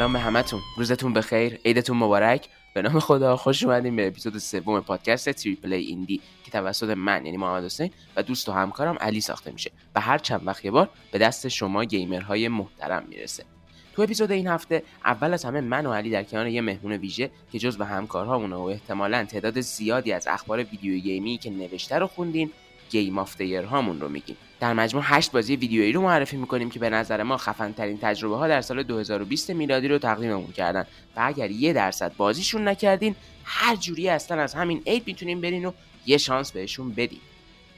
سلام به همتون. روزتون بخیر. عیدتون مبارک. به نام خدا خوش اومدیم به اپیزود سوم پادکست Triple Indie که توسط من یعنی محمد حسین و دوست و همکارم علی ساخته میشه و هر چند وقت یه بار به دست شما گیمرهای محترم می‌رسه. تو اپیزود این هفته اول از همه من و علی در کنار یه مهمون ویژه که جز به همکارهامونه و احتمالا تعداد زیادی از اخبار video game ی که نوشته رو خوندین game of هامون رو میگیم. در مجموع 8 بازی ویدیویی رو معرفی می‌کنیم که به نظر ما خفن ترین تجربه ها در سال 2020 میلادی رو تقدیممون کردن. و اگر یه درصد بازیشون نکردین هر جوری اصلا از همین عید می‌تونین برین و یه شانس بهشون بدین.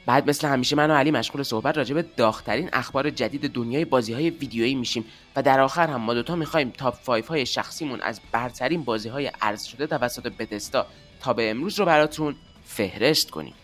بعد مثل همیشه من و علی مشغول صحبت راجع به داغترین اخبار جدید دنیای بازی های ویدیویی میشیم و در آخر هم ما دوتا می‌خوایم تاپ 5 های شخصیمون از برترین بازی های ارز شده توسط بتستا تا به امروز رو براتون فهرست کنیم.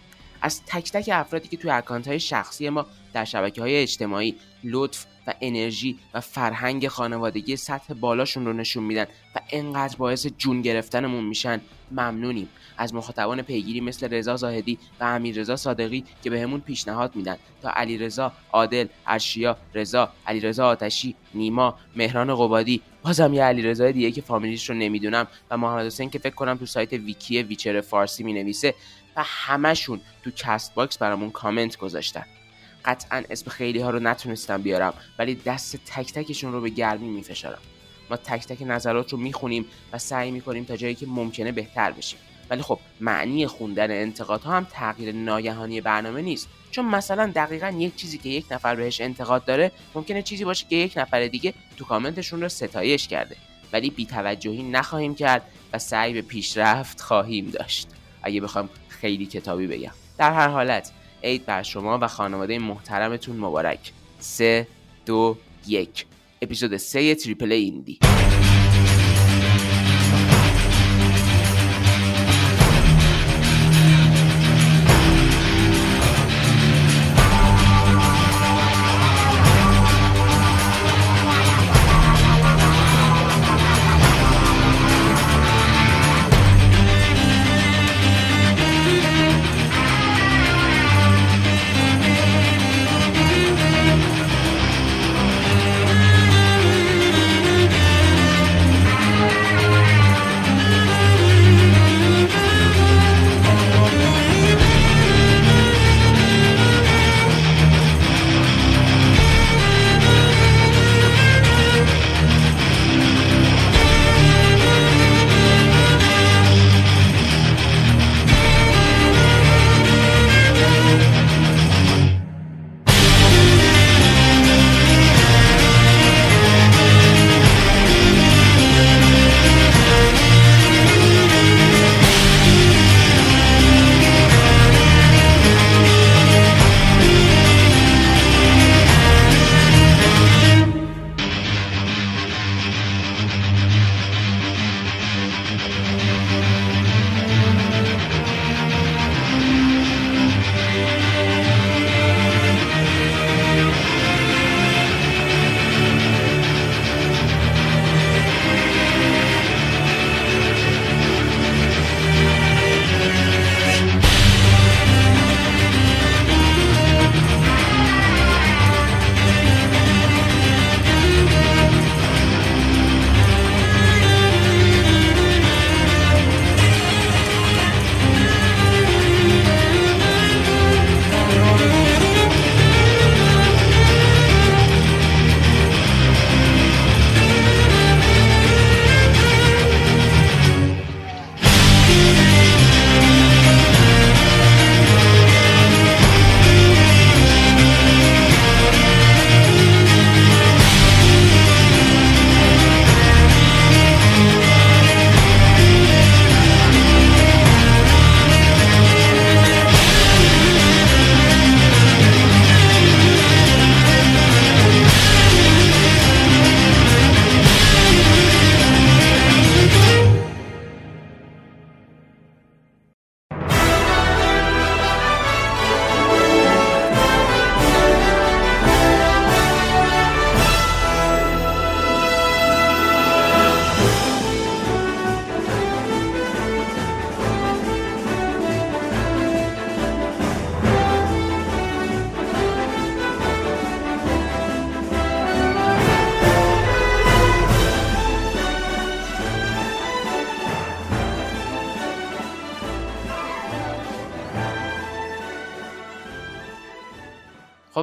از تک تک افرادی که توی اکانت های شخصی ما در شبکه های اجتماعی لطف و انرژی و فرهنگ خانوادگی سطح بالاشون رو نشون میدن و انقدر باعث جون گرفتنمون میشن ممنونیم. از مخاطبان پیگیری مثل رضا زاهدی و امیر رضا صادقی که بهمون به پیشنهاد میدن تا علی رضا عادل ارشیا رضا علی رضا آتشی نیما مهران قبادی. بازم یه علی رضا دیگه که فامیلیش رو نمی‌دونم و محمد حسین که فکر کنم تو سایت ویکی ویچر فارسی می‌نویسه. همشون تو Castbox برامون کامنت گذاشتن. قطعا اسم خیلی ها رو نتونستم بیارم ولی دست تک تکشون رو به گرمی میفشارم. ما تک تک نظرات رو می‌خونیم و سعی می‌کنیم تا جایی که ممکنه بهتر بشیم. ولی خب معنی خوندن انتقادها هم تغییر ناگهانی برنامه نیست. چون مثلا دقیقا یک چیزی که یک نفر بهش انتقاد داره ممکنه چیزی باشه که یک نفر دیگه تو کامنتشون رو ستایش کرده. ولی بیتوجهی نخواهیم کرد و سعی به پیشرفت خواهیم داشت. اگه بخوام خیلی کتابی بگم. در هر حالت عید بر شما و خانواده محترمتون مبارک. سه دو یک. اپیزود سه تریپل ایندی.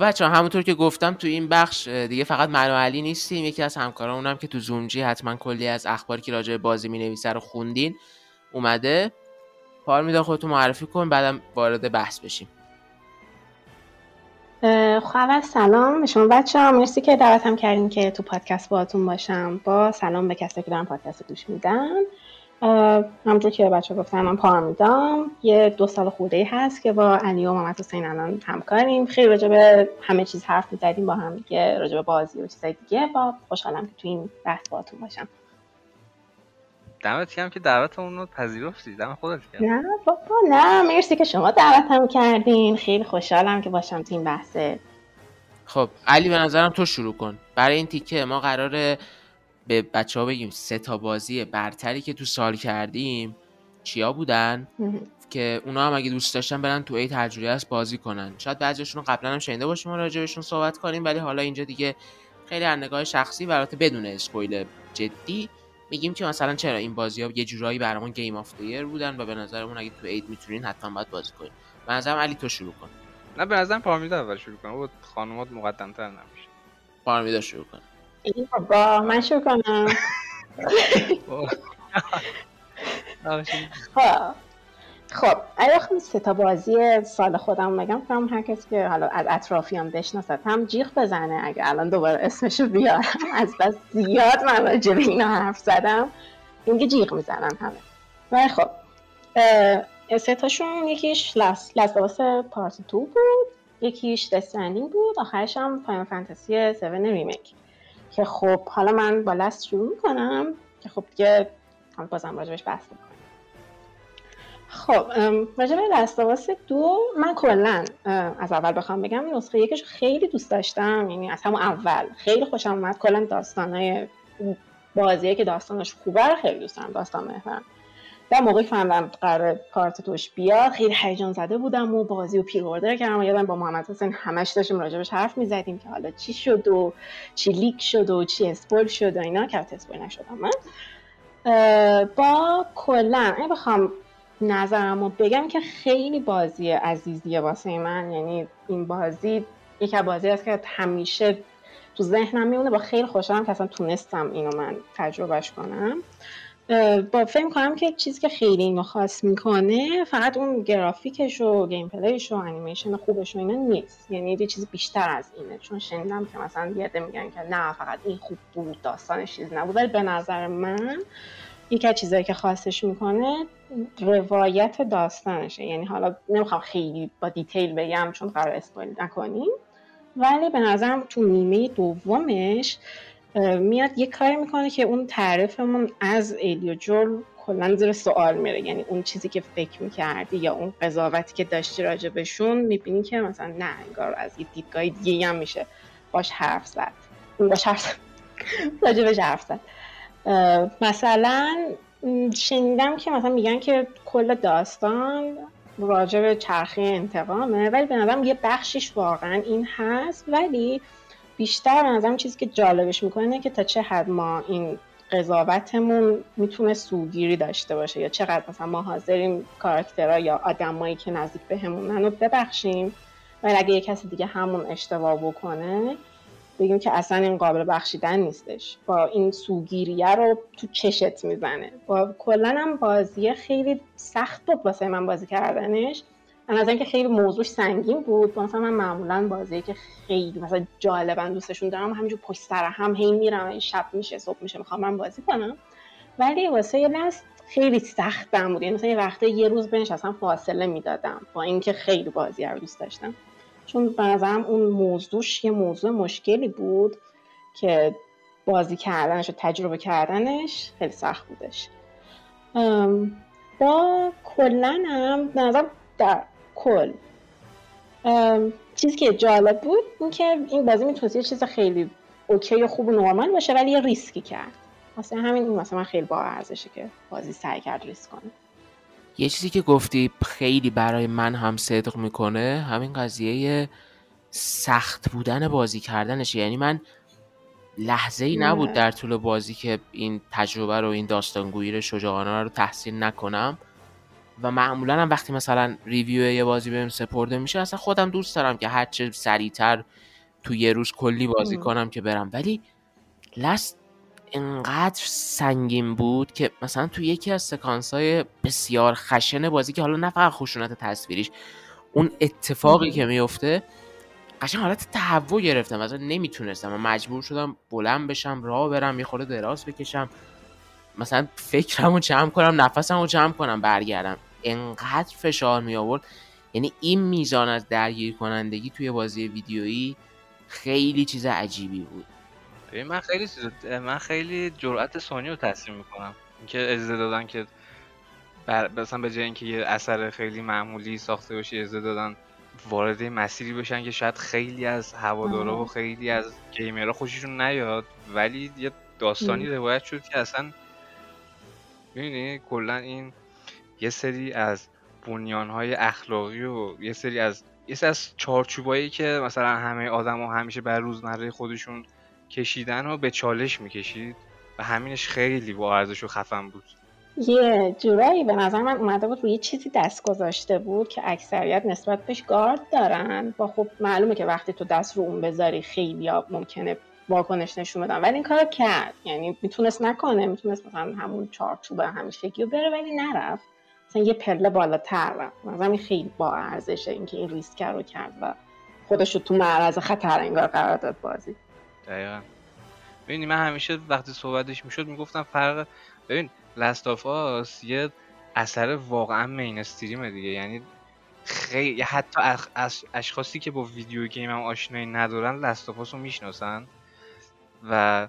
بچه همونطور که گفتم تو این بخش دیگه فقط من و علی نیستیم. یکی از همکارامون که تو زومجی حتما کلی از اخباری که راجع بازی می نویسه رو خوندین اومده. پارمیدا خودتو معرفی کن بعدم وارد بحث بشیم. خب سلام به شما بچه ها مرسی که دعوتم کردین که تو پادکست باهاتون باشم. با سلام به کسی که دارن پادکست گوش میدن. همونطور که بچه گفتم من پارمیدام یه دو سال خورده هست که با علی و محمد حسین الان همکاریم. خیلی راجع به همه چیز حرف می‌زدیم با هم دیگه راجع به بازی و چیزای دیگه. با خوشحالم که تو این بحث باهاتون باشم. دمت کم که دعوتمون رو پذیرفتی. دم خودت کرد نه بابا نه. مرسی که شما دعوتم کردین. خیلی خوشحالم که باشم تو این بحثه خب علی به نظرم تو شروع کن. برای این تیکه ما قراره به بچه ها بگیم سه تا بازی برتری که تو سال کردیم چیا بودن؟ که اونا هم اگه دوست داشتن برن تو ای تجربه است بازی کنن. شاید بعضیشون قبلا هم شنیده باشیم و راجبشون صحبت کنیم ولی حالا اینجا دیگه خیلی از نگاه شخصی برات بدون اسپویل جدی میگیم که مثلا چرا این بازی ها یه جورایی برامون گیم آف دیر بودن و به نظرمون اگه تو اید می‌تونین حتما باید بازی کنین. به نظرم علی تو شروع کن. نه به نظرم پارمیدا اول شروع کن بود خانومات مقدمتر نمیشه. پارمیدا شروع کن. با من شروع کنم. خب. خب اگه خب سه تا بازی سال خودم بگم فهم هر کسی که حالا از اطرافیان بشناسد هم جیغ بزنه. اگه الان دوباره اسمشو بیارم از بس زیاد من راجع به اینا حرف زدم. اینکه جیغ می‌زنن همه. ولی خب سه تاشون یکیش لست پارت تو بود. یکیش دستندینگ بود. آخرش هم فاین فانتزی 7 ریمیک که خب حالا من با لست شروع می‌کنم که خب دیگه بازم راجبش بحث می‌کنم خب راجب لستاواس دو من کلا از اول بخوام بگم نسخه یکش خیلی دوست داشتم یعنی از همون اول خیلی خوشم اومد. کلا داستانای بازیه که داستانش خوبه خیلی دوست دارم داستان محورم در موقعی فهمیدم قرار پارت توش بیاد خیلی هیجان زده بودم و بازی و پیر اوردر کردم و یادم با محمد حسین همش داشتیم راجبش حرف می‌زدیم که حالا چی شد و چی لیک شد و چی اسپول شد و اینا. که اسپول نشدم من. با کلا اگه بخوام نظرم رو بگم که خیلی بازی عزیزیه واسه من. یعنی این بازی یک بازی است که همیشه تو ذهنم میمونه. با خیلی خوشحالم که اصلا تونستم اینو من تجربهش کنم. با فکر کنم که چیزی که خیلی اینو خاص می‌کنه فقط اون گرافیکش و گیم پلیش و انیمیشن خوبش و اینا نیست. یعنی یه چیز بیشتر از اینه. چون شنیدم که مثلا یه میگن که نه فقط این خوب بود داستانش چیز نبود. ولی به نظر من یکی از چیزایی که خاصش می‌کنه روایت داستانشه. یعنی حالا نمی‌خوام خیلی با دیتیل بگم چون قرار اسپایل نکنیم. ولی به نظرم تو نیمه دومش میاد یه کاری می‌کنه که اون تعریفمون از ایلیو کلا زیر سوال میره. یعنی اون چیزی که فکر می‌کردی یا اون قضاوتی که داشتی راجع بهشون می‌بینی که مثلا نه انگار از یه دیدگاه دیگه هم میشه. باش حرف زد. باش حرف زد. راجع حرف زد. مثلا شنیدم که مثلا میگن که کل داستان راجع به چرخه انتقامه ولی به نظرم یه بخشش واقعا این هست. ولی بیشتر به نظرم چیزی که جالبش می‌کنه که تا چه حد ما این قضاوتمون می‌تونه سوگیری داشته باشه یا چقدر مثلا ما حاضریم کاراکترها یا آدمایی که نزدیک بهمونن رو ببخشیم. ولی اگه یه کسی دیگه همون اشتباه بکنه بگیم که اصلا این قابل بخشیدن نیستش. با این سوگیریه رو تو چشت می‌زنه. با کلا هم بازی خیلی سخت بود واسه من بازی کردنش. از اینکه خیلی موضوعش سنگین بود. مثلا من معمولا بازی که خیلی مثلا جالبا دوستشون دارم همینجور پشت سر هم هی میرم این شب میشه صبح میشه می‌خوام من بازی کنم. ولی واسه یه لست خیلی سختم بود. یعنی مثلا یه وقته یه روز بینش اصلا فاصله می‌دادم با اینکه خیلی بازی رو دوست داشتم. چون به نظرم اون موضوعش یه موضوع مشکلی بود که بازی کردنش و تجربه کردنش خیلی سخت بودش. با کلا هم نظر در کل. چیزی که جالب بود این که این بازی می‌تونست یه چیز خیلی OK و خوب و نرمال باشه ولی یه ریسکی کرد. مثلا همین این مثلا من خیلی با ارزشه که بازی سعی کرد ریسک کنه. یه چیزی که گفتی خیلی برای من هم صدق می‌کنه همین قضیه سخت بودن بازی کردنشه. یعنی من لحظه ای نبود در طول بازی که این تجربه رو این داستانگویی رو شجاعانه رو تحصیل نکنم. و معمولا هم وقتی مثلا ریویو یه بازی بهم سپرده میشه اصلا خودم دوست دارم که هرچه سریعتر تو یه روز کلی بازی. کنم که برم. ولی لست انقدر سنگین بود که مثلا تو یکی از سکانس های بسیار خشن بازی که حالا نه فقط خشونت تصویریش اون اتفاقی. که میفته قشنگ حالت تهوع گرفتم. مثلا نمی‌تونستم. و مجبور شدم بلند بشم راه برم یه خورده دراز بکشم. مثلا فکرمو جمع کنم نفسمو جمع کنم برگردم. انقدر فشار می آورد یعنی این میزان از درگیر کنندگی توی بازی ویدیویی خیلی چیز عجیبی بود ببین من خیلی چیز- من خیلی جرأت سونی رو تصمیم می‌کنم اینکه اجازه دادن که بر... مثلا به جای اینکه یه اثر خیلی معمولی ساخته باشه اجازه دادن وارد مسیری بشن که شاید خیلی از هوادارا و. خیلی از گیمرها خوششون نیاد ولی یه داستانی. روایت شد که اصلا می‌دونی کلا این یه سری از بنیانهای اخلاقی و یه سری از یه سری از چارچوبایی که مثلا همه آدما همیشه بر روزمره خودشون کشیدن و به چالش می‌کشید و همینش خیلی با ارزش و خفن بود. یه جورایی به نظر من اومده بود روی یه چیزی دست گذاشته بود که اکثریت نسبت بهش گارد دارن. و خب معلومه که وقتی تو دست رو اون بذاری خیلی ممکنه واکنش نشون بدن. ولی این کار کرد. یعنی می‌تونست نکنه. می‌تونست مثلا همون چارچوب همیشگی رو بره ولی نرفت. مثلا یه پله بالاتر رفت. مثلا خیلی با ارزشه اینکه این ریسک رو کرد و خودش رو تو معرض خطر انگار قرار داد بازی. دقیقا. ببینی من همیشه وقتی صحبتش می‌شد می‌گفتم فرق ببین Last of Us یه اثر واقعا mainstream ه دیگه. یعنی خیلی حتی اخ- اش- اشخاصی که با video game هم آشنایی ندارن Last of Us رو می‌شناسن. و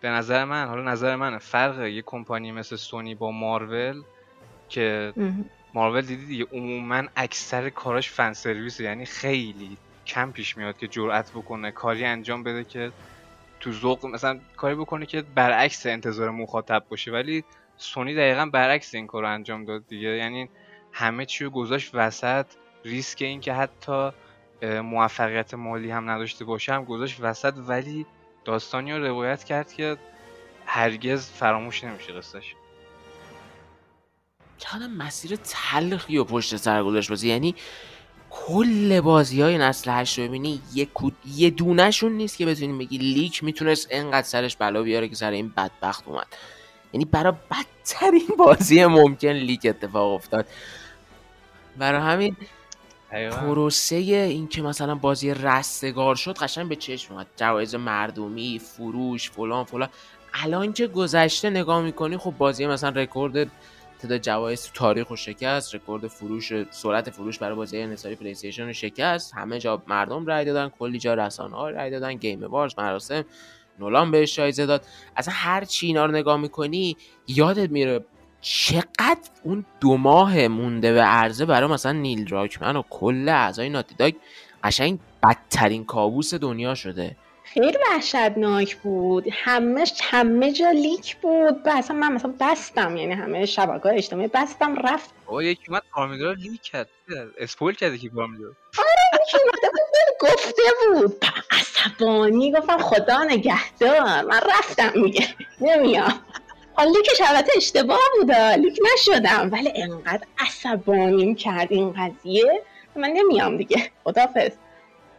به نظر من حالا نظر منه فرق یه کمپانی مثل سونی با مارول که مارول دیدی دیگه عموما اکثر کاراش فن سرویسه. یعنی خیلی کم پیش میاد که جرأت بکنه کاری انجام بده که تو ذوق مثلا کاری بکنه که برعکس انتظار مخاطب باشه. ولی سونی دقیقا برعکس این کار رو انجام داد دیگه. یعنی همه چی رو گذاشت وسط. ریسک این که حتی موفقیت مالی هم نداشته باشه هم گذاشت وسط. ولی داستانی رو روایت کرد که هرگز فراموش نمیشه قصهش. چقدر مسیر تلخی و پشت سر گذاشت بازی یعنی کل بازی های نسل هشت رو ببینی یه. یه دونهشون نیست که بتونیم بگی leak می‌تونست انقدر سرش بلا بیاره که سر این بدبخت اومد یعنی برای بدترین بازی ممکن leak اتفاق افتاد برای همین. پروسه این که مثلا بازی رستگار شد قشنگ به چشم اومد جوایز مردمی فروش فلان فلان الان که گذشته نگاه می‌کنی خب بازی مثلا رکورد تعداد جوایز تاریخ رو شکست رکورد فروش سرعت فروش برای بازی انحصاری پلی استیشن شکست. همه جا مردم رای دادن کلی جا رسانه ها رای دادن Game Awards مراسم نولان بهش جایزه داد. اصلا هر چی اینا رو نگاه می‌کنی یادت میره چقدر اون دو ماه مونده به عرضه برای مثلا نیل دراکمن و کل اعضای ناتی داگ قشنگ بدترین کابوس دنیا شده. خیلی وحشتناک بود. همه همه جا leak بود. و اصلا من مثلا بستم یعنی همه شبکه اجتماعی بستم رفت. بابا یکی اومد پارمیدا رو leak کرد. spoil کرده که پارمیدا رو بود گفته بود. عصبانی گفتم خدا نگهدار. من رفتم میگه نمیام. حالا leak ش البته اشتباه بوده leak نشدم. ولی انقدر عصبانیم کرد این قضیه. من نمیام دیگه. خدافظ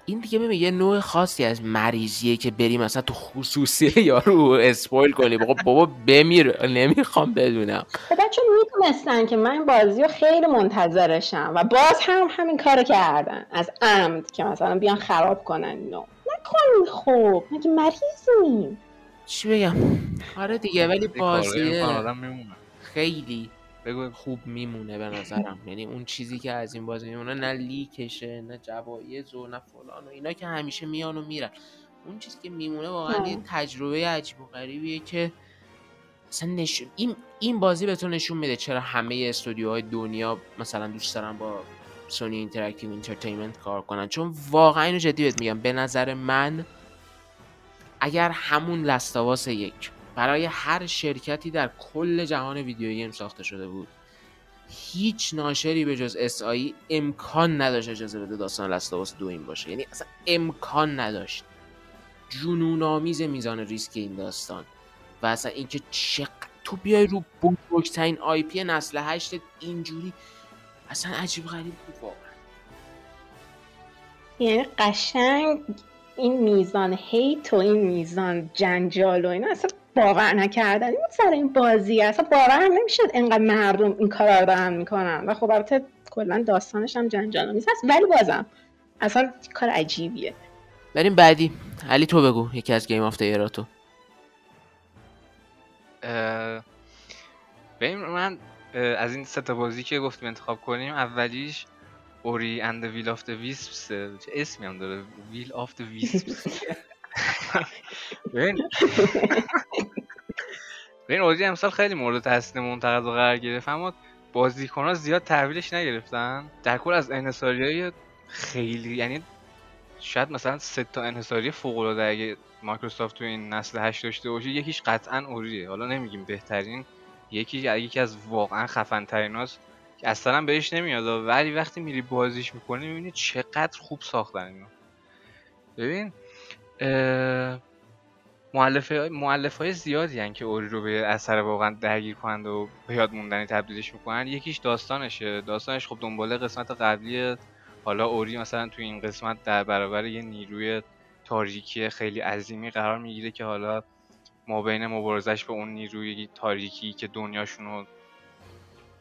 این دیگه ببین یه نوع خاصی از مریضیه که بری مثلا تو خصوصی یارو اسپویل کنی بابا بابا بمیر نمی‌خوام بدونم. خب بچه می‌دونستن که من بازی رو خیلی منتظرشم و باز هم همین کارو کردن. از عمد که مثلا بیان خراب کنن. اینو نکنین خب. مگه مریضیم؟ چی بگم؟ آره دیگه ولی یه کارایی بازی می‌کنه آدم میمونه. خیلی. بگو خوب میمونه به نظرم. یعنی اون چیزی که از این بازی میمونه نه leak شه نه جوایز و نه فلان و اینا که همیشه میان و میرن. اون چیزی که میمونه واقعا یه. تجربه عجیب و غریبیه که مثلا نشون این این بازی به تو نشون میده چرا همه استودیوهای دنیا مثلا دوست دارن با Sony Interactive Entertainment کار کنن. چون واقعا اینو جدی بهت میگم به نظر من اگر همون Last of Us یک برای هر شرکتی در کل جهان video game ساخته شده بود. هیچ ناشری به جز SIE امکان نداشت اجازه بده داستان Last of Us دو این باشه. یعنی اصلا امکان نداشت. جنون آمیز میزان ریسک این داستان. و اصلا اینکه چق... تو بیای رو بزرگترین IP نسل هشت اینجوری اصلا عجیب غریب بود واقعا. یعنی قشنگ این میزان hate و این میزان جنجال و اینا اصلا باور نکردن. این سر این بازی. اصلا باور نمی‌شد انقدر مردم این کارا رو دارن می‌کنن. و خب البته کلا داستانش هم جنجال هست ولی بازم اصلا کار عجیبیه. بریم بعدی. علی تو بگو یکی از Game of Year اتو ببین من از این سه بازی که گفتیم انتخاب کنیم اولیش Ori and Will of the Wisps چه اسمی هم داره؟ Will of the Wisps ببین. ببین Ori امسال خیلی مورد تحسین منتقد قرار گرفت اما بازیکن ها زیاد تحویلش نگرفتن. در کل از انحصاری های خیلی یعنی شاید مثلا سه تا انحصاری فوق العاده اگه مایکروسافت تو این نسل 8 داشته باشه یکیش قطعا Ori ه. حالا نمیگیم بهترین یکی یکی از واقعا خفن تریناست که اصلا بهش نمیاد ولی وقتی میری بازیش می‌کنی می‌بینی چقدر خوب ساختن اینو. ببین معلف های زیادی هن که اوری رو به اثر واقعا درگیر کنند و به یاد موندنی تبدیلش می‌کنن. یکیش داستانشه. داستانش خب دنباله قسمت قبلی حالا اوری مثلا تو این قسمت در برابر یه نیروی تاریکی خیلی عظیمی قرار می‌گیره که حالا ما بین مبارزش به اون نیروی تاریکی که دنیاشون رو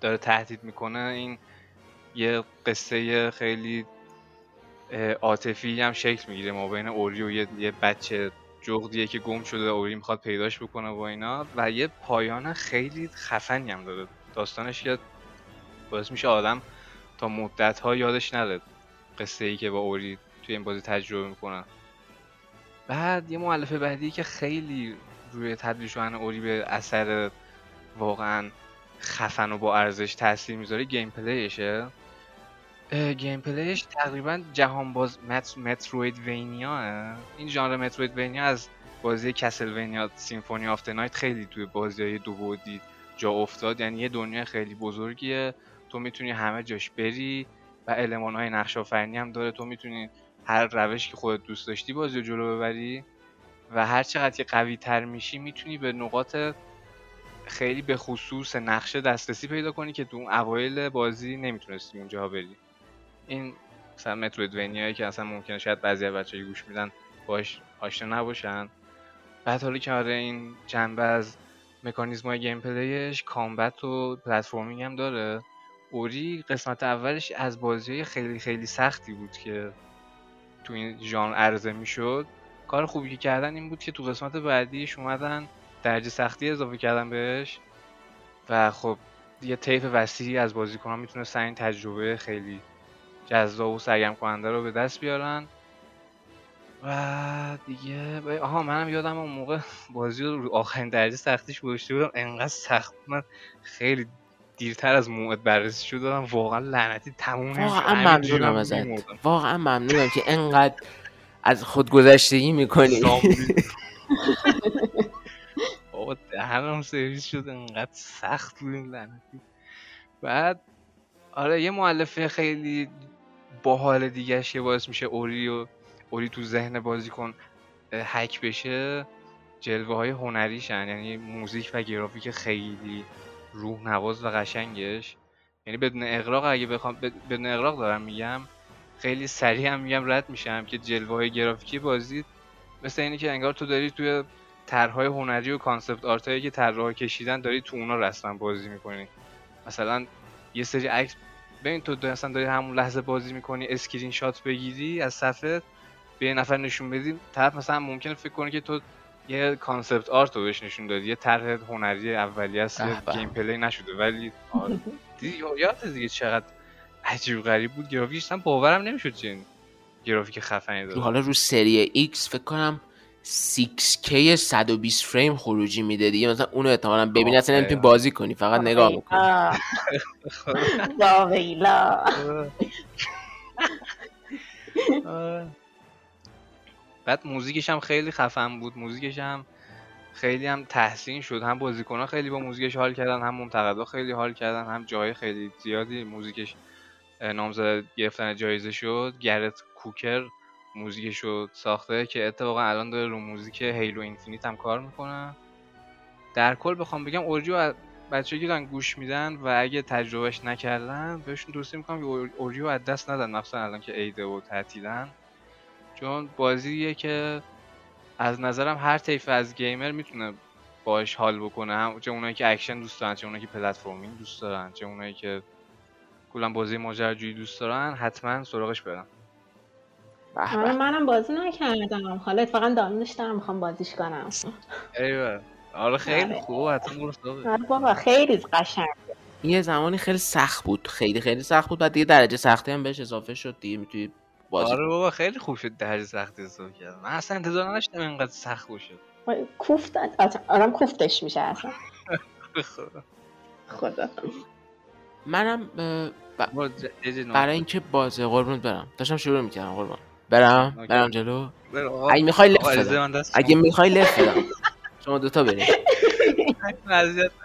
داره تهدید می‌کنه این یه قصه خیلی عاطفی هم شکل می‌گیره. ما بین اوری و یه, بچه جغدیه که گم شده اوری می‌خواد پیداش بکنه و اینا. و یه پایان خیلی خفنی هم داره. داستانش که باعث میشه آدم تا مدت ها یادش نره قصه ای که با اوری توی این بازی تجربه می‌کنن بعد یه مولفه بعدی که خیلی روی تبدیل شدن Ori به اثر واقعا خفن و با ارزش تاثیر می‌ذاره gameplay شه. gameplay ش تقریبا جهان باز مت... Metroidvania این ژانر Metroidvania از بازی Castlevania Symphony of Night خیلی توی بازی های دو بعدی جا افتاد. یعنی یه دنیا خیلی بزرگیه. تو می‌تونی همه جاش بری و المان های نقش آفرینی هم داره. تو می‌تونی هر روش که خودت دوست داشتی بازی جلو ببری و هر چقدر که قوی تر میشی می‌تونی به نقاط خیلی به خصوص نقشه دسترسی پیدا کنی که تو اوایل بازی نمی‌تونستی اونجا بری. این مثلا Metroidvania یی که اصلا ممکنه شاید بعضی بچه گوش میدن باش آشنا نباشن. بعد حالا که آره این جنبه از مکانیزم های gameplay ش combat و platforming هم داره. اوری قسمت اولش از بازی خیلی خیلی سختی بود که تو این ژانر عرضه می‌شد. کار خوبی که کردن این بود که تو قسمت بعدیش اومدن درجه سختی اضافه کردن بهش. و خب یه طیف وسیعی از بازیکنان می‌تونستن این تجربه خیلی جذاب و سرگرم کننده رو به دست بیارن. و دیگه آها منم یادم اون موقع بازی رو آخرین درجه سختیش گذاشته بودم. انقدر سخت من خیلی دیرتر از موعد بررسی شد دادم واقعا لعنتی تموم واقعا ممنونم ازت. واقعا ممنونم که انقدر از خودگذشتگی می‌کنی. بابا دهنم سرویس شد. انقدر سخت بود این لعنتی. بعد آره یه معلفه خیلی باحال دیگه که باعث میشه اوری و اوری تو ذهن بازیکن هک بشه جلوه های هنریشن. یعنی موزیک و گرافیک خیلی روح نواز و قشنگش. یعنی بدون اغراق اگه بخوام بدون اغراق دارم میگم خیلی سریع هم میگم رد میشم که جلوه های گرافیکی بازی مثل اینی که انگار تو داری توی طرحهای هنری و concept art هایی که طراحا کشیدن داری تو اونا رسما بازی می‌کنی. مثلا یه سری عکس ببین تو اصلا داری همون لحظه بازی می‌کنی اسکرین شات بگیری از صفحه به یه نفر نشون بدی طرف مثلا ممکنه فکر کنه که تو یه concept art رو بهش نشون دادی یه طرح هنری اولیه است gameplay نشده ولی آره. یاد دیگه چقدر عجیب غریب بود گرافیکش هم باورم نمی‌شد چه گرافیک خفنی داره حالا رو Series X فکر کنم 6K 120 فریم خروجی میده دیگه. مثلا اونو احتمالاً ببینی اصلا نمی‌تونی بازی کنی فقط نگاه بکنی بعد موزیکش هم خیلی خفن بود. موزیکش هم خیلی هم تحسین شد. هم بازیکن خیلی با موزیکش حال کردن هم منتقدا خیلی حال کردن هم جای خیلی زیادی موزیکش نامزد گرفتن جایزه شد. گرت کوکر موزیکش رو ساخته که اتفاقا الان داره رو موزیک Halo Infinite هم کار می‌کنه. در کل بخوام بگم اورجیو بچه دارن گوش میدن و اگه تجربه‌ش نکردن بهشون توصیه می‌کنم که اورجیو از دست ندن مخصوصا الان که عیده و تعطیلن. چون بازیه که از نظرم هر طیف از gamer می‌تونه باش حال بکنه. هم چه اونایی که اکشن دوست دارن چه اونایی که platforming دوست دارن چه اونایی که کلا بازی ماجراجویی دوست دارن حتما سراغش برن. آره منم بازی نکردم. حالا اتفاقا دانلودش دارم می‌خوام بازیش کنم. ایوه. آره. خیلی. خوب حتما برو آره بابا خیلی قشنگ. یه زمانی خیلی سخت بود. خیلی خیلی سخت بود. بعد دیگه درجه سختی هم بهش اضافه شد دیگه می‌تونی بازی آره بابا خیلی خوب شد درجه سختی حساب کرد من اصلا انتظار نداشتم اینقدر سخت باشه کوفت آدم کوفتش میشه اصلا. خدا. منم. برای اینکه بازی قربونت برم. داشتم شروع می‌کردم قربان. برم. برم جلو. اگه می‌خوای لفت بدم اگه می‌خوای لفت بدم شما دوتا بریم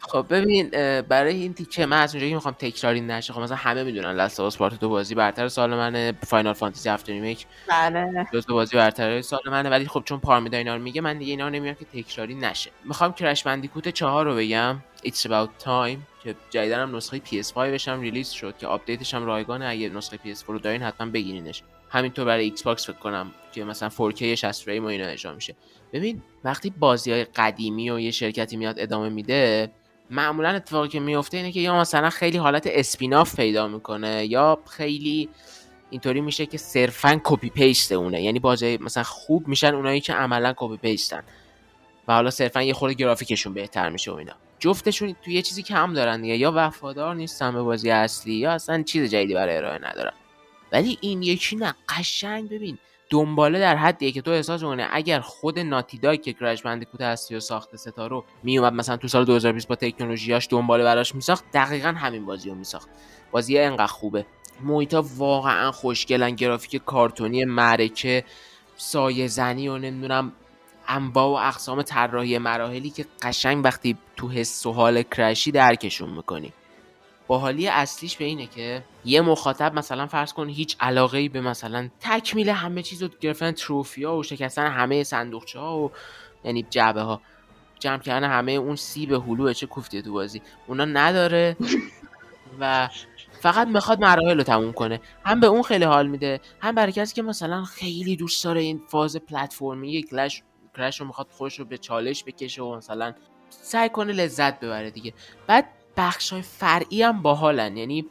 خب ببین برای این تیکه من از اونجایی که می‌خوام تکراری نشه خب مثلا همه می‌دونن Last of Part دو بازی برتر سال منه Final Fantasy 7 Remake بله. جزو بازی برتر سال منه ولی خب چون پارمیدا اینا رو میگه من دیگه اینا رو نمیگم که تکراری نشه. می‌خوام Crash Bandicoot 4 رو بگم. It's About Time که جدیداً هم نسخه PS5 هم release شد که آپدیتش هم رایگانه. اگه نسخه PS4 رو دارین حتما بگیرینش. همینطور برای Xbox فکر کنم که مثلا 4K 60 فریم و اینا اجرا میشه. ببین وقتی بازی های قدیمی و یه شرکتی میاد ادامه میده معمولا اتفاقی که میفته اینه که یا مثلا خیلی حالت spin-off پیدا می‌کنه یا خیلی اینطوری میشه که صرفا copy paste اونه. یعنی بازی مثلا خوب میشن اونایی که عملا copy paste ن و حالا صرفا یه خورده گرافیکشون بهتر میشه و اینا. جفتشون تو یه چیزی که هم دارن دیگه یا وفادار نیستن به بازی اصلی یا اصلا چیز جدیدی برای ارائه ندارن. ولی این یکی نه قشنگ. ببین دنباله در حدیه که تو احساس کنه اگر خود ناتی داگ که کرش بندیکوت اصلی و ساخت ستا رو میومد مثلا تو سال 2020 با تکنولوژیاش دنباله براش میساخت دقیقا همین بازی رو میساخت. بازی انقدر خوبه. محیطا واقعا خوشگلن گرافیک کارتونی معرکه سایه زنی و نمی‌دونم انواع و اقسام طراحی مراحلی که قشنگ وقتی تو حس و حال کرشی درکشون می‌کنی. باحالی اصلیش به اینه که یه مخاطب مثلا فرض کن هیچ علاقه ای به مثلا تکمیل همه چیز و گرفتن تروفی ها و شکستن همه صندوقچه ها و یعنی جعبه ها جمع کردن همه اون سیب هلوه چه کوفتیه تو بازی. اونا نداره و فقط می‌خواد مراحل رو تموم کنه. هم به اون خیلی حال میده هم برای کسی که مثلا خیلی دوست داره این فاز پلتفرمی کلش Crash رو می‌خواد خودش رو به چالش بکشه و مثلا سعی کنه لذت ببره دیگه. بعد بخش های فرعی هم باحالن. یعنی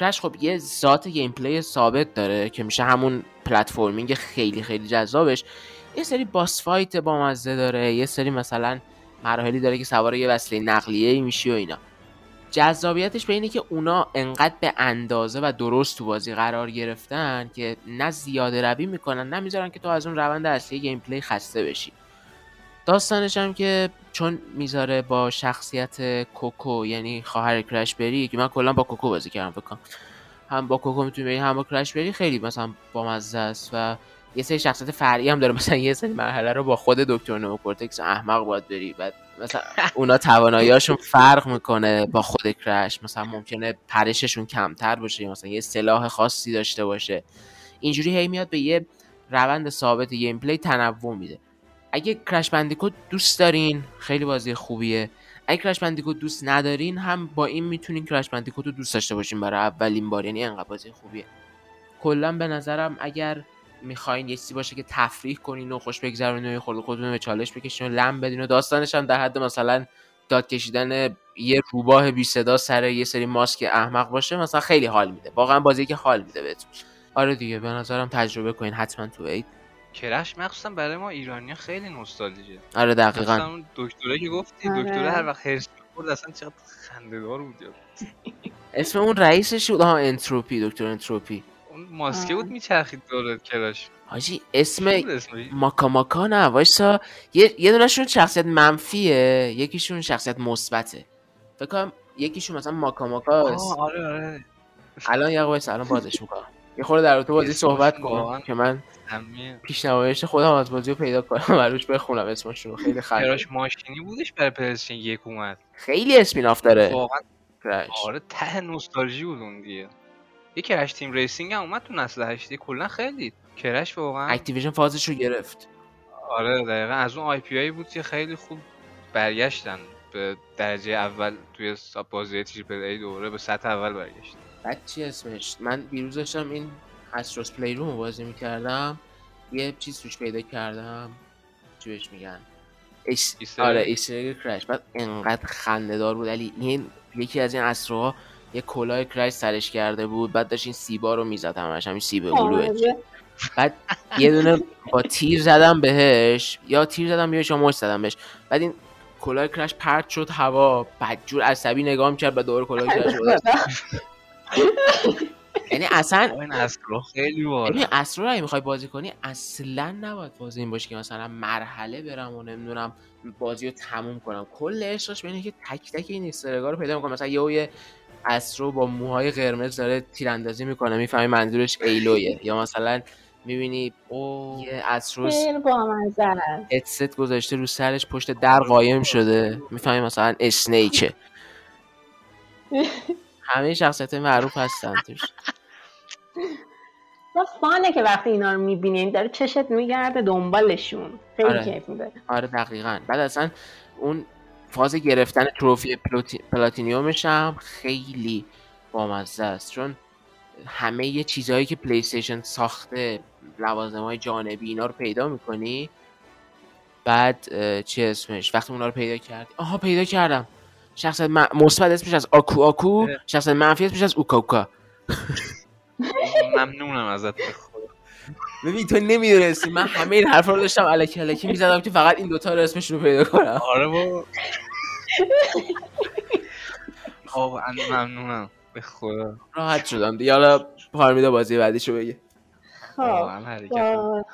Crash خب یه ذات gameplay ثابت داره که میشه همون platforming خیلی خیلی جذابش. یه سری boss fight با مزه داره یه سری مثلا مراحلی داره که سوار یه وسیله نقلیه میشی و اینا. جذابیتش به اینه که اونا انقدر به اندازه و درست تو بازی قرار گرفتن که نه زیاده روی می‌کنن نه می‌ذارن که تو از اون روند اصلی gameplay خسته بشی. داستانش هم که چون می‌ذاره با شخصیت Coco یعنی خواهر Crash بری که من کلا با Coco بازی کردم فکر هم با Coco می‌تونی بری هم با Crash بری خیلی مثلا بامزه است و یه سری شخصیت فرعی هم داره. مثلا یه سری مرحله رو با خود دکتر Neo Cortex احمق باید بری. بعد مثلا اونا تواناییاشون فرق می‌کنه با خود Crash مثلا ممکنه پرششون کمتر باشه مثلا یه سلاح خاصی داشته باشه. اینجوری هی میاد به یه روند ثابت gameplay تنوع میده. اگه Crash Bandicoot دوست دارین خیلی بازی خوبیه. اگه Crash Bandicoot دوست ندارین هم با این می‌تونین Crash Bandicoot رو دوست داشته باشین برای اولین بار. یعنی انقدر بازی خوبیه. کلا به نظرم اگر می‌خواین یه چیزی باشه که تفریح کنین و خوش بگذرونین و خود خودتون به چالش بکشین و لم بدین و داستانش هم در حد مثلا داد کشیدن یه روباه بی صدا سر یه سری ماسک احمق باشه مثلا خیلی حال میده. واقعا بازی که حال میده بهتون. آره دیگه به نظرم تجربه کنین حتما تو عید. کرش مخصوصا برای ما ایرانیا خیلی نوستالژیه. آره دقیقا. اون دکتره که گفتی آره. دکتره هر وقت هرس می‌خورد اصلا چقدر خنده‌دار بود. اسم اون رئیسش بود؟ ها انتروپی دکتر انتروپی. اون ماسکه بود آه. میچرخید دور کراش حاجی اسم بود ماکا ماکا نه وایسا. یه یه دونهشون شخصیت منفیه یکیشون شخصیت مثبته. فکر کنم یکیشون مثلا ماکا ماکا آره آره. الان یه الان بازش می‌کنم. یه خورده در تو بازی صحبت کن که من همین. پیشنمایش خودم از بازی رو پیدا کنم و روش بخونم اسمشون خیلی خیلی کراش ماشینی بودش برای پلیستیشن یک اومد. خیلی اسپیناف داره. واقعا. آره ته نوستالژی بود اون دیگه. یه Crash Team Racing هم اومد تو نسل هشتی. کلا خیلی Crash واقعا. Activision فازش رو گرفت. آره دقیقا. از اون IP بود که خیلی خوب برگشتن. به درجه اول توی بازی triple A دوره به سطح اول برگشتن. بعد چی اسمش؟ من دیروز داشتم این Astro's Playroom بازی می‌کردم. یه چیز توش پیدا کردم. چی بهش میگن؟ ایس... Easter آره. Easter Crash بعد انقدر خنده دار بود. علی این یکی از این Astro ها یه کلاه Crash سرش کرده بود. بعد داشت این سیبا رو می‌زد همش همین سیب هلوه آره. بعد یه دونه با تیر زدم بهش. یا تیر زدم یا مشت زدم بهش. بعد این کلاه Crash پرت شد هوا بدجور عصبی نگاه می‌کرد و دور کلاه Crash بود یعنی اصلا این اصلا خیلی باحال ببین Astro رو می‌خوای بازی کنی اصلا نباید بازی این باشه که مثلا مرحله برم و نمی‌دونم بازی رو تموم کنم. کل عشقش به اینه که تک تک این استرگا رو پیدا می‌کنم مثلا یه استرو با موهای قرمز داره تیراندازی می‌کنه می‌فهمی منظورش ایلویه. یا مثلا می‌بینی اوه یه است. هدست گذاشته رو سرش پشت در قایم شده. می‌فهمی مثلا اسنیکه همه شخصیت معروف هستن توش. و فانه که وقتی اینا رو می‌بینی داره چشت میگرده دنبالشون. خیلی آره. کیف میده. آره دقیقا. بعد اصلا اون فاز گرفتن trophy پلوتی... platinum ش هم خیلی بامزه است. چون همه یه چیزهایی که PlayStation ساخته لوازم های جانبی اینا رو پیدا می‌کنی بعد چی اسمش؟ وقتی اونا رو پیدا کردی آها پیدا کردم. شخصیت مثبت اسمش از Aku Aku. شخصیت منفی اسمش از Uka Uka ممنونم ازت. ببین تو نمی‌دونستی من همه این حرفا رو داشتم الکی الکی می‌زدم که فقط این دوتا رو اسمش رو پیدا کنم. آره بابا. واقعا ممنونم. به خدا. راحت شدم دیگه. حالا پارمیدا بازی بعدیشو بگه خب با...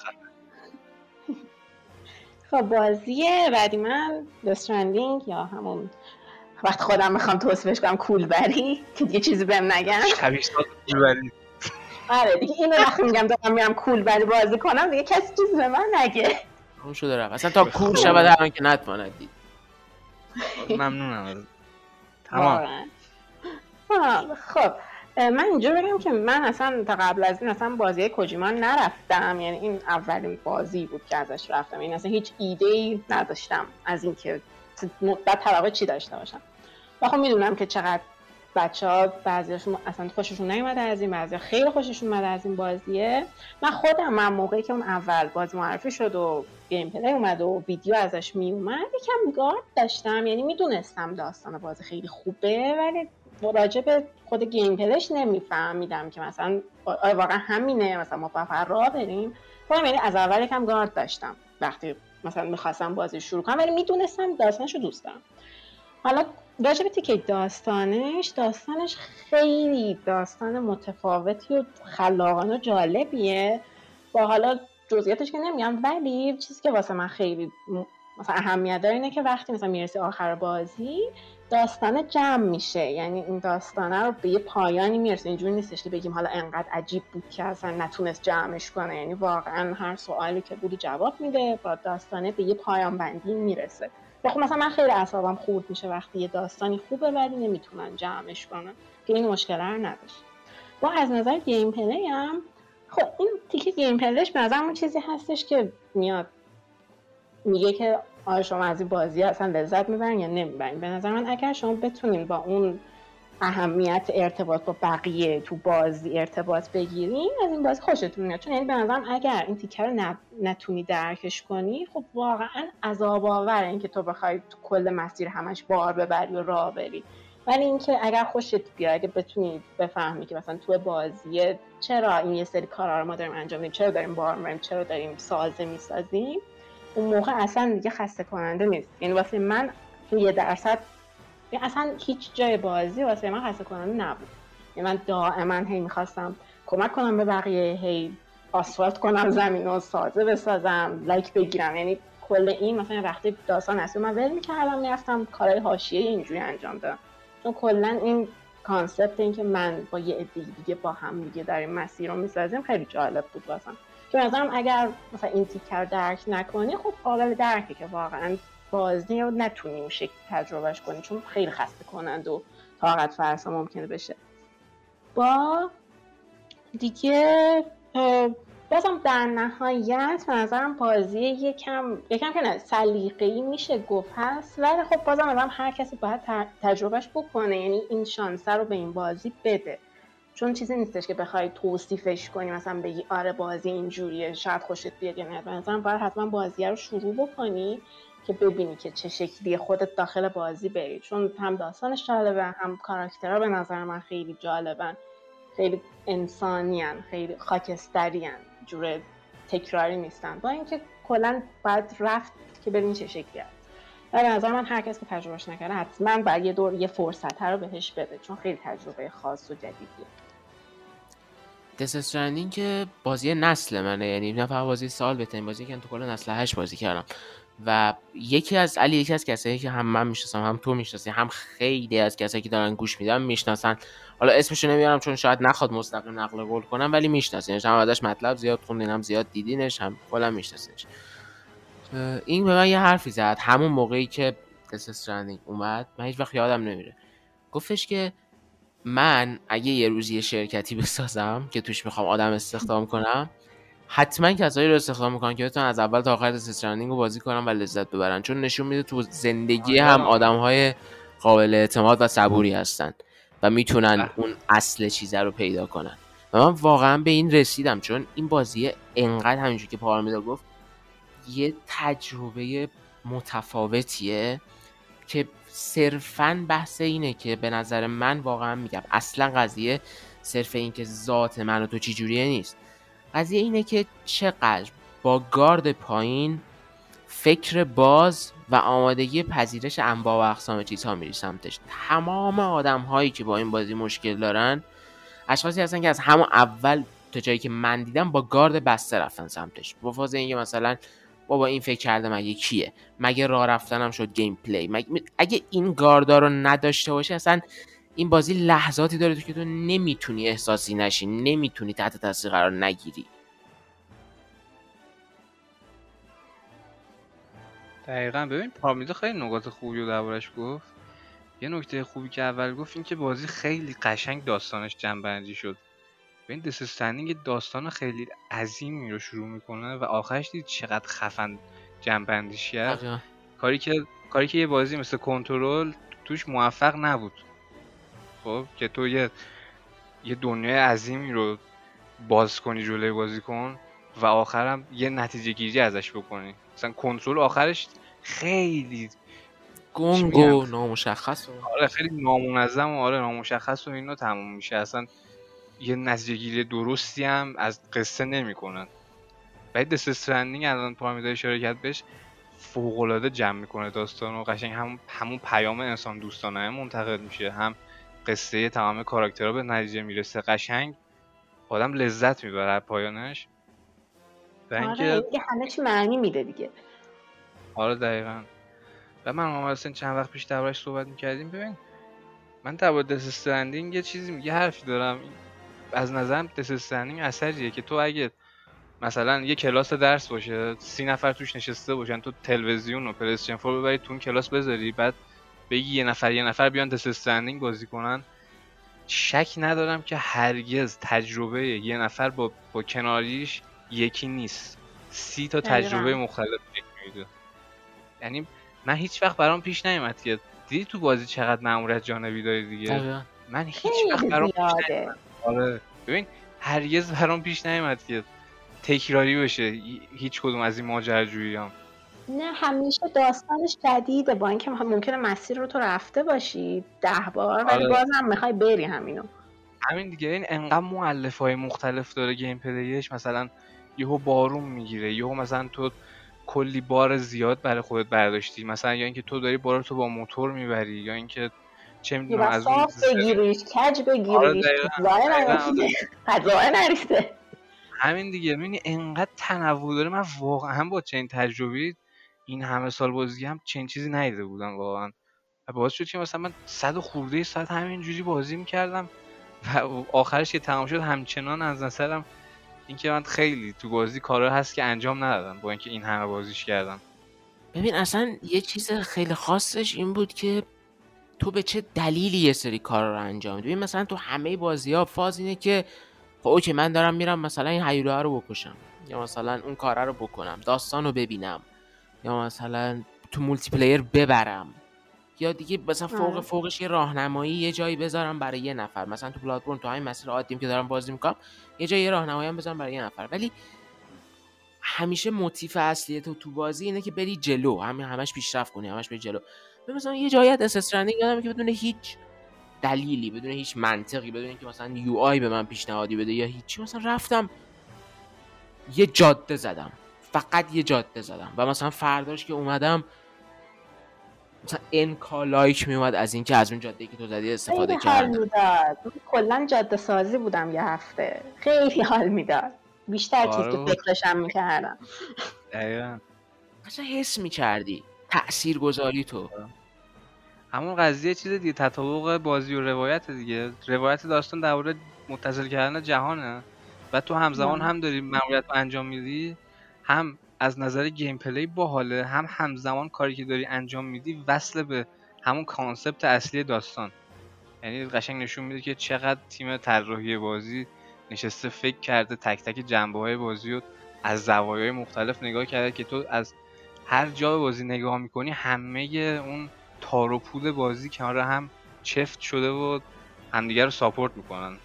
خب. بازی بعدی من دسترندینگ یا همون وقت خودم می‌خوام توصیفش کنم کول بری که دیگه چیزی بهم نگن. ولی آره دیگه اینو وقتی میگم دارم میرم کول بری بازی کنم دیگه کسی چیزی به من نگه. اون شده رفت اصلا تا کور شود هر که نتواند دید. ممنونم. تمام. آه، خب. من اینجا بگم که من اصلا تا قبل از این اصلا بازی کوجیما نرفتم. یعنی این اولین بازی بود که ازش رفتم. این اصلا هیچ ایده ای نداشتم از اینکه مدت توقع چی داشته باشم. و خب می‌دونم که چقدر بچه ها بعضیاشون اصلا خوششون نیومده از این بعضی خیلی خوششون اومده از این بازیه. من خودم من موقعی که اون اول بازی معرفی شد و gameplay اومد و ویدیو ازش می اومد یکم گارد داشتم. یعنی می‌دونستم داستان بازی خیلی خوبه ولی راجع به خود gameplay ش نمیفهمیدم که مثلا واقعا همینه مثلا ما فقط راه بریم خودم یعنی از اول یکم گارد داشتم. وقتی مثلا می‌خواستم بازی شروع کنم ولی می‌دونستم داستانش رو دوست دارم. حالا راجع به تیکه داستانش داستانش خیلی داستان متفاوتی و خلاقانه و جالبیه. با حالا جزئیاتش که نمیگم ولی چیزی که واسه من خیلی مثلا اهمیت داره اینه که وقتی مثلا می‌رسی آخر بازی داستان جمع میشه. یعنی این داستانه رو به یه پایانی می‌رسه. اینجوری نیستش که بگیم حالا انقدر عجیب بود که اصلا نتونست جمعش کنه. یعنی واقعا هر سوالی که بود جواب میده با داستانه به یه پایان بندی می‌رسه. و خب مثلا من خیلی اعصابم خورد میشه وقتی یه داستانی خوبه ولی نمی‌تونن جمعش کنن. که این مشکل رو نداشت. با از نظر gameplay هم خب این تیکه gameplay ش به اون چیزی هستش که میاد. میگه که آیا شما از این بازی اصلا لذت می‌برین یا نمی‌برین؟ به نظر من اگر شما بتونین با اون اهمیت ارتباط با بقیه تو بازی ارتباط بگیرین از این بازی خوشتون میاد. چون یعنی به نظرم اگر این تیکه رو نت- نتونی درکش کنی خب واقعا عذاب آور اینکه تو بخوای تو کل مسیر همش بار ببری و راه بری. ولی اینکه اگر خوشت بیاد اگه بتونی بفهمی که مثلا تو بازی چرا این یه سری کارا رو ما داریم انجام میدیم چرا داریم بار می‌بریم چرا داریم سازه می‌سازیم اون موقع اصلا دیگه خسته کننده نیست. یعنی واسه من تو یه درصد یعنی اصلا هیچ جای بازی واسه من خسته کننده نبود. یعنی من دائما هی می‌خواستم کمک کنم به بقیه هی آسفالت کنم زمین و سازه بسازم لایک بگیرم. یعنی کل این مثلا وقتی داستان اصلی من ول می‌کردم می‌رفتم کارهای حاشیه اینجوری انجام دادم. چون کلا این کانسپت این که من با یه عده دیگه با هم دیگه داریم مسیر رو می‌سازیم خیلی جالب بود واسم. که نظرم اگر مثلا این تیکر درک نکنی خب قابل درکه که واقعا بازی رو نتونی اون شکل تجربهش کنی چون خیلی خسته کنند و طاقت فرسا ممکنه بشه. با دیگه بازم در نهایت به نظرم بازی یکم یکم که نه سلیقه‌ای میشه گفت هست. ولی خب بازم مثلا هر کسی باید تجربهش بکنه یعنی این شانسه رو به این بازی بده. چون چیزی نیستش که بخوای توصیفش کنی مثلا بگی آره بازی اینجوریه شاید خوشت بیاد یا نه. نظرم باید حتما بازی رو شروع بکنی که ببینی که چه شکلی خودت داخل بازی بری. چون هم داستانش جالبه هم کاراکترها به نظر من خیلی جالبن. خیلی انسانیان خیلی خاکستریان جور تکراری نیستن. با اینکه کلا باید رفت که ببین چه شکلی هست به نظر من هر کس که تجربهش نکرده حتما باید یه دور یه فرصت رو بهش بده چون خیلی تجربه خاص و جدیدیه. دست که بازی نسل منه یعنی نه فقط بازی سال بهترین بازی که تو کل نسل هشت بازی کردم. و یکی از علی یکی از کسایی که هم من می‌شناسم هم تو می‌شناسی هم خیلی از کسایی که دارن گوش میدن می‌شناسن. حالا اسمشو نمیارم چون شاید نخواد مستقیم نقل قول کنم ولی میشناسینش هم ازش مطلب زیاد خوندین هم زیاد دیدینش هم کلا میشناسینش. این به من یه حرفی زد. همون موقعی که دس اومد من هیچ وقت یادم نمیره. گفتش که من اگه یه روزی شرکتی بسازم که توش می‌خوام آدم استخدام کنم حتما کسایی رو استخدام می‌کنن که بتونن از اول تا آخر استرندینگ رو بازی کنن و لذت ببرن چون نشون میده تو زندگی آره. هم آدم های قابل اعتماد و صبوری هستن و می‌تونن بله. اون اصل چیزه رو پیدا کنن و من واقعا به این رسیدم چون این بازی انقدر همینجور که پارمیدا گفت یه تجربه متفاوتیه که صرفا بحث اینه که به نظر من واقعا میگم. اصلا قضیه صرف این که ذات من و تو جوریه نیست. قضیه اینه که چقدر با گارد پایین فکر باز و آمادگی پذیرش انواع و اقسام چیزها میری سمتش. تمام آدم هایی که با این بازی مشکل دارن اشخاصی هستن که از همون اول تا جایی که من دیدم با گارد بسته رفتن سمتش. با فاز اینکه مثلا بابا این فکر کرده مگه کیه؟ مگه راه رفتنم شد گیم پلی مگه... اگه این گاردا رو نداشته باشه اصلا این بازی لحظاتی داره که تو نمی‌تونی احساسی نشی نمی‌تونی تحت تاثیر قرار نگیری. دقیقا. ببین پارمیدا خیلی نکات خوبی رو دربارش گفت. یه نکته خوبی که اول گفت این که بازی خیلی قشنگ داستانش جنبندی شد. ببین دستستنینگ داستان خیلی عظیمی رو شروع می‌کنه و آخرش دید چقدر خفن جنبندیش کرد. کاری که کاری که یه بازی مثل کنترل توش موفق نبود. خب که تو یه یه دنیای عظیمی رو باز کنی جلوی بازی کن و آخرم یه نتیجه گیری ازش بکنی. مثلا کنترل آخرش خیلی گنگ و نامشخص آره خیلی نامنظم و آره نامشخص و اینو تموم میشه. اصلا یه نتیجه گیری درستی هم از قصه نمی‌کنن. بعد دست استرندینگ الان پارمیدا اشاره کرد بهش فوق العاده جمع می‌کنه داستان و قشنگ هم همون پیام انسان دوستانه منتقل میشه. هم قصه تمام کاراکترها به نتیجه می‌رسه. قشنگ آدم لذت می‌بره پایانش. و اینکه آره همه چی معنی میده دیگه. آره دقیقا. و من محمد چند وقت پیش دربارش صحبت می‌کردیم. ببین من در دست یه چیزی یه حرفی دارم. از نظرم دست اثریه که تو اگه مثلا یه کلاس درس باشه سی نفر توش نشسته باشن تو تلویزیون و پلیستیشن فور ببری تو اون کلاس بذاری بعد بگی یه نفر یه نفر بیان دست بازی کنن. شک ندارم که هرگز تجربه یه نفر با, با کناریش یکی نیست. سی تا تجربه مختلف میده یعنی من هیچ وقت برام پیش نیومد که دیدی تو بازی چقدر ماموریت جانبی داری دیگه؟ من هیچ وقت برام پیش آره. ببین هرگز برام پیش نیومد که تکراری بشه هیچ کدوم از این ماجراجویی هم. نه همیشه داستانش جدیده. با اینکه ممکنه مسیر رو تو رفته باشی ده بار ولی آره. بازم می‌خوای بری همینو. همین دیگه. این انقدر معلف های مختلف داره گیم پلیش. مثلا یهو بارون می‌گیره. یهو مثلا تو کلی بار زیاد برای خودت برداشتی. مثلا یا اینکه تو داری بار تو با موتور می‌بری یا اینکه چه می‌دونم از اون بگیریش کج بگیریش. آره نریسته همین دیگه. ببینی انقدر تنوع داره. من واقعا با چنین تجربی این همه سال بازی هم چنین چیزی ندیده بودم واقعا. و باعث شد که مثلا من صد خورده ساعت همینجوری بازی می‌کردم و آخرش که تمام شد همچنان از نظرم اینکه من خیلی تو بازی کارا هست که انجام ندادم با اینکه این همه بازیش کردم. ببین اصلا یه چیز خیلی خاصش این بود که تو به چه دلیلی یه سری کار رو انجام میدی؟ مثلا تو همه بازی ها فاز اینه که خب اوکی من دارم میرم مثلا این هیوله رو بکشم یا مثلا اون کاره رو بکنم داستان رو ببینم یا مثلا تو multiplayer ببرم یا دیگه مثلا فوق. فوقش یه راهنمایی یه جایی بذارم برای یه نفر. مثلا تو Bloodborne تو همین مسیر عادیم که دارم بازی می‌کنم یه جایی یه راهنمایی هم بذارم برای یه نفر. ولی همیشه motive اصلی تو تو بازی اینه که بری جلو همین همش پیشرفت کنی همش بری جلو. مثلا یه جایی از اس یادمه که بدون هیچ دلیلی بدون هیچ منطقی بدون اینکه مثلا UI به من پیشنهادی بده یا هیچی مثلا رفتم یه جاده زدم. فقط یه جاده زدم. و مثلا فرداش که اومدم مثلا انکا لایک میومد از اینکه از اون جاده که تو زدی استفاده خیلی حال کردم. کلا جاده سازی بودم یه هفته. خیلی حال می‌داد. بیشتر چیز آره که بابا. فکرشم می‌کردم. دقیقا. حس می‌کردی. تأثیر گذاری تو. همون قضیه چیز دیگه تطابق بازی و روایت دیگه. روایت داستان درباره متصل کردن جهانه. و تو همزمان. هم داری ماموریت رو انجام میدی هم از نظر gameplay باحاله هم همزمان کاری که داری انجام میدی وصل به همون concept اصلی داستان. یعنی قشنگ نشون میده که چقدر تیم طراحی بازی نشسته فکر کرده تک تک جنبه های بازی رو از زوایای مختلف نگاه کرده که تو از هر جا به بازی نگاه می‌کنی همه اون تار و پود بازی کنار هم چفت شده و همدیگه رو support می‌کنن.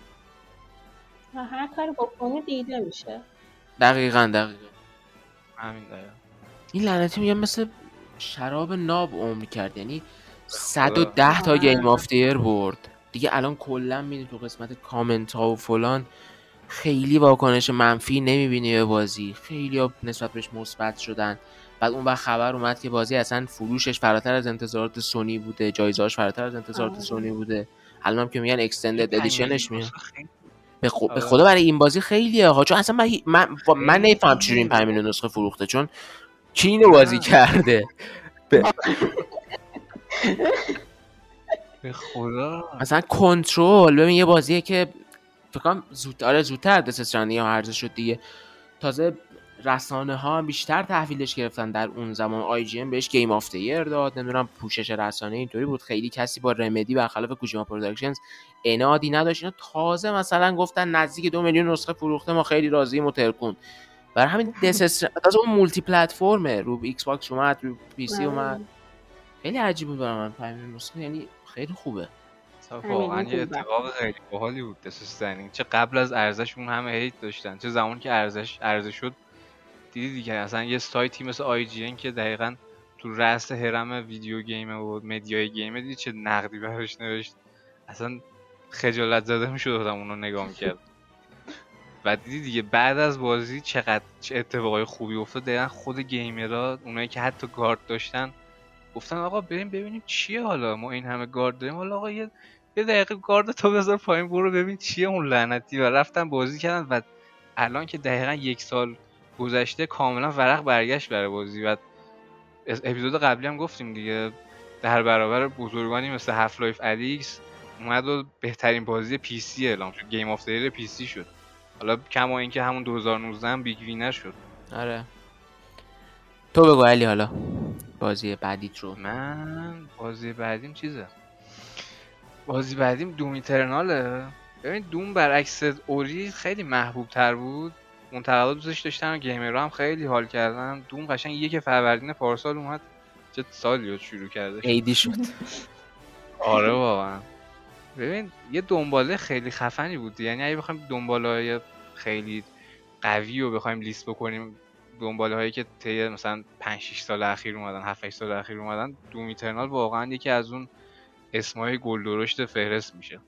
و هر کاری بکنی دیده میشه. دقیقا دقیقا. همین دقیقا. این لعنتی میگم مثل شراب ناب عمر کرد یعنی خدا. 110 تا. Game of the Year برد. دیگه الان کلا می‌بینی تو قسمت کامنت ها و فلان. خیلی واکنش منفی نمی‌بینی به بازی. خیلی ها نسبت بهش مثبت شدن. بعد اون وقت خبر اومد که بازی اصلا فروشش فراتر از انتظارات سونی بوده جایزهاش فراتر از انتظارات آره. سونی بوده الان هم که میگن extended edition ش میاد خیلی- به, خو... به آره. خدا برای این بازی خیلیه ها چون اصلا من, من, من خیلی نمیفهم چجوری این خیلیه. 5 میلیون نسخه فروخته چون کی اینو بازی. کرده به خدا مثلا کنترل ببین یه بازیه که فکر کنم آره زودتر Death Stranding هم عرضه شد دیگه تازه رسانه ها هم بیشتر تحویلش گرفتن در اون زمان. IGN بهش Game of the Year داد. نمی‌دونم پوشش رسانه اینطوری بود. خیلی کسی با Remedy برخلاف Kojima Productions انادی نداشت. اینا تازه مثلا گفتن نزدیک دو میلیون نسخه فروخته ما خیلی راضییم و ترکوند. برای همین Death تازه اون multi-platform ه رو Xbox اومد رو PC اومد. خیلی عجیب بود برای من. 5 میلیون نسخه یعنی خیلی خوبه. واقعا یه. اتفاق خیلی باحالی بود Death Stranding چه قبل از عرضه‌ش اون همه hate داشتن. چه زمان که عرضه‌ش عرضه شد دیدی دیگه اصلا یه سایتی مثل IGN که دقیقا تو رأس هرم video game ه و media ی game ه دیدی چه نقدی براش نوشت؟ اصلا خجالت زده می‌شد آدم اونو نگاه می‌کرد. و دیدی دیگه بعد از بازی چقدر چه اتفاقای خوبی افتاد. دقیقا خود گیمرها اونایی که حتی گارد داشتن گفتن آقا بریم ببینیم چیه حالا. ما این همه گارد داریم. حالا آقا یه یه دقیقه گارد تو بذار پایین برو ببین چیه اون لعنتی. و رفتن بازی کردن. و الان که دقیقا یک سال گذشته کاملا ورق برگشت برای بازی و اپیزود قبلی هم گفتیم دیگه در برابر بزرگانی مثل Half-Life Alyx اومد و بهترین بازی PC اعلام شد. Game of the Year PC شد. حالا کما اینکه همون 2019 هم big winner شد. آره. تو بگو علی حالا. بازی بعدیت رو. من بازی بعدیم چیزه؟ بازی بعدیم Doom Eternal ه ببین Doom برعکس Ori خیلی محبوب تر بود. منتقدا دوستش داشتن و gamer ها هم خیلی حال کردن Doom قشنگ یک فروردین پارسال اومد. چه سالی رو شروع کرده عیدی شد. آره واقعا. ببین یه دنباله خیلی خفنی بود. یعنی اگه بخوایم دنباله های خیلی قوی رو بخوایم لیست بکنیم دنباله هایی که طی مثلا 5 6 سال اخیر اومدن 7 8 سال اخیر اومدن دوم ایترنال واقعا یکی از اون اسمای گل درشت فهرست میشه.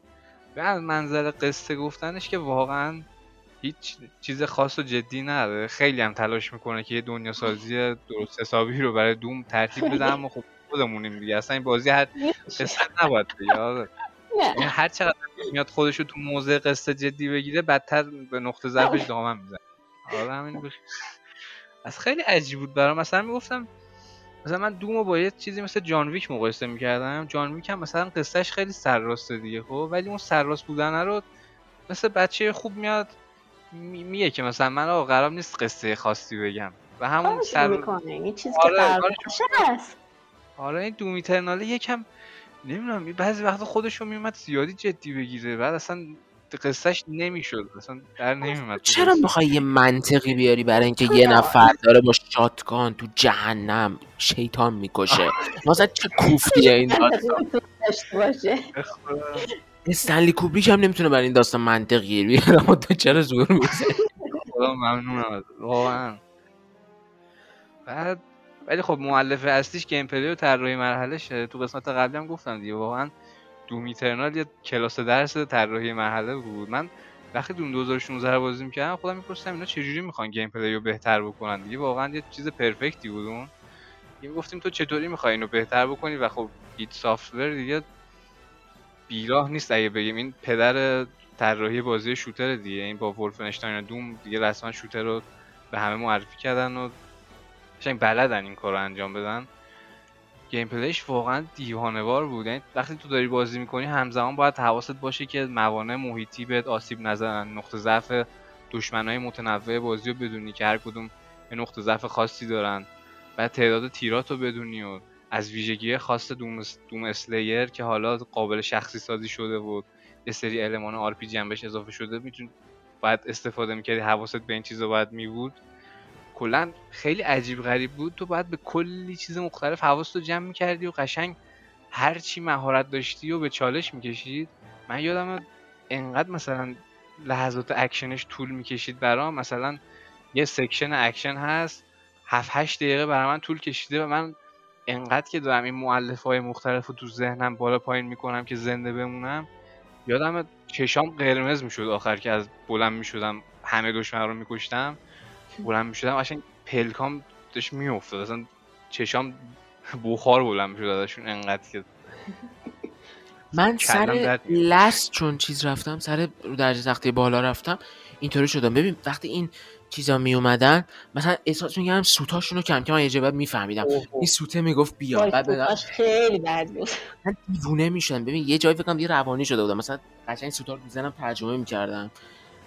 و از منظر قصه گفتنش که واقعا هیچ چیز خاص و جدی نداره. خیلی هم تلاش می‌کنه که یه دنیا سازی درست حسابی رو برای دوم ترتیب بده اما خب خودمونیم دیگه. اصلا این بازی هر قصه نباید بگه. آره. یعنی نه هر چقدر میاد خودش رو تو موضع قصه جدی بگیره بدتر به نقطه ضعفش دامن می‌زنه. آره همین بخ... از خیلی عجیب بود برام. مثلا می‌گفتم مثلا من دومو با یه چیزی مثل جان ویک مقایسه می‌کردم. جان ویک هم مثلا قصهش خیلی سرراسته دیگه خب؟ ولی اون سرراست بودن رو مثل بچه خوب میاد. می- میگه که مثلا من آقا قرار نیست قصه خاصی بگم. و همون سر می‌کنه. یه چیزی آره، که باشه هست. آره این دوم ایترنال یکم نمی‌دونم بعضی وقتا خودش رو میومد زیادی جدی بگیره. بعد اصلا قصهش نمی‌شد اصلا در نمیومد چرا. می‌خوای یه منطقی بیاری برای اینکه یه نفر داره با شاتگان تو جهنم شیطان می‌کشه؟ مثلا چه کوفتیه این داستان استنلی کوبریک هم نمی‌تونه برای این داستان منطقی بیاره اما تو چرا زور می‌زنی؟ خدا ممنونم واقعا. بعد ولی خب مؤلفه اصلیش gameplay و طراحی مرحلهشه. تو قسمت قبلی هم گفتم دیگه واقعا Doom Eternal یه کلاس درس طراحی مرحله بود. من وقتی Doom 2016 رو بازی می‌کردم خودم میپرسیدم اینا چجوری می‌خوان gameplay رو بهتر بکنن دیگه. واقعا یه چیز perfect ی بود اون. گفتیم تو چطوری می‌خوای اینو بهتر بکنی و خب id Software دیگه بیراه نیست اگه بگیم. این پدر طراحی بازی شوتر دیگه. این با ولفنشتاین دوم دیگه رسما شوتر رو به همه معرفی کردن و قشنگ بلدن این کار انجام بدن. گیم پلیش واقعا دیوانوار بود. یعنی وقتی تو داری بازی می‌کنی همزمان باید حواست باشه که موانع محیطی بهت آسیب نزنن. نقطه ضعف دشمنای متنوع بازی رو بدونی که هر کدوم یه نقطه ضعف خاصی دارن بعد تعداد تیرات رو بدونی و از ویژگی خاص دوم, Doom Slayer که حالا قابل شخصی سازی شده بود یه سری المان RPG بهش اضافه شده می‌تونی باید استفاده می‌کردی حواست به این چیزا باید میبود. کلا خیلی عجیب غریب بود. تو باید به کلی چیز مختلف حواست رو جمع می‌کردی و قشنگ هر چی مهارت داشتی و به چالش می‌کشید. من یادم انقدر مثلا لحظات اکشنش طول می‌کشید برام. مثلا یه section اکشن هست 7 8 دقیقه برای من طول کشیده و من انقدر که دارم این معلف های مختلف رو تو ذهنم بالا پایین می‌کنم که زنده بمونم یادم چشام قرمز می‌شد آخر که از بلند می‌شدم همه دشمن رو میکشتم بلند می‌شدم قشنگ پلکام داشت میافتاد اصلا چشام بخار بلند می‌شد ازشون انقدر که من سر لست چون چیز رفتم سر درجه سختی بالا رفتم اینطوری شدم. ببین وقتی این چیزا می اومدن مثلا احساس می‌کردم سوتاشون رو کم کم یه جبه میفهمیدم. این سوته می‌گفت بیا. بعد خیلی بد بود. من دیوونه می‌شدم. ببین یه جایی فکرم دیگه روانی شده بودم. مثلا قشنگ سوتا رو می‌زنم ترجمه می‌کردم.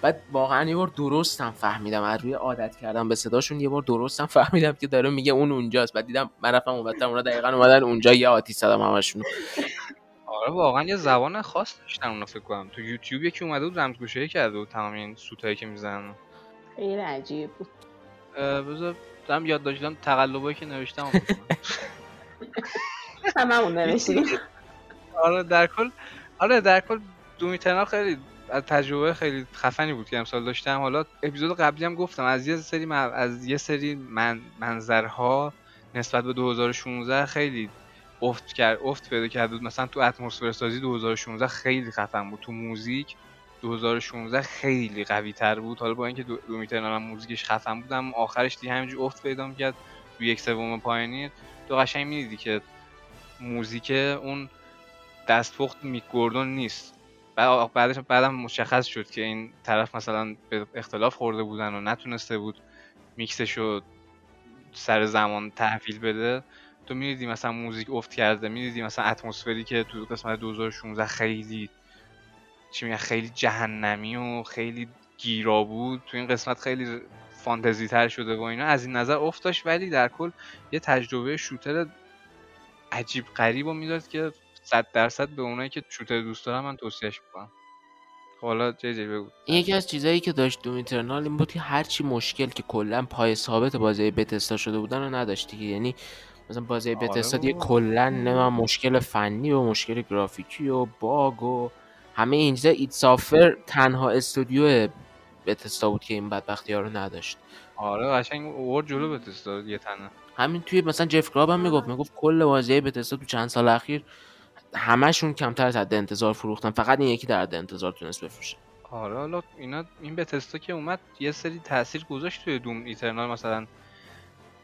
بعد واقعا یه بار درستم فهمیدم. از روی عادت کردم به صداشون یه بار درستم فهمیدم که داره میگه اون اونجاست. بعد دیدم من رفتم اونورتر اونا دقیقا اومدن اونجا یه آتیش زدم همشون آره واقعا یه زبان خاص داشتن اونا فکر کنم. تو یوتیوب یکی اومده بود رمزگشایی کرده بود تمام این سوتایی که می‌زنن. خیلی عجیب بود. بذار دارم یاد داشتم تقلبایی که نوشتم. هممون نوشتیم. آره در کل آره در کل دوم ایترنال خیلی از تجربه خیلی خفنی بود که امسال داشتم. حالا اپیزود قبلی هم گفتم از یه سری من- از یه سری من منظرها نسبت به 2016 خیلی افت کرد افت پیدا کرد بود. مثلا تو اتمسفر سازی 2016 خیلی خفن بود. تو موزیک 2016 خیلی قوی تر بود. حالا با اینکه دو هم موزیکش خفن بود اما آخرش دیگه همینجور افت پیدا می‌کرد تو یک سوم پایینی تو قشنگ می‌دیدی که موزیک اون دستپخت میک گوردون نیست. بعد بعدش بعدم مشخص شد که این طرف مثلا به اختلاف خورده بودن و نتونسته بود میکسش رو سر زمان تحویل بده. تو می‌دیدی مثلا موزیک افت کرده می‌دیدی مثلا اتمسفری که تو قسمت 2016 خیلی چی میگن خیلی جهنمی و خیلی گیرا بود. تو این قسمت خیلی فانتزی تر شده و اینا. از این نظر افت داشت ولی در کل یه تجربه شوتر عجیب غریب رو می‌داد که صد درصد به اونایی که شوتر دوست دارن من توصیهش می‌کنم. حالا جی جی بگو. این یکی از چیزایی که داشت دوم ایترنال این بود که هرچی مشکل که کلا پای ثابت بازی بتستا شده بودن رو نداشتی یعنی مثلا بازی آره بتستا دیگه بابا. کلا نمی‌دونم مشکل فنی و مشکل گرافیکی و باگ و همه این چیزا ایتسافر تنها استودیو بتستا بود که این بدبختی ها رو نداشت. آره قشنگ اوورد جلو بتستا یه تنه. همین توی مثلا جف گراب هم می‌گفت می‌گفت کل بازی بتستا تو چند سال اخیر همشون کمتر از حد انتظار فروختن. فقط این یکی در حد انتظار تونست بفروشه. آره حالا اینا این بتستا که اومد یه سری تاثیر گذاشت توی دوم ایترنال مثلا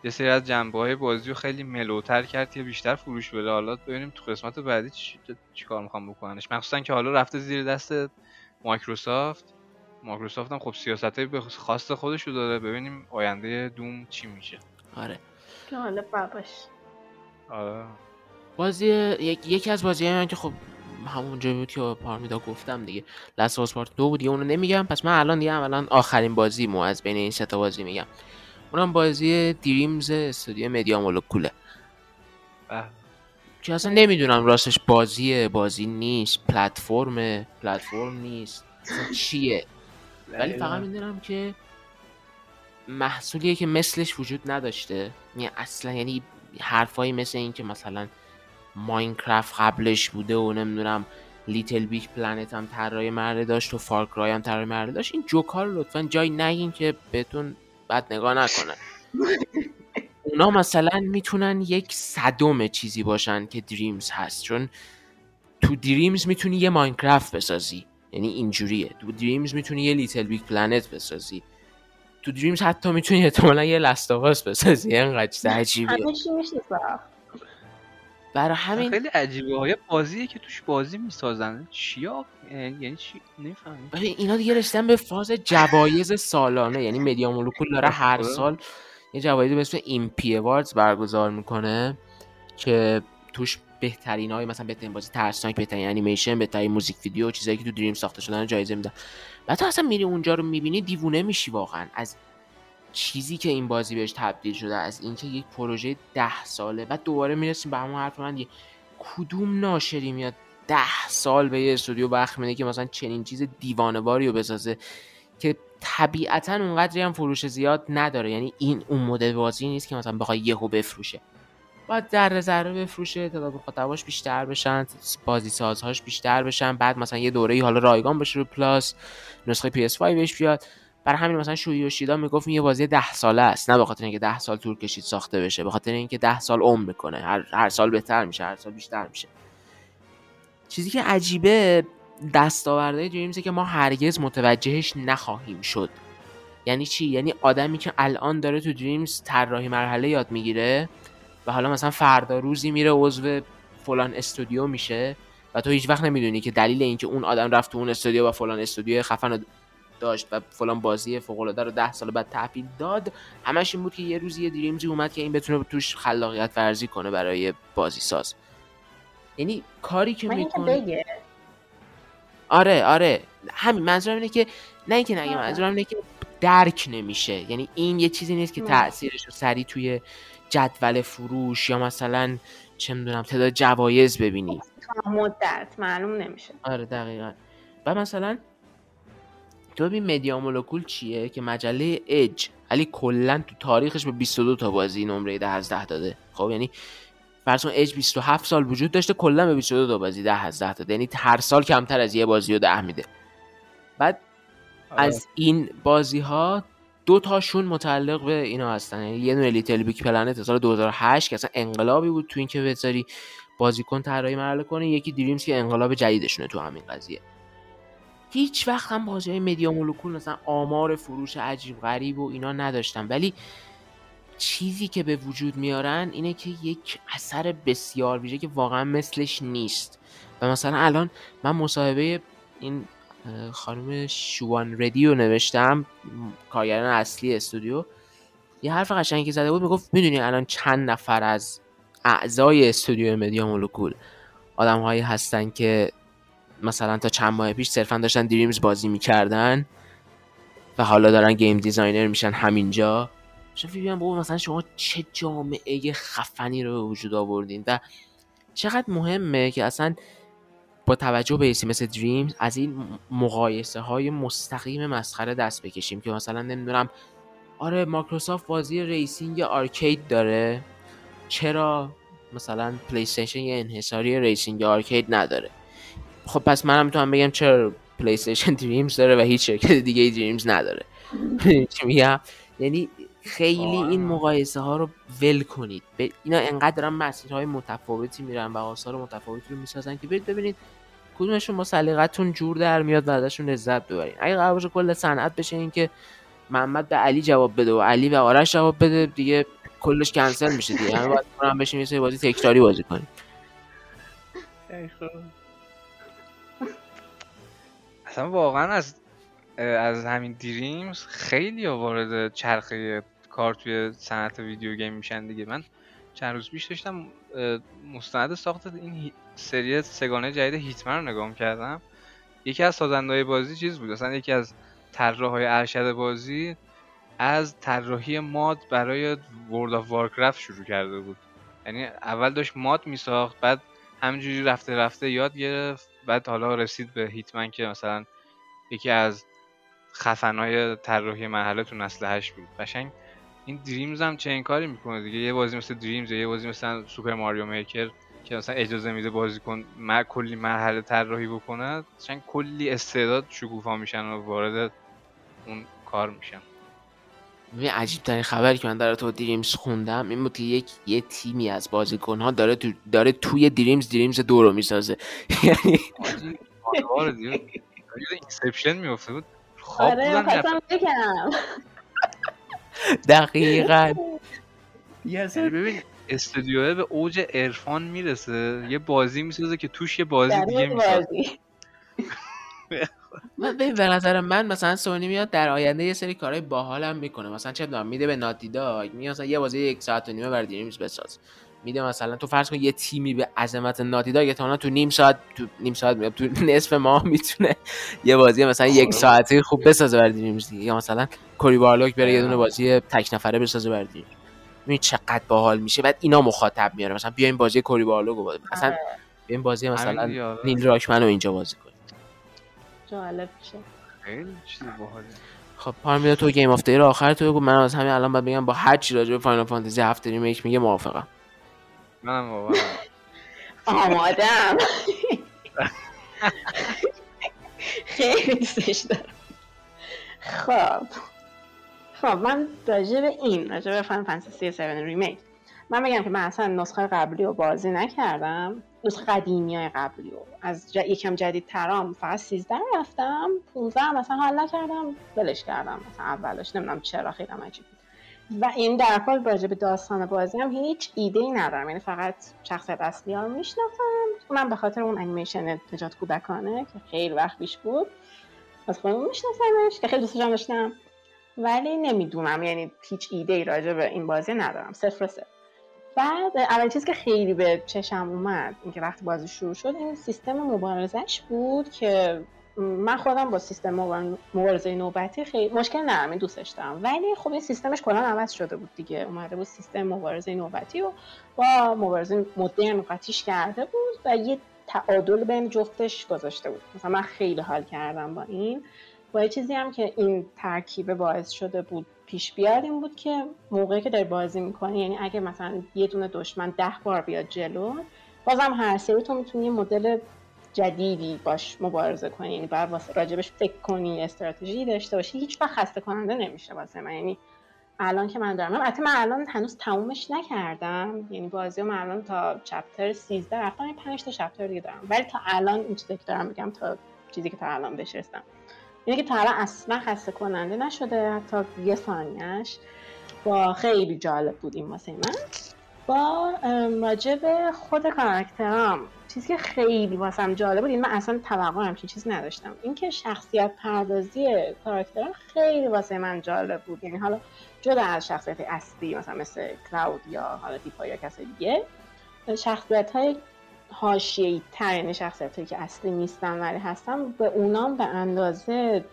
یه سری از جنبه های بازی رو خیلی ملوتر کرد که بیشتر فروش بده. حالا ببینیم تو قسمت بعدی چی, چی کار می‌خوام بکننش. مخصوصا که حالا رفته زیر دست مایکروسافت. مایکروسافت هم خب سیاست های خاص خودش رو داره. ببینیم آینده Doom چی میشه. آره. باباش. آره. بازی یک... یکی از بازی من که خب همونجا بود که پارمیدا گفتم دیگه. Of Us Part دو بود. دیگه اونو نمیگم. پس من الان دیگه اولا آخرین بازی مو از بین این سه تا بازی میگم. اونم بازی Dreams استودیو Media Molecule ه. به. که اصلا نمی‌دونم راستش بازیه بازی نیست پلتفرم پلتفرم نیست چیه؟ ولی فقط می‌دونم که محصولیه که مثلش وجود نداشته. یعنی اصلا یعنی حرفایی مثل این که مثلا Minecraft قبلش بوده و نمی‌دونم LittleBigPlanet هم طراحی مرحله داشت و Far Cry هم طراحی مرحله داشت. این جوکا رو لطفا جایی نگین که بهتون بد نگاه نکنن اونا مثلا می‌تونن یک صدم چیزی باشن که Dreams هست. چون تو Dreams می‌تونی یه Minecraft بسازی. یعنی اینجوریه. تو Dreams می‌تونی یه LittleBigPlanet بسازی. تو Dreams حتی می‌تونی احتمالا یه Last of Us بسازی. اینقدر چیز عجیبیه. برای همین خیلی عجیبه ها یه بازیه که توش بازی می‌سازن. چیا؟ یعنی چی؟ نفهمم اینا دیگه رسیدن به فاز جوایز سالانه. یعنی Media Molecule داره هر خب. سال یه جوایزی به اسم Impy Awards برگزار می‌کنه که توش بهترین های مثلا بهترین بازی ترسناک بهترین انیمیشن بهترین music video چیزایی که تو Dreams ساخته شدن جایزه میدن. بعد تو اصلا میری اونجا رو می‌بینی دیوونه میشی واقعا. از چیزی که این بازی بهش تبدیل شده از اینکه یک پروژه ده ساله. بعد دوباره می‌رسیم به همون حرف من کدوم ناشری میاد ده سال به یه استودیو وقت میده که مثلا چنین چیز دیوانه باری رو بسازه که طبیعتا اونقدری هم فروش زیاد نداره. یعنی این اون مدل بازی نیست که مثلا بخوای یهو بفروشه. باید در ذره بفروشه تعداد مخاطباش بیشتر بشن بازی سازهاش بیشتر بشن بعد مثلا یه دوره ای حالا رایگان بشه رو پلاس نسخه PS5 بهش بیاد. برای همین مثلا شویی شیدا می‌گفت یه بازی ده ساله است. نه بخاطر اینکه ده سال طول کشید ساخته بشه به خاطر اینکه ده سال عمر می‌کنه. هر, هر سال بهتر میشه هر سال بیشتر میشه. چیزی که عجیبه دستاوردهای دریمزه که ما هرگز متوجهش نخواهیم شد. یعنی چی؟ یعنی آدمی که الان داره تو دریمز طراحی مرحله یاد می‌گیره و حالا مثلا فردا روزی میره عضو فلان استودیو میشه و تو هیچ وقت نمی‌دونی که دلیل اینکه اون آدم رفت تو اون استودیو و فلان استودیو خفن داشت و فلان بازی فوق العاده رو ده سال بعد تحویل داد. همش این بود که یه روزی یه دریمزی اومد که این بتونه توش خلاقیت ورزی کنه برای بازی ساز. یعنی کاری که می‌کنه آره آره. همین منظورم اینه که نه اینکه نگه منظورم اینه که درک نمیشه. یعنی این یه چیزی نیست که تاثیرش رو سری توی جدول فروش یا مثلا چه می‌دونم تعداد جوایز ببینی. مدت معلوم نمیشه. آره دقیقا. و مثلا تو ببین مدیا مولکول چیه که مجله اج علی کلا تو تاریخش به 22 تا بازی نمره 10 از 10 داده. خب یعنی فرض اج 27 سال وجود داشته کلا به 22 تا بازی 10 از 10 داده. یعنی هر سال کمتر از یه بازی رو 10 میده. بعد آره. از این بازی ها دو تاشون متعلق به اینا هستن. یعنی یه دونه LittleBigPlanet سال 2008 که اصلا انقلابی بود تو اینکه بذاری بازیکن طراحی مرحله کنه یکی Dreams که انقلاب جدیدشونه تو همین قضیه. هیچ وقت هم بازی های Media Molecule مثلا آمار فروش عجیب غریب و اینا نداشتن ولی چیزی که به وجود میارن اینه که یک اثر بسیار ویژه که واقعا مثلش نیست. و مثلا الان من مصاحبه این خانم شوان ردی رو نوشتم کارگران اصلی استودیو. یه حرف قشنگی زده بود می‌گفت می‌دونی الان چند نفر از اعضای استودیو مدیا مولکول آدم هایی هستن که مثلا تا چند ماه پیش صرفا داشتن دریمز بازی می‌کردن و حالا دارن game designer میشن همینجا. شما ببینم بابا مثلا شما چه جامعه خفنی رو به وجود آوردین و چقدر مهمه که اصلا با توجه به ایسی مثل Dreams از این مقایسه های مستقیم مسخره دست بکشیم که مثلا نمی‌دونم آره مایکروسافت بازی racing arcade داره. چرا مثلا PlayStation یه انحصاری racing arcade نداره؟ خب پس منم می‌تونم بگم چرا PlayStation Dreams داره و هیچ شرکت دیگه Dreams نداره. چی میگم؟ یعنی خیلی این مقایسه ها رو ول کنید. اینا انقدر دارن مسیرهای متفاوتی میرن و آثار متفاوتی رو می‌سازن که برید ببینید کدومشون با سلیقتون جور در میاد و ازشون لذت ببرین اگه قرار باشه کل صنعت بشه این که محمد به علی جواب بده و علی به آرش جواب بده دیگه کلش کنسل میشه دیگه. همه باید هم بشیم یه بازی تکراری بازی کنیم. اصلا واقعا از از همین دریمز خیلی وارد چرخه کار توی صنعت ویدیو گیم میشن دیگه. من چند روز پیش داشتم مستند ساخت این سری سگانه جدید هیتمن رو نگاه کردم یکی از سازنده بازی چیز بود؟ اصلا یکی از های ارشد بازی از طراحی ماد برای ورد آف وارکرافت شروع کرده بود. یعنی اول داشت ماد میساخت بعد همینجوری رفته رفته یاد گرفت. بعد حالا رسید به هیتمن که مثلا یکی از خفنای طراحی مرحله تو نسل 8 بود. قشنگ این دریمز هم چه این کاری می‌کنه دیگه؟ یه بازی مثل دریمز یه بازی مثل سوپر ماریو میکر که مثلا اجازه میده بازیکن مر کلی مرحله طراحی بکنه قشنگ کلی استعداد شکوفا میشن و وارد اون کار میشن. یه عجیب ترین خبری که من در تو دریمز خوندم این بود که یک یه تیمی از بازیکن ها داره تو داره توی دریمز دریمز دو رو می‌سازه. یعنی اینسپشن میفته بود. خواب آره دقیقا. یعنی ببین استودیو به اوج عرفان می‌رسه. یه بازی می‌سازه که توش یه بازی دیگه می‌سازه. من به نظر من مثلا سونی میاد در آینده یه سری کارهای باحال هم می‌کنه. مثلا چه می‌دونم میده به ناتی داگ میاد مثلا یه بازی یک ساعت و نیمه برای دریمز بساز. میده مثلا تو فرض کن یه تیمی به عظمت Naughty Dog احتمالاً تو نیم ساعت تو نیم ساعت میگم تو نصف ماه می‌تونه یه بازی مثلا یک ساعته خوب بسازه برای Dreams دیگه. یا مثلا Cory Barlog بره یه دونه بازی تک نفره بسازه برای Dreams ببین چقدر باحال میشه. بعد اینا مخاطب میاره. مثلا بیاین بازی Cory Barlog رو مثلا بیاین بازی مثلا آره. Neil Druckmann رو اینجا بازی کنیم. جالب میشه. خیلی چیز باحاله. خب پارمیدا تو Game of the Year رو آخر تو بگو. من از همین الان باید بگم با هر چی راجع به Final Fantasy 7 Remake میگه موافقم. منم واقعا. آمادم. خیلی دوستش دارم. خب. خب من راجع به این راجع به فان فانتزی 7 ریمیک. من بگم که من اصلا نسخه قبلی رو بازی نکردم. قدیمی های قبلی رو. از. یکم جدید ترام فقط 13 رفتم 15 مثلا حال نکردم ولش کردم. مثلا اولش نمی‌دونم چرا خیلی عجیب بود. و این در کل راجع به داستان بازی هم هیچ ایده ای ندارم. یعنی فقط شخصیت اصلی ها من به خاطر اون انیمیشن نجات کودکانه که خیلی وقت پیش بود. از خودم میشناسمش که خیلی دوستش داشتم. ولی نمی‌دونم. یعنی هیچ ایده ای راجع به این بازی ندارم. صفر و صفر. بعد اول چیزی که خیلی به چشم اومد اینکه وقتی بازی شروع شد این سیستم مبارزش بود که من خودم با سیستم مبار- مبارزه نوبتی خیلی مشکل ندارم دوستش دارم. ولی خب این سیستمش کلا عوض شده بود دیگه. اومده بود سیستم مبارزه نوبتی و با مبارزه مدرن قاطیش کرده بود و یه تعادل بین جفتش گذاشته بود. مثلا من خیلی حال کردم با این. با یه چیزی هم که این ترکیب باعث شده بود پیش بیاد این بود که موقعی که داری بازی می‌کنی یعنی اگه مثلا یه دونه دشمن ده بار بیاد جلو بازم هر سری تو می‌تونی مدل جدیدی باش مبارزه کنی. یعنی باید واسه راجبش فکر کنی استراتژی داشته باشی. هیچ وقت خسته کننده نمیشه واسه من. یعنی الان که من دارم البته من الان هنوز تمومش نکردم. یعنی بازی من الان تا چپتر 13 رفتم یه 5 تا چپتر دیگه دارم. ولی تا الان این چیزی که دارم میگم تا چیزی که تا الان بهش اینه که تا الان اصلا خسته کننده نشده حتی یه ثانیهش با خیلی جالب بود این واسه من. با به خود کاراکترام. چیزی که خیلی واسم جالب بود این من اصلا توقع همچین چیزی نداشتم. اینکه شخصیت پردازی کاراکترها خیلی واسه من جالب بود. یعنی حالا جدا از شخصیت اصلی مثلا مثل کلاود یا حالا دیپا یا کسی دیگه شخصیت های حاشیه‌ای تر یعنی شخصیت هایی که اصلی نیستن ولی هستن به اونام به اندازه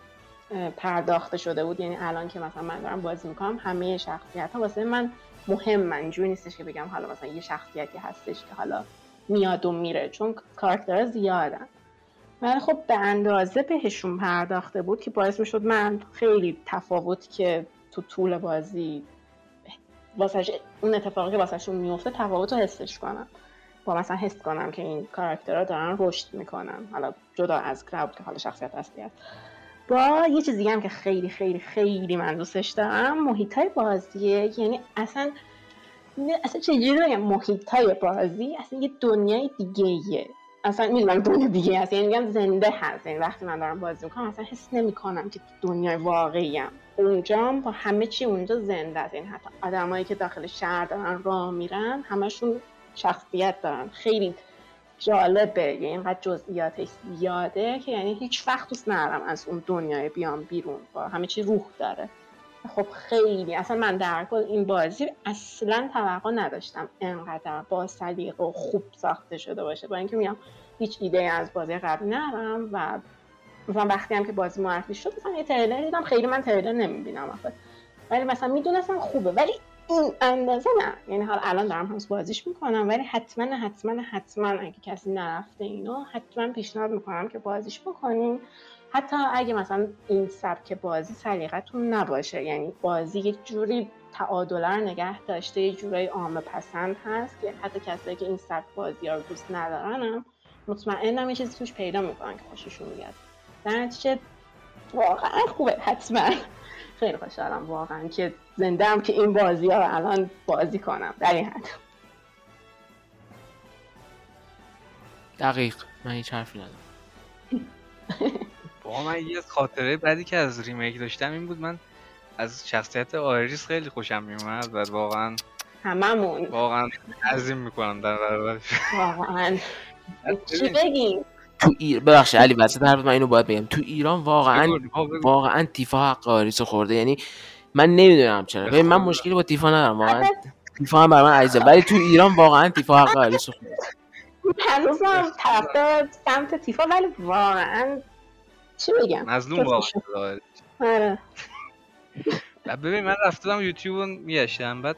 پرداخته شده بود. یعنی الان که مثلا من دارم بازی می‌کنم همه شخصیت ها واسه من مهم اینجوری نیستش که بگم حالا مثلا یه شخصیتی هستش که حالا میاد و میره چون کاراکترها زیادن. ولی خب به اندازه بهشون پرداخته بود که باعث می‌شد من خیلی تفاوت که تو طول بازی واسه اون اتفاقی که واسهشون میفته تفاوت رو حسش کنم. با مثلا حس کنم که این کاراکترها دارن رشد می‌کنن. حالا جدا از کلاود که حالا شخصیت اصلی هست با یه چیز دیگه هم که خیلی خیلی خیلی من دوستش دارم محیط های بازیه یعنی اصلا اصلا چجوری بگم محیط های بازی؟ اصلا یه دنیای دیگه اصلا می‌دونم دنیا دیگه هست یعنی میگم زنده هست. یعنی وقتی من دارم بازی می‌کنم اصلا حس نمی‌کنم که دنیای واقعی ام. اونجا با همه چی اونجا زنده است. یعنی حتی آدمایی که داخل شهر دارن راه میرن همشون شخصیت دارن خیلی جالبه. یعنی اینقدر جزئیاتش زیاده که یعنی هیچ وقت دوست ندارم از اون دنیای بیام بیرون. با همه چی روح داره. خب خیلی. اصلا من در کل این بازی اصلا توقع نداشتم انقدر با سلیقه و خوب ساخته شده باشه. با اینکه میام هیچ ایده از بازی قبل ندارم و مثلا وقتی هم که بازی معرفی شد مثلا یه تریلر دیدم. خیلی من تریلر نمی‌بینم آخه. ولی مثلا می‌دونستم خوبه. ولی این اندازه نه. یعنی حالا الان دارم هنوز بازیش می‌کنم ولی حتما حتما حتما اگه کسی نرفته اینو حتما پیشنهاد می‌کنم که بازیش بکنیم. حتی اگه مثلا این سبک بازی سلیقتون نباشه یعنی بازی یک جوری تعادله رو نگه داشته یه جورایی عامه پسند هست که حتی کسایی که این سبک بازی رو دوست ندارن هم مطمئنم یه چیزی توش پیدا می‌کنن که خوششون میاد. در نتیجه واقعا خوبه حتما. خیلی خوشحالم واقعا که زنده هم که این بازی ها رو الان بازی کنم. در این حد. دقیق. من هیچ حرفی ندارم. با من یه خاطره بعدی که از ریمیک داشتم این بود. من از شخصیت آیریس خیلی خوشم میومد و واقعا هممون. واقعا تعظیم می‌کنم در برابرش. واقعا. چی بگیم تو ایر ببخشید علی وسط حرف من اینو باید بگم. تو ایران واقعا. واقعا تیفا حق آریس خورده. یعنی من نمی‌دونم چرا. ببین من مشکلی با تیفا ندارم واقعا. تیفا هم برای من عزیزه. ولی تو ایران واقعا تیفا حق رو خورده هنوزم طرفدار سمت تیفا ولی واقعا چی بگم مظلوم. واقعا. آره. و ببین من رفتم یوتیوب رو میگشتم. بعد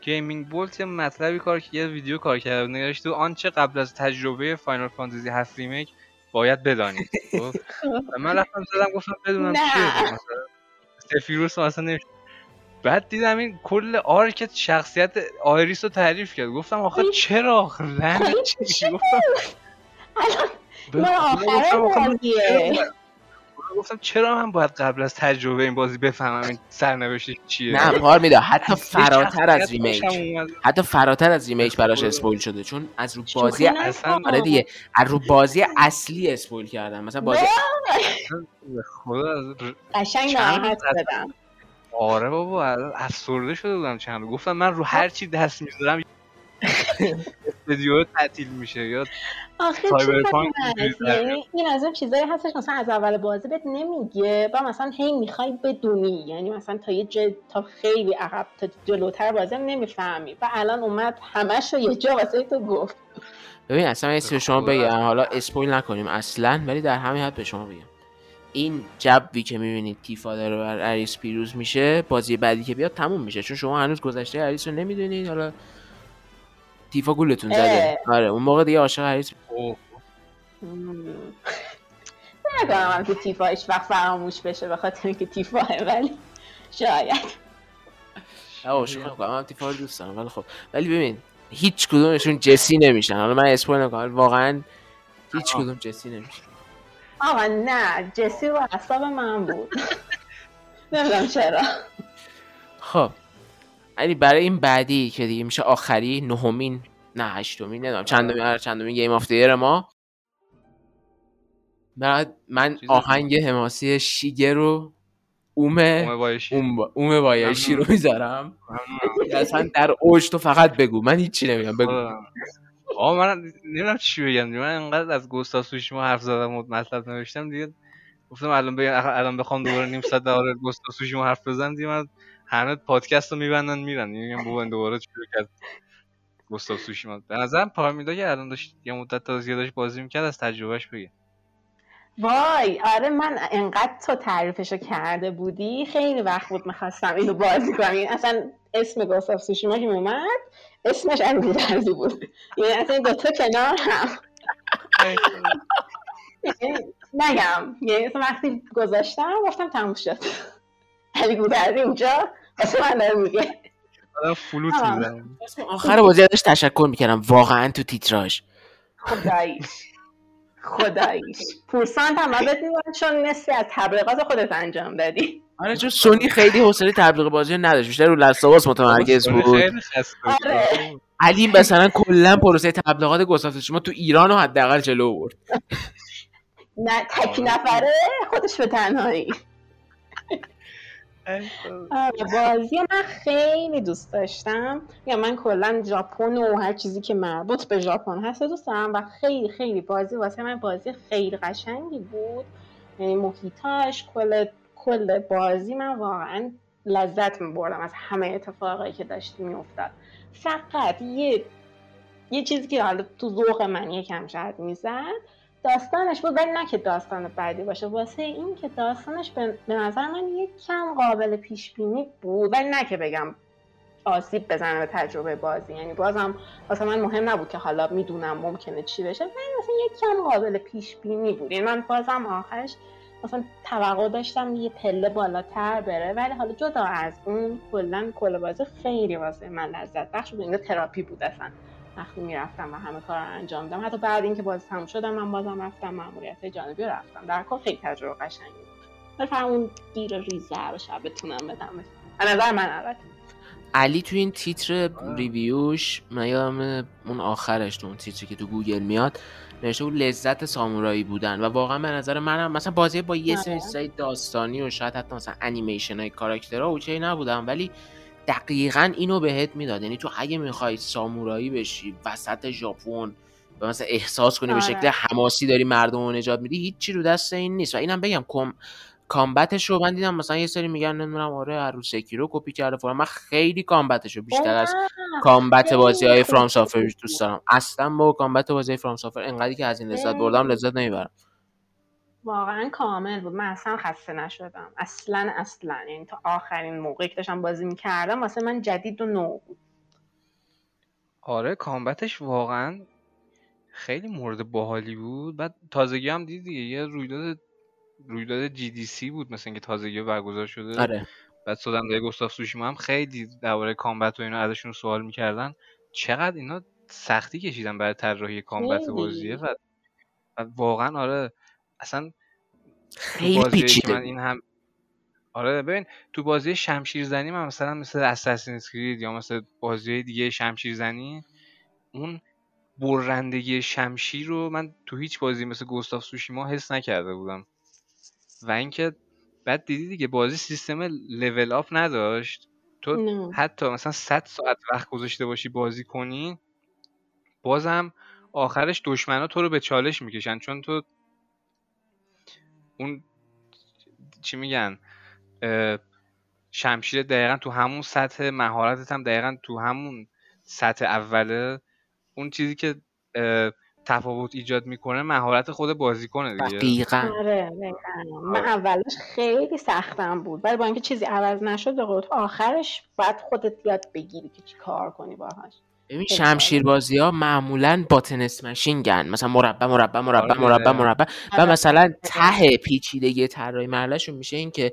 GamingBolt یه مطلبی کار یه ویدیو کار کرده بود. نگاشت تو آنچه قبل از تجربه Final Fantasy 7 Remake باید بدانید. خب؟ من رفتم زدم گفتم بدونم نه. چیه مثلا. سفیروس مثلا نمیشه بعد دیدم این کل arc شخصیت آیریس رو تعریف کرد. گفتم آخه چرا؟ لعنت چی؟ گفتم الان ما آخره گفتم چرا من باید قبل از تجربه این بازی بفهمم این سرنوشتش چیه؟ نه پار میده. حتی فراتر از ریمیک. حتی فراتر از Remake براش spoil شده. چون از رو بازی اصلا. آره دیگه. از رو بازی اصلی spoil کردن مثلا بازی خدا از قشنگ ناراحت شدم. آره بابا الان افسرده شده بودم چند. گفتم من رو هر چی دست می‌ذارم ویدیو تعطیل میشه یا آخه یعنی این از اون چیزایی هستش مثلا از اول بازی بهت نمیگه و مثلا هی می‌خوای بدونی. یعنی مثلا تا یه جا تا خیلی عقب تا جلوتر بازی هم نمی‌فهمی. و الان اومد همش رو یه جا واسه تو گفت. ببین اصلا به شما. بگم. حالا spoil نکنیم اصلا ولی در همین حد به شما بگم. این جوی که می‌بینید تیفا داره بر اریس پیروز میشه بازی بعدی که بیاد تموم میشه. چون شما هنوز گذشته اریس رو نمی‌دونید. حالا تیفا گولتون زده. آره اون موقع دیگه عاشق اوه. نکنم هم که تیفا هیچ وقت فراموش بشه به خاطر اینکه تیفاه ولی شاید. عاشق کنم من تیفا رو دوست دارم ولی خب. ولی ببین هیچ کدومشون جسی نمیشن. حالا من اسپویل نکنم واقعا هیچ کدوم جسی نمیشن. آقا نه. جسی رو اعصاب من بود. نمی‌دونم چرا. خب. یعنی برای این بعدی که دیگه میشه آخری نهمین نه هشتمین نمی‌دونم چندمین آره چندمین game of the year ما. بعد من آهنگ حماسی شیگرو اومه اومه‌بایشی. رو. می‌ذارم. اصلا در اوج تو فقط بگو. من هیچی نمیگم بگو. آقا من نمی‌دونم چی بگم. من انقدر از Ghost of Tsushima حرف زدم و مطلب نوشتم دیگه گفتم الان بگم الان بخوام دوباره نیم ساعت درباره گوستا سوشیما حرف بزنم دیگه من همه پادکست رو میبندن میرن میگم بابا این دوباره شروع کرد. گوستا سوشیما به نظرم پارمیدا که الان داشت یه مدت تا زیاد داشت بازی می‌کرد از تجربهش بگه وای آره من انقدر تو تعریفشو کرده بودی خیلی وقت بود می‌خواستم اینو بازی کنم. یعنی اصلا اسم گوستاف سوشیما که میومد اسمش انگودرزی بود. یعنی اصلا این دوتا کنار هم. نگم. یعنی اصلا وقتی گذاشتم گفتم تموم شد. علی گودرزی اونجا واسه من داره میگه. فلوت آه. می‌زنه. آخر بازی ازش تشکر می‌کردم واقعا تو تیتراژ. خداییش. خداییش. پورسانت هم بهت میگم چون نصفی از تبلیغات خودت انجام دادی. آره چون سونی خیلی حوصله تبلیغ بازی رو نداشت بیشتر رو لستاواس متمرکز بود. آره. علی مثلا کلا پروسه تبلیغات گستاف شما تو ایران رو حداقل جلو برد. نه تکی نفره خودش به تنهایی. بازی من خیلی دوست داشتم. یا من کلا ژاپن و هر چیزی که مربوط به ژاپن هست دوست دارم و خیلی خیلی بازی واسه من بازی خیلی قشنگی بود. یعنی محیطاش کل کل بازی من واقعا لذت میبردم از همه اتفاقایی که داشت میافتاد. فقط یه یه چیزی که حالا تو ذوق من یکم شاید می‌زد داستانش بود ولی نه که داستان بعدی باشه. واسه این که داستانش به نظر من یک کم قابل پیش بینی بود. ولی نه که بگم آسیب بزنه به تجربه بازی. یعنی بازم واسه من مهم نبود که حالا می‌دونم ممکنه چی بشه. ولی مثلا یک کم قابل پیش بینی بود. یعنی من بازم آخرش مثلا توقع داشتم یه پله بالاتر بره. ولی حالا جدا از اون کلا کل بازی خیلی واسه من لذت بخش بود. اینجا تراپی بود اصلا. وقتی می‌رفتم و همه کار رو انجام دادم حتی بعد اینکه بازی تموم شدم من بازم رفتم ماموریت جانبی رو رفتم. در کل خیلی تجربه قشنگی بود. اون گیر ریزه رو شاید بتونم بدم. به نظر من البته. علی تو این تیتر review ش من یادم اون آخرش تو اون تیتری که تو گوگل میاد نوشته بود لذت سامورایی بودن. و واقعا به نظر منم مثلا بازی با یه سری چیزای داستانی و شاید حتی مثلا انیمیشن های کاراکترها OK نبودن ولی دقیقا اینو بهت می‌داد یعنی تو اگه می‌خوای سامورایی بشی وسط ژاپن و مثلا احساس کنی به شکل آره. حماسی داری مردم رو نجات میدی هیچی رو دست این نیست و اینم بگم کم combat ش رو من دیدم مثلا یه سری میگن نمی‌دونم آره هر رو کپی کرده فلان من خیلی combat ش رو بیشتر از کامبت بازی های فرام سافر. دوست دارم اصلا با کامبت بازی فرام سافر انقدری که از این لذت. بردم لذت نمی‌برم واقعا کامل بود. من اصلا خسته نشدم. اصلا اصلا. یعنی تا آخرین موقعی که داشتم بازی می‌کردم واسه من جدید و نو بود. آره کامبتش واقعا خیلی مورد باحالی بود. بعد تازگی هم دیدی دیگه یه رویداد رویداد جی دی سی بود مثلا که تازگی برگزار شده. آره. بعد سودنده گستاف سوشیما هم خیلی درباره کامبت و اینا ازشون سوال می‌کردن. چقدر اینا سختی کشیدن برای طراحی کامبت. بازیه. و, و واقعا آره اصلا خیلی پیچیده من این هم آره ببین تو بازی شمشیر زنی من مثلا مثل اساسین کرید یا مثل بازی دیگه شمشیر زنی اون برندگی شمشیر رو من تو هیچ بازی مثل گوستاف سوشیما حس نکرده بودم. و اینکه بعد دیدی دیگه بازی سیستم لول آپ نداشت. تو نه. حتی مثلا 100 ساعت وقت گذاشته باشی بازی کنی بازم آخرش دشمنا تو رو به چالش می‌کشن. چون تو اون چی میگن شمشیر دقیقا تو همون سطح مهارتت هم دقیقا تو همون سطح اوله. اون چیزی که تفاوت ایجاد می‌کنه مهارت خود بازیکنه دیگه. دقیقا. آره دقیقاً. من آره. اولش خیلی سختم بود. ولی با اینکه چیزی عوض نشد آخرش باید خودت یاد بگیری که چی کار کنی باهاش. ببین خیلی شمشیر بازی ها معمولا باتن اسمشین گن. مثلا مربع مربع مربع آره. مربع مربع. و آره. مثلا ته پیچیدگی طراحی مرحلهشون میشه این که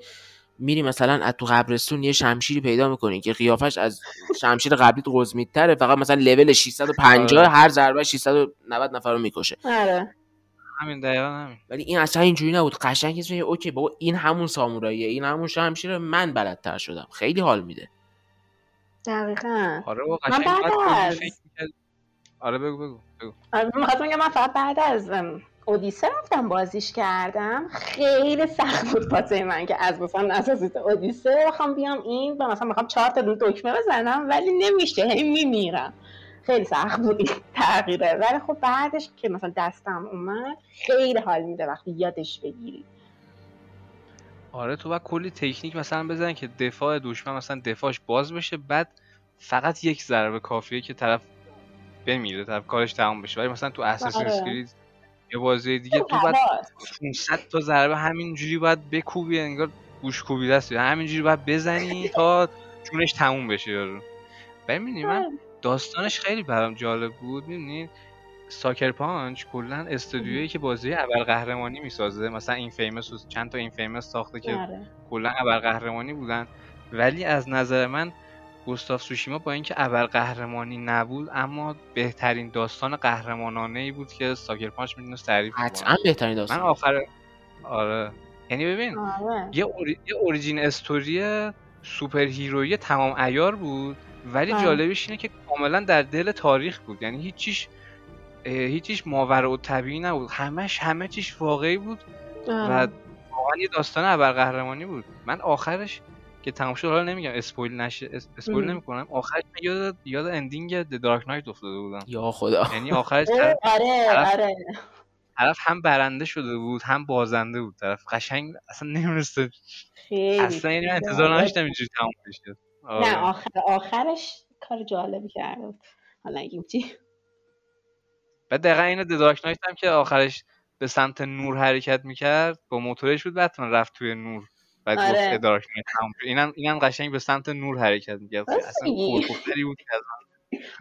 میری مثلا از تو قبرستون یه شمشیری پیدا می‌کنی که قیافش از شمشیر قبلی قزمیتره فقط مثلا لول 650 آره. هر ضربه 690 نفر رو می‌کشه. آره. همین دقیقا همین. ولی این اصلا اینجوری نبود. قشنگ اسمش اوکی بابا این همون ساموراییه این همون شمشیر من بلدتر شدم. خیلی حال میده. دقیقا. آره و من بعد از-. آره بگو بگو بگو. آره بگم من فقط بعد از اودیسه رفتم بازیش کردم. خیلی سخت بود واسه من که از مثلا اساسیت اودیسه. بخوام بیام این و مثلا بخوام چهار تا دکمه بزنم ولی نمیشه هی میمیرم. خیلی سخت بود این تغییره. ولی خب بعدش که مثلا دستم اومد خیلی حال میده وقتی یادش بگیری. آره تو باید کلی تکنیک مثلا بزنی که دفاع دشمن مثلا دفاعش باز بشه بعد فقط یک ضربه کافیه که طرف بمیره طرف کارش تمام بشه. ولی مثلا تو اساسین آره. اسکرید یا بازی دیگه تو باید حواس. 500 تا ضربه همینجوری باید بکوبی انگار گوش کوبیده است. همینجوری باید بزنی تا جونش تموم بشه یارو. ببینی من داستانش خیلی برام جالب بود. می‌دونی؟ Sucker Punch کلا استودیویی که بازی ابرقهرمانی می‌سازه. مثلا inFamous و چند تا inFamous ساخته که آره. کلا ابرقهرمانی بودن. ولی از نظر من Ghost of Tsushima با اینکه ابرقهرمانی نبود اما بهترین داستان قهرمانانه ای بود که Sucker Punch می‌تونست تعریف کنه. قطعا بهترین من داستان. آخر آره. یعنی ببین آره. یه, ori... یه origin story superhero یی تمام عیار بود ولی آره. جالبش اینه که کاملا در دل تاریخ بود. یعنی هیچیش هیچیش ماورا و طبیعی نبود. همش همه چیش واقعی بود و. واقعا یه داستان ابرقهرمانی بود. من آخرش که تمام شد حالا نمیگم spoil نشه اس- spoil ام. نمی‌کنم. آخرش من یاد یاد ending The Dark Knight افتاده بودم. یا خدا. یعنی آخرش طرف, آره طرف- آره. طرف هم برنده شده بود هم بازنده بود. طرف قشنگ اصلا نمی‌رسه خیلی اصلا یعنی من انتظار. نداشتم اینجوری تموم بشه. نه آره. آخر آخرش کار جالبی کرده بود. حالا نگیم چی. بعد دقیقا این د دارک نایت هم که آخرش به سمت نور حرکت می‌کرد با موتورش بود بتمن رفت توی نور بعد آره. گفت دارک نایت تموم شد. اینم اینم قشنگ به سمت نور حرکت می‌کرد. اصلا میگی؟ کورکوپری بود که از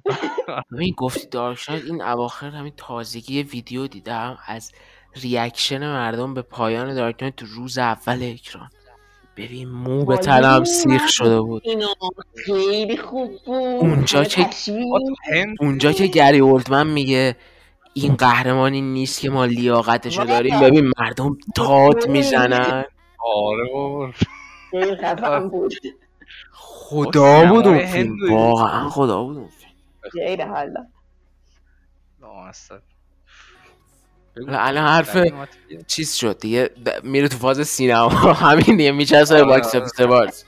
ببین گفتی دارک نایت این اواخر همین تازگی ویدیو دیدم از ریاکشن مردم به پایان دارک نایت تو روز اول اکران. ببین مو به تنم سیخ شده بود. اینا خیلی خوب بود. اونجا که- اونجا که گری اولدمن میگه این قهرمانی نیست که ما لیاقتشو. داریم. ببین مردم داد می‌زنن. آره بابا. خیلی خفن بود. خدا بود اون فیلم. واقعا خدا بود اون فیلم. خیلی حالا. الان حرف. چیز شد دیگه. میره تو فاز سینما. همین دیگه میچسبه آره، box آره. office بارز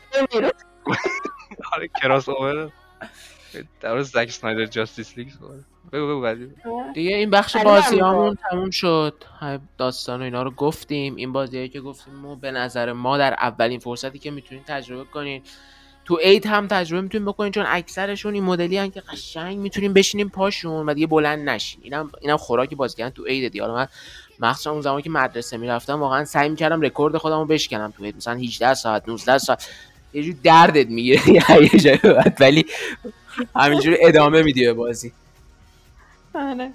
آره کراس اوور. در مورد زک سنایدر Justice League. بگو بگو بعدی دیگه این بخش بازی هم همون تموم شد. های داستان و اینا رو گفتیم. این بازی که گفتیم ما به نظر ما در اولین فرصتی که می‌تونید تجربه کنین. تو اید هم تجربه می‌تونیم بکنین چون اکثرشون این مدلی هن که قشنگ می‌تونیم بشینیم پاشون و دیگه بلند نشین. اینم اینم خوراک بازیکن تو اید دیگه. حالا من مخصوصا اون زمانی که مدرسه می‌رفتم واقعا سعی می‌کردم رکورد خودم رو بشکنم تو اید مثلا 18 ساعت 19 ساعت. یه جور دردت می‌گیره. یه ولی همینجوری ادامه میدی به بازی. آره.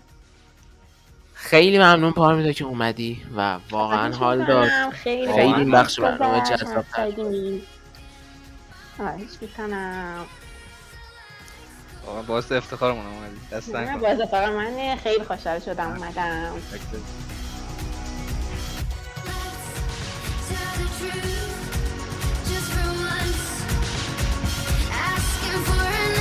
خیلی ممنون پارمیدا که اومدی و واقعا حال داد. خیلی خیلی بخش برنامه. جذاب واقعا باعث افتخارمون اومدی. دست نه باز فقط من خیلی خوشحال شدم اومدم. Tell the truth, just for once. Asking for an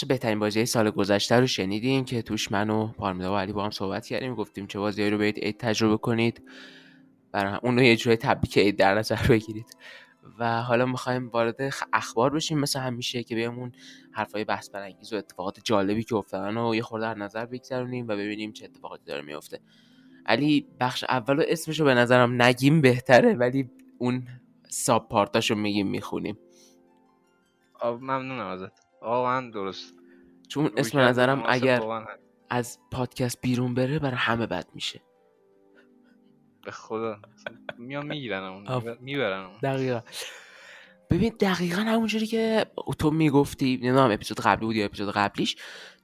بخش بهترین بازی سال گذشته رو شنیدیم که توش من و پارمیدا و علی با هم صحبت کردیم. گفتیم چه بازی رو برید عید تجربه کنید. برای اون رو یه جوری تبریک عید در نظر بگیرید. و حالا می‌خوایم وارد اخبار بشیم. مثل همیشه که بهمون حرفای بحث برانگیز و اتفاقات جالبی که افتادن و یه خورده در نظر بگذرونیم و ببینیم چه اتفاقاتی داره میفته علی بخش اول و اسمشو به نظرم نگیم بهتره ولی اون ساب پارتاشو میگیم می‌خونیم. ممنونم ازت. واقعا درست چون اسم نظرم اگر. از پادکست بیرون بره برای همه بد میشه به خدا میام می‌گیرن آف. می‌برن دقیقا ببین دقیقا همونجوری که تو می‌گفتی نمی‌دونم اپیزود قبلی بود یا اپیزود قبلیش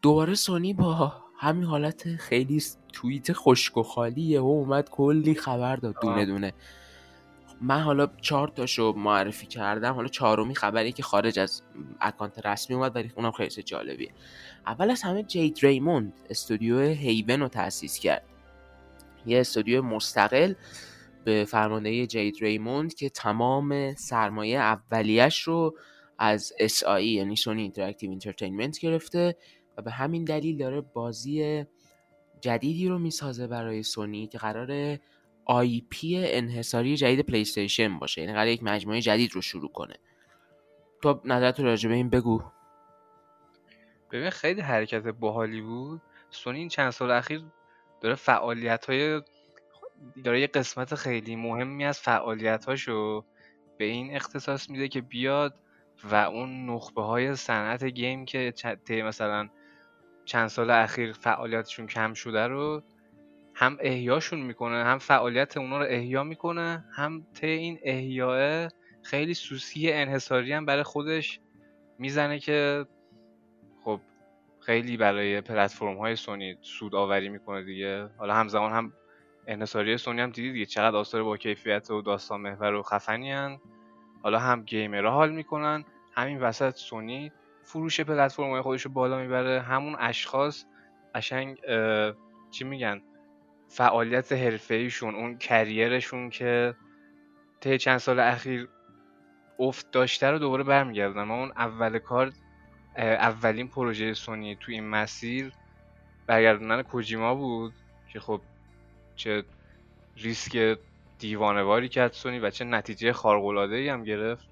دوباره سونی با همین حالت خیلی توییت خشک و خالی و اومد کلی خبر داد دونه آه. دونه من حالا چهار تاشو معرفی کردم. حالا چهارمی خبری که خارج از account رسمی اومد ولی اونم خیلی جالبیه. اول از همه جید ریموند استودیو Haven رو تأسیس کرد. یه استودیو مستقل به فرماندهی جید ریموند که تمام سرمایه اولیش رو از SIE یعنی Sony Interactive Entertainment گرفته و به همین دلیل داره بازی جدیدی رو می‌سازه برای سونی که قرار IP انحصاری جدید PlayStation باشه. یعنی قرار یک مجموعه جدید رو شروع کنه. تو نظرت راجع به این بگو. ببین خیلی حرکت باحالی بود. سونی این چند سال اخیر داره فعالیت های داره یه قسمت خیلی مهمی از فعالیت هاشو به این اختصاص میده که بیاد و اون نخبه های صنعت game که مثلا چند سال اخیر فعالیتشون کم شده رو هم احیاشون می‌کنه هم فعالیت اونا رو احیا می‌کنه هم طی این احیاه خیلی سوسی انحصاری هم برای خودش می‌زنه که خب خیلی برای پلتفرم های سونی سود آوری می‌کنه دیگه. حالا همزمان هم انحصاری سونی هم دیدی دیگه چقدر آثار با کیفیت و داستان محور و خفنی هن. حالا هم گیمرها حال می‌کنن همین وسط سونی فروش پلتفرم های خودش رو بالا می‌بره. همون اشخاص قشنگ چی میگن؟ فعالیت حرفه‌ایشون اون کریرشون که طی چند سال اخیر افت داشته رو دوباره برمیگردن ما اون اول کار اولین پروژه سونی تو این مسیر برگردوندن کوجیما بود که خب چه ریسک دیوانواری کرد سونی و چه نتیجه خارق‌العاده‌ای هم گرفت.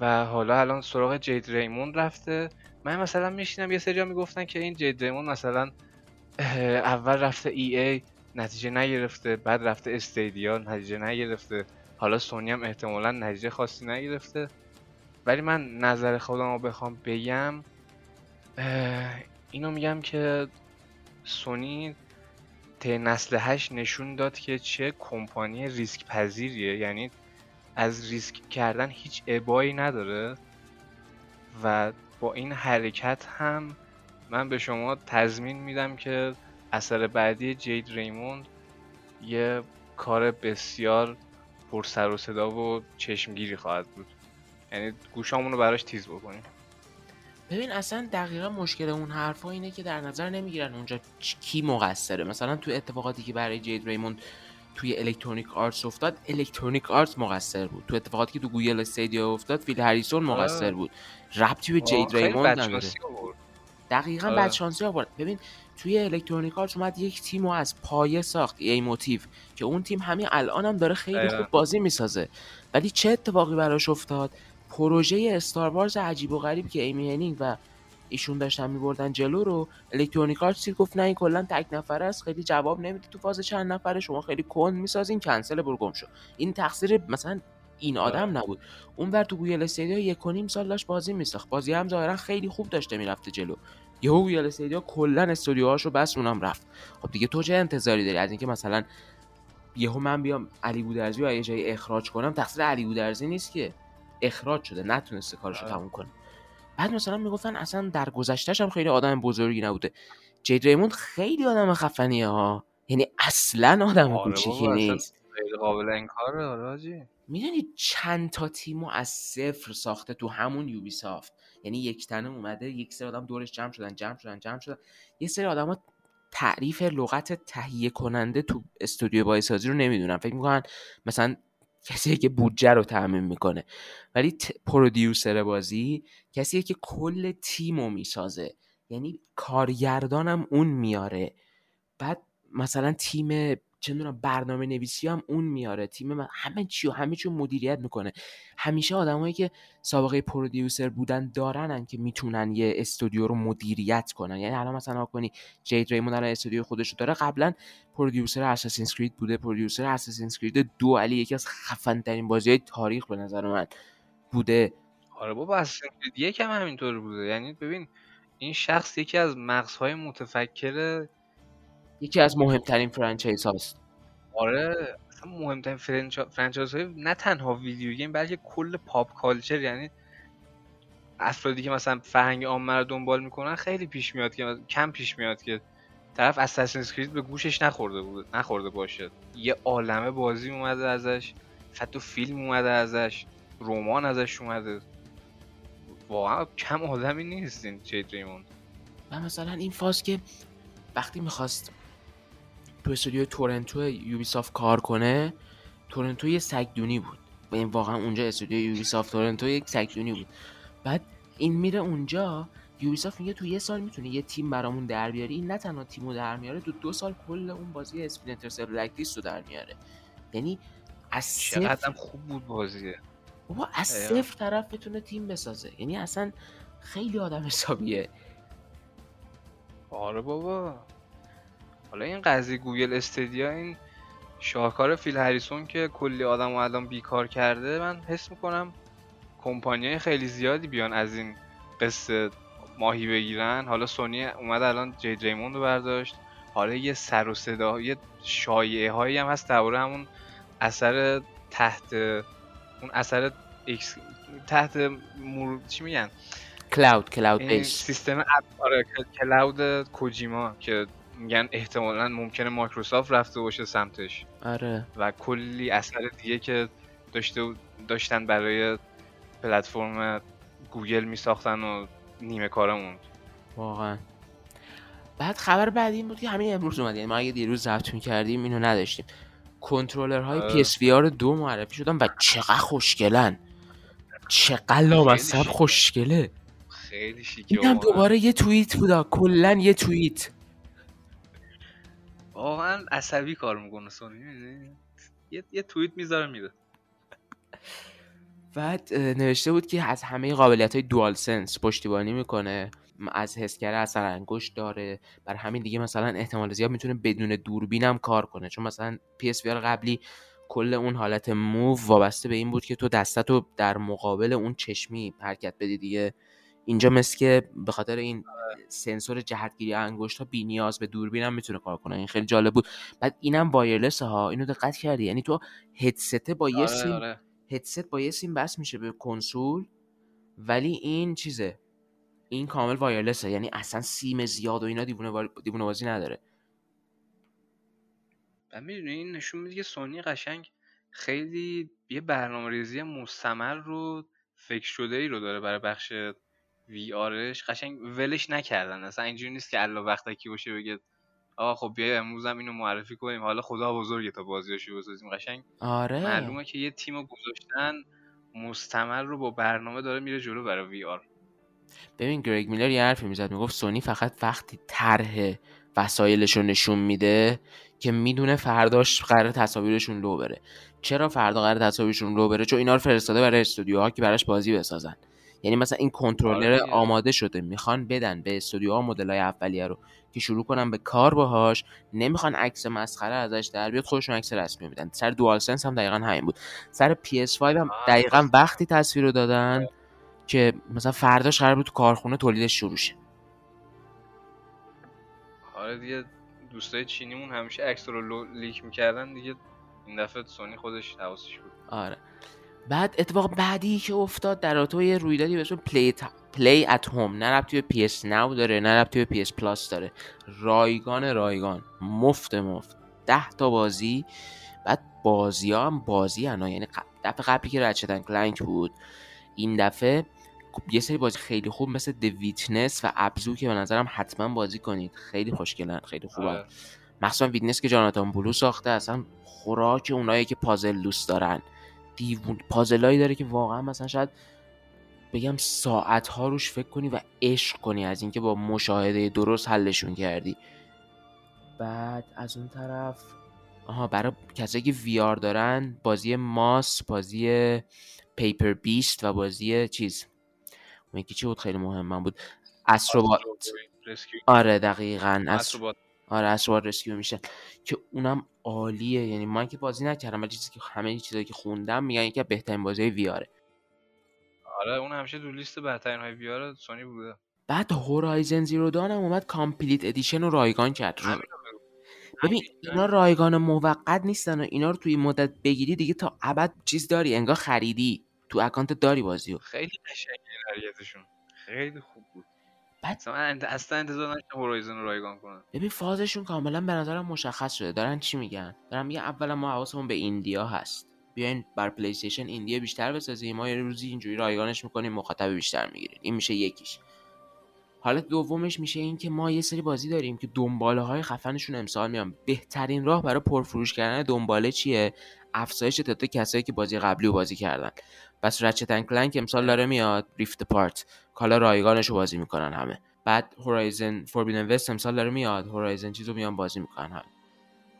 و حالا الان سراغ جید ریموند رفته. من مثلا میشینم یه سری می‌گفتن که این جید ریموند مثلا اول رفته ای ای نتیجه نگرفته بعد رفته استیدیا نتیجه نگرفته. حالا سونی هم احتمالا نتیجه خاصی نگرفته. ولی من نظر خودم رو بخوام بگم اینو میگم که سونی طی نسل 8 نشون داد که چه کمپانی ریسک پذیریه یعنی از ریسک کردن هیچ ابایی نداره. و با این حرکت هم من به شما تضمین میدم که اثر بعدی جید ریموند یه کار بسیار پر سر و صدا و چشمگیری خواهد بود. یعنی گوشامون رو براش تیز بکنیم. ببین اصلا دقیقا مشکل اون حرفا اینه که در نظر نمی‌گیرن اونجا کی مقصره. مثلا تو اتفاقاتی که برای جید ریموند توی Electronic Arts افتاد Electronic Arts مقصر بود. تو اتفاقاتی که تو Google Stadia افتاد فیل هریسون مقصر آره. بود. ربطی به جید ریموند نداره. دقیقا آره. بعد شانسی آورد. ببین توی Electronic Arts اومد یک تیم رو از پایه ساخت EA Motive که اون تیم همین الان هم داره خیلی. خوب بازی می‌سازه. ولی چه اتفاقی براش افتاد؟ پروژه Star Wars عجیب و غریب که ایمی هنینگ و ایشون داشتن میبردن جلو رو Electronic Arts گفت نه این کلا تک نفره است خیلی جواب نمیده تو فاز چند نفره شما خیلی کند می‌سازین کنسل برو گم شو. این تقصیر مثلا این آدم نبود. اون ور تو Google Stadia یک و نیم سال داشت بازی میساخت. بازی هم ظاهرا خیلی خوب داشته می‌رفته جلو. یهو Google Stadia کلا استودیوهاشو بست اونم رفت. خب دیگه تو چه انتظاری داری؟ از اینکه مثلا یهو من بیام علی بودرزی رو یه جایی اخراج کنم تقصیر علی بودرزی نیست که. اخراج شده نتونسته کارشو آره. تموم کنه. بعد مثلا می‌گفتن اصلا در گذشتهش هم خیلی آدم بزرگی نبوده. جید ریموند خیلی آدم خفنیه ها. یعنی اصلا آدم آره کوچیکی نیست. غیر قابل انکاره آره. می‌دونی چند تا تیمو از صفر ساخته تو همون Ubisoft یعنی یک تنه اومده یک سری آدم دورش جمع شدن جمع شدن جمع شدن. یه سری آدم تعریف لغت تهیه کننده تو استودیو بازیسازی رو نمی‌دونن. فکر می‌کنن مثلا کسیه که بودجه رو تعمین می‌کنه. ولی. پرودیوسر بازی کسیه که کل تیم رو می‌سازه. یعنی کارگردانم اون میاره. بعد مثلا تیم چه برنامه نویسی هم اون میاره. تیم من همه چی و همه چی مدیریت می‌کنه. همیشه آدمایی که سابقه producer بودن دارن که می‌تونن یه استودیو رو مدیریت کنن. یعنی الان مثلا کنی جید ریموند الان استودیو خودش رو داره. قبلا producer Assassin's Creed بوده. producer Assassin's Creed دو علی یکی از خفن ترین بازی های تاریخ به نظر من بوده. آره بابا اصلا یکم همینطور بوده. یعنی ببین این شخص یکی از مغزهای متفکر یکی از مهمترین franchise هاست. آره اصلا مهمترین franch... franchise های نه تنها video game بلکه کل pop culture یعنی افرادی که مثلا فرهنگ عامه رو دنبال می‌کنن خیلی پیش میاد که کم پیش میاد که طرف Assassin's Creed به گوشش نخورده بود نخورده باشه. یه عالمه بازی اومده ازش حتی فیلم اومده ازش رمان ازش اومده. واقعا کم آدمی نیست این جید ریموند و مثلا این فاز که وقتی می‌خواست تو استودیو تورنتو Ubisoft کار کنه تورنتو یه سگدونی بود. و این واقعا اونجا استودیو Ubisoft تورنتو یک سگدونی بود. بعد این میره اونجا Ubisoft میگه تو یه سال می‌تونه یه تیم برامون در بیاری. این نه تنها تیمو در میاره تو دو سال کل اون بازی Splinter Cell رو در میاره. یعنی از صفر خوب بود بازیه. بابا از. صفر طرف بتونه تیم بسازه. یعنی اصلا خیلی آدم حسابیه. آره بابا. حالا این قضیه گوگل استدیا این شاهکار فیل هریسون که کلی آدم الان بیکار کرده من حس می‌کنم کمپانی خیلی زیادی بیان از این قصه ماهی بگیرن. حالا سونی اومد الان جید ریموند رو برداشت. حالا یه سر و صدا یه شایعه هایی هم هست درباره همون اثر تحت اون اثر ایکس تحت مور... چی میگن؟ کلاود کلاود سیستم اپ آره کلاود کوجیما که میگن احتمالا ممکنه مایکروسافت رفته باشه سمتش. آره. و کلی اثر دیگه که داشته داشتن برای پلتفرم گوگل میساختن و نیمه کاره موند واقعا. بعد خبر بعدی این بود که همین امروز اومد. یعنی ما اگه دیروز ضبط می‌کردیم اینو نداشتیم. کنترلر های آره. وی آر دو معرفی شدن و چقدر خوشگلن. چقدر لامصب. خوشگله. خیلی شیکه اینم واقعا. دوباره یه توییت بودا. کلا یه توییت. واقعا عصبی کار می‌کنه سونی؟ یه یه توییت می‌ذاره میره بعد نوشته بود که از همه قابلیت های دوال سنس پشتیبانی می‌کنه از حسگره اثر انگشت داره. بر همین دیگه مثلا احتمال زیاد می‌تونه بدون دوربین هم کار کنه. چون مثلا PS VR قبلی کل اون حالت Move وابسته به این بود که تو دستتو در مقابل اون چشمی حرکت بدی دیگه. اینجا مثل که به خاطر این سنسور جهتگیری انگشت ها بی نیاز به دوربین هم می‌تونه کار کنه. این خیلی جالب بود. بعد اینم wireless ها اینو دقت کردی؟ یعنی تو هدست با یه آره سیم آره. هدست با یه سیم وصل میشه به کنسول ولی این چیزه؟ این کامل wireless ه. یعنی اصلا سیم زیاد و اینا دیوونه بازی نداره. و می‌دونی این نشون میده که سونی قشنگ خیلی یه برنامه ریزی مستمر رو فکر شده ای رو داره برای بخش وی آرش قشنگ ولش نکردن. اصلا اینجوری نیست که الله وقتکی باشه بگه آقا خب بیا امروز هم اینو معرفی کنیم. حالا خدا بزرگه تا بازیاشو بسازیم قشنگ. آره. معلومه که یه تیم گذاشتن مستمر رو با برنامه داره میره جلو برای وی آر. ببین گرگ میلر یه حرفی می‌زد می‌گفت سونی فقط وقتی طرح وسایلش رو نشون میده که می‌دونه فرداش قرار تصاویرشون لو بره. چرا فردا قرار تصاویرشون لو بره؟ چون اینا رو فرستاده برای استودیوها که براش بازی بسازن. یعنی مثلا این کنترلر آره. آماده شده می‌خوان بدن به استودیوها مدلای اولیه رو که شروع کنن به کار باهاش نمی‌خوان عکس مسخره ازش در بیاد خودشون عکس رسمی میدن. سر دوال سنس هم دقیقا همین بود. سر PS5 هم. دقیقا وقتی تصویر رو دادن که مثلا فرداش قرار بود تو کارخونه تولیدش شروع شه. آره دیگه دوستای چینیمون همیشه عکس رو leak می‌کردن دیگه این دفعه سونی خودش حواسش بود. آره. بعد اتفاق بعدی که افتاد در یه رویدادی به اسم Play Play At Home نه ربطی به PS Now داره نه ربطی به PS Plus داره. رایگان رایگان. مفت مفت. ده تا بازی. بعد بازی ها هم بازی هن یعنی دفعه قبلی که Ratchet & Clank بود این دفعه یه سری بازی خیلی خوب مثل The Witness و Abzu که به نظرم حتما بازی کنید. خیلی خوشگلن خیلی خوبن. آره. مخصوصا Witness که جاناتان بلو ساخته اصلا خوراک اونایی که پازل دوست دارن. دیوونه پازلایی داره که واقعا مثلا شاید بگم ساعت ها روش فکر کنی و عشق کنی از اینکه با مشاهده درست حلشون کردی. بعد از اون طرف آها برای کسایی که VR دارن بازی Moss بازی Paper Beast و بازی چیز. اون یکی چی بود؟ خیلی مهم من بود. Astro Bot آره دقیقا. As... Astro Bot آره Astro Bot Rescue میشه. که اونم عالیه. یعنی من که بازی نکردم ولی چیزی که همه چیزایی که خوندم میگن یکی از بهترین بازی VR ه آره. اون همیشه تو لیست برترین های VR Sony بوده. بعد Horizon Zero Dawn هم اومد Complete Edition رو رایگان کرد. ببین. اینا رایگان موقت نیستن و اینا رو توی مدت بگیری دیگه تا ابد چیز داری انگار خریدی. تو اکانت داری بازیو. خیلی قشنگه خیلی خوب بود. بعد- من اصلا انتظار نداشتم Horizon رو رایگان کنن ببین فازشون کاملا به نظرم مشخص شده. دارن چی میگن؟ دارن میگن اولا ما حواسمون به indie ها هست. بیاین بر PlayStation indie ها بیشتر بسازیم. ما یه روزی اینجوری رایگانش می‌کنیم مخاطب بیشتر می‌گیریم. این میشه یکیش. حالت دومش میشه این که ما یه سری بازی داریم که دنباله های خفنشون امسال میان. بهترین راه برای پرفروش کردن دنباله چیه؟ افزایش تعداد کسایی که بازی قبلی رو بازی کردن. پس Ratchet Clank امسال داره میاد Rift Apart حالا رایگانش رو بازی می‌کنن همه. بعد Horizon Forbidden West امسال داره میاد. Horizon چیزو میان بازی می‌کنن همه.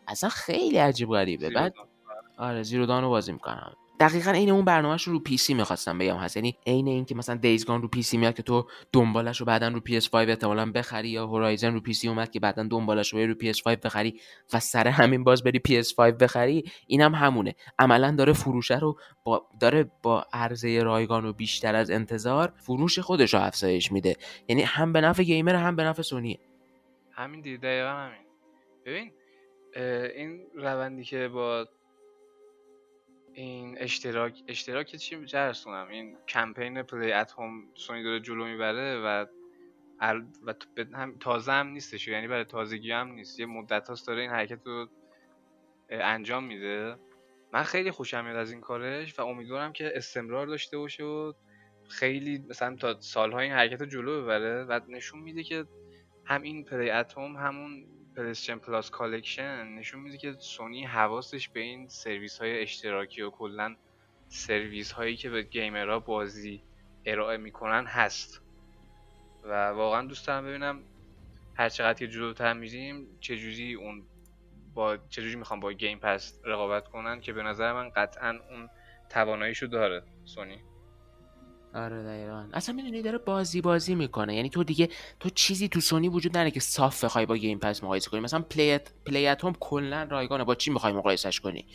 اصلا خیلی عجیب غریبه. بعد. آره Zero Dawn رو بازی می‌کنم دقیقا عین اون برنامهش رو رو PC می‌خواستم بگم هست. یعنی عین این که مثلا Days Gone رو PC میاد که تو دنبالش رو بعدا رو PS5 احتمالاً بخری یا Horizon رو PC اومد که بعدا دنبالش رو رو PS5 بخری و سر همین باز بری PS5 بخری اینم هم همونه. عملا داره فروشه رو با داره با عرضه رایگان و بیشتر از انتظار فروش خودش رو افزایش میده. یعنی هم به نفع گیمر هم به نفع سونیه. همین دقیقا همین. ببین این روندی که با این اشتراک اشتراک چی چه ارسونم؟ این کمپین پلی ات هوم سونی داره جلو می‌بره و. و تازه هم نیستش یعنی برای تازگی هم نیست. یه مدت هاست داره این حرکت رو انجام میده. من خیلی خوشم میاد از این کارش و امیدوارم که استمرار داشته باشه و خیلی مثلا تا سالها این حرکت رو جلو ببره. و نشون میده که هم این Play At Home همون PlayStation Plus Collection نشون میده که سونی حواسش به این سرویس های اشتراکی و کلا سرویس هایی که به gamer ها بازی ارائه می‌کنن هست. و واقعا دوست دارم ببینم هر چقدر که جلوتر میریم چجوری اون با چجوری می‌خوام با Game Pass رقابت کنن که به نظر من قطعا اون تواناییشو داره سونی. آره دقیقا. اصلا می‌دونی داره بازی بازی می‌کنه. یعنی تو دیگه تو چیزی تو سونی وجود نداره که صاف بخوای با Game Pass مقایسه کنی. مثلا Play At Play At Home کلا رایگانه. با چی می‌خوای مقایسش کنی؟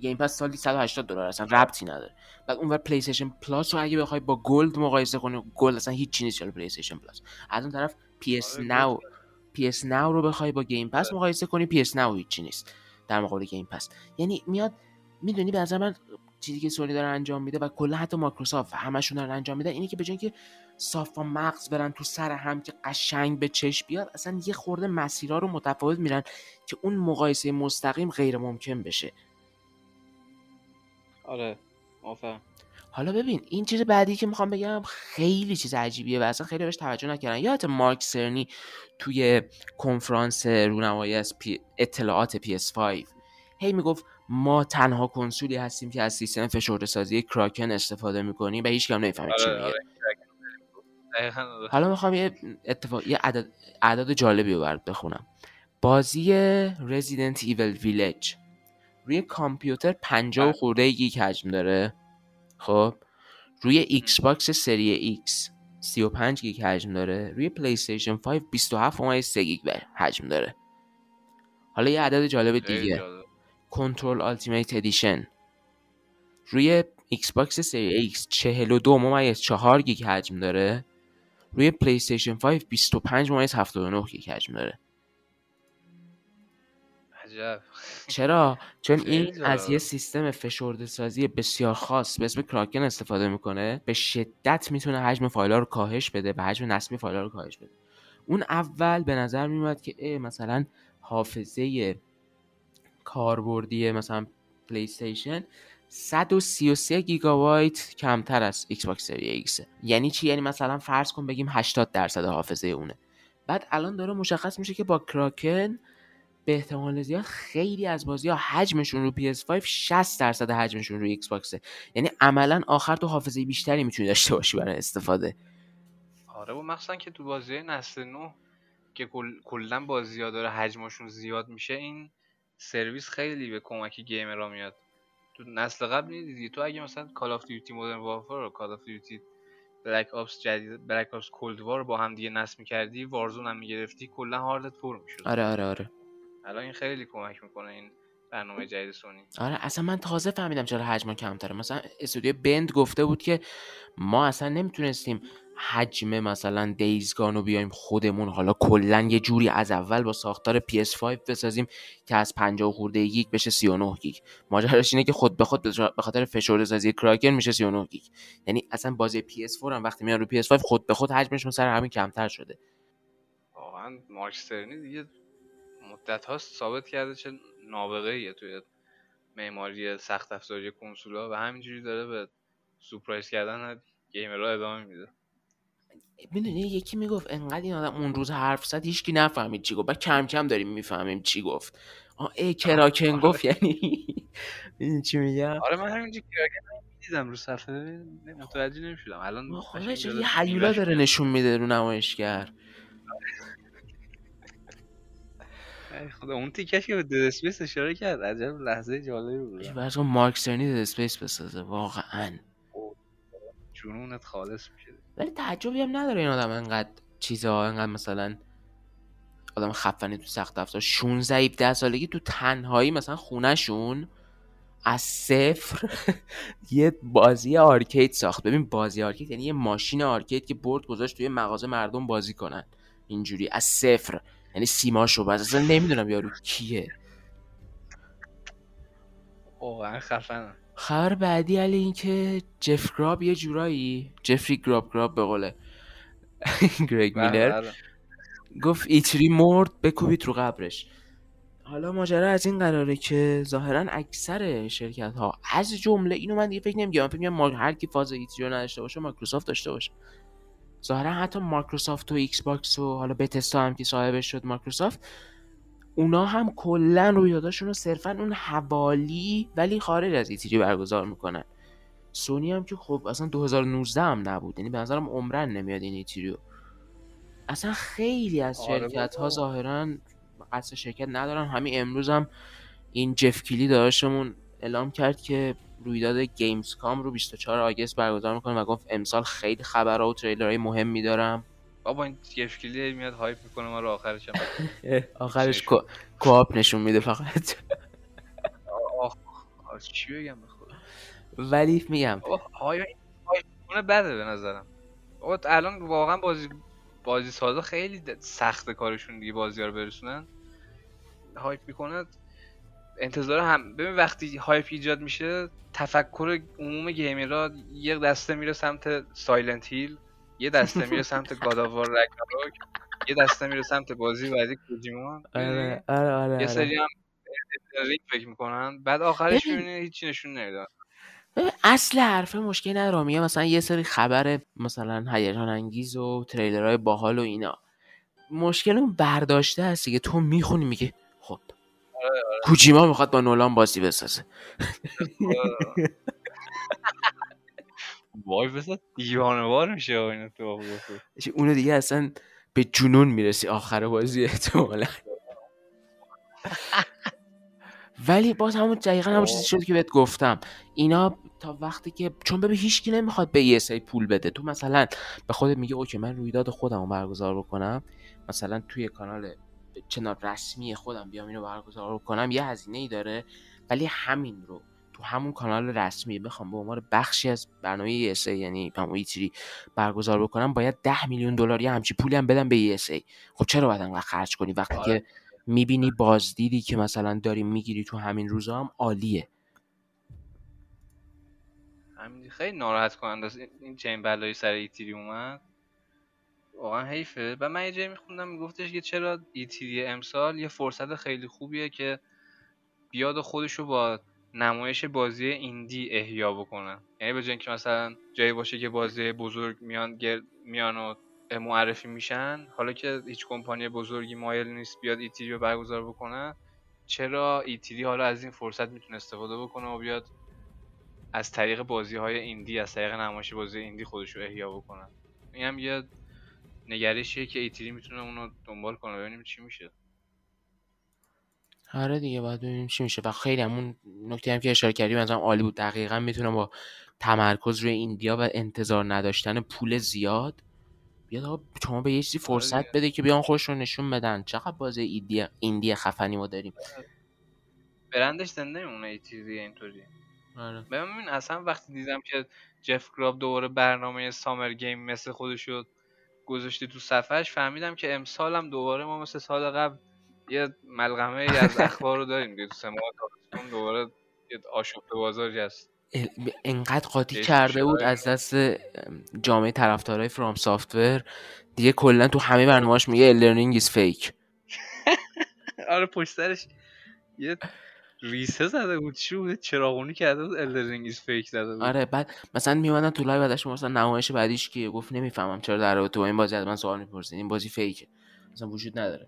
Game Pass سالی 180 دلار. اصلا ربطی نداره. بعد اونور PlayStation Plus رو اگه بخوای با Gold مقایسه کنی Gold اصلا هیچ چیزی نیست PlayStation Plus. از اون طرف PS آره، Now PS Now رو بخوای با Game Pass مقایسه کنی PS Now هیچ نیست. در مقابل Game Pass. یعنی میاد می‌دونی به نظر من چیزی که سونی داره انجام میده و کلا حتی مایکروسافت همشون دارن انجام میدن اینه که به جای اینکه صاف و مغز برن تو سر هم که قشنگ به چشم بیاد اصلا یه خورده مسیرها رو متفاوت میرن که اون مقایسه مستقیم غیر ممکن بشه. آره موافقم حالا ببین این چیز بعدی که می‌خوام بگم خیلی چیز عجیبیه و اصلا خیلی بهش توجه نکردن یادت مارک سرنی توی کنفرانس رونمایی از پی... اطلاعات PS5 هی می‌گفت ما تنها کنسولی هستیم که از سیستم فشرده سازی کراکن استفاده می‌کنیم و هیچ کم نمی‌فهمه چی آره میگه. آره. حالا می‌خوام یه اتفاق یه عدد اعداد جالبی رو برات بخونم. بازی Resident Evil Village روی کامپیوتر 50 و بله. خورده گیگ حجم داره. خب؟ روی Xbox Series X 35 گیگ حجم داره. روی PlayStation 5 27.3 گیگ حجم داره. حالا یه عدد جالب دیگه. جالب. Control Ultimate Edition روی Xbox Series X 42 ممیز 4 گیگ حجم داره. روی PlayStation 5 25 ممیز 79 گیگ حجم داره. عجب. چرا؟ چون این از. یه سیستم فشرده سازی بسیار خاص به اسم Kraken استفاده می‌کنه. به شدت می‌تونه حجم فایل‌ها رو کاهش بده و حجم نصبی فایل‌ها رو کاهش بده. اون اول به نظر میومد که مثلا حافظه کاربردی مثلا PlayStation 133 گیگابایت کمتر از Xbox Series X یعنی چی؟ یعنی مثلا فرض کن بگیم 80 درصد حافظه اونه. بعد الان داره مشخص میشه که با Kraken به احتمال زیاد خیلی از بازی ها حجمشون رو PS5 60 درصد حجمشون رو Xbox ـه یعنی عملا آخر تو حافظه بیشتری می‌تونی داشته باشی برای استفاده. آره و مخصوصا که تو بازی نسل نو که کل- کلا بازی ها داره حجمشون زیاد میشه این سرویس خیلی به کمک gamer ها میاد. تو نسل قبل دیدی تو اگه مثلا Call of Duty Modern Warfare و Call of Duty Black Ops جدید Black Ops Cold War با هم دیگه نصب می‌کردی Warzone هم می‌گرفتی کلا هاردت پر می‌شد. آره آره آره. الان این خیلی کمک می‌کنه این برنامه جدید سونی. آره اصلا من تازه فهمیدم چرا حجم کمتره. مثلا استودیو Bend گفته بود که ما اصلا نمی‌تونستیم حجم مثلا Days Gone رو بیایم خودمون. حالا کلا یه جوری از اول با ساختار PS5 بسازیم که از 50 خورده گیگ بشه 39 گیگ. ماجراش اینه که خود به خود به خاطر فشرده سازی کراکن میشه 39 گیگ. یعنی اصلا بازی PS4 هم وقتی میان رو PS5 خود به خود حجمشون سر همین کمتر شده. واقعا مارک دیگه مدت هاست ثابت کرده چه نابغه ایه توی معماری سخت افزاری کنسولا و همینجوری داره به سورپرایز کردن گیمرها ادامه میده. می‌دونی یکی می‌گفت انقدر این آدم اون روز حرف زد هیچکی نفهمید چی گفت. بعد کم کم داریم می‌فهمیم چی گفت. آه ای Kraken گفت یعنی می‌دونی چی میگم؟ آره من همینجوری Kraken دیدم رو صفحه متوجه نمی‌شدم. الان یه هیولا داره. نشون میده رو نمایشگر. ای خدا اون تیکش که به Dead Space اشاره کرد عجب لحظه جالبی بود. برای مارک سرنی Dead Space بسازه واقعا. جنونت خالص میشه. ولی تعجبی هم نداره این آدم انقدر چیزا انقدر مثلا آدم خفنی تو سخت افزار 16 17 سالگی تو تنهایی مثلا خونهشون از صفر یه بازی arcade ساخت. ببین بازی arcade یعنی یه ماشین arcade که برد گذاشت توی مغازه مردم بازی کنن. اینجوری از صفر. یعنی سیماشو بست. اصلا نمی‌دونم یارو کیه. واقعا خفنم. خبر بعدی علی این که جف گراب یه جورایی جفری گراب گراب به قول گرگ بله، میلر بله. گفت E3 مرد بکوبید رو قبرش. حالا ماجرا از این قراره که ظاهرا اکثر شرکت ها از جمله اینو من دیگه فکر نمیگم فکر میگم هر کی فاز E3 رو نداشته باشه مایکروسافت داشته باشه. ظاهرا حتی مایکروسافت و Xbox و حالا Bethesda هم که صاحبش شد مایکروسافت اونا هم کلا رویداداشون رو صرفا اون حوالی ولی خارج از E3 برگزار می‌کنن. سونی هم که خب اصلا 2019 هم نبود یعنی به نظرم عمرا نمیاد این E3 رو. اصلا خیلی از آره شرکت ها. ظاهرا قصد شرکت ندارن. همین امروز هم این جف کیلی داشمون اعلام کرد که رویداد Gamescom رو 24 August برگزار می‌کنه و گفت امسال خیلی خبرها و تریلرهای مهمی دارم بابا این جف کیلی میاد hype می‌کنه ما رو آخرش هم آخرش co-op نشون میده فقط. چی بگم ولی میگم. های بده به نظرم. الان واقعا بازی بازی سازا خیلی سخته کارشون دیگه بازی ها رو برسونن. hype می‌کنه انتظار هم ببین وقتی hype ایجاد میشه تفکر عموم گیمرها یه دسته میره سمت Silent Hill یه دسته میره سمت God of War Ragnarok یه دسته میره سمت بازی بعدی کوجیما آره آره آره, یه آره. سری هم فکر می‌کنن. بعد آخرش. می‌بینی هیچی نشون نمیدن اصل حرفه مشکلی نداره میگه مثلا یه سری خبر مثلا هیجان انگیز و تریلرهای باحال و اینا. مشکل اون برداشته هستی که تو می‌خونی میگه کوجیما می‌خواد با نولان بازی بسازه. وای بسه دیوانوار میشه اینا تو اونو دیگه اصلا به جنون می‌رسی آخر بازی احتمالا. ولی باز همون دقیقا همون چیزی شد که بهت گفتم. اینا تا وقتی که چون ببین هیچکی نمی‌خواد به یه سری پول بده. تو مثلا به خودت میگه اوکی من رویداد خودم رو برگزار بکنم. مثلا توی کانال چنان رسمی خودم بیام اینو برگزار بکنم یه هزینه ای داره ولی همین رو تو همون کانال رسمی بخوام به عنوان بخشی از برنامه ESA یعنی همون ایتری برگزار بکنم باید 10 میلیون دلار یه همچی پولی هم بدم به ESA خب چرا باید انقدر خرج کنی؟ وقتی آره. که می‌بینی بازدیدی که مثلا داری می‌گیری تو همین روزا هم عالیه همین خیلی ناراحت کننده این- این چنین بلایی سر ایتیری اومد. واقعا حیفه. و من یه جایی میخوندم میگفتش که چرا ایتیری امسال یه فرصت خیلی خوبیه که بیاد خودشو با نمایش بازی ایندی احیا بکنن یعنی به اینکه مثلا جایی باشه که بازی بزرگ میان گر... میان و معرفی میشن حالا که هیچ کمپانی بزرگی مایل نیست بیاد ایتیری رو برگزار بکنه چرا ایتیری حالا از این فرصت می‌تونه استفاده بکنه و بیاد از طریق بازی های ایندی از طریق نمایش بازی ایندی خودش رو احیا بکنه؟ این هم یه نگرشیه که ایتیری می‌تونه اونو دنبال کنه؟ ببینیم چی میشه. آره دیگه باید ببینیم چی میشه. و خیلی همون نکته هم که اشاره کردی مثلا عالی بود. دقیقا می‌تونم با تمرکز روی ایندیا و انتظار نداشتن پول زیاد بیاد. آقا شما به یه چیزی فرصت دیگه. بده که بیان خوش رو نشون بدن. چقدر بازی ایندیا ایندی خفنی ما داریم. برندش زنده میمونه ایتیری اینطوری. آره. ببین اصلا وقتی دیدم که جف گراب دوباره برنامه سامر گیم مثل خودشو گذاشته تو صفحش فهمیدم که امسالم دوباره ما مثل سال قبل یه ملغمه ای از اخبار رو داریم تو سه ماه دوباره یه آشفته بازاری هست انقدر قاطی کرده بود از دست ام، جامعه طرفدارای FromSoftware. دیگه کلا تو همه برنامه‌اش میگه Elden Ring is fake آره پشت سرش یه ریسه زده بود. چی بود چراغونی کرده بود Elden Ring is fake زده بود. آره بعد مثلا میومدن تو live بعدش مثلا نمایش بعدیش که گفت نمی‌فهمم چرا در رابطه با این بازی از من سوال می‌پرسین این بازی fake ه مثلا وجود نداره.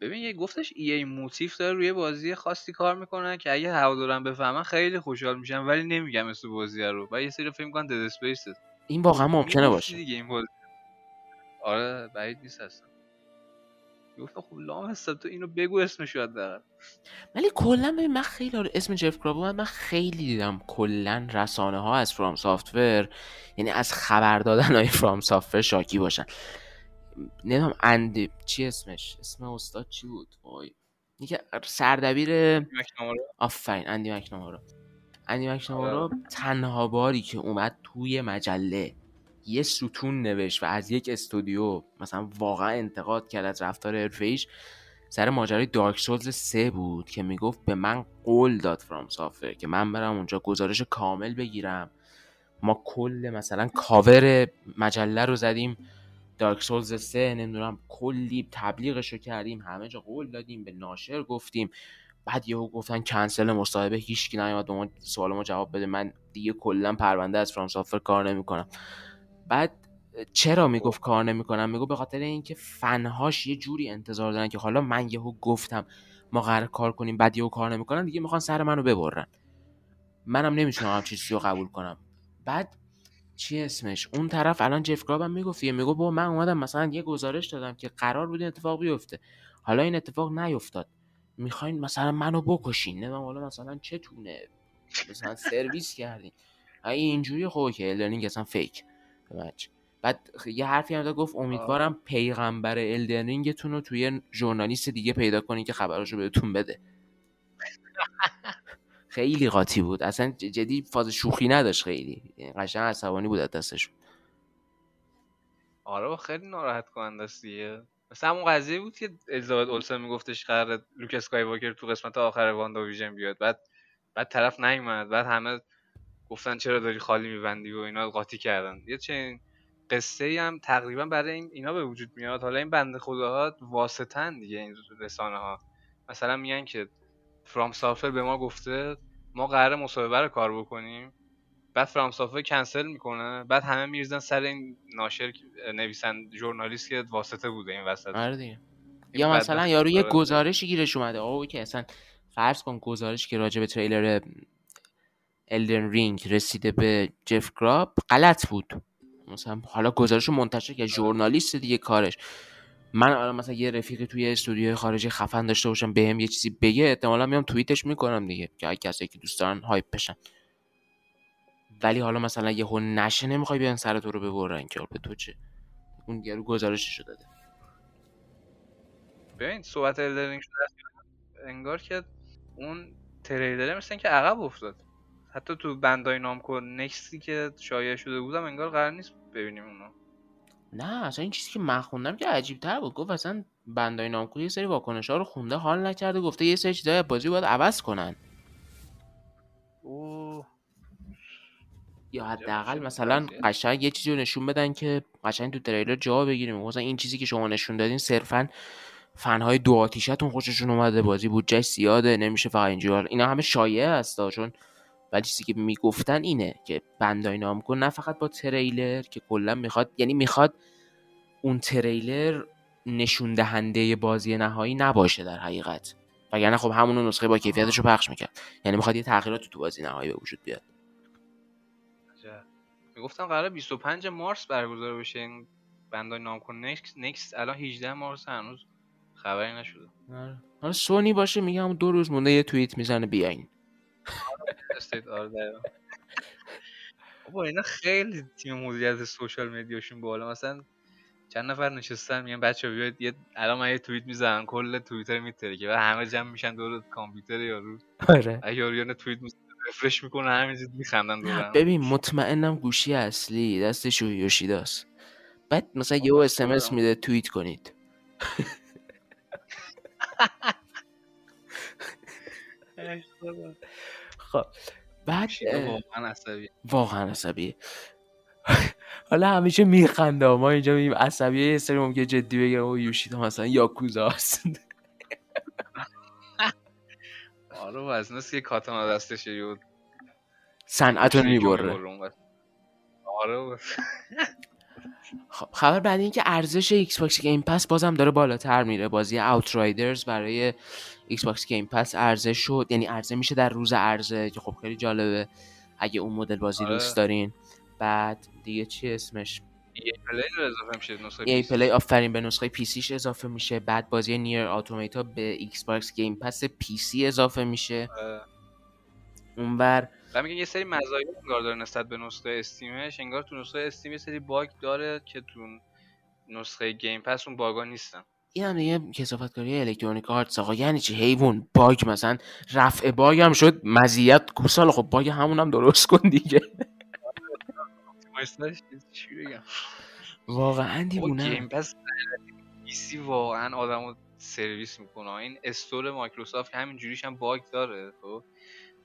ببین یه گفتش EA Motive داره روی بازی خاصی کار می‌کنن که اگه هوادارم بفهمن خیلی خوشحال میشن ولی نمیگم اسم بازی رو. و یه سری فکر می‌کنن Dead Space این واقعا ممکنه باشه. دیگه این بازی. آره بعید نیست اصلا. گفتم خب لامصب تو اینو بگو اسمشو حداقل. ولی کلا من خیلی آره اسم جف گراب اومد من خیلی دیدم. کلا رسانه ها از FromSoftware یعنی از خبر دادن های FromSoftware شاکی باشن. نمی‌دونم اند چی اسمش؟ اسم استاد چی بود؟ وای. یکی سردبیر آفرین اندی مکنامارا اندی آره. مکنامارا تنها باری که اومد توی مجله. یه ستون نوشت و از یک استودیو مثلا واقعا انتقاد کرد از رفتار حرفه‌ایش سر ماجرای دارک سولز 3 بود که می‌گفت به من قول داد فرام سافر که من برم اونجا گزارش کامل بگیرم. ما کل مثلا کاور مجله رو زدیم دارک سولز 3 نمی‌دونم کلی تبلیغش رو کردیم همه جا قول دادیم به ناشر گفتیم. بعد یهو گفتن کنسل مصاحبه هیچکی نیومد به ما سوال ما جواب بده. من دیگه کلا پرونده از فرام سافر کار نمی‌کنم. بعد چرا می‌گفت کار نمی‌کنم؟ می‌گفت به خاطر اینکه فنهاش یه جوری انتظار دارن که حالا من یهو گفتم ما قرار کار کنیم بعد یهو کار نمی‌کنن دیگه می‌خوان سر منو ببرن. منم نمی‌تونم همچین چیزی رو قبول کنم. بعد چی اسمش؟ اون طرف الان جف هم می‌گفت یه می‌گفت بابا من اومدم مثلا یه گزارش دادم که قرار بود این اتفاق بیفته. حالا این اتفاق نیفتاد. می‌خواین مثلا منو بکشین؟ نه حالا مثلا چتونه مثلا سرویس کردین. اینجوری خب که Elden Ring اصلا fake بچه بعد یه حرفی هم گفت امیدوارم پیغمبر Elden Ring تون رو توی ژورنالیست دیگه پیدا کنین که خبراشو بهتون بده. خیلی قاطی بود. اصلا جدی فاز شوخی نداشت خیلی. قشنگ عصبانی بود از دستش. آره خیلی ناراحت کننده است دیگه. مثلا همون قضیه بود که الیزابت اولسن میگفتش قرار لوک اسکایواکر تو قسمت آخر واندا ویژن بیاد. بعد بعد طرف نیومد. بعد همه گفتن چرا داری خالی میبندی و اینا قاطی کردن. یه چنین قصه ای هم تقریبا برای این اینا به وجود میاد. حالا این بنده خداها واسطن دیگه این رسانه ها مثلا میگن که فرام سافر به ما گفته ما قرار مصاحبه رو کار بکنیم. بعد فرام سافر کنسل می‌کنه. بعد همه میریزن سر این ناشر نویسند ژورنالیست که واسطه بوده این وسط. آره دیگه. یا مثلا یارو یه. گزارشی گیرش اومده. آقا که اصلا فرض کن گزارش که راجع به تریلر الدن رینگ رسیده به جف گراب غلط بود. مثلا حالا گزارش رو منتشر که ژورنالیست دیگه کارش. من الان مثلا یه رفیقی توی استودیوی خارجی خفن داشته باشم بهم یه چیزی بگه احتمالا میام توییتش می‌کنم دیگه که کسی که دوست دارن هایپ بشن. ولی حالا مثلا یهو نشه نمی‌خوای بیان سر تو رو ببرن که به تو چه؟ اون یارو گزارششو داده. ببین صحبت الدرینگ شده انگار که اون تریلره مثل که عقب افتاد. حتی تو بندای نامکو نکستی که شایع شده بودم انگار قرار نیست ببینیم اونو. نه اصلا این چیزی که من خوندم که عجیب تر بود. گفت اصلا بندای نامکو یه سری واکنش ها رو خونده حال نکرده. گفته یه سری چیزای از بازی باید عوض کنن. اوه. یا حداقل مثلا. قشنگ یه چیزی رو نشون بدن که قشنگ تو تریلر جا بگیریم. مثلا این چیزی که شما نشون دادین صرفا فنهای دو آتیشتون خوششون اومده. بازی بودجهش زیاده نمیشه فقط اینجوری اینا همه شایعه هستا چون ولی چیزی که می‌گفتن اینه که بندای نامکو نه فقط با تریلر که کلا می‌خواد یعنی می‌خواد اون تریلر نشون دهنده بازی نهایی نباشه در حقیقت. وگرنه خب همون نسخه با کیفیتش رو پخش می‌کرد. یعنی می‌خواد یه تغییرات تو بازی نهایی به وجود بیاد. می‌گفتم قرار 25 مارس برگزار بشه. این بندای نامکن نکس نکس الان 18 مارس هنوز خبری نشده. حالا سونی باشه میگم دو روز مونده یه توییت می‌زنه بیاین. استیت آره. بابا اینا خیلی تیم مدیریت social media شون بالا. مثلا چند نفر نشستن میگن بچه بیاید یه الان من یه توییت می‌زنم کل توییتر میترکه که همه جمع میشن دور کامپیوتر یارو. آره. یارو یه توییت refresh می‌کنه همینجوری میخندن دور هم. ببین مطمئنم گوشی اصلی دستش یوشیداست. بعد مثلا یه اس ام اس میده توییت کنید. خب بعد واقعا عصبی. واقعا عصبیه حالا همیشه میخنده ما اینجا میگیم عصبیه یه سری ممکنه جدی بگیرم و یوشیدا مثلا یاکوزا هست آره و از نست که کاتانا دستش یه صنعت رو می‌بره. آره. خبر بعد اینکه ارزش Xbox Game Pass بازم داره بالاتر میره بازی Outriders برای Xbox Game Pass عرضه شد یعنی عرضه میشه در روز عرضه که خب خیلی جالبه اگه اون مدل بازی آره. دوست دارین بعد دیگه چی اسمش EA Play اضافه میشه نسخه EA. Play آفرین به نسخه PC ش اضافه میشه بعد بازی Nier Automata به Xbox Game Pass PC اضافه میشه آره. اونور و میگن یه سری مزایا انگار داره نسبت به نسخه Steam ش. انگار تو نسخه Steam یه سری باگ داره که تو نسخه Game Pass اون باگا نیستن. این هم دیگه کثافتکاری Electronic Arts آقا. یعنی چی؟ حیوان باگ مثلا. رفع باگ هم شد مزیت گوسال خب باگ همون هم درست کن دیگه. واقعا دیوونه. Game Pass PC واقعا آدمو سرویس می‌کنه. این store Microsoft همین جوریش هم باگ داره خب؟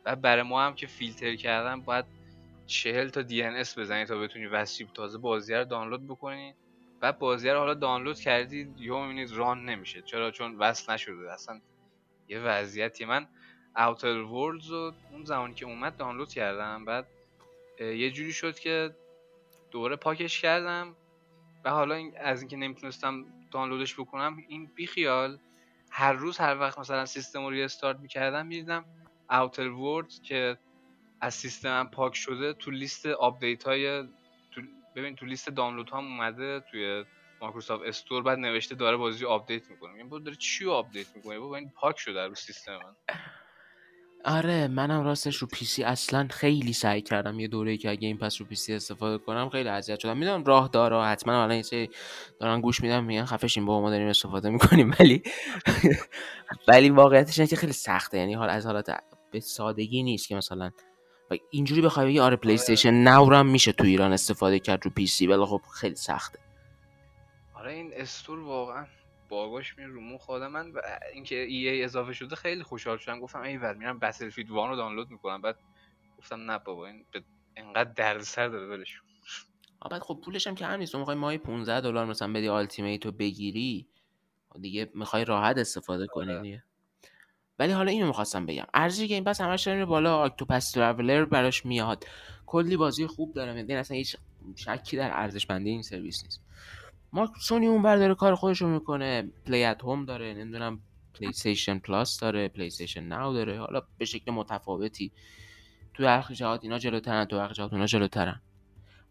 و برای ما هم که فیلتر کردن باید چهل تا دی بزنی تا بتونی وسیب تازه بازی رو دانلود بکنی. و بازی رو حالا دانلود کردی یا می‌بینید ران نمیشه. چرا؟ چون وصل نشده. اصلا یه وضعیتی. من اوتر ورلدز رو اون زمانی که اومد دانلود کردم. بعد یه جوری شد که دوره پاکش کردم. و حالا از اینکه نمی‌تونستم دانلودش بکنم این بیخیال هر روز هر وقت مثلا سیستم رو ریستارت می‌کردم می‌دیدم Outer Worlds که از سیستمم پاک شده تو لیست update های تو ببین تو لیست دانلود هم اومده توی Microsoft Store بعد نوشته داره بازی update می‌کنه. میگم بابا داره چی update می‌کنه؟ بابا این پاک شده رو سیستم من. آره منم راستش رو PC اصلا خیلی سعی کردم یه دوره که اگه این Pass رو PC استفاده کنم خیلی اذیت شدم. می‌دونم راه داره حتما الان یه دارن گوش میدم میگن خفه شین بابا ما داریم استفاده می‌کنیم. ولی ولی واقعیتش اینه که خیلی سخته. یعنی حال از حالت به سادگی نیست که مثلا و اینجوری بخوای بگی آره PlayStation Now رو هم میشه تو ایران استفاده کرد رو PC ولی خب خیلی سخته. آره این store واقعا باگاش میره رو مخ من و اینکه EA اضافه شده خیلی خوشحال شدم. گفتم ای ول میرم Battlefield One رو دانلود می‌کنم. بعد گفتم نه بابا این به انقدر دردسر داره ولش بعد خب پولش هم کم نیست. تو می‌خوای ماهی 15 دلار مثلا بدی Ultimate رو بگیری خب دیگه می‌خوای راحت استفاده کنی آره. دیگه. ولی حالا اینو می‌خواستم بگم. ارزش Game Pass همش داره بالا Octopath Traveler براش میاد. کلی بازی خوب داره. یعنی اصلا هیچ شکی در ارزش بندی این سرویس نیست. ما سونی اون بر داره کار خودش رو می‌کنه. Play at Home داره. نمی‌دونم PlayStation Plus داره. PlayStation Now داره. حالا به شکل متفاوتی. تو برخی جهات اینا جلوترن تو برخی جهات اونا جلوترن.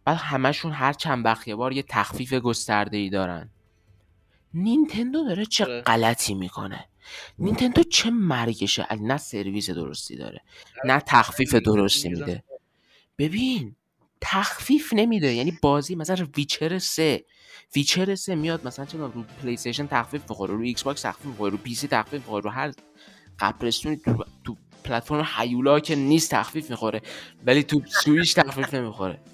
بعد همشون هر چند وقت یه بار یه تخفیف گسترده ای دارن. نینتندو داره چه آره. غلطی می‌کنه؟ نینتندو چه مرگشه؟ نه سرویس درستی داره نه تخفیف درستی میده. ببین تخفیف نمیده یعنی بازی مثلا Witcher 3 Witcher 3 میاد مثلا چه رو PlayStation تخفیف بخوره رو Xbox تخفیف بخوره رو PC تخفیف بخوره رو هر قبرستونی تو, تو پلتفرم هیولا که نیست تخفیف می‌خوره ولی تو سویچ تخفیف نمی‌خوره.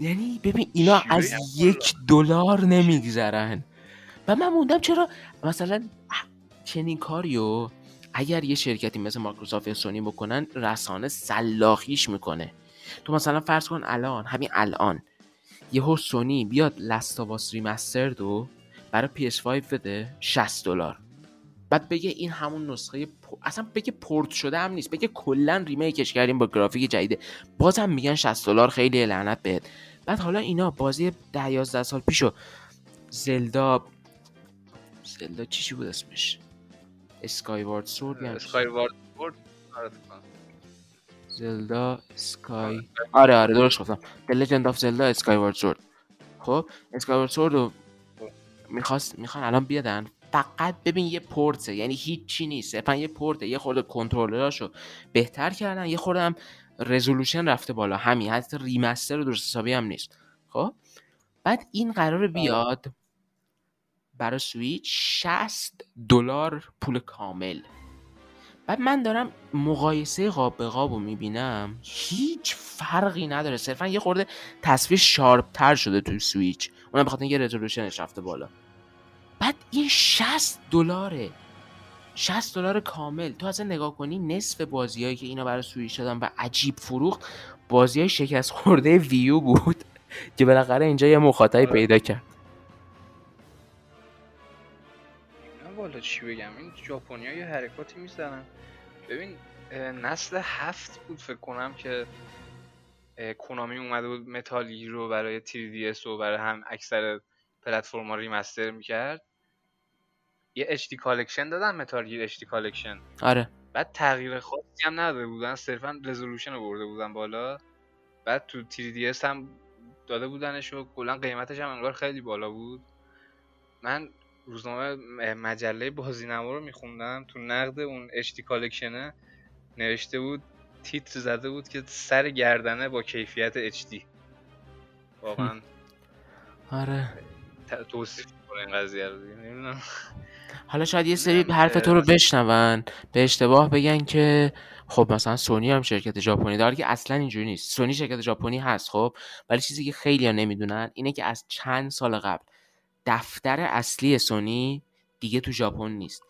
یعنی ببین اینا از؟ یک دلار نمیگذرن. و من موندم چرا؟ مثلا چنین کاریو اگر یه شرکتی مثل مایکروسافت یا سونی بکنن رسانه سلاخیش می‌کنه. تو مثلا فرض کن الان همین الان یهو سونی بیاد لستاواس ریمسترد و برای PS5 بده 60 دلار. بعد بگه این همون نسخه پ- اصلا بگه پورت شده هم نیست بگه کلا ریمیکش کردیم با گرافیک جدیده. بازم میگن 60 دلار خیلی لعنت بهت. بعد حالا اینا بازی 10 11 سال پیشو زلدا زلدا چی بود اسمش؟ اسکایوارد سورد یا همچین اسکای وارد بورد آره. زلدا اسکای آره. آره درست گفتم. The Legend of Zelda Skyward Sword. خب Skyward Sword رو می‌خواست می‌خوان الان بیادن. فقط ببین یه پورته یعنی هیچی نیست. صرفا یه پورته یه خورده کنترلراشو بهتر کردن یه خورده هم resolution رفته بالا. همین حتی remaster درست حسابی هم نیست. خب بعد این قرار بیاد. برای سویچ 60 دلار پول کامل. بعد من دارم مقایسه قاب به قاب رو می‌بینم هیچ فرقی نداره. صرفا یه خورده تصویر sharp تر شده توی سویچ. اونم بخاطر اینکه resolution ش رفته بالا. بعد این 60 دلاره. 60 دلار کامل. تو اصلا نگاه کنی نصف بازیایی که اینا برای سویچ دادن و عجیب فروخت بازی های شکست خورده ویو بود که بالاخره اینجا یه مخاطبی پیدا کرد. والا چی بگم؟ این ژاپنیا یه حرکاتی می‌زنن. ببین نسل هفت بود فکر کنم که کنامی اومده بود متالی رو برای 3DS و برای هم اکثر پلتفرم ها remaster می‌کرد. یه HD collection دادن متال گیر HD collection. آره. بعد تغییر خاصی هم نداده بودن صرفا resolution رو برده بودن بالا. بعد تو 3DS هم داده بودنش و کلا قیمتش هم انگار خیلی بالا بود. من روزنامه مجله بازی‌نما رو میخوندم. تو نقد اون HD collection ه نوشته بود تیتر زده بود که سر گردنه با کیفیت HD واقعا آره. توصیف کنه این قضیه رو دیگه نمی‌دونم. حالا شاید یه سری نمی‌دونم، حرف تو رو بشنون به اشتباه بگن که خب مثلا سونی هم شرکت ژاپنی داره که اصلا اینجوری نیست. سونی شرکت ژاپنی هست خب ولی چیزی که خیلی ها نمی‌دونن اینه که از چند سال قبل دفتر اصلی سونی دیگه تو ژاپن نیست.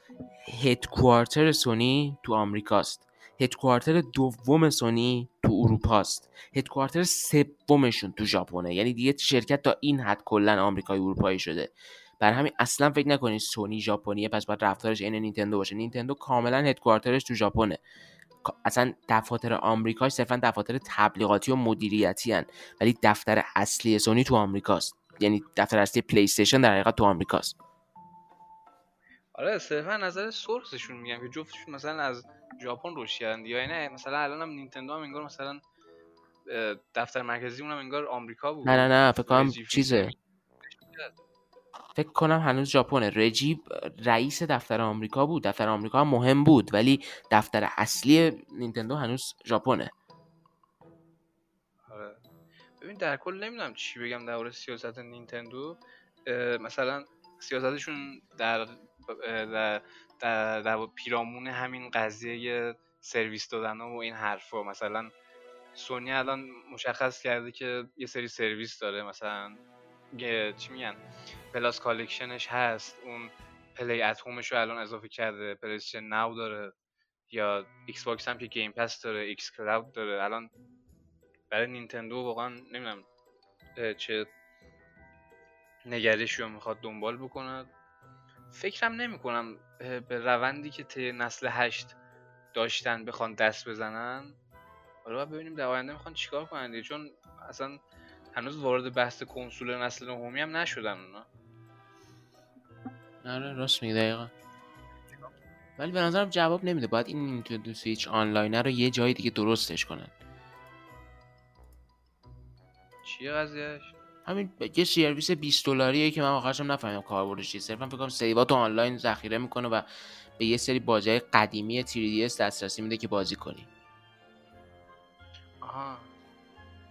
هدکوارتر سونی تو آمریکاست. هدکوارتر دوم سونی تو اروپاست. headquarter سومشون تو ژاپنه. یعنی دیگه شرکت تا این حد کلا آمریکایی اروپایی شده. بر همین اصلا فکر نکنید سونی ژاپنیه پس باید رفتارش عین نینتندو باشه. نینتندو کاملا headquarter ش تو ژاپنه. اصلا دفاتر آمریکاش صرفا دفاتر تبلیغاتی و مدیریتی هن. ولی دفتر اصلی سونی تو آمریکاست. یعنی دفتر اصلی پلی استیشن در حقیقت تو آمریکاست. آره صرفا نظر سورسشون میگم که جفتشون مثلا از ژاپن روش کردن یا نه مثلا الان هم نینتندو هم انگار مثلا دفتر مرکزی اونم انگار آمریکا بود. نه نه نه فکر کنم رجی چیزه. فکر کنم هنوز ژاپنه. رجیب رئیس دفتر آمریکا بود. دفتر آمریکا هم مهم بود ولی دفتر اصلی نینتندو هنوز ژاپنه. ببین در کل نمی‌دونم چی بگم درباره سیاست نینتندو مثلا سیاستشون در در در, در پیرامون همین قضیه سرویس دادن و این حرفا. مثلا سونی الان مشخص کرده که یه سری سرویس داره مثلا چی میگن Plus Collection ش هست اون پلی ات رو الان اضافه کرده PlayStation Now داره یا ایکس باکس هم که Game Pass داره xCloud داره. الان برای نینتندو واقعا نمی‌دونم چه نگرشی رو می‌خواد دنبال بکنه. فکرم نمی کنم به روندی که طی نسل هشت داشتن بخوان دست بزنن. حالا ببینیم در آینده می‌خوان چیکار کنن. چون اصلا هنوز وارد بحث کنسول نسل نهمی هم نشدن اونا. آره راست میگه دقیقا. ولی به نظرم جواب نمیده. باید این نینتندو سویچ آنلاینه رو یه جای دیگه درستش کنن. چیه قضیه‌ش؟ همین یه سرویس 20 دلاریه که من آخرش هم نفهمیدم کاربردش چیه. صرفا فکر کنم save اتو online ذخیره می‌کنه و به یه سری بازی قدیمی 3DS دسترسی میده که بازی کنی. آها.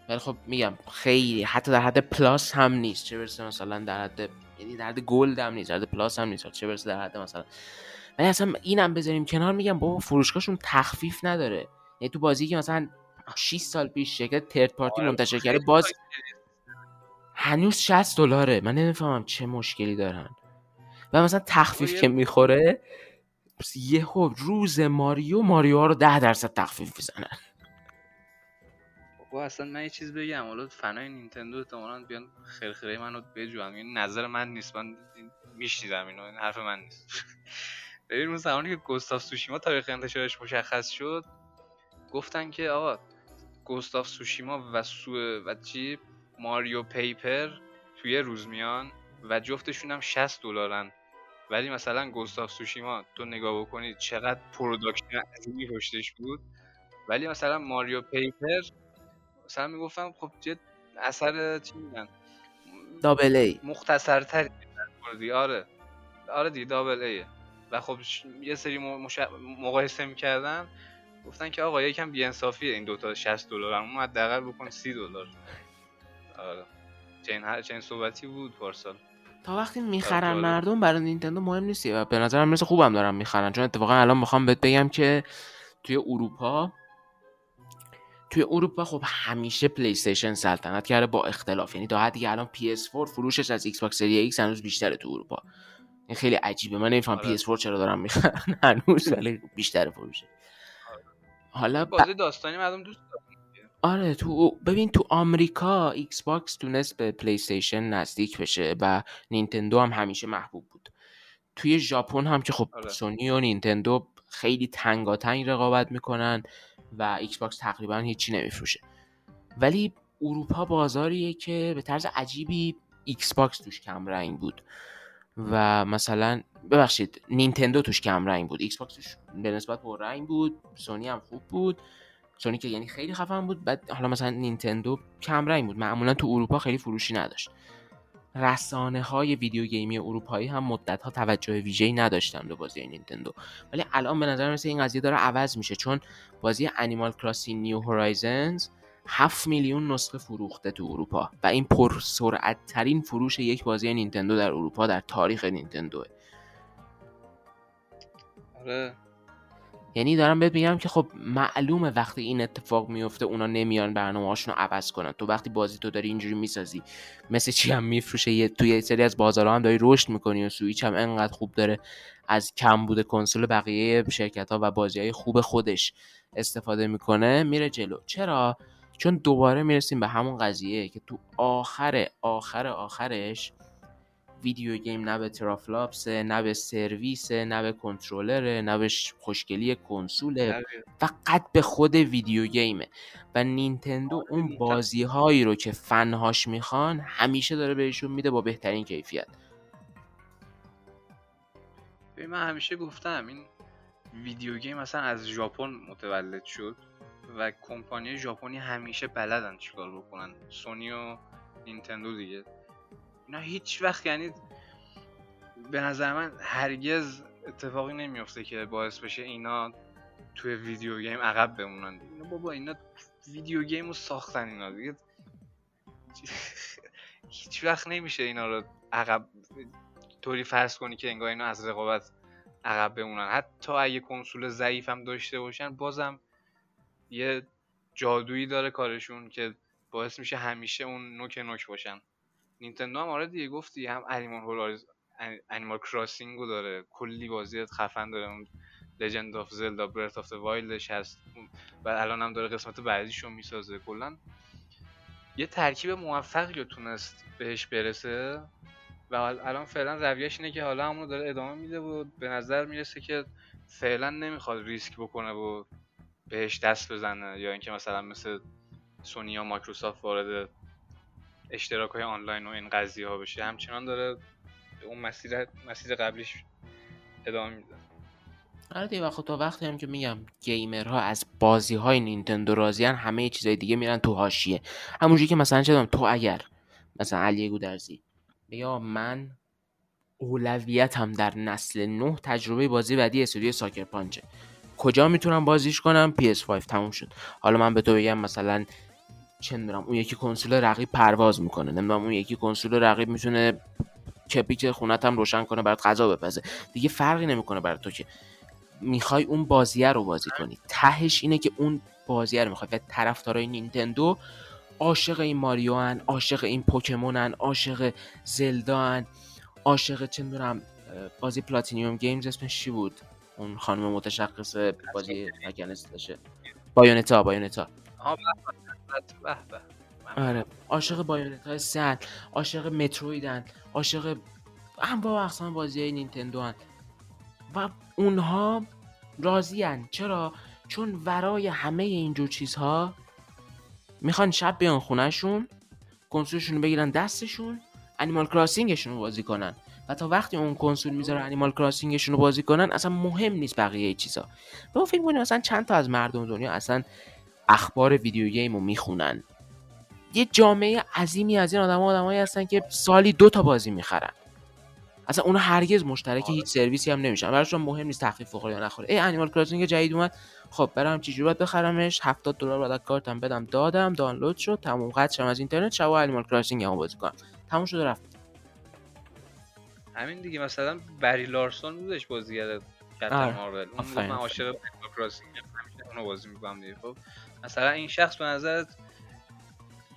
ولی خب میگم خیلی حتی در حد پلاس هم نیست. چه برسه مثلا در حد یعنی در حد گلد هم نیست در حد پلاس هم نیست. چه برسه در حد مثلا ولی اصلا اینم بذاریم کنار میگم بابا فروشگاهشون تخفیف نداره. یعنی تو بازی که مثلا 6 سال پیش شرکت ترد پارتی آره، منتشر کرده. باز هنوز 60 دلاره. من نمی‌فهمم چه مشکلی دارن. و مثلا تخفیف یه- که می‌خوره یهو روز ماریو ماریو ها رو ده درصد تخفیف می‌زنن بابا اصلا من یه چیز بگم. حالا فنای نینتندو احتمالاً بیان خرخره منو بجوان این نظر من نیست. من میشنیدم اینو. این حرف من نیست. ببین اون زمانی که گوستاف سوشیما تاریخ انتشارش مشخص شد گفتن که آقا Ghost of Tsushima و سو و چی ماریو پیپر توی یه روز میان و جفتشون هم 60 دلارن. ولی مثلا Ghost of Tsushima تو نگاه بکنید چقدر production عظیمی پشتش بود. ولی مثلا ماریو پیپر مثلا می‌گفتم خب چه اثر چی میگن؟ double A. مختصرتری دی آره آره. دی double A ه. و خب یه سری. مقایسه می‌کردن. گفتن که آقا یکم بی‌انصافیه این دوتا 60 دلار اون حداقل بکن 30 دلار. آره. چنین هر چنین صحبتی بود پارسال. تا وقتی می‌خرن جالب. مردم برای نینتندو مهم نیست و به نظرم مثل خوبم دارن می‌خرن. چون اتفاقا الان می‌خوام بهت بگم که توی اروپا توی اروپا خب همیشه پلی استیشن سلطنت کرده با اختلاف. یعنی تا حدی که الان PS4 فروشش از ایکس باکس سری ایکس هنوز بیشتره تو اروپا. این خیلی عجیبه. من نمی‌فهمم آره. PS4 چرا دارن می‌خرن هنوز ولی بیشتر فروشه. حالا بازی داستانی مردم دوست دارن آره تو ببین تو آمریکا ایکس باکس تونست به پلی استیشن نزدیک بشه و نینتندو هم همیشه محبوب بود. توی ژاپن هم که خب آره. سونی و نینتندو خیلی تنگاتنگ رقابت می‌کنن و ایکس باکس تقریبا هیچی نمیفروشه. ولی اروپا بازاریه که به طرز عجیبی ایکس باکس توش کم رنگ بود و مثلا ببخشید نینتندو توش کم رنگ بود. ایکس باکس توش به نسبت پر رنگ بود. سونی هم خوب بود. سونی که یعنی خیلی خفن بود. بعد حالا مثلا نینتندو کم رنگ بود. معمولا تو اروپا خیلی فروشی نداشت. رسانه های ویدیو گیمی اروپایی هم مدت ها توجه ویژه‌ای نداشتن به بازی نینتندو. ولی الان به نظر مثل این قضیه داره عوض میشه چون بازی انیمال کراسینگ نیو هورایزنز 7 میلیون نسخه فروخته تو اروپا و این پر سرعت ترین فروش یک بازی نینتندو در اروپا در تاریخ نینتندوه. آره. یعنی دارم بهت میگم که خب معلومه وقتی این اتفاق میفته اونا نمیان برنامه هاشون رو عوض کنن. تو وقتی بازی تو داری اینجوری می‌سازی مثل چی هم میفروشه یه توی یه سری از بازارها هم داری رشد می‌کنی و سویچ هم انقدر خوب داره از کم بوده کنسول بقیه شرکت ها و بازی های خوب خودش استفاده می‌کنه میره جلو. چرا؟ چون دوباره می‌رسیم به همون قضیه که تو آخر آخر آخرش ویدیو گیم نه به ترافلاپسه نه به سرویسه نه به کنترلره نه به خوشگلی کنسوله فقط به خود ویدیو گیمه و نینتندو آره، اون. بازی هایی رو که فنهاش می‌خوان همیشه داره بهشون میده با بهترین کیفیت. من همیشه گفتم این ویدیو گیم مثلا از ژاپن متولد شد و کمپانی ژاپنی همیشه بلدن چیکار بکنن. سونی و نینتندو دیگه. اینا هیچ وقت یعنی به نظر من هرگز اتفاقی نمیفته که باعث بشه اینا توی ویدیو گیم عقب بمونن اینا بابا اینا ویدیو گیم رو ساختن اینا دیگه. هیچ وقت نمیشه اینا رو عقب طوری فرض کنی که انگار اینا از رقابت عقب بمونن. حتی اگه کنسول ضعیف هم داشته باشن بازم یه جادویی داره کارشون که باعث میشه همیشه اون نوک نوک باشن. نینتندو هم آره دیگه گفتی هم انیمال هولایز انیمال کراسینگ داره. کلی بازی خفن داره. Legend of Zelda Breath of the Wild ش هست. و الان هم داره قسمت بعدیش رو می‌سازه. کلا یه ترکیب موفقی رو تونست بهش برسه. و الان فعلا رویش اینه که حالا همونو داره ادامه میده و به نظر می‌رسه که فعلا نمی‌خواد ریسک بکنه و بهش دست بزنه. یا اینکه مثلا مثل سونی یا مایکروسافت وارد اشتراک های آنلاین و این قضیه ها بشه همچنان داره به اون مسیر مسیر قبلیش ادامه میده. آره دیگه خب تا وقتی هم که میگم گیمرها از بازی های نینتندو راضیان همه چیزای دیگه میرن تو حاشیه. همونجوری که مثلا چه تو اگر مثلا علی گودرزی بیا من اولویتم در نسل 9 تجربه بازی بعدی استودیو ساکر پانچه. کجا می‌تونم بازیش کنم؟ PS5 تموم شد. حالا من به تو بگم مثلا چه می‌دونم اون یکی کنسول رقیب پرواز می‌کنه. نمی‌دونم اون یکی کنسول رقیب می‌تونه کپیک خونت هم روشن کنه برات غذا بپزه. دیگه فرقی نمی‌کنه برای تو که می‌خوای اون بازیه رو بازی کنی. تهش اینه که اون بازیه رو می‌خوای. و طرفدارای نینتندو عاشق این ماریو هن عاشق این پوکمون هن عاشق زلدا هن عاشق چه می‌دونم بازی پلاتینیوم گیمز اسمش چی بود؟ اون خانم متشخص بازی hack and slash ه. بایونتا بایونتا. آره. عاشق بایونتان عاشق متروید ن عاشق انواع و اقسام بازی های نینتندو هن و اونها راضیان چرا؟ چون ورای همه اینجور چیزها می‌خوان شب بیان خونهشون کنسولشون رو بگیرن دستشون انیمال کراسینگشون رو بازی کنن. و تا وقتی اون کنسول می‌ذاره انیمال کراسینگشون رو بازی کنن اصلا مهم نیست بقیه چیزا. به اون فکر کنید اصلا چند تا از مردم دنیا اصلا اخبار ویدیو گیم رو می‌خونن. یه جامعه عظیمی از این آدم آدمایی هستن که سالی دو تا بازی می‌خرن. اصلا اونها هرگز مشترک هیچ سرویسی هم نمیشن. براشون مهم نیست تخفیف بخوره یا نخوره. ای انیمال کراسینگ جدید اومد. خب برام چجوری باید بخرمش؟ 70 دلار بعد کارتم بدم دادم دانلود شد تموم قطع شدم از اینترنت. شب انیمال کراسینگ هم بازی کنم. تموم شد رفت. همین دیگه مثلا بری لارسون بودش بازیگر کپتن آره. مارول. اون. من عاشق کراسینگ همیشه اونو بازی می‌کنم دیگه. خب مثلا این شخص به نظرت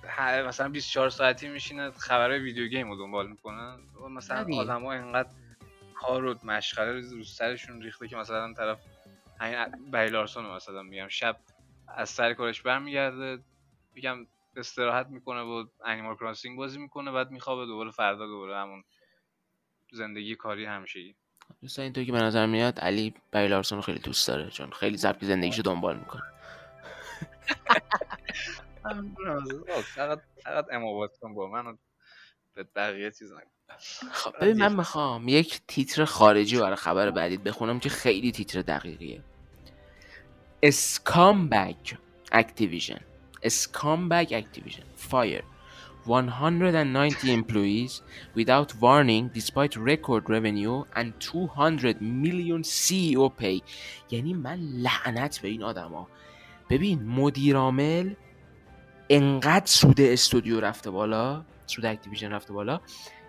ه- مثلا 24 ساعتی میشینه خبرهای ویدیو گیم رو دنبال می‌کنن مثلا دیگه. آدما اینقدر کار و مشغله رو سرشون ریخته که مثلا طرف همین بری لارسون رو مثلا میگم شب از سر کارش برمیگرده میگم استراحت می‌کنه و انیمال کراسینگ بازی می‌کنه بعد میخوابه دوباره فردا دوباره همون زندگی کاری همیشگی دوستان اینطور که به نظر میاد علی بری لارسون رو خیلی دوست داره چون خیلی سبک زندگیشو دنبال می‌کنه. فقط فقط کن با من به بقیه چیز خب ببین من می‌خوام یک تیتر خارجی برای خبر بعدید بخونم که خیلی تیتر دقیقیه. scumbag Activision scumbag Activision fire 190 employees without warning despite record revenue and 200 million CEO pay. یعنی من لعنت به این آدما. ببین مدیر عامل انقدر سود استودیو رفته بالا سود اکتیویژن رفته بالا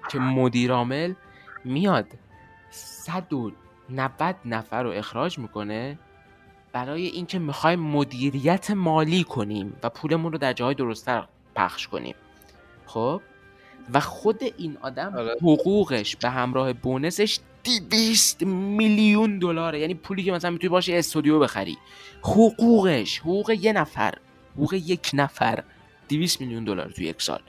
که مدیر عامل میاد 190 نفر رو اخراج می‌کنه برای اینکه می‌خوایم مدیریت مالی کنیم و پولمون رو در جاهای درستتر پخش کنیم خب و خود این آدم آره. حقوقش به همراه بونسش 200 میلیون دلاره. یعنی پولی که مثلا می‌تونی باشه استودیو بخری. حقوقش حقوق یه نفر حقوق یک نفر 200 میلیون دلار تو یک سال.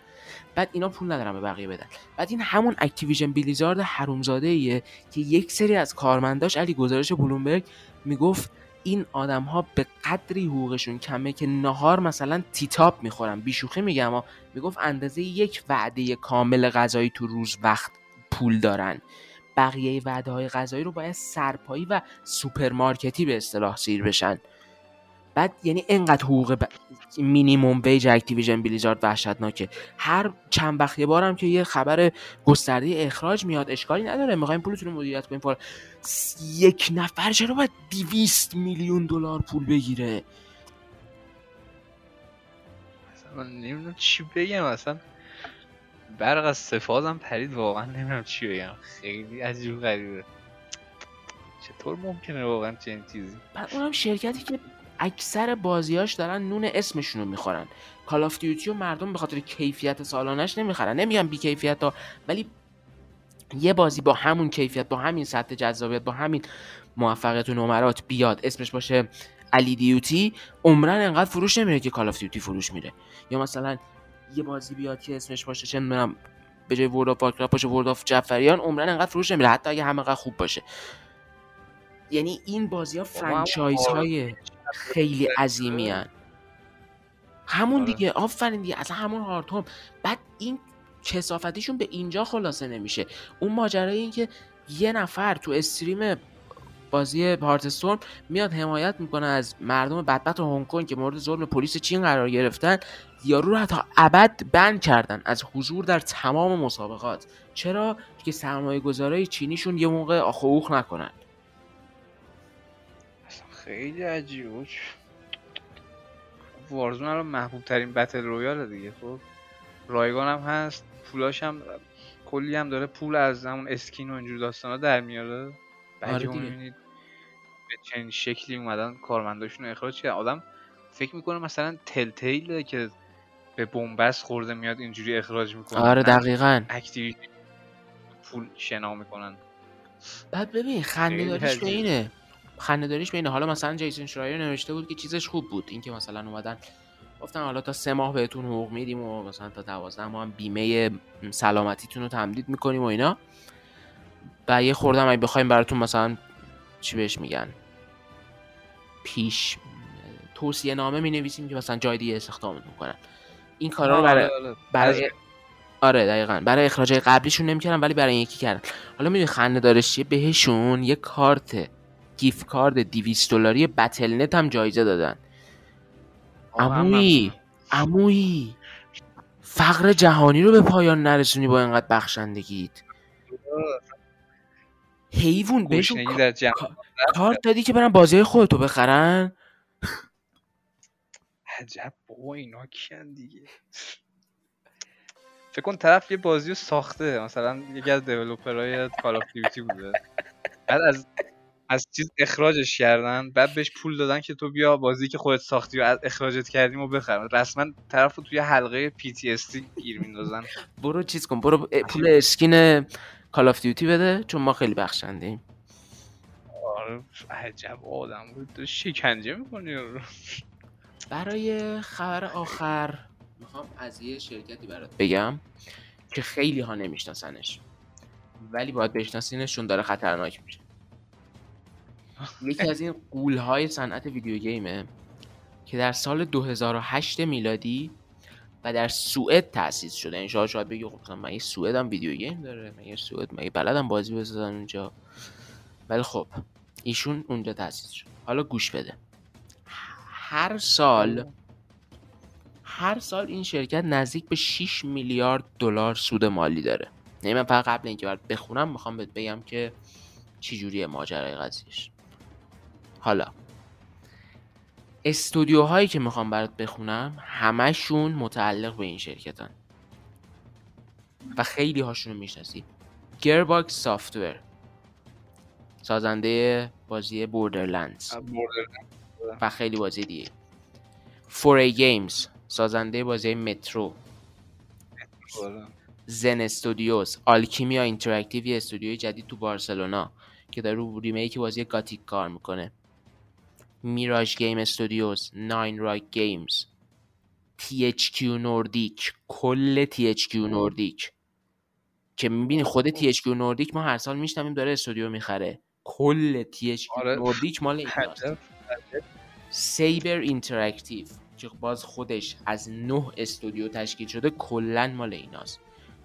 بعد اینا پول ندارن به بقیه بدن. بعد این همون Activision Blizzard حرومزاده ایه که یک سری از کارمنداش علی گزارش بلومبرگ می‌گفت این آدم ها به قدری حقوقشون کمه که نهار مثلا تی‌تاپ می‌خورن. بی‌شوخی میگم اما می‌گفت اندازه یک وعده کامل غذایی تو روز فقط پول دارن. بقیه وعده های غذایی رو باید سرپایی و سوپرمارکتی به اصطلاح سیر بشن. بعد یعنی انقدر حقوق ب... minimum wage Activision Blizzard وحشتناکه. هر چند وقت یه بارم که یه خبر گسترده اخراج میاد اشکالی نداره. می‌خوایم پولتون رو مدیریت کنیم. س- یک نفر چرا باید 200 میلیون دلار پول بگیره؟ من نمی‌دونم چی بگم. اصلا برق از سه فازم پرید واقعا نمی‌دونم چی بگم. خیلی عجیب غریبه. چطور ممکنه واقعا چنین چیزی؟ بعد اونم شرکتی که اکثر بازیاش دارن نون اسمشون رو می‌خورن. Call of Duty و مردم به خاطر کیفیت سالانش نمی‌خرن. نمیگم بی کیفیت ها ولی یه بازی با همون کیفیت با همین سطح جذابیت با همین موفقیت و نمرات بیاد اسمش باشه علی Duty عمراً انقدر فروش نمیره که Call of Duty فروش میره. یا مثلا یه بازی بیاد که اسمش باشه چه می‌دونم به جای World of Warcraft باشه World of جعفریان عمراً انقدر فروش نمیره حتی اگه همه خوب باشه یعنی این بازی ها فرانچایز های خیلی عظیمی هن. همون آره. دیگه آفرین دیگه اصلا همون هارتوم بعد این کسافتیشون به اینجا خلاصه نمیشه اون ماجرای این که یه نفر تو استریم بازی هارت استورم میاد حمایت می‌کنه از مردم بدبخت هنگ کنگ که مورد ظلم پلیس چین قرار گرفتن. یارو رو تا ابد بند کردن از حضور در تمام مسابقات. چرا؟ که سرمایه گذارای چینیشون یه موقع آخ اوخ نکنن. خیلی عجیبه بود وارزون الان محبوب ترین بتل رویاله دیگه خب؟ رایگان هم هست پولاش هم کلی هم داره پول از همون اسکین و اینجور داستانا در میاره. بعد دیگه. می‌بینید به چنین شکلی اومدن کارمنداشون رو اخراج کرد. آدم فکر می‌کنه مثلا تل تیله که به بنبست خورده میاد اینجوری اخراج می‌کنه. آره دقیقا. اکتیویتی پول شنا می‌کنن. بعد ببین خنده داریش به. اینه خنده داریش به اینه حالا مثلا جیسون شرایر نوشته بود که چیزش خوب بود. اینکه مثلا اومدن گفتن حالا تا سه ماه بهتون حقوق میدیم و مثلا تا دوازده ماه هم بیمه سلامتیتون رو تمدید می‌کنیم و اینا. و یه خوردم اگه بخوایم براتون مثلا چی بهش میگن؟ پیش توصیه نامه می نویسیم که مثلا جای دیگه استخدامت می‌کنن این کارا رو برای آره، آره. برای آره دقیقا. برای اخراج قبلیشون نمی‌کردن ولی برای یکی کردن حالا می‌دونی خنده دارش چیه؟ بهشون یه کارت گیف کارد 200 دلاری بتل نت هم جایزه دادن. عمویی عمویی فقر جهانی رو به پایان نرسونی با اینقدر بخشندگیت. حیوون بهشون جمع کارت دادی که برن بازی خودتو بخرن؟ عجب بابا اینا کیان دیگه؟ فکر کن طرف یه بازی رو ساخته مثلا یکی از developer های Call of Duty بوده. بعد از از چیز اخراجش کردن بعد بهش پول دادن که تو بیا بازی که خودت ساختی و از اخراجت کردیم و بخر رسما طرف رو توی حلقه PTSD گیر میندازن. برو چیز کن برو پول skin Call of Duty بده چون ما خیلی بخشندیم. آره عجب آدم بود. تو شکنجه می‌کنی؟ برای خبر آخر می‌خوام از یه شرکتی برات بگم که خیلی ها نمیشناسنش ولی باید بشناسینش چون داره خطرناک میشه. یکی از این غول های صنعت video game ه که در سال 2008 میلادی و در سوئد تأسیس شده. این شاید بگی خب مثلا مگه سوئد هم ویدیو گیم داره مگه سوئد مگه بلدم بازی بسازن اونجا ولی خب ایشون اونجا تأسیس شد. حالا گوش بده. هر سال هر سال این شرکت نزدیک به 6 میلیارد دلار سود مالی داره. یعنی من فقط قبل اینکه بخونم می‌خوام بهت بگم که چی جوریه ماجرای قضیهش. حالا. استودیوهایی که می‌خوام برات بخونم همشون متعلق به این شرکتن. و خیلی هاشون رو می‌شناسی. Gearbox Software سازنده بازی Borderlands و خیلی بازی دیگه. 4A Games سازنده بازی Metro Zen Studios Alkimia Interactive یه استودیوی جدید تو بارسلونا که داره رو remake بازی گاتیک کار می‌کنه. Mirage Game Studios Nine Rocks Games THQ Nordic کل THQ Nordic که می‌بینی خود THQ نوردیک ما هر سال میشنویم داره استودیو می‌خره. کل THQ آره. Nordic مال ایناست. Saber Interactive که باز خودش از نه استودیو تشکیل شده کلا مال ایناست.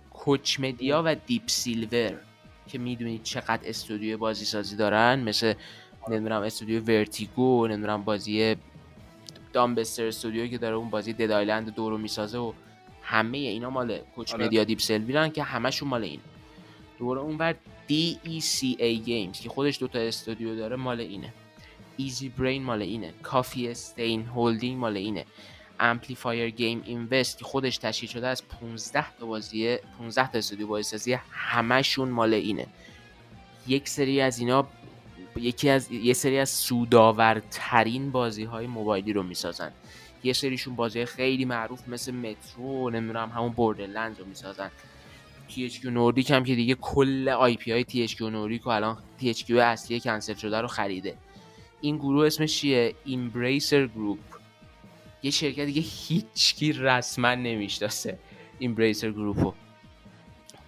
Koch Media و Deep Silver که می‌دونید چقدر استودیو بازی سازی دارن؟ مثل نمی‌دونم استودیو Vertigo نمی‌دونم بازی Dambuster Studio که داره اون بازی Dead Island دو رو می‌سازه و همه اینا مال Koch آره. Media Deep Silver ن که همشون مال این. دوره اونور DECA Games که خودش دوتا استودیو داره مال اینه. Easybrain مال اینه. Coffee Stain Holding مال اینه. Amplifier Game Invest که خودش تشکیل شده از 15 تا بازی 15 تا استودیو بازی سازی همشون مال اینه. یک سری از اینا یکی از یه سری از سودآورترین بازی های موبایلی رو می‌سازن. یه سریشون بازی خیلی معروف مثل Metro نمی‌دونم همون Borderland رو می‌سازن. THQ Nordic هم که دیگه کل IP های THQ Nordic و الان THQ اصلی کنسل شده رو خریده. این گروه اسمش چیه؟ Embracer Group یه شرکت دیگه هیچکی رسما نمی‌شناسه Embracer Group و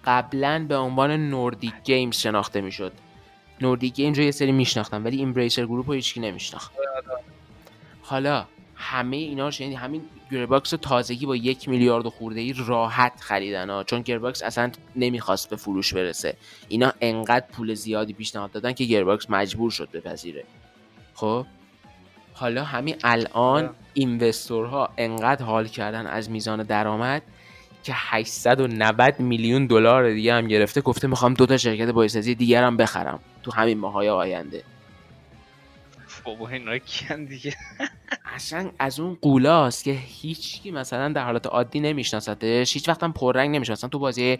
قبلا به عنوان Nordic Games شناخته می‌شد. Nordic رو یه سری میشناختن ولی Embracer Group رو هیچکی نمیشناخت. حالا همه اینا رو شنیدی؟ همین گیرباکس رو تازگی با یک میلیارد و خورده ای راحت خریدن ها. چون گیرباکس اصلا نمی‌خواست به فروش برسه. اینا انقدر پول زیادی پیشنهاد دادن که گیرباکس مجبور شد بپذیره. خب؟ حالا همین الان. اینوستورها انقدر حال کردن از میزان درآمد که 890 میلیون دلار دیگه هم گرفته گفته می‌خوام دو تا شرکت بازیسازی دیگر هم بخرم تو همین ماهای آینده. بابا اینا کیان دیگه؟ اصلا از اون قولاست که هیچکی مثلا در حالت عادی نمیشناستش هیچ وقت هم پررنگ مثلا تو بازی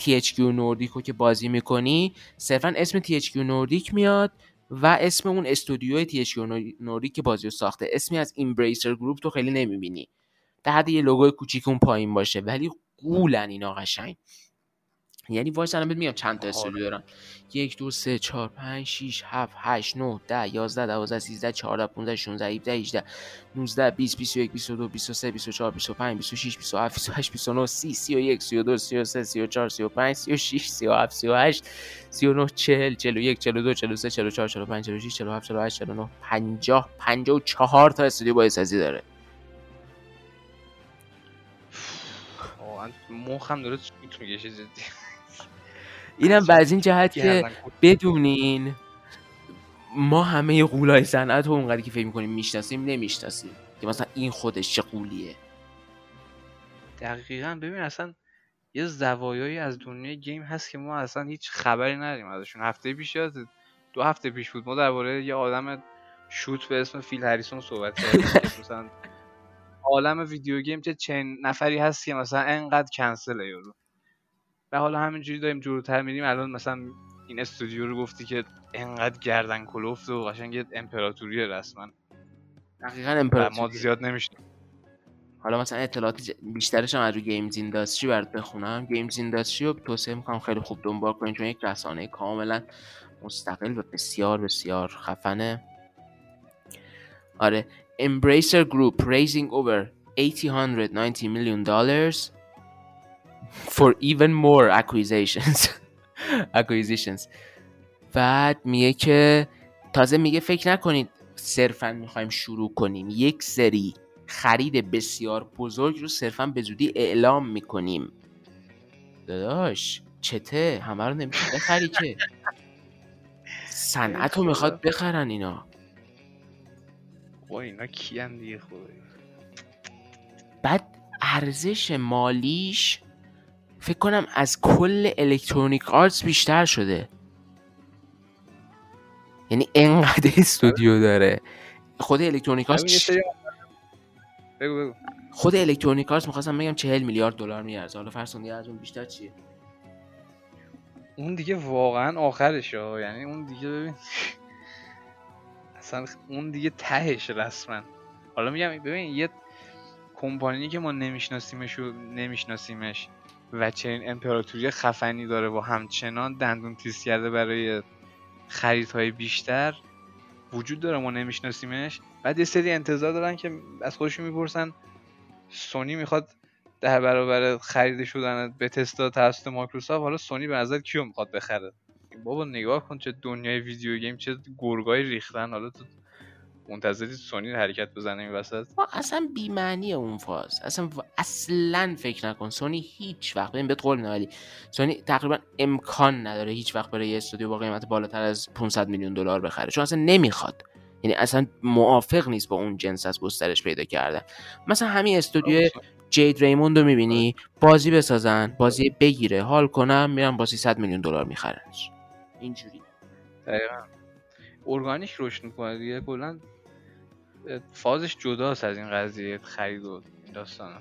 THQ Nordic و که بازی می‌کنی صرفا اسم THQ Nordic میاد و اسم اون استودیوی THQ Nordic که بازی رو ساخته. اسمی از Embracer Group تو خیلی نمی‌بینی. در حد یه لوگوی کوچیک اون پایین باشه. ولی غولن اینا قشنگ. یعنی وایس الان میگم چند تا. استودیو دارن. یک دو سه چهار پنج شیش هفت هشت نه ده یازده دوازده سیزده چهارده پونزده شونزده هیپده هیجده نوزده بیست بیست و یک بیست و دو بیست و سه بیست و چهار بیست و پنج بیست و شیش بیست و هفت بیست و هشت بیست و نه سی سی و یک سی و دو سی و سه سی و چهار سی و پنج سی و شیش سی و هفت سی و هشت سی و نه چهل چهل و یک چهل و دو چهل و سه چهل و چهار چهل و پنج چهل و شیش چهل و هفت چهل و هشت چهل و نه پنجاه پنجاه و چهار تا استودیو با داره. واقعا مخم داره سوت می‌کشه جدی اینم به از این جهت که. بدونین ما همه قولای صنعت رو اونقدر که فکر می‌کنیم می‌شناسیم نمی‌شناسیم که مثلا این خودش چه قولیه. دقیقا. ببین اصلا یه زوایایی از دنیای گیم هست که ما اصلا هیچ خبری نداریم ازشون. هفته پیش یاد دو هفته پیش بود. ما درباره یه آدم شوت به اسم فیل هریسون صحبت کردیم. مثلا عالم ویدیو گیم چه چند نفری هست که مثلا انقدر کنسل یارو. و حالا همینجوری داریم جلوتر میریم. الان مثلا این استودیو رو گفتی که انقدر گردن کلفت و قشنگ امپراتوری رسما. دقیقا و ما امپراتوری زیاد نمیشنیم حالا مثلا اطلاعات ج- بیشترش هم از رو GamesIndustry برات بخونم؟ GamesIndustry رو توصیه می‌کنم خیلی خوب دنبال کنید چون یک رسانه کاملا مستقل و بسیار بسیار خفنه. آره Embracer Group raising over 890 million dollars for even more acquisitions acquisitions. بعد میگه که تازه میگه فکر نکنید صرفا می‌خوایم شروع کنیم. یک سری خرید بسیار بزرگ رو صرفا به زودی اعلام می‌کنیم. داداش چته؟ همه رو نمیشه بخری که؟ صنعت رو می‌خواد بخرن اینا. با اینا کیان دیگه خدایی. بعد ارزش مالیش فکر کنم از کل الکترونیک آرتس بیشتر شده. یعنی انقدر استودیو داره. خود Electronic Arts بگو بگو. خود Electronic Arts می‌خواستم بگم 40 میلیارد دلار میارزه. حالا فرض کن دیگه از اون بیشتر چیه؟ اون دیگه واقعا آخرش ها یعنی اون دیگه ببین اصلا اون دیگه تهش رسما. حالا میگم ببین یه کمپانی که ما نمیشناسیمش و نمیشناسیمش و چنین امپراتوری خفنی داره و همچنان دندون تیز کرده برای خریدهای بیشتر وجود داره ما نمیشناسیمش. بعد یه سری انتظار دارن که از خودشون می‌پرسن. سونی می‌خواد ده برابر خرید شدن به تستا توسط مایکروسافت حالا سونی به نظر کیو می‌خواد بخره؟ بابا نگاه کن چه دنیای ویدیو گیم چه گرگای ریختن. حالا تو منتظری سونی حرکت بزنه این وسط؟ ما اصلا بی‌معنی اون فاز. اصلا اصلا فکر نکن. سونی هیچ وقت ببین بهت قول میدم ولی سونی تقریبا امکان نداره هیچ وقت برای یه استودیو با قیمت بالاتر از 500 میلیون دلار بخره. چون اصلا نمی‌خواد. یعنی اصلا موافق نیست با اون جنس از گسترش پیدا کردن. مثلا همین استودیو جید ریموند رو می‌بینی بازی بسازن. بازی بگیره. حال کنم میرن با 300 میلیون دلار میخرنش. اینجوری. دقیقا. ارگانیک رشد می‌کنه دیگه کلا فازش جداست از این قضیه خرید و این داستانا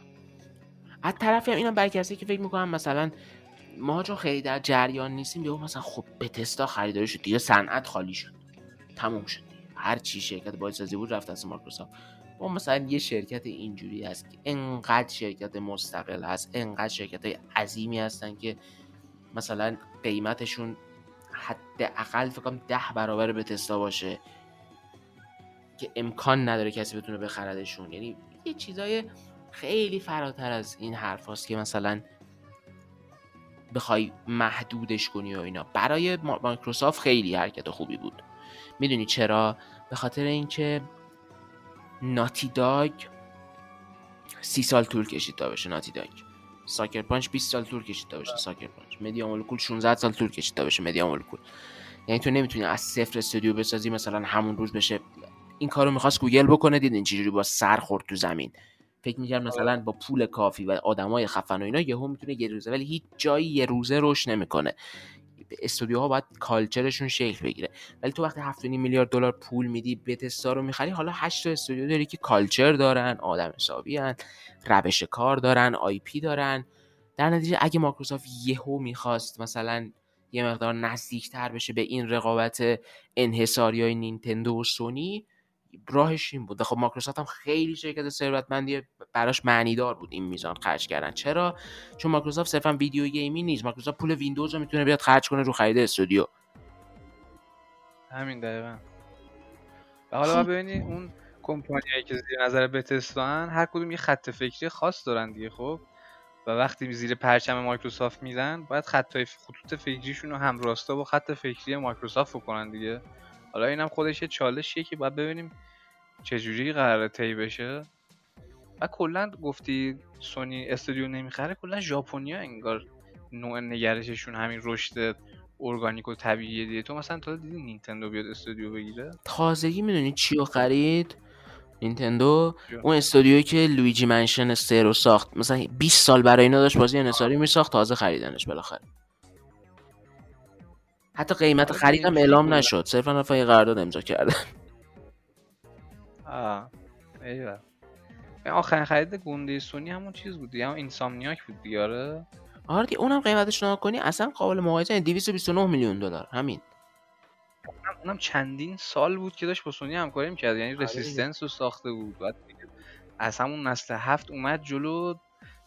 از طرفی هم اینم برای کسی که فکر می‌کنم مثلا ما چون خیلی در جریان نیستیم یهو مثلا خب به تستا خریداری شد دیگه صنعت خالی شد. تموم شد. هر چی شرکت بازسازی بود رفت از مایکروسافت. ما مثلا یه شرکت اینجوری هست که انقدر شرکت مستقل هست انقدر شرکت های عظیمی هستن که مثلا قیمتشون حداقل فکر کنم ده برابر به تستا باشه که امکان نداره کسی بتونه بخردشون. یعنی یه چیزای خیلی فراتر از این حرف هاست که مثلا بخوای محدودش کنی و اینا. برای ما- مایکروسافت خیلی حرکت خوبی بود. می‌دونی چرا؟ به خاطر اینکه Naughty Dog سی سال طول کشید تا بشه Naughty Dog Sucker Punch 20 سال طول کشید تا بشه Sucker Punch Media Molecule 16 سال طول کشید تا بشه Media Molecule یعنی تو نمی‌تونی از صفر استودیو بسازی مثلا همون روز بشه. این کارو می‌خواست گوگل بکنه دیدین چجوری با سر خورد تو زمین. فکر می‌کرد مثلا با پول کافی و آدمای خفن و اینا یهو می‌تونه یه روزه ولی هیچ جایی یه روزه رشد نمی‌کنه. استودیوها باید culture شون شکل بگیره. ولی تو وقتی 7.5 میلیارد دلار پول میدی Bethesda رو می‌خری حالا 8 تا استودیو داری که culture دارن آدم حسابی روش کار دارن IP دارن. در نتیجه اگه مایکروسافت یهو می‌خواست مثلا یه مقدار نزدیکتر بشه به این رقابت انحصاری های نینتندو و سونی راهش این بود خب مایکروسافت هم خیلی شرکت ثروتمندی براش معنیدار بود این میزان خرج کردن. چرا؟ چون مایکروسافت صرفا video game ی نیست. مایکروسافت پول ویندوز رو می‌تونه بیاد خرج کنه رو خرید استودیو. همین دقیقا. و حالا باید ببینی اون کمپانیایی که زیر نظر Bethesda ن هر کدوم یه خط فکری خاص دارن دیگه خب؟ و وقتی زیر پرچم مایکروسافت میدن باید خطای خطوط فکریشون رو هم راستا با خط فکری مایکروسافت بکنن دیگه. حالا اینم خودش یه چالشیه که باید ببینیم چجوری قراره طی بشه. و کلا گفتی سونی استودیو نمی‌خره کلا ژاپنیا انگار نوع نگرششون همین رشد ارگانیک و طبیعیه دیگه تو مثلا تا دیدی نینتندو بیاد استودیو بگیره؟ تازگی می‌دونی چی خرید نینتندو؟ اون استودیویی که لویجی منشن سه رو ساخت. مثلا 20 سال برای اینا داشت بازی انحصاری میساخت تازه خریدنش بالاخره. حتی قیمت خریدم اعلام. نشد. صرفا رفتن یه قرارداد امضا کردن آه ایوه. آخرین خرید گنده سونی همون چیز بود دیگه همون اینسامنیاک بود دیگه آره. آره اونم قیمتش نگاه کنی اصلا قابل مقایسه نیست. 229 میلیون دلار. همین. اونم- اونم چندین سال بود که داشت با سونی همکاری می‌کرد. یعنی آره. رسیستنس رو ساخته بود. بعد از همون نسل هفت اومد جلو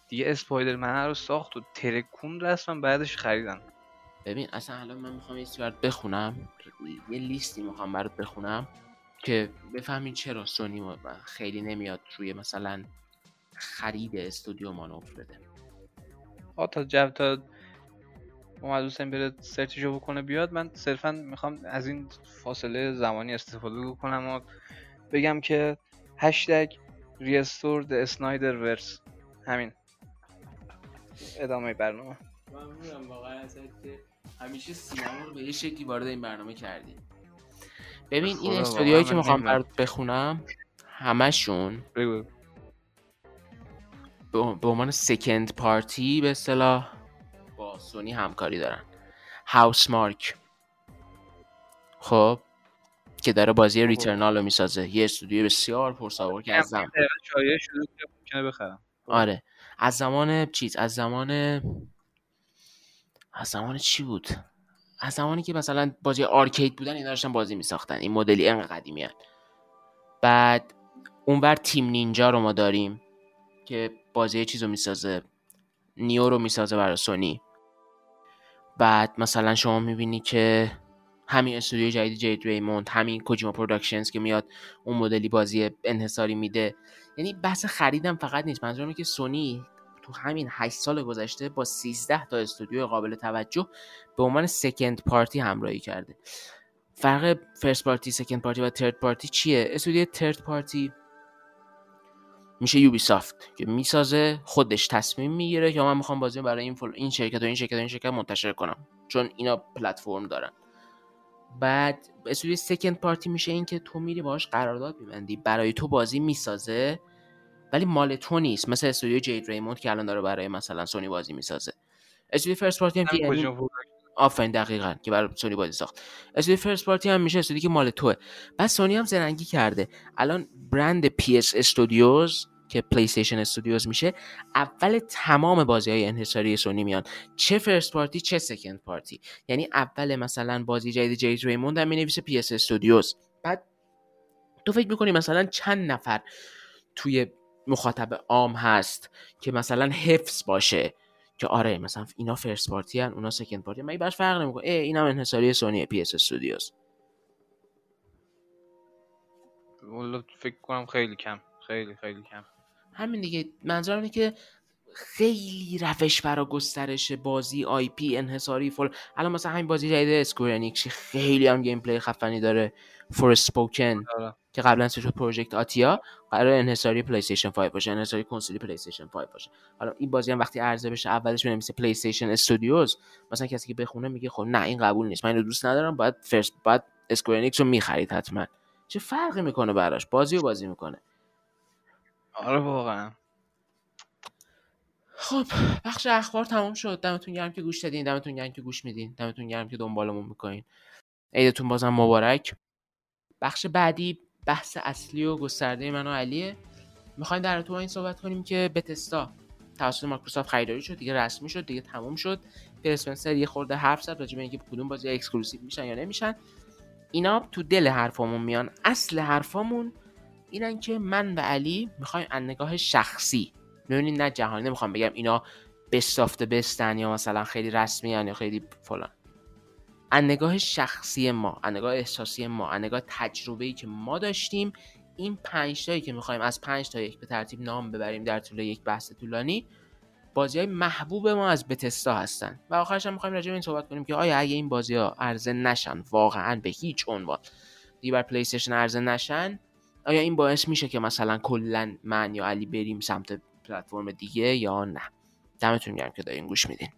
دیگه اسپایدر من رو ساخت و ترکون رسما بعدش خریدن. ببین اصلا الان من می‌خوام یه برات بخونم. یه لیستی می‌خوام برات بخونم که بفهمین چرا سونی ما- خیلی نمیاد روی مثلا خرید استودیو مانور بده. آ تا جو تا محمد حسین بره سرچشو بکنه بیاد من صرفا می‌خوام از این فاصله زمانی استفاده بکنم و بگم که هشتگ ریستور د اسنایدر ورس. همین. ادامه برنامه. ممنونم واقعا ازت که همیشه سینما رو به یه شکلی وارد این برنامه کردی. ببین این استودیوهایی که من می‌خوام. برات بخونم همشون به عنوان سکند پارتی به اصطلاح با سونی همکاری دارن. هاوس مارک خب که داره بازی ریترنال رو می‌سازه. یه استودیو بسیار پرسابقه که از زم... دقیقا شایعه شده که ممکنه بخرم. آره. از زمان چیز از زمان از زمان چی بود؟ از زمانی که مثلا بازی arcade بودن اینا داشتن بازی میساختن. این مدلی انقدر قدیمی هن. بعد اونور Team Ninja رو ما داریم که بازی چیز رو می‌سازه. Nioh رو می‌سازه برای سونی. بعد مثلا شما می‌بینی که همین استودیو جدید Jade Raymond همین Kojima Productions که میاد اون مدلی بازی انحصاری میده. یعنی بحث خریدم فقط نیست. منظورم که سونی تو همین 8 سال گذشته با 13 تا استودیو قابل توجه به عنوان second party همراهی کرده. فرق first party second party و third party چیه؟ استودیو third party میشه Ubisoft که می‌سازه خودش تصمیم می‌گیره که من می‌خوام بازی برای این, فل... این شرکت و این شرکت و این شرکت منتشر کنم. چون اینا پلتفرم دارن. بعد استودیو second party میشه این که تو میری باهاش قرارداد میبندی. برای تو بازی می‌سازه ولی مال تو نیست. مثل استودیو Jade Raymond که الان داره برای مثلا سونی بازی می‌سازه. استودیو first party هم که آفرین دقیقا که برای سونی بازی ساخت. استودیو first party هم میشه استودیو که مال توه. بعد سونی هم زرنگی کرده. الان برند PS Studios که PlayStation Studios میشه اول تمام بازی های انحصاری سونی میان. چه first party چه second party. یعنی اول مثلا بازی جدید Jade Raymond هم می‌نویسه PS Studios. بعد تو فکر می‌کنی مثلا چند نفر توی مخاطب عام هست که مثلا حفظ باشه؟ که آره مثلا اینا first party هن اونا second party مگه براش فرق نمی‌کنه. ای اینم انحصاری Sony PS Studios والا فکر کنم خیلی کم. خیلی خیلی کم. همین دیگه. منظورم اینه که خیلی روش برای گسترش بازی IP انحصاری فل الان مثلا همین بازی جدید Square خیلی هم gameplay خفنی داره. Forspoken آره. که قبلا اسمش Project Athia قرار انحصاری PlayStation 5 باشه انحصاری کنسولی PlayStation 5 باشه. حالا این بازی هم وقتی عرضه بشه اولش بنویسه PlayStation Studios مثلا کسی که بخونه میگه خب نه این قبول نیست. من اینو دوست ندارم باید first باید Square رو می‌خرید حتما. چه فرقی می‌کنه براش؟ بازی رو بازی می‌کنه. آره واقعا. خب بخش اخبار تمام شد. دمتون گرم که گوش دادین. دمتون گرم که گوش میدین. دمتون گرم که دنبالمون می‌کنین. عیدتون بازم مبارک. بخش بعدی بحث اصلی و گسترده من و علیه. می‌خوایم در تو این صحبت کنیم که Bethesda توسط مایکروسافت خریداری شد دیگه رسمی شد دیگه تموم شد. Phil Spencer یه خورده حرف زد راجع به اینکه کدوم بازی exclusive میشن یا نمیشن. اینا تو دل حرفامون میان. اصل حرفامون اینن که من و علی می‌خوایم از نگاه شخصی ببینید نه جهانی نمی‌خوام بگم اینا بستافته بستن یا مثلا خیلی رسمی یا خیلی فلان. از نگاه شخصی ما از نگاه احساسی ما از نگاه تجربه ای که ما داشتیم این پنج تایی که می‌خوایم از پنج تا یک به ترتیب نام ببریم در طول یک بحث طولانی بازی های محبوب ما از بتستا هستن. و آخرش هم می‌خوایم راجع به این صحبت کنیم که آیا اگه این بازی ها عرضه نشن واقعا به هیچ عنوان دیگه بر پلی استیشن عرضه نشن آیا این باعث میشه که مثلا کلا من یا علی بریم سمت پلتفرم دیگه یا نه؟ دمتون گرم که دارین گوش میدین.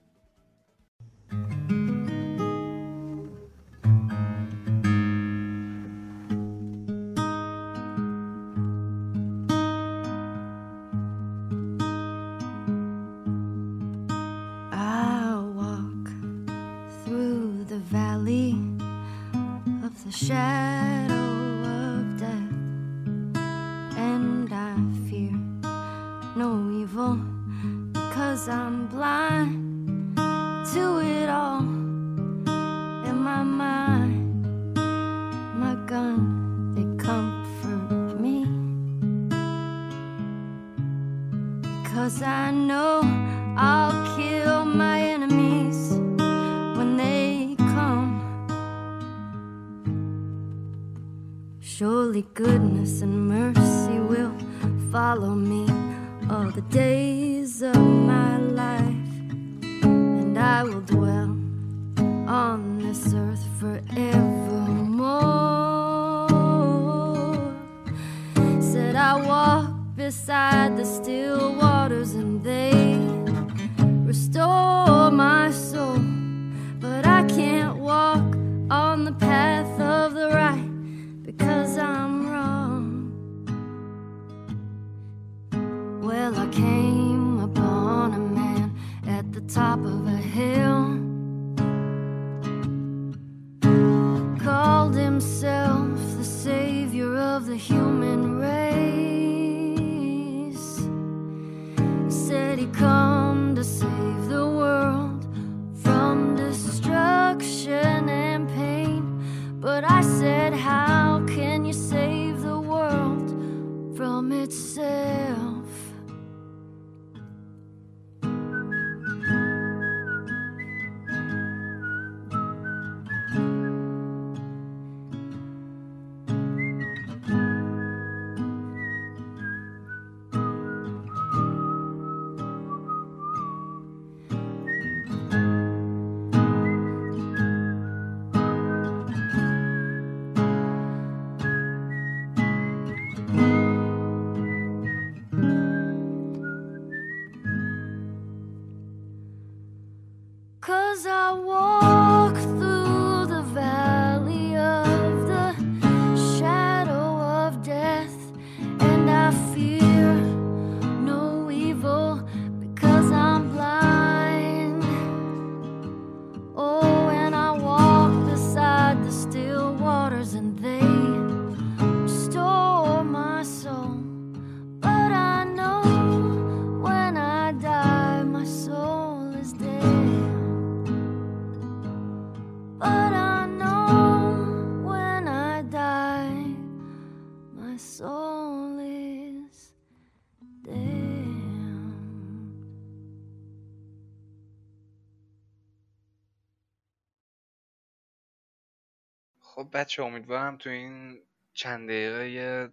خب بچه امیدوارم تو این چند دقیقه یه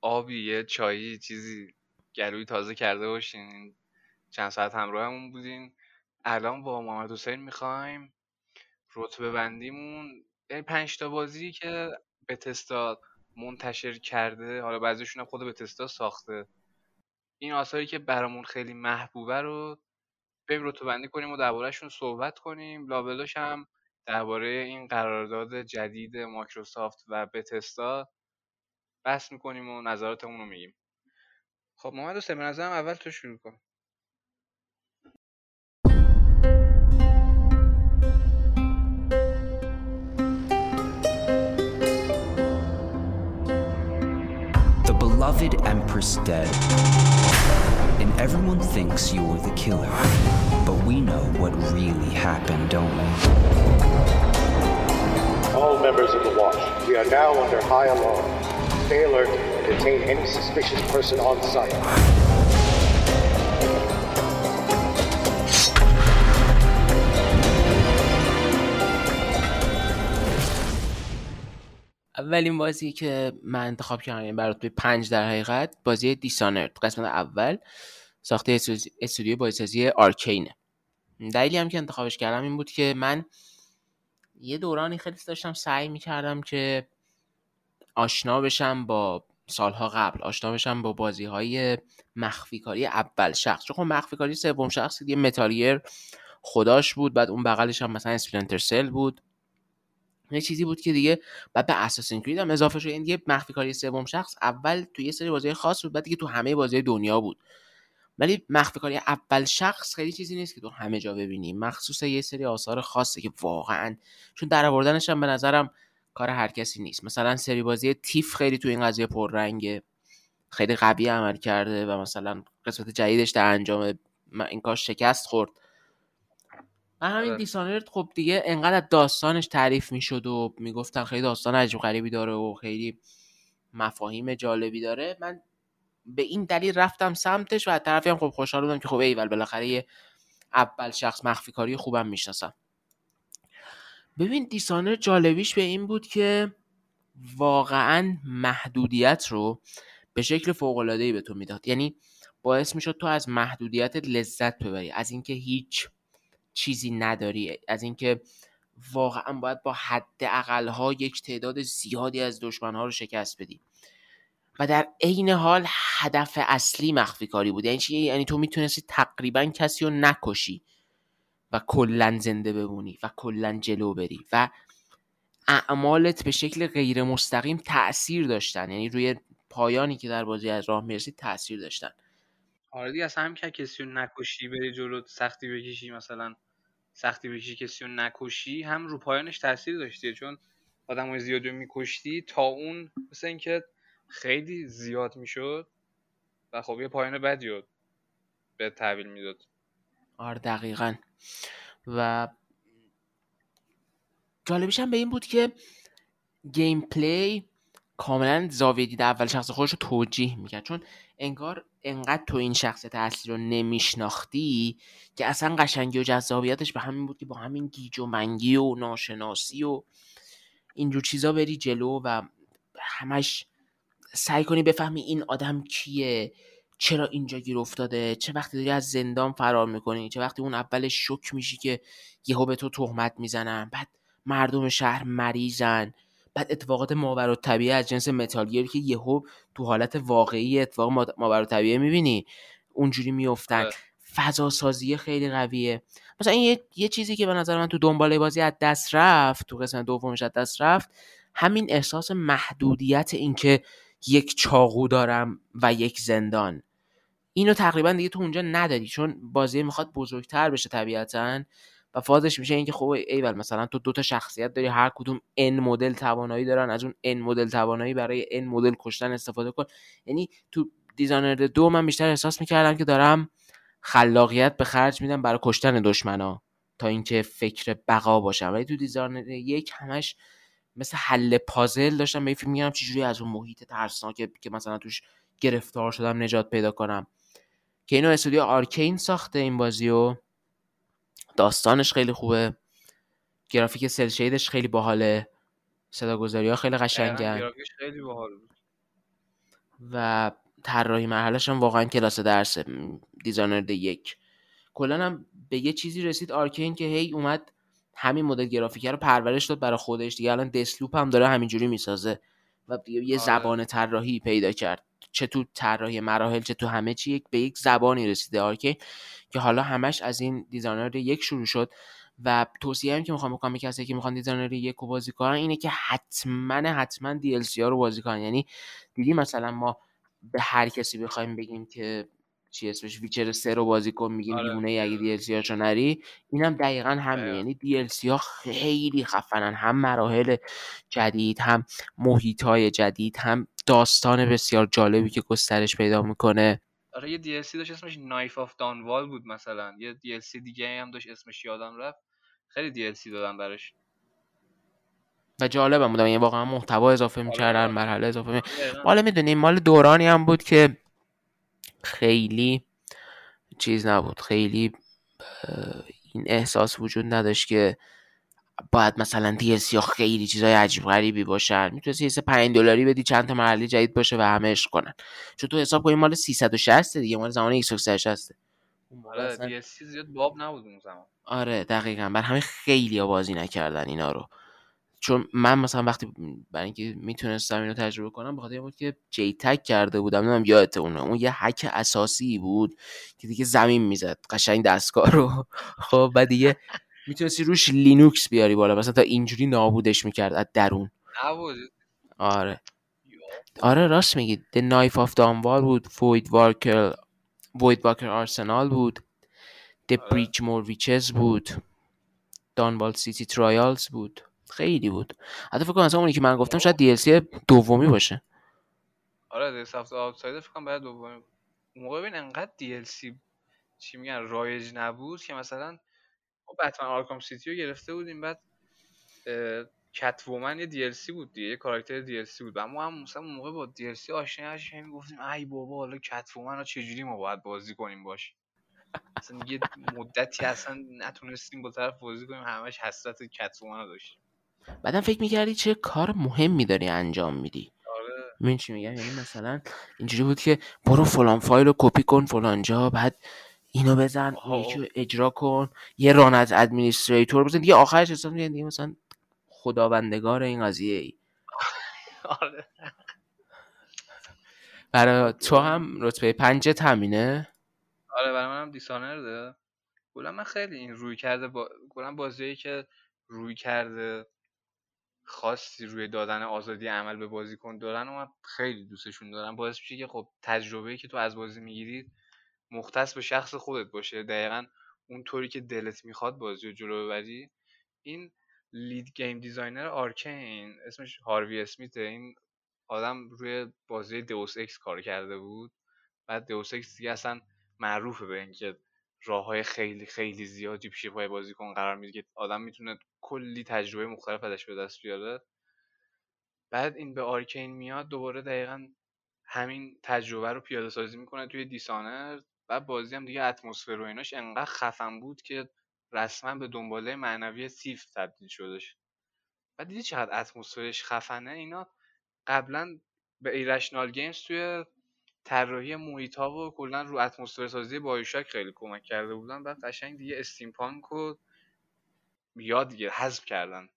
آبی یه چایی چیزی گلوی تازه کرده باشین. چند ساعت همراهمون بودین. الان با محمد حسین می‌خوایم رتبه بندیمون. یعنی پنج تا بازی که بتستا منتشر کرده. حالا بعضیشون هم خود بتستا ساخته. این آثاری که برامون خیلی محبوبه رو بریم رتبه بندی کنیم و دربارهشون صحبت کنیم. لابلاش هم درباره این قرارداد جدید مایکروسافت و بتستا بحث می‌کنیم و نظراتمون رو میگیم خب محمد حسین به نظرم اول تو شروع کن The beloved Empress dead. And everyone thinks you were the killer. But we know what really happened, don't we? All members of the Watch, we are now under high alarm. Stay alert and detain any suspicious person on site. اولین بازی که من انتخاب کردم یعنی برای توی پنج در حقیقت بازی دیسانرد قسمت اول ساخته استودیو- بازیسازی آرکینه. دلیلی هم که انتخابش کردم این بود که من یه دورانی خیلی داشتم سعی می‌کردم که آشنا بشم با سالها قبل آشنا بشم با بازی های مخفی کاری اول شخص. چون خب مخفی کاری سوم شخص یه متالیر خداش بود بعد اون بغلش هم مثلا اسپلنتر سل بود. یه چیزی بود که دیگه بعد به اساسین کرید هم اضافه شد. یعنی یه مخفی کاری سوم شخص اول تو یه سری بازی خاص بود بعد دیگه تو همه بازی دنیا بود. ولی مخفی کاری اول شخص خیلی چیزی نیست که تو همه جا ببینی. مخصوص یه سری آثار خاصه که واقعا چون در آوردنش هم به نظرم کار هر کسی نیست. مثلا سری بازی تیف خیلی تو این قضیه پررنگه. خیلی قوی عمل کرده و مثلا قسمت جدیدش در انجام این کار شکست خورد. و همین. دیسانرد خب دیگه انقدر از داستانش تعریف می‌شد و می‌گفتن خیلی داستان عجیب غریبی داره و خیلی مفاهیم جالبی داره. من به این دلیل رفتم سمتش و از طرفی هم خب خوشحال بودم که خب ایول بالاخره یه اول شخص مخفی کاری خوبم می‌شناسم. ببین دیسانر جالبیش به این بود که واقعا محدودیت رو به شکل فوق العاده ای به تو می‌داد. یعنی باعث می‌شد تو از محدودیت لذت ببری از اینکه هیچ چیزی نداری از اینکه واقعا باید با حد ها یک تعداد زیادی از دشمنها رو شکست بدی. و در عین حال هدف اصلی مخفی کاری بود یعنی یعنی تو می‌تونستی تقریبا کسی رو نکشی و کلا زنده بمونی و کلا جلو بری و اعمالت به شکل غیر مستقیم تاثیر داشتن. یعنی روی پایانی که در بازی از راه می‌رسید تاثیر داشتن. آره دیگه اصلا که کسی رو نکشی بری جلو سختی بکشی مثلا سختی بکشی کسی رو نکشی هم رو پایانش تاثیر داشتی. چون آدم های زیادی میکشتی تا اون مثل اینکه خیلی زیاد می‌شد و خب یه پایان بدی رو به تحویل می‌داد. آره دقیقا. و جالبیش هم به این بود که گیم پلی کاملا زاویه دید اول شخص خودش رو توجیه می‌کرد. چون انگار انقدر تو این شخصیت اصلی رو نمیشناختی که اصلا قشنگی و جذابیتش به همین بود که با همین گیج و منگی و ناشناسی و اینجور چیزا بری جلو و همش سعی کنی بفهمی این آدم کیه چرا اینجا گیر افتاده چه وقتی داری از زندان فرار می‌کنی چه وقتی اون اولش شک میشی که یهو به تو تهمت می‌زنن بعد مردم شهر مریضن بعد اتفاقات ماورا طبیعی از جنس متالگیر که یهو تو حالت واقعی اتفاق ماورا طبیعی می‌بینی اونجوری میفتن آره. فضا سازی خیلی قویه مثلا این یه, یه چیزی که به نظر من تو دنباله بازی از دست رفت تو قسمت دومش از دست رفت همین احساس محدودیت اینکه یک چاقو دارم و یک زندان. اینو تقریبا دیگه تو اونجا نداری چون بازی می‌خواد بزرگتر بشه طبیعتا و فازش میشه اینکه خب ایول مثلا تو دو تا شخصیت داری هر کدوم ان مدل توانایی دارن از اون ان مدل توانایی برای ان مدل کشتن استفاده کن. یعنی تو Dishonored دو من بیشتر احساس می‌کردم که دارم خلاقیت به خرج میدم برای کشتن دشمنا تا اینکه فکر بقا باشم. ولی تو Dishonored یک همش مثل حل پازل داشتم به این فکر میگم چجوری از اون محیط ترسناک که مثلا توش گرفتار شدم نجات پیدا کنم. که اینو استودیو Arkane ساخته این بازی و داستانش خیلی خوبه. گرافیک cel shade ش خیلی باحاله. صدا گذاری ها خیلی دقیقاً قشنگن گرافیکش خیلی باحال بود. و طراحی مرحلهش هم واقعا کلاس درسه Dishonored یک. کلا هم به یه چیزی رسید Arkane که هی اومد همین مدل گرافیک رو پرورش داد برای خودش. دیگه الان Deathloop هم داره همینجوری می‌سازه. و دیگه یه آره. زبان طراحی پیدا کرد. چه تو طراحی مراحل چه تو همه چی یک به یک زبانی رسیده Arkane که حالا همش از این Dishonored یک شروع شد. و توصیه هم که می‌خوام بکنم به که می‌خوان Dishonored یک رو بازی کنن اینه که حتما حتما DLC ها رو بازی کنن. یعنی دیدی مثلا ما به هر کسی بخوایم بگیم که چی اسمش Witcher 3 رو بازی کن میگیم آره. دیوونه ای اگه DLC نری. اینم دقیقا همینه. دقیقاً. یعنی DLC ها خیلی خفنن. هم مراحل جدید هم محیط های جدید هم داستان بسیار جالبی که گسترش پیدا می‌کنه. آره یه DLC داشت اسمش Knife of Dunwall بود مثلا. یه DLC دیگه هم داشت اسمش یادم رفت. خیلی DLC دادن براش. و جالبم بودم. یعنی واقعا محتوا اضافه می‌کردن مرحله اضافه می... مال می‌دونیم مال دورانی هم بود که خیلی چیز نبود. خیلی این احساس وجود نداشت که باید مثلا DLC یا خیلی چیزای عجیب غریبی باشن. می‌تونستی یه سه 5 دلاری بدی چند تا مرحله جدید باشه و همه عشق کنن. چون تو حساب کنی مال 360 دیگه مال زمان Xbox 360 اون موقع آره DLC زیاد باب نبود اون زمان. آره دقیقا. بر همه خیلی بازی نکردن اینا رو. چون من مثلا وقتی برای اینکه می‌تونستم اینو تجربه کنم بخاطر این بود که جی تک کرده بودم. نمی‌دونم یادت اونه. اون یه هک اساسی بود که دیگه زمین می‌زد. قشنگ دستگاه رو. خب بعد دیگه می‌تونستی روش لینوکس بیاری بالا. مثلا تا اینجوری نابودش می‌کرد از درون. نبود. آره. آره راست میگی. The Knife of Dunwall بود. Void Walker Void Walker Arsenal بود. The آره. Brigmore Witches بود. Dunwall City Trials بود. خیلی بود. حتی فکر کنم اصلا اونی که من گفتم شاید DLC دومی باشه. آره Death of the Outsider فکر کنم بعد دومی. بود. اون موقع ببین انقدر DLC چی میگن رایج نبود که مثلا ما Batman Arkham City رو گرفته بودیم بعد Catwoman یه DLC بود دیگه یه کاراکتر DLC بود. و ما هم مثلا موقع با DLC آشنا هستیم می‌گفتیم ای بابا حالا Catwoman رو چجوری ما باید بازی کنیم باش؟ اصلا یه مدتی اصلا نتونستیم با طرف بازی کنیم همش حسرت Catwoman رو داشتیم. بعدم فکر می‌کردی چه کار مهمی داری انجام میدی. آره. من چی میگم؟ یعنی مثلا اینجوری بود که برو فلان فایل رو کپی کن فلان جا بعد اینو بزن یکی اجرا کن یه run as administrator بزن. دیگه آخرش حساب می‌کردی دیگه مثلا خداوندگار این قضیه ای. آره. برای تو هم رتبه پنجت همینه؟ آره برای منم Dishonored ه کلا من خیلی این رویکرد با کلا بازیایی که رویکرد خاصی روی دادن آزادی عمل به بازیکن دارن و من خیلی دوستشون دارم. باعث میشه که خب تجربه‌ای که تو از بازی می‌گیرید مختص به شخص خودت باشه. دقیقا اونطوری که دلت می‌خواد بازی رو جلو ببری. این lead game designer Arkane اسمش هاروی اسمیته. این آدم روی بازی Deus Ex کار کرده بود. بعد Deus Ex دیگه اصلا معروفه به اینکه راه های خیلی خیلی زیادی پیش پای بازیکن قرار میده که آدم می‌تونه کلی تجربه مختلف ازش به دست بیاره. بعد این به Arkane میاد دوباره دقیقا همین تجربه رو پیاده سازی می‌کنه توی Dishonored و بازی هم دیگه اتمسفر و ایناش انقدر خفن بود که رسما به دنباله معنوی Thief تبدیل شدش. و دیدی چقدر اتمسفرش خفنه؟ اینا قبلا به Irrational Games توی طراحی محیط ها و کلا رو اتمسفر سازی BioShock خیلی کمک کرده بودن. بعد قشنگ دیگه steampunk رو یاد دیگه حذف کردن.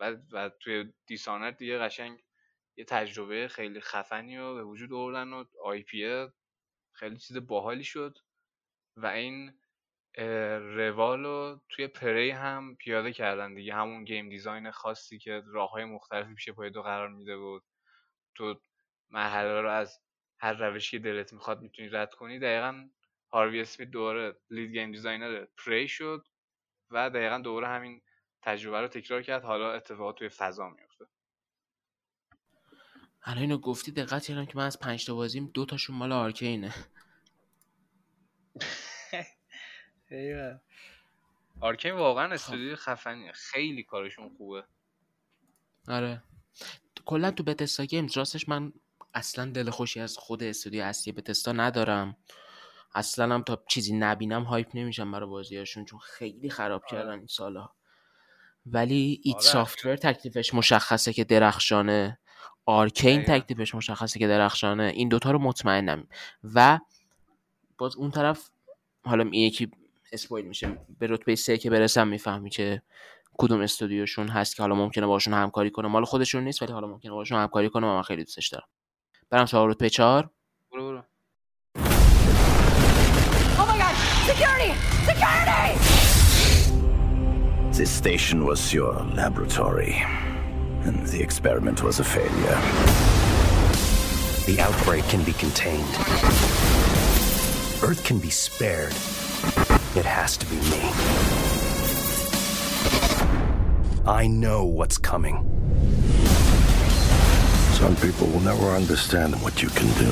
و, و توی Dishonored دیگه قشنگ یه تجربه خیلی خفنی رو به وجود آوردن و IP خیلی چیز باحالی شد. و این روال رو توی Prey هم پیاده کردن دیگه. همون game design خاصی که راه های مختلفی پیش پای تو قرار میده بود. تو مرحله رو از هر روشی که دلت می‌خواد می‌تونی رد کنی. دقیقا هاروی اسمیت دوباره lead game designer Prey شد و دقیقا دوباره همین تجربه رو تکرار کرد. حالا اتفاقات توی فضا میفته الان اینو گفتی دقت کردم که من از پنج تا بازیم دو تاشون مال Arkane ه. Arkane واقعا استودیو خفنیه خیلی کارشون خوبه. آره. کلا تو Bethesda Games راستش من اصلا دل خوشی از خود استودیو اصلی Bethesda ندارم. اصلا هم تا چیزی نبینم hype نمیشم برای بازیاشون چون خیلی خراب آره. کردن این سالا ولی id آره. Software تکلیفش مشخصه که درخشانه. Arkane دقیقاً. تکلیفش مشخصه که درخشانه. این دوتا رو مطمئنم. و باز اون طرف حالا این یکی اسپویل میشه. به رتبه سه که برسم می‌فهمی که کدوم استودیوشون هست که حالا ممکنه باشون همکاری کنه. مال خودشون نیست ولی حالا ممکنه باشون همکاری کنه و من خیلی دوستش دارم. Bounce over with Pichard. What. Oh my god! Security! Security! This station was your laboratory, and the experiment was a failure. The outbreak can be contained. Earth can be spared. It has to be me. I know what's coming. Some people will never understand what you can do.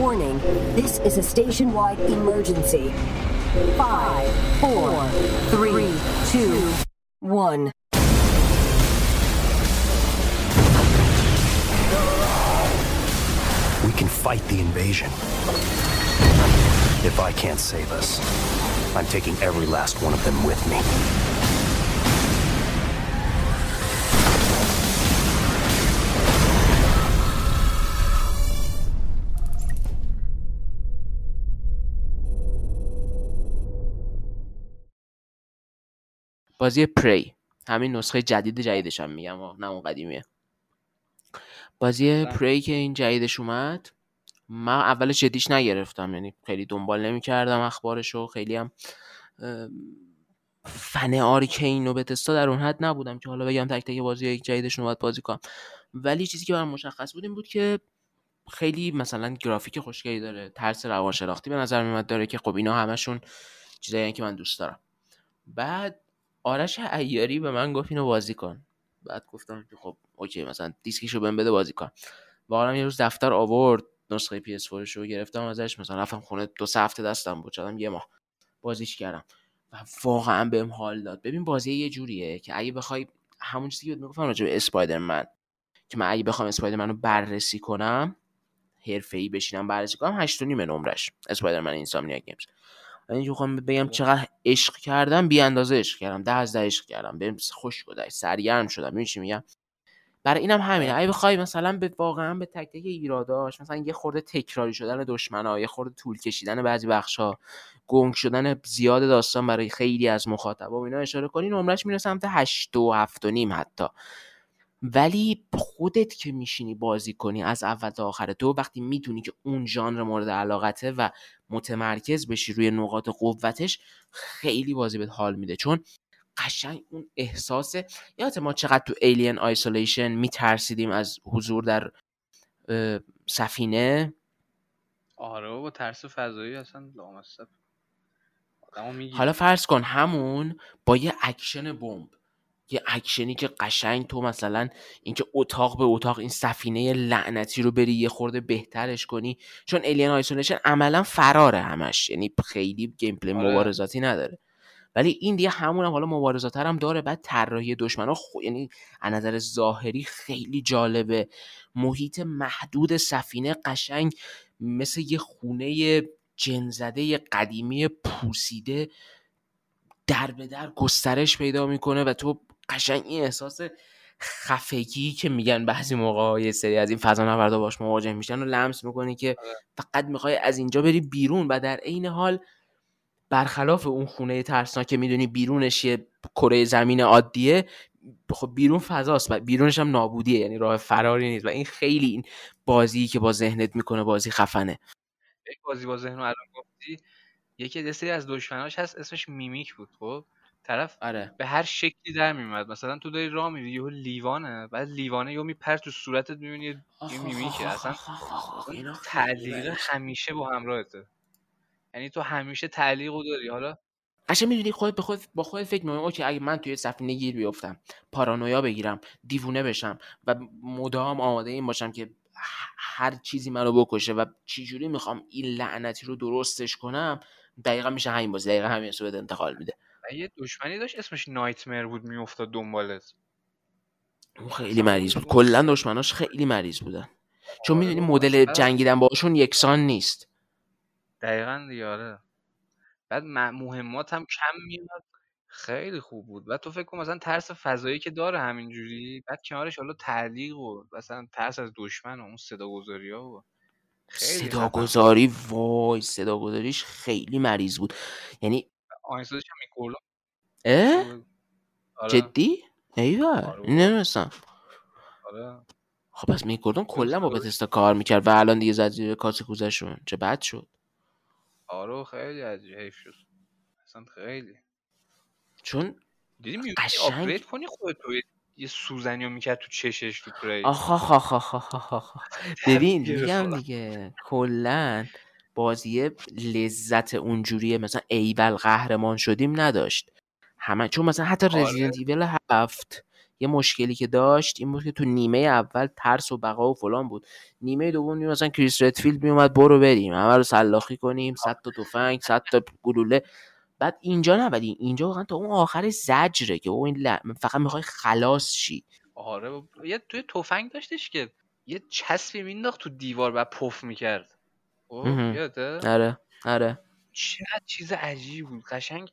Warning, this is a station-wide emergency. Five, four, three, two, one. We can fight the invasion. If I can't save us, I'm taking every last one of them with me. بازی پری همین نسخه جدید جدیدش هم میگم نه اون قدیمیه بازی بله. پری که این جدیدش اومد من اولش جدیش نگرفتم یعنی خیلی دنبال نمی‌کردم اخبارشو خیلی هم فن آرکین و بتستا در اون حد نبودم که حالا بگم تک تک بازی یک جدیدشون رو باید بازی کنم. ولی چیزی که برام مشخص بود این بود که خیلی مثلا گرافیک خوشگلی داره ترس روانشناختی به نظر میاد داره که خب اینا همشون چیزایی که من دوست دارم. بعد آرش عیاری به من گفت اینو بازی کن. بعد گفتم که خب اوکی مثلا دیسکشو بهم بده بازی کن. واقعا یه روز دفتر آورد. نسخه PS4 رو گرفتم ازش. مثلا رفتم خونه دو سه هفته دستم بود شدم یه ماه بازیش کردم. و واقعا بهم حال داد. ببین بازی یه جوریه که اگه بخوای همون چیزی که بهت می‌گفتم راجع به اسپایدرمن که من اگه بخوام اسپایدرمن رو بررسی کنم حرفه‌ای بشینم بررسی کنم 8 و نیمه نمرش اسپایدرمن اینسامنیا گیمز. اینجا می‌خوام بگم چقدر عشق کردم بی اندازه عشق کردم ده از ده عشق کردم. بهم خوش گذشت سرگرم شدم. می‌دونی چی میگم؟ برای اینم همینه. اگه بخوای مثلا به واقعا به تک تک ایراداش مثلا یه خورده تکراری شدن دشمنا یه خورده طول کشیدن بعضی بخشا گنگ شدن زیاد داستان برای خیلی از مخاطبا و اینا اشاره کنی نمرش میره سمت 8 و 7 و نیم حتی. ولی خودت که میشینی بازی کنی از اول تا آخر تو وقتی می‌دونی که اون ژانر مورد علاقته و متمرکز بشی روی نقاط قوتش خیلی بازی بهت حال میده. چون قشنگ اون احساس یادت ما چقدر تو Alien Isolation میترسیدیم از حضور در سفینه؟ آره با ترس فضایی اصلا لامصب. حالا فرض کن همون با یه اکشن بمب یه اکشنی که قشنگ تو مثلا اینکه اتاق به اتاق این سفینه لعنتی رو بری یه خورده بهترش کنی چون Alien Isolation عملا فراره همش یعنی خیلی gameplay آره. مبارزاتی نداره. ولی این دیگه همون هم حالا مبارزات هم داره. بعد طراحی دشمنا خو... یعنی از نظر ظاهری خیلی جالبه. محیط محدود سفینه قشنگ مثل یه خونه جنزده قدیمی پوسیده در به در گسترش پیدا می‌کنه و تو قشنگ این احساس خفگی که میگن بعضی موقع یه سری از این فضانوردا باش مواجه میشن و لمس می‌کنی که فقط می‌خوای از اینجا بری بیرون و در عین حال برخلاف اون خونه ترسناک که می‌دونی بیرونش یه کره زمین عادیه خب بیرون فضاست و بیرونش هم نابودیه یعنی راه فراری نیست و این خیلی این بازی که با ذهنت می‌کنه بازی خفنه. یک بازی با ذهن الان گفتی یکی یه سری از دشمناش هست اسمش mimic بود خب؟ طرف آره. به هر شکلی در میومد مثلا تو داری راه میری یهو لیوانه بعد لیوانه یهو میپر تو صورتت می‌بینی یه mimic ه اصلا اینا تعلیق همیشه با همراهته. یعنی تو همیشه تعلیق داری حالا؟ قشنگ می‌دونی خودت به خود با خودت فکر می‌کنی okay اگه من توی سفینه گیر بیفتم پارانویا بگیرم دیوونه بشم و مدام آماده این باشم که هر چیزی منو بکشه و چجوری می‌خوام این لعنتی رو درستش کنم دقیقا میشه همین بازی دقیقا همین صورت انتقال میده. و یه دشمنی داشت اسمش نایتمر بود میافتاد دنبالت. اون خیلی مریض بود. کلا دشمناش خیلی مریض بودن. چون آره می‌دونی مدل جنگیدن باشون یکسان نیست. دقیقا دیگه آره. بعد م- مهمات هم کم میاد. خیلی خوب بود. بعد تو فکر کن مثلا ترس فضایی که داره همینجوری. بعد کنارش حالا تعلیق و مثلا ترس از دشمن و اون صدا گذاری ها و خیلی صدا خفن. گذاری وای صدا گذاریش خیلی مریض بود. یعنی آهنگسازش هم میکولا اه؟ آره. جدی؟ ایول آره این نمی‌دونستم. آره. خب پس میکردون کلا با. بتستا کار می‌کرد و الان دیگه زد زیر کاسه کوزشون چه بد شد. آره خیلی عجیب شد اصلا خیلی چون دیدی قشنگ- آپگرید کنی خودت یه- یه سوزنی رو می‌کرد تو چشش تو پری آخ آخ آخ آخ. ببین میگم. دیگه کلا بازی لذت اونجوریه مثلا ایول قهرمان شدیم نداشت همه چون مثلا حتی آره. رزیدنت ایول هفت یه مشکلی که داشت این بود که تو نیمه اول ترس و بقا و فلان بود. نیمه دوم میومد مثلا کریس ردفیلد میومد برو بریم همه رو سلاخی کنیم صد تا تفنگ صد تا گلوله. بعد اینجا نبدی اینجا واقعا تا اون آخر زجره که او این ل- فقط می‌خوای خلاص شی. آره. یه توی تفنگ داشتش که یه چسبی مینداخت تو دیوار و پف می‌کرد. یاده آره آره. چقدر چیز عجیبی بود. قشنگ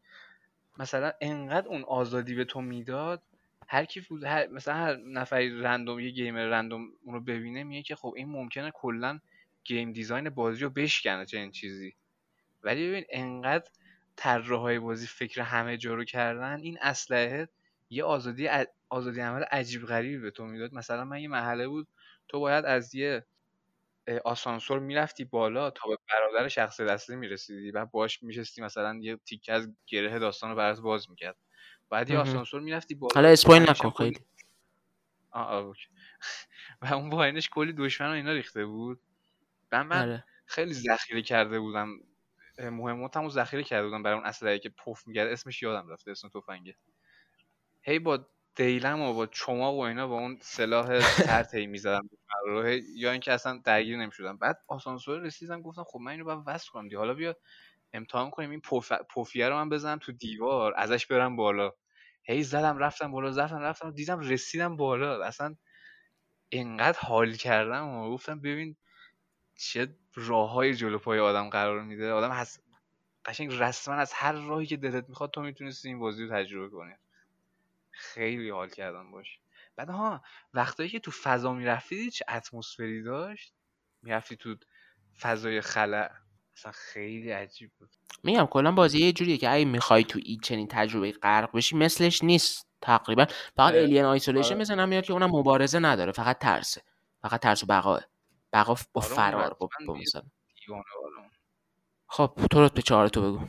مثلا انقدر اون آزادی به تو می‌داد هر کی فوز- هر مثلا هر نفری رندوم یه گیمر رندوم اونو ببینه میگه که خب این ممکنه کلا گیم دیزاین بازی رو بشکنه چنین چیزی. ولی ببین انقدر طراحای بازی فکر همه جا رو کردن این اسلحه یه آزادی ع- آزادی عمل عجیب غریبی به تو می‌داد. مثلا من یه محله بود تو باید از یه آسانسور می‌رفتی بالا تا به برادر شخص اصلی می‌رسیدی. بعد باش میشستی مثلا یه تیکه از گره داستان رو برات باز می‌کرد. بعد یه. آسانسور می‌رفتی بالا حالا اسپویل هم نکن خیلی. و اون پایینش کلی دشمن و اینا ریخته بود. و من آره. خیلی ذخیره کرده بودم. اه، مهماتم رو ذخیره کرده بودم برای اون اسلحه که پف میگرد اسمش یادم رفته اسم تفنگه. هی با دیلم و با چما و اینا با اون سلاح سرد هی می‌زدم یا اینکه اصلا درگیر نمی‌شدم. بعد آسانسور رسیدم گفتم خب من اینو باید وصل کنم دیگه. حالا بیا امتحان کنیم این پف... پفیه رو من بزنم تو دیوار ازش برم بالا. هی زدم رفتم بالا زدم رفتم دیدم رسیدم بالا. اصلا انقدر حال کردم و گفتم ببین چه راههای جلو پای آدم قرار میده. آدم هست قشنگ رسما از هر راهی که دلت می‌خواد تو می‌تونستی این بازی رو تجربه کنی. خیلی حال کردم باش. بعد ها وقتایی که تو فضا می‌رفتی چه اتمسفری داشت؟ می‌رفتی تو فضای خلا اصلا خیلی عجیب بود. میگم کلا بازی یه جوریه که اگه می‌خوای تو این چنین تجربه غرق بشی مثلش نیست تقریبا. فقط الین آیسولیشن آره. مثل هم میاد که اونم مبارزه نداره فقط ترسه. فقط ترس و بقاه بقا با آره فرار با, با مثلا. خب تو رو به چهار تو بگو.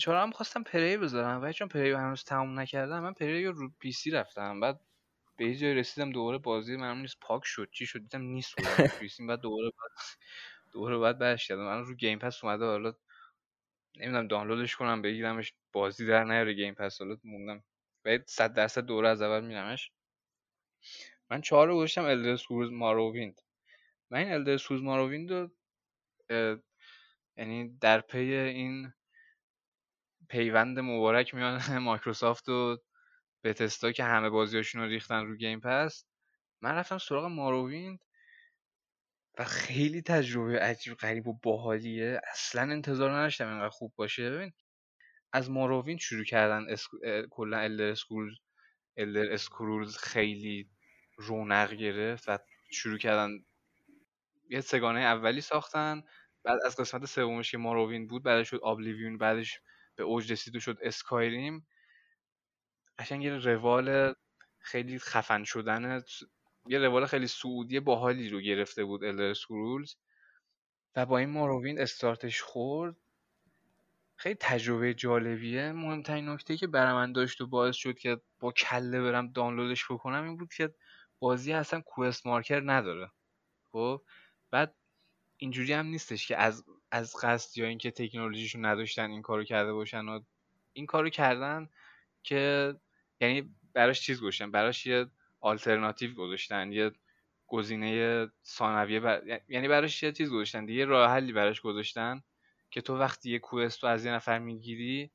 چهارم هم خواستم پری بذارم. ولی چون پری هنوز تموم نکردم من پری رو پی سی رفتم. بعد به یه جایی رسیدم دوباره بازی من نیست پاک شد چی شد دیدم نیست پی سی. بعد دوباره بعد دوباره بعد برش کردم. من رو گیم پس اومده حالا نمی‌دونم دانلودش کنم بگیرمش بازی در نیاره گیم پس. حالا موندم. باید صد درصد دوره از اول میرمش من چهار رو گذاشتم الدر سکولز ماروویند من این الدر سکولز ماروویند رو یعنی در پی این پیوند مبارک میان مایکروسافت و Bethesda که همه بازیاشون رو ریختن رو Game Pass. من رفتم سراغ Morrowind و خیلی تجربه عجیب غریب و باحالیه. اصلا انتظار نداشتم اینقدر خوب باشه. ببین از Morrowind شروع کردن اسک... کلا Elder Scrolls Elder Scrolls خیلی رونق گرفت و شروع کردن یه سگانه اولی ساختن. بعد از قسمت سومش که ماروویند بود بعدش شد آبلیویون بعدش به اوج رسید شد اسکایریم قشنگ یه روال خیلی خفن شدن یه روال خیلی سعودی باحالی رو گرفته بود الدر اسکرولز و با این ماروویند استارتش خورد. خیلی تجربه جالبیه. مهمترین نکته که برای من داشت و باعث شد که با کله برم دانلودش بکنم این بود که بازی اصلا کوست مارکر نداره. خب؟ بعد اینجوری هم نیستش که از از قصد یا اینکه تکنولوژیشون نداشتن این کارو کرده باشن و این کارو کردن که یعنی براش چیز گذاشتن براش یه آلترناتیو گذاشتن یه گزینه ثانویه بر... یعنی براش یه چیز گذاشتن دیگه راه حلی براش گذاشتن که تو وقتی یه کوست رو از یه نفر می‌گیری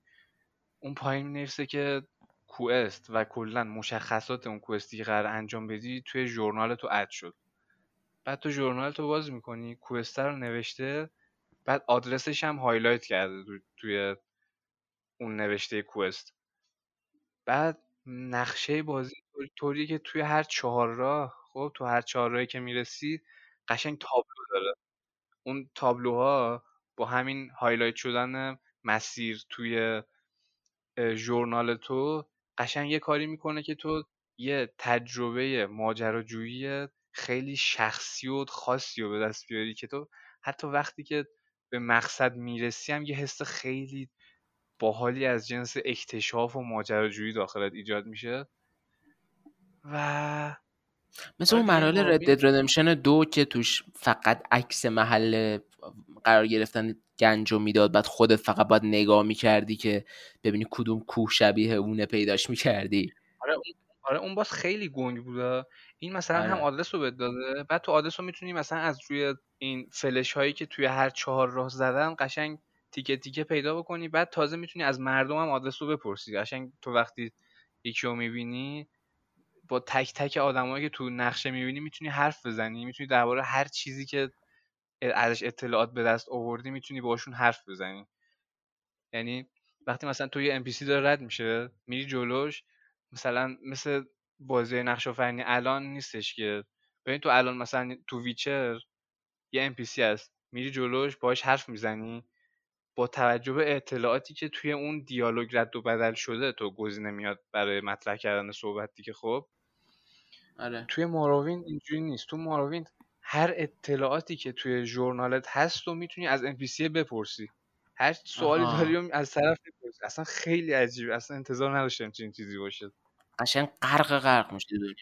اون پایین می‌نویسه که quest و کلا مشخصات اون quest ی که قرار انجام بدی توی journal تو add شد. بعد تو journal تو باز می‌کنی quest رو نوشته بعد آدرسش هم highlight کرده تو- توی اون نوشته quest بعد نقشه بازی طور- طوریه که توی هر چهار راه خب تو هر چهار راهی که می‌رسی قشنگ تابلو داره. اون تابلوها با همین highlight شدن مسیر توی ژورنال تو قشنگ یه کاری می‌کنه که تو یه تجربه ماجراجویی خیلی شخصی و خاصی رو به دست بیاری که تو حتی وقتی که به مقصد می‌رسی هم یه حس خیلی باحالی از جنس اکتشاف و ماجراجویی داخلت ایجاد میشه. و مثل آره اون ماربین- رد دد ردمشن دو که توش فقط عکس محل قرار گرفتن گنجو می‌داد بعد خودت فقط باید نگاه می‌کردی که ببینی کدوم کوه شبیه اونه پیداش می‌کردی. آره اون آره اون باز خیلی گنگ بوده این مثلا هم آره. آدرس رو بهت داده بعد تو آدرس رو می‌تونی مثلا از روی این فلش هایی که توی هر چهار راه زدن قشنگ تیکه تیکه پیدا بکنی بعد تازه می‌تونی از مردم هم آدرس رو بپرسی قشنگ تو وقتی یکی رو می‌بینی با تک تک آدمایی که تو نقشه می‌بینی می‌تونی حرف بزنی می‌تونی درباره هر چیزی که ازش اطلاعات به دست آوردی می‌تونی باشون حرف بزنی یعنی وقتی مثلا تو یه NPC داره رد میشه میری جلوش مثلا مثل بازی نقش آفرینی الان نیستش که. ببین تو الان مثلا تو ویچر یه NPC هست میری جلوش باهاش حرف می‌زنی. با توجه به اطلاعاتی که توی اون دیالوگ رد و بدل شده تو گزینه میاد برای مطرح کردن صحبت دیگه خب. آره. توی ماراوین اینجوری نیست. تو ماراوین هر اطلاعاتی که توی ژورنالت هست و می‌تونی از NPC بپرسی. هر سوالی آها. داری از طرف بپرسی اصلا خیلی عجیبه. اصلا انتظار نداشتم چنین چیزی باشه. قشنگ غرق غرق میشه دنیا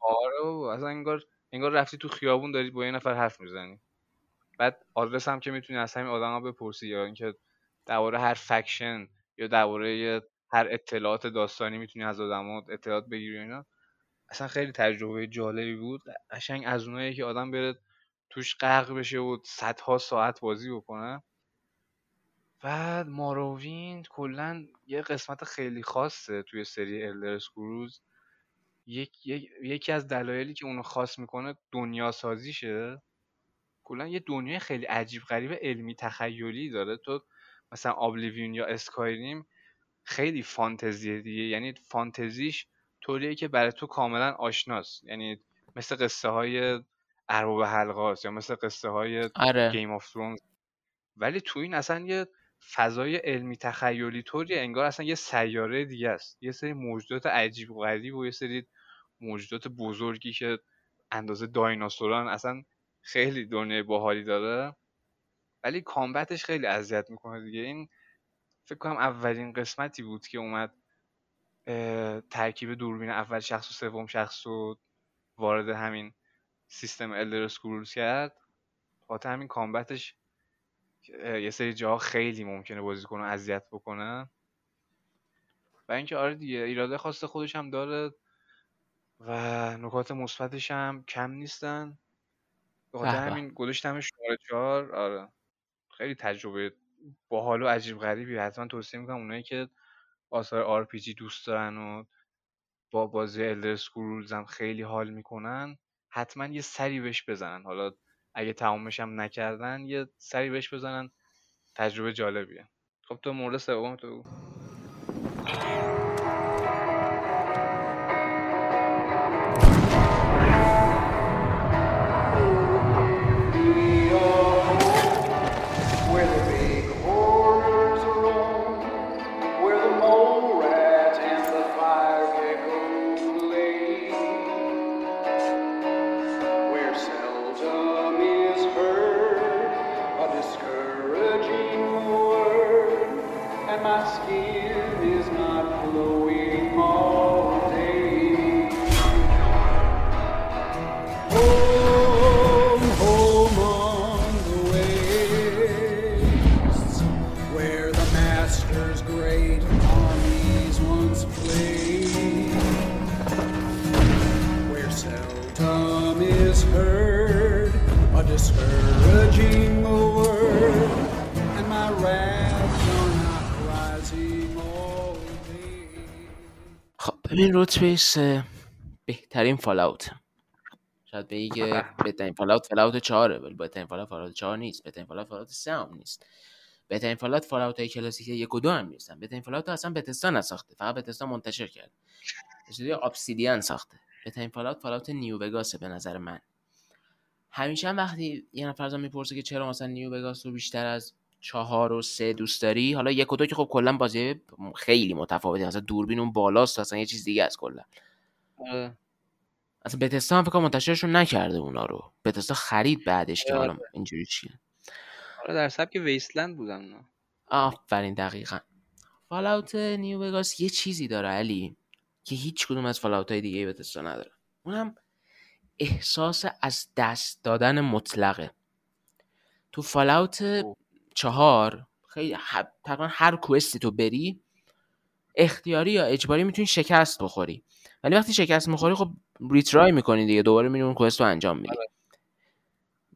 آره بابا. اصلا انگار انگار رفتی تو خیابون داری با یه نفر حرف می‌زنی. بعد آدرس هم که می‌تونی از همین آدما بپرسی یا اینکه درباره هر فکشن یا درباره هر اطلاعات داستانی می‌تونی از آدما اطلاعات بگیری و اینا. اصلا خیلی تجربه جالبی بود. قشنگ از اونایی که آدم بره توش غرق بشه و صدها ساعت بازی بکنه. بعد مارووین کلا یه قسمت خیلی خاصه توی سری الدر اسکروز یک, یک- یکی از دلایلی که اونو خاص می‌کنه دنیا سازیشه کلا یه دنیای خیلی عجیب غریب علمی تخیلی داره. تو مثلا Oblivion یا Skyrim خیلی فانتزیه دیگه. یعنی فانتزیش طوریه که برای تو کاملا آشناست. یعنی مثل قصه های ارباب حلقه یا مثل قصه های آره. Game of Thrones ولی تو این اصلا یه فضای علمی تخیلی طوریه انگار اصلا یه سیاره دیگه است. یه سری موجودات عجیب و غریب و یه سری موجودات بزرگی که اندازه دایناسوران اصلا خیلی دنیای باحالی داره. ولی کامبتش خیلی اذیت می‌کنه دیگه. این فکر کنم اولین قسمتی بود که اومد ترکیب دوربین اول شخص و سوم شخص رو وارد همین سیستم الدر کرد. خاطر همین کامبتش یه سری جاها خیلی ممکنه بازیکن رو اذیت بکنه و اینکه آره دیگه ایراده خاص خودش هم داره و نکات مثبتش هم کم نیستن. به خاطر به به. همین گذاشتمش شماره چهار. آره. خیلی تجربه باحال و عجیب غریبی. حتما توصیه می‌کنم اونایی که آثار RPG دوست دارن و با بازی الدر اسکرولز هم خیلی حال می‌کنن حتما یه سری بهش بزنن. حالا اگه تمامش هم نکردن یه سری بهش بزنن تجربه جالبیه. خب تو مورد سوم تو خب ببین رتبه سه بهترین Fallout شاید بگی که بهترین Fallout Fallout چهاره ولی بهترین Fallout Fallout چهار نیست. بهترین Fallout Fallout سه هم نیست. بهترین Fallout Fallout های کلاسیک یک و دو هم نیستن. بهترین Fallout اصلا Bethesda نساخته فقط Bethesda منتشر کرد. استودیو Obsidian ساخته. بهترین Fallout Fallout New Vegas ه به نظر من. همیشه هم وقتی یه نفر ازم می‌پرسه که چرا مثلا New Vegas رو بیشتر از چهار و سه دوست داری؟ حالا یک و دو که خب کلا بازی خیلی متفاوته. مثلا دوربین اون بالاست اصلا یه چیز دیگه از کلا. آره. اصلا بتستا هم فکر منتشرشون نکرده اونا رو. بتستا خرید بعدش که حالا اینجوری چیه. آره در سبک ویستلند بودن اونا. آفرین دقیقا. فالاوت نیو وگاس یه چیزی داره علی که هیچ کدوم از فالاوت های دیگه بتستا نداره. اونم احساس از دست دادن مطلقه. تو فالاوت چهار خیلی ه- تقریبا هر کوستی تو بری اختیاری یا اجباری می‌تونی شکست بخوری. ولی وقتی شکست می‌خوری خب ریترای می‌کنی دیگه دوباره میری اون کوست رو انجام میدی.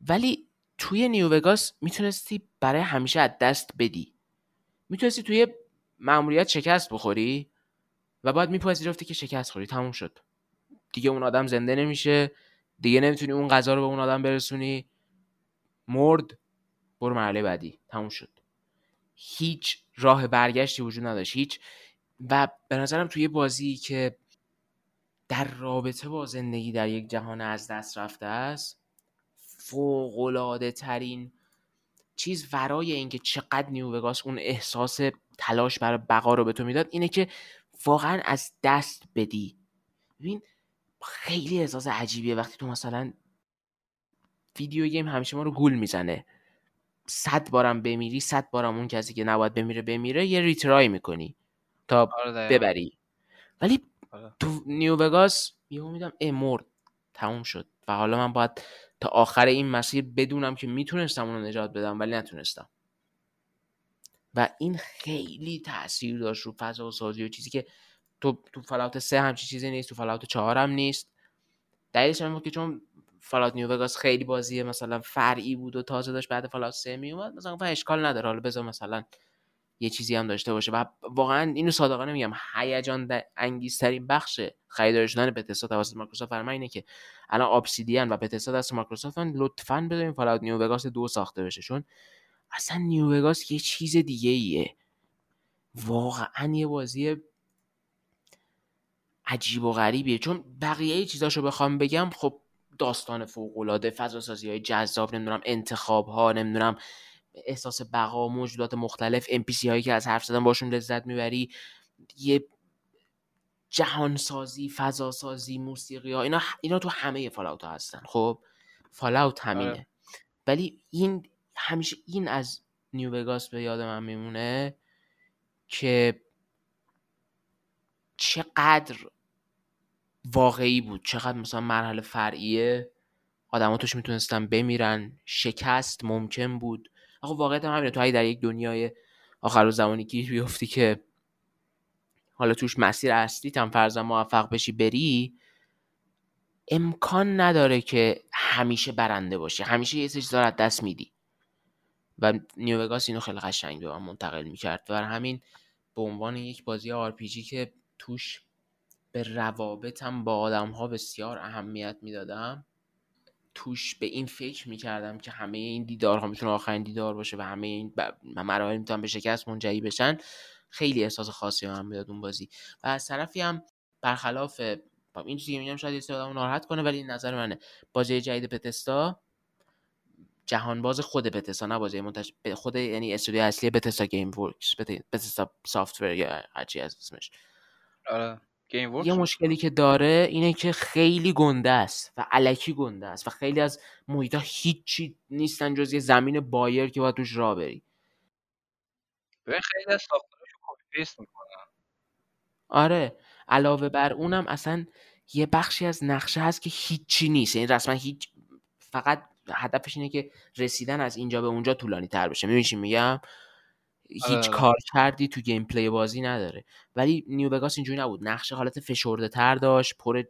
ولی توی نیو وگاس می‌تونستی برای همیشه از دست بدی. می‌تونستی توی مأموریت شکست بخوری و بعد میپذیرفتی که شکست خوری تموم شد. دیگه اون آدم زنده نمیشه دیگه نمی‌تونی اون غذا رو به اون آدم برسونی. مرد برو مرحله بعدی. تموم شد. هیچ راه برگشتی وجود نداشت. هیچ. و به نظرم توی بازی که در رابطه با زندگی در یک جهان از دست رفته است فوق‌العاده ترین چیز ورای اینکه چقدر نیو وگاس اون احساس تلاش برای بقا رو به تو می‌داد اینه که واقعا از دست بدی. ببین خیلی احساس عجیبیه وقتی تو مثلا ویدیو گیم همیشه ما رو گول می‌زنه. صد بارم بمیری صد بارم اون کسی که نباید بمیره بمیره یه ریترای می‌کنی تا آره. ببری ولی آره. تو نیو وگاس یهو میدم ای مرد تموم شد و حالا من باید تا آخر این مسیر بدونم که می‌تونستم اونو نجات بدم ولی نتونستم و این خیلی تاثیر داشت رو فضا و سازی و چیزی که تو تو Fallout سه همچی چیزی نیست تو Fallout چهار هم نیست دلیلش هم بود که چون Fallout New Vegas خیلی بازی مثلا فرعی بود و تازه داشت بعد Fallout 3 می اومد مثلا گفتم اشکال نداره. حالا بذار مثلا یه چیزی هم داشته باشه. و واقعا اینو صادقانه میگم هیجان انگیزترین بخش خریداری شدن Bethesda توسط مایکروسافت من اینه که الان Obsidian و Bethesda دست مایکروسافتن لطفا بذارین Fallout New Vegas دو ساخته بشه. چون اصلا New Vegas یه چیز دیگه ایه واقعا یه بازی عجیب و غریبیه. چون بقیه چیزاشو بخوام بگم خب داستان فوق العاده فضا سازی های جذاب نمی‌دونم انتخاب ها نمی‌دونم احساس بقا موجودات مختلف NPC هایی که از حرف زدن باشون لذت می‌بری یه جهان سازی فضا سازی موسیقی ها اینا اینا تو همه فالاوت ها هستن خب فالاوت همینه آره. ولی این همیشه این از نیو وگاس به یاد من میمونه که چقدر واقعی بود. چقدر مثلا مرحله فرعیه. آدما توش می‌تونستن بمیرن. شکست ممکن بود. آخه واقعیت هم همینه. تو در یک دنیای آخر زمانی گیر بیفتی که حالا توش مسیر اصلی هم فرضاً موفق بشی بری امکان نداره که همیشه برنده باشی همیشه یه رو از دست میدی. و نیو وگاس اینو خیلی قشنگ به من منتقل می‌کرد. و همین به عنوان یک بازی RPG که توش به روابطم با آدم ها بسیار اهمیت می‌دادم. توش به این فکر می‌کردم که همه این دیدارها می‌تونه آخرین دیدار باشه و همه این مراحل می‌تونن به شکست منجهی بشن. خیلی احساس خاصی به من می‌داد اون بازی. و از طرفی هم برخلاف این چیزی میگم شاید یه آدمو ناراحت کنه ولی این نظر منه. بازی جدید پتستا جهانباز خود بتستا نه بازی منتج خود یعنی استودیو اصلی بتستا گیم ورکس بتستا سافتور یا هرچی از اسمش. آره. یه مشکلی که داره اینه که خیلی گنده است و علکی گنده است و خیلی از محیط هیچی نیستن جز یه زمین بایر که باید توش راه بری. ببین خیلی از copy paste می‌کنن. آره علاوه بر اونم اصلا یه بخشی از نقشه هست که هیچی نیست. یعنی رسما هیچ فقط هدفش اینه که رسیدن از اینجا به اونجا طولانی تر بشه. می‌دونی چی میگم؟ هیچ آره. کار کردی تو gameplay بازی نداره. ولی New Vegas اینجوری نبود. نقشه حالت فشرده تر داشت پر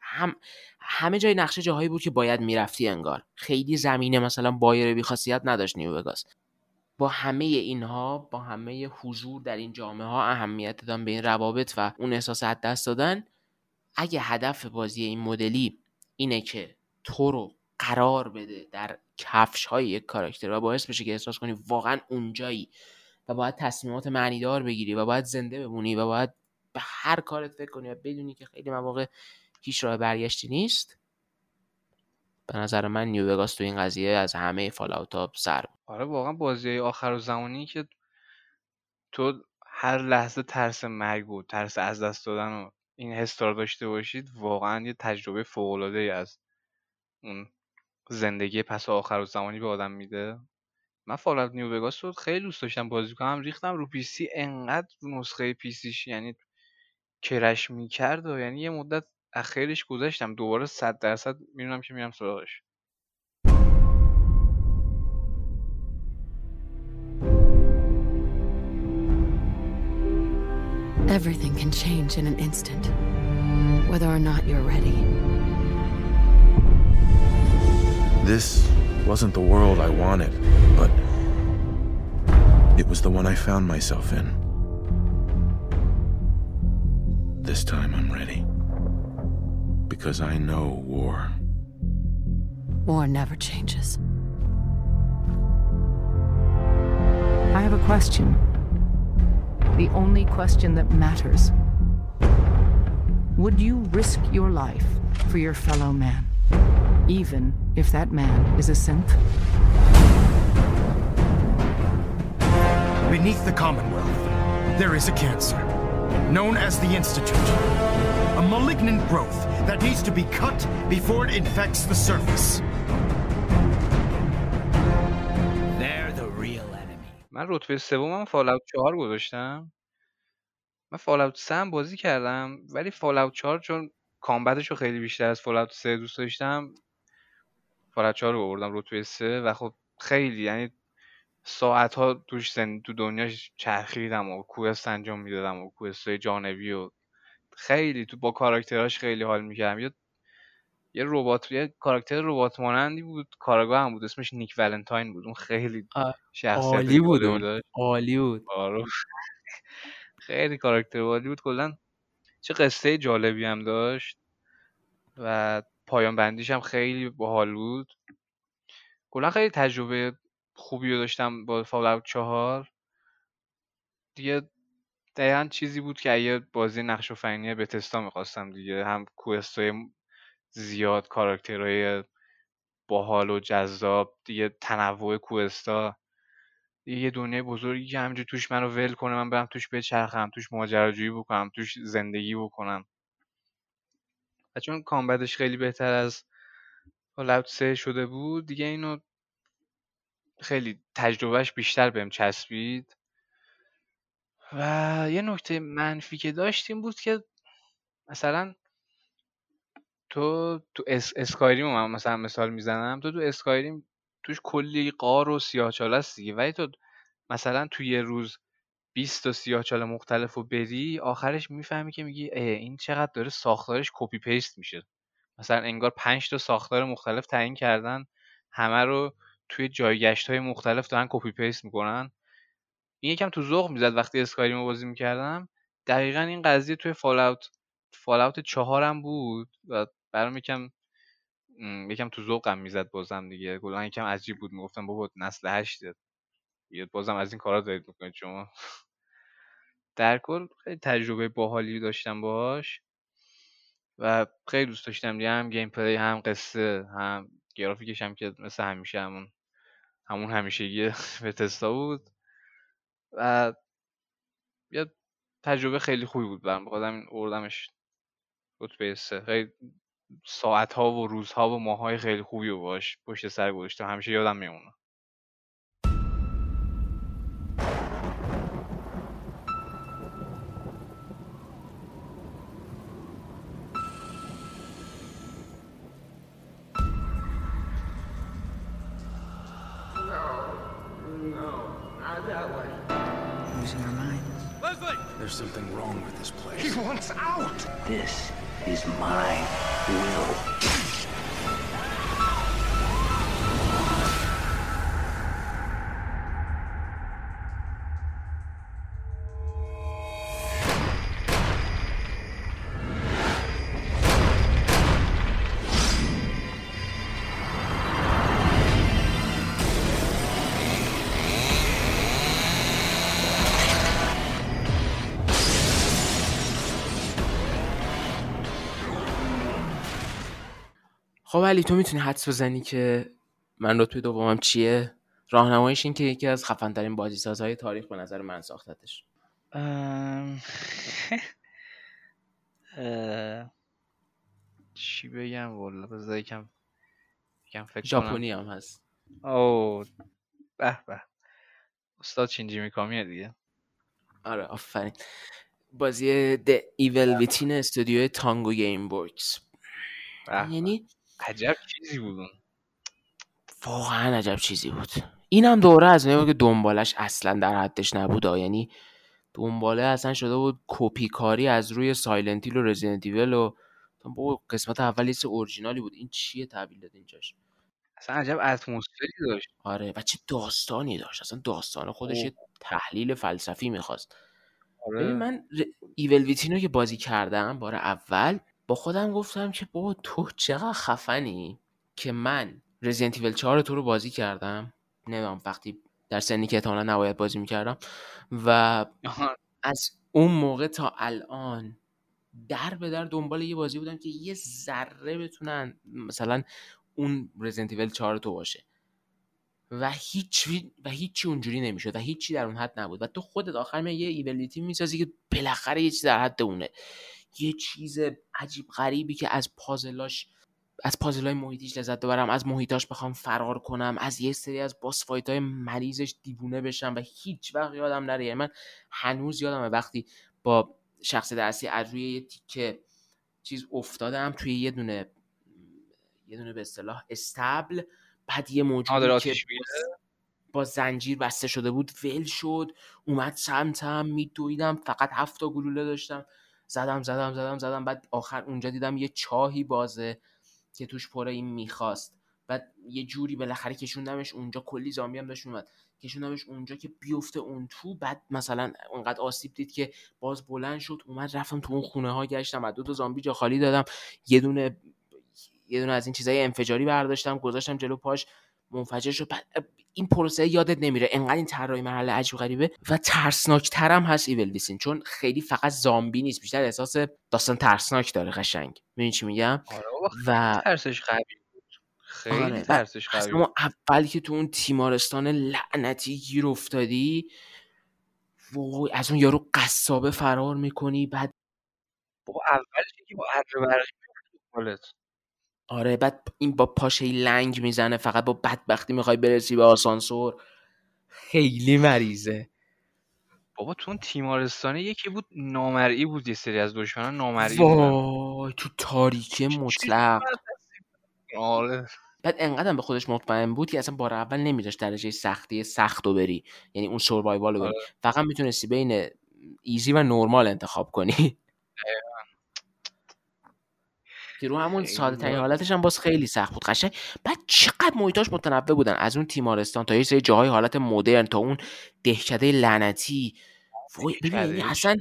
هم همه جای نقشه جاهایی بود که باید می‌رفتی انگار. خیلی زمینه مثلا بایر بی خاصیت نداشت New Vegas. با همه اینها با همه حضور در این جامعه ها اهمیت دادن به این روابط و اون احساس از دست دادن اگه هدف بازی این مدلی اینه که تو رو قرار بده در کفش های یک کاراکتر و باعث بشه که احساس کنی واقعا اونجایی باید تصمیمات معنیدار بگیری و باید زنده بمونی و باید به هر کارت فکر کنی و بدونی که خیلی مواقع هیچ راه برگشتی نیست به نظر من New Vegas تو این قضیه از همه Fallout ها سر. آره واقعا بازی آخرالزمانی که تو هر لحظه ترس مرگ بود ترس از دست دادن و این حس رو داشته باشید واقعا یه تجربه فوق العاده از اون زندگی پس آخرالزمانی به آدم میده من Fallout New Vegas رو خیلی دوست داشتم بازی کنم. ریختم رو PC انقدر رو نسخه PC ش یعنی crash می‌کرد و یعنی یه مدت اخیرش گذاشتم. دوباره صد درصد می‌دونم که میرم سراغش. Everything can change in an instant, whether or not you're ready. This wasn't the world I wanted, but it was the one I found myself in. This time I'm ready. Because I know war. War never changes. I have a question. The only question that matters. Would you risk your life for your fellow man, even if that man is a synth? Beneath the Commonwealth, there is a cancer, known as the Institute. A malignant growth that needs to be cut before it infects the surface. They're the real enemy. من رتبه سومم فالاوت 4 گذاشتم من فالاوت 3 هم بازی کردم ولی فالاوت 4 چون کامبتش رو خیلی بیشتر از فالاوت 3 دوست داشتم فالاوت 4 رو آوردم رتبه 3 و خب خیلی یعنی ساعت ها توش زن... تو دنیاش چرخیدم و کوست انجام می‌دادم و کوست جانبی و خیلی تو با کاراکتراش خیلی حال می‌کردم. یه یه ربات یه کاراکتر ربات مانندی بود کارگاه هم بود اسمش نیک ولنتاین بود. اون خیلی شخصیت عالی بود اون. عالی بود. آره. خیلی کاراکتر عالی بود. کلا چه قصه جالبی هم داشت و پایان بندیش هم خیلی باحال بود. کلا خیلی تجربه خوبی رو داشتم با فالاوت 4 دیگه دقیقا چیزی بود که اگه بازی نقش و فنی به تستا می‌خواستم دیگه هم کوستای زیاد کاراکترهای باحال و جذاب دیگه تنوع کوستا. یه دنیای بزرگی که همینجور توش منو ول کنه من برم توش بچرخم توش ماجراجویی بکنم توش زندگی بکنم. و چون combat ش خیلی بهتر از Fallout 3 شده بود دیگه اینو خیلی تجربهش بیشتر بهم چسبید. و یه نکته منفی که داشتیم بود که مثلا تو تو S... Skyrim من مثلا مثال می‌زنم تو تو Skyrim توش کلی غار و سیاهچاله است دیگه. ولی تو مثلا تو یه روز 20 تا سیاهچاله مختلف رو بری آخرش می‌فهمی که میگی این چقدر داره ساختارش copy paste میشه. مثلا انگار 5 تا ساختار مختلف تعیین کردن همه رو توی جایگشت های مختلف دارن copy paste می‌کنن. این یکم تو ذوق می‌زد وقتی Skyrim رو بازی می‌کردم. دقیقا این قضیه توی Fallout Fallout چهارم بود و برام یکم یکم تو ذوقم می‌زد بازم دیگه. کلا یکم عجیب بود. می‌گفتم بابا نسل هشته. بازم از این کارا دارید می‌کنید شما. در کل خیلی تجربه باحالی داشتم باهاش. و خیلی دوست داشتم. دیگه هم گیم پلی هم قصه هم گرافیکش هم که مثل همیشه همون همون همیشگی بتستا بود. و یه تجربه خیلی خوبی بود برام. بخاطر این اوردمش رتبه سه. خیلی ساعت ها و روزها و ماه های خیلی خوبی رو باش پشت سر گذاشتم. همیشه یادم میمونه. There's something wrong with this place. He wants out! This is my خب علی تو می‌تونی حدس بزنی که من رتبه دومم چیه؟ راهنماییش این که یکی از خفن ترین بازی سازهای تاریخ به نظر من ساختتش. چی بگم؟ والا بذار یکم یکم فکر کنم. ژاپنی هم هست. او به به. استاد شینجی میکامیه دیگه. آره آفرین. بازی The Evil Within استودیو تانگو گیم ورکس. یعنی عجب چیزی بود واقعا عجب چیزی بود. اینم دوره از اونایی که دنبالش اصلا در حدش نبود. یعنی دنباله اصلا شده بود کپی کاری از روی سایلنتیل و رزیدنت ایول و قسمت اول یه چیز اورجینالی بود. این چیه تحویل داد اینجاش؟ اصلا عجب اتمسفری داشت. آره و چه داستانی داشت. اصلا داستان خودش یه تحلیل فلسفی می‌خواست. آره. من ر... ایول ویتینو که بازی کردم بار اول با خودم گفتم که بابا تو چقدر خفنی که من رزیدنت ایول 4 تو رو بازی کردم. نمی‌دونم وقتی در سنی که احتمالا نباید بازی می‌کردم. و از اون موقع تا الان در به در دنبال یه بازی بودم که یه ذره بتونن مثلا اون رزیدنت ایول 4 تو باشه. و هیچ و هیچی اونجوری نمی‌شد و هیچی در اون حد نبود. و تو خودت آخر یه ایبلیتی می‌سازی که بالاخره یه چیز در حد اونه. یه چیز عجیب غریبی که از پازلاش از پازلای محیطیش لذت ببرم از محیطاش بخوام فرار کنم از یه سری از باس فایت های مریضش دیوونه بشم و هیچ وقت یادم نره. یعنی من هنوز یادمه وقتی با شخص اصلی از روی یه تیکه چیز افتادم توی یه دونه یه دونه به اصطلاح استبل بعد یه موجودی که با زنجیر بسته شده بود ول شد اومد سمتم میدویدم فقط هفت تا گلوله داشتم. زدم زدم زدم زدم. بعد آخر اونجا دیدم یه چاهی بازه که توش پر این می‌خواست. بعد یه جوری بالاخره کشوندمش اونجا. کلی زامبی هم داشت اومد کشوندمش اونجا که بیفته اون تو. بعد مثلا اونقدر آسیب دید که باز بلند شد اومد رفتم تو اون خونه ها گشتم. بعد دو تا زامبی جا خالی دادم. یه دونه یه دونه از این چیزای انفجاری برداشتم گذاشتم جلو پاش. منفجر شد. بعد این پروسه یادت نمیره. انقدر این طراحی مرحله عجیب غریبه و ترسناک ترم هست ایول دیسین. چون خیلی فقط زامبی نیست. بیشتر احساس داستان ترسناک داره قشنگ. می‌دونی چی میگم؟ آره و ترسش قوی خیلی آره. ترسش قوی بود. اول که تو اون تیمارستان لعنتی گیر افتادی وای از اون یارو قصابه فرار می‌کنی. بعد بابا اولش که با اره برقی آره بعد این با پاشه لنگ می‌زنه فقط با بدبختی می‌خوای برسی به آسانسور. خیلی مریضه. بابا تو اون تیمارستانه یکی بود نامرئی بود یه سری از دشمنان نامرئی وای تو تاریکی مطلق. آره. بعد انقدر به خودش مطمئن بود که اصلا بار اول نمیذاشت درجه سختی سخت رو بری. یعنی اون سوروایوال رو بری. آره. فقط می‌تونستی بین easy و نورمال انتخاب کنی. رو همون ساده ترین. حالتش هم باز خیلی سخت بود قشنگ. بعد چقدر محیطاش متنوع بودن. از اون تیمارستان تا یه سری جاهای حالت مدرن تا اون دهکده لعنتی. وای ببین اصلا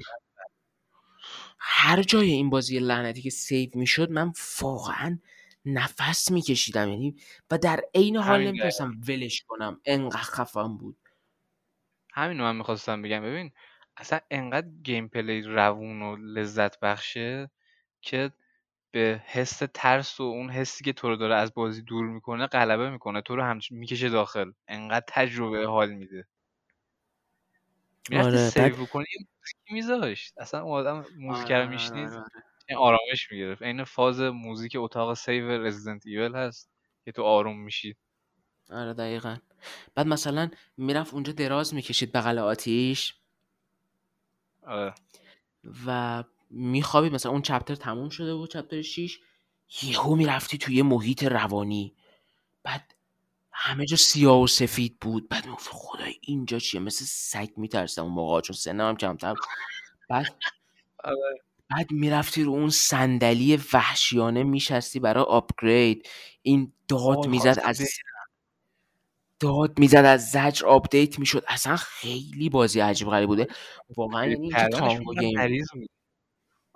هر جای این بازی لعنتی که save می‌شد من واقعا نفس میکشیدم یعنی و در عین حال نمی‌تونستم ولش کنم. انقدر خفن بود. همین رو من می‌خواستم بگم. ببین اصلا انقدر gameplay روون و لذت بخشه که به حس ترس و اون حسی که تو رو داره از بازی دور می‌کنه غلبه می‌کنه. تو رو همچین می‌کشه داخل. انقدر تجربه حال میده. می‌رفتی آره بعد save کنی موزیکی میذاشت. اصلا اون آدم موزیک آره رو آره میشنید آره آره. این آرامش می‌گرفت. این فاز موزیک اتاق save Resident Evil هست که تو آروم میشی. آره دقیقا. بعد مثلا می‌رفت اونجا دراز می‌کشید بغل آتیش. آره. و میخوابید مثلا اون چپتر تموم شده بود چپتر 6 یهو می‌رفتی توی یه محیط روانی. بعد همه جا سیاه و سفید بود. بعد می‌گفت خدای اینجا چیه؟ مثل سگ میترسم اون موقع چون سنم هم کمتر. بعد آره. بعد می‌رفتی رو اون صندلی وحشیانه میشستی برای آپگرید. این داد می‌زد از. داد می‌زد از زجر آپدیت می‌شد. اصلا خیلی بازی عجیب غریب بوده. واقعا یعنی کردنش تانگو گیم.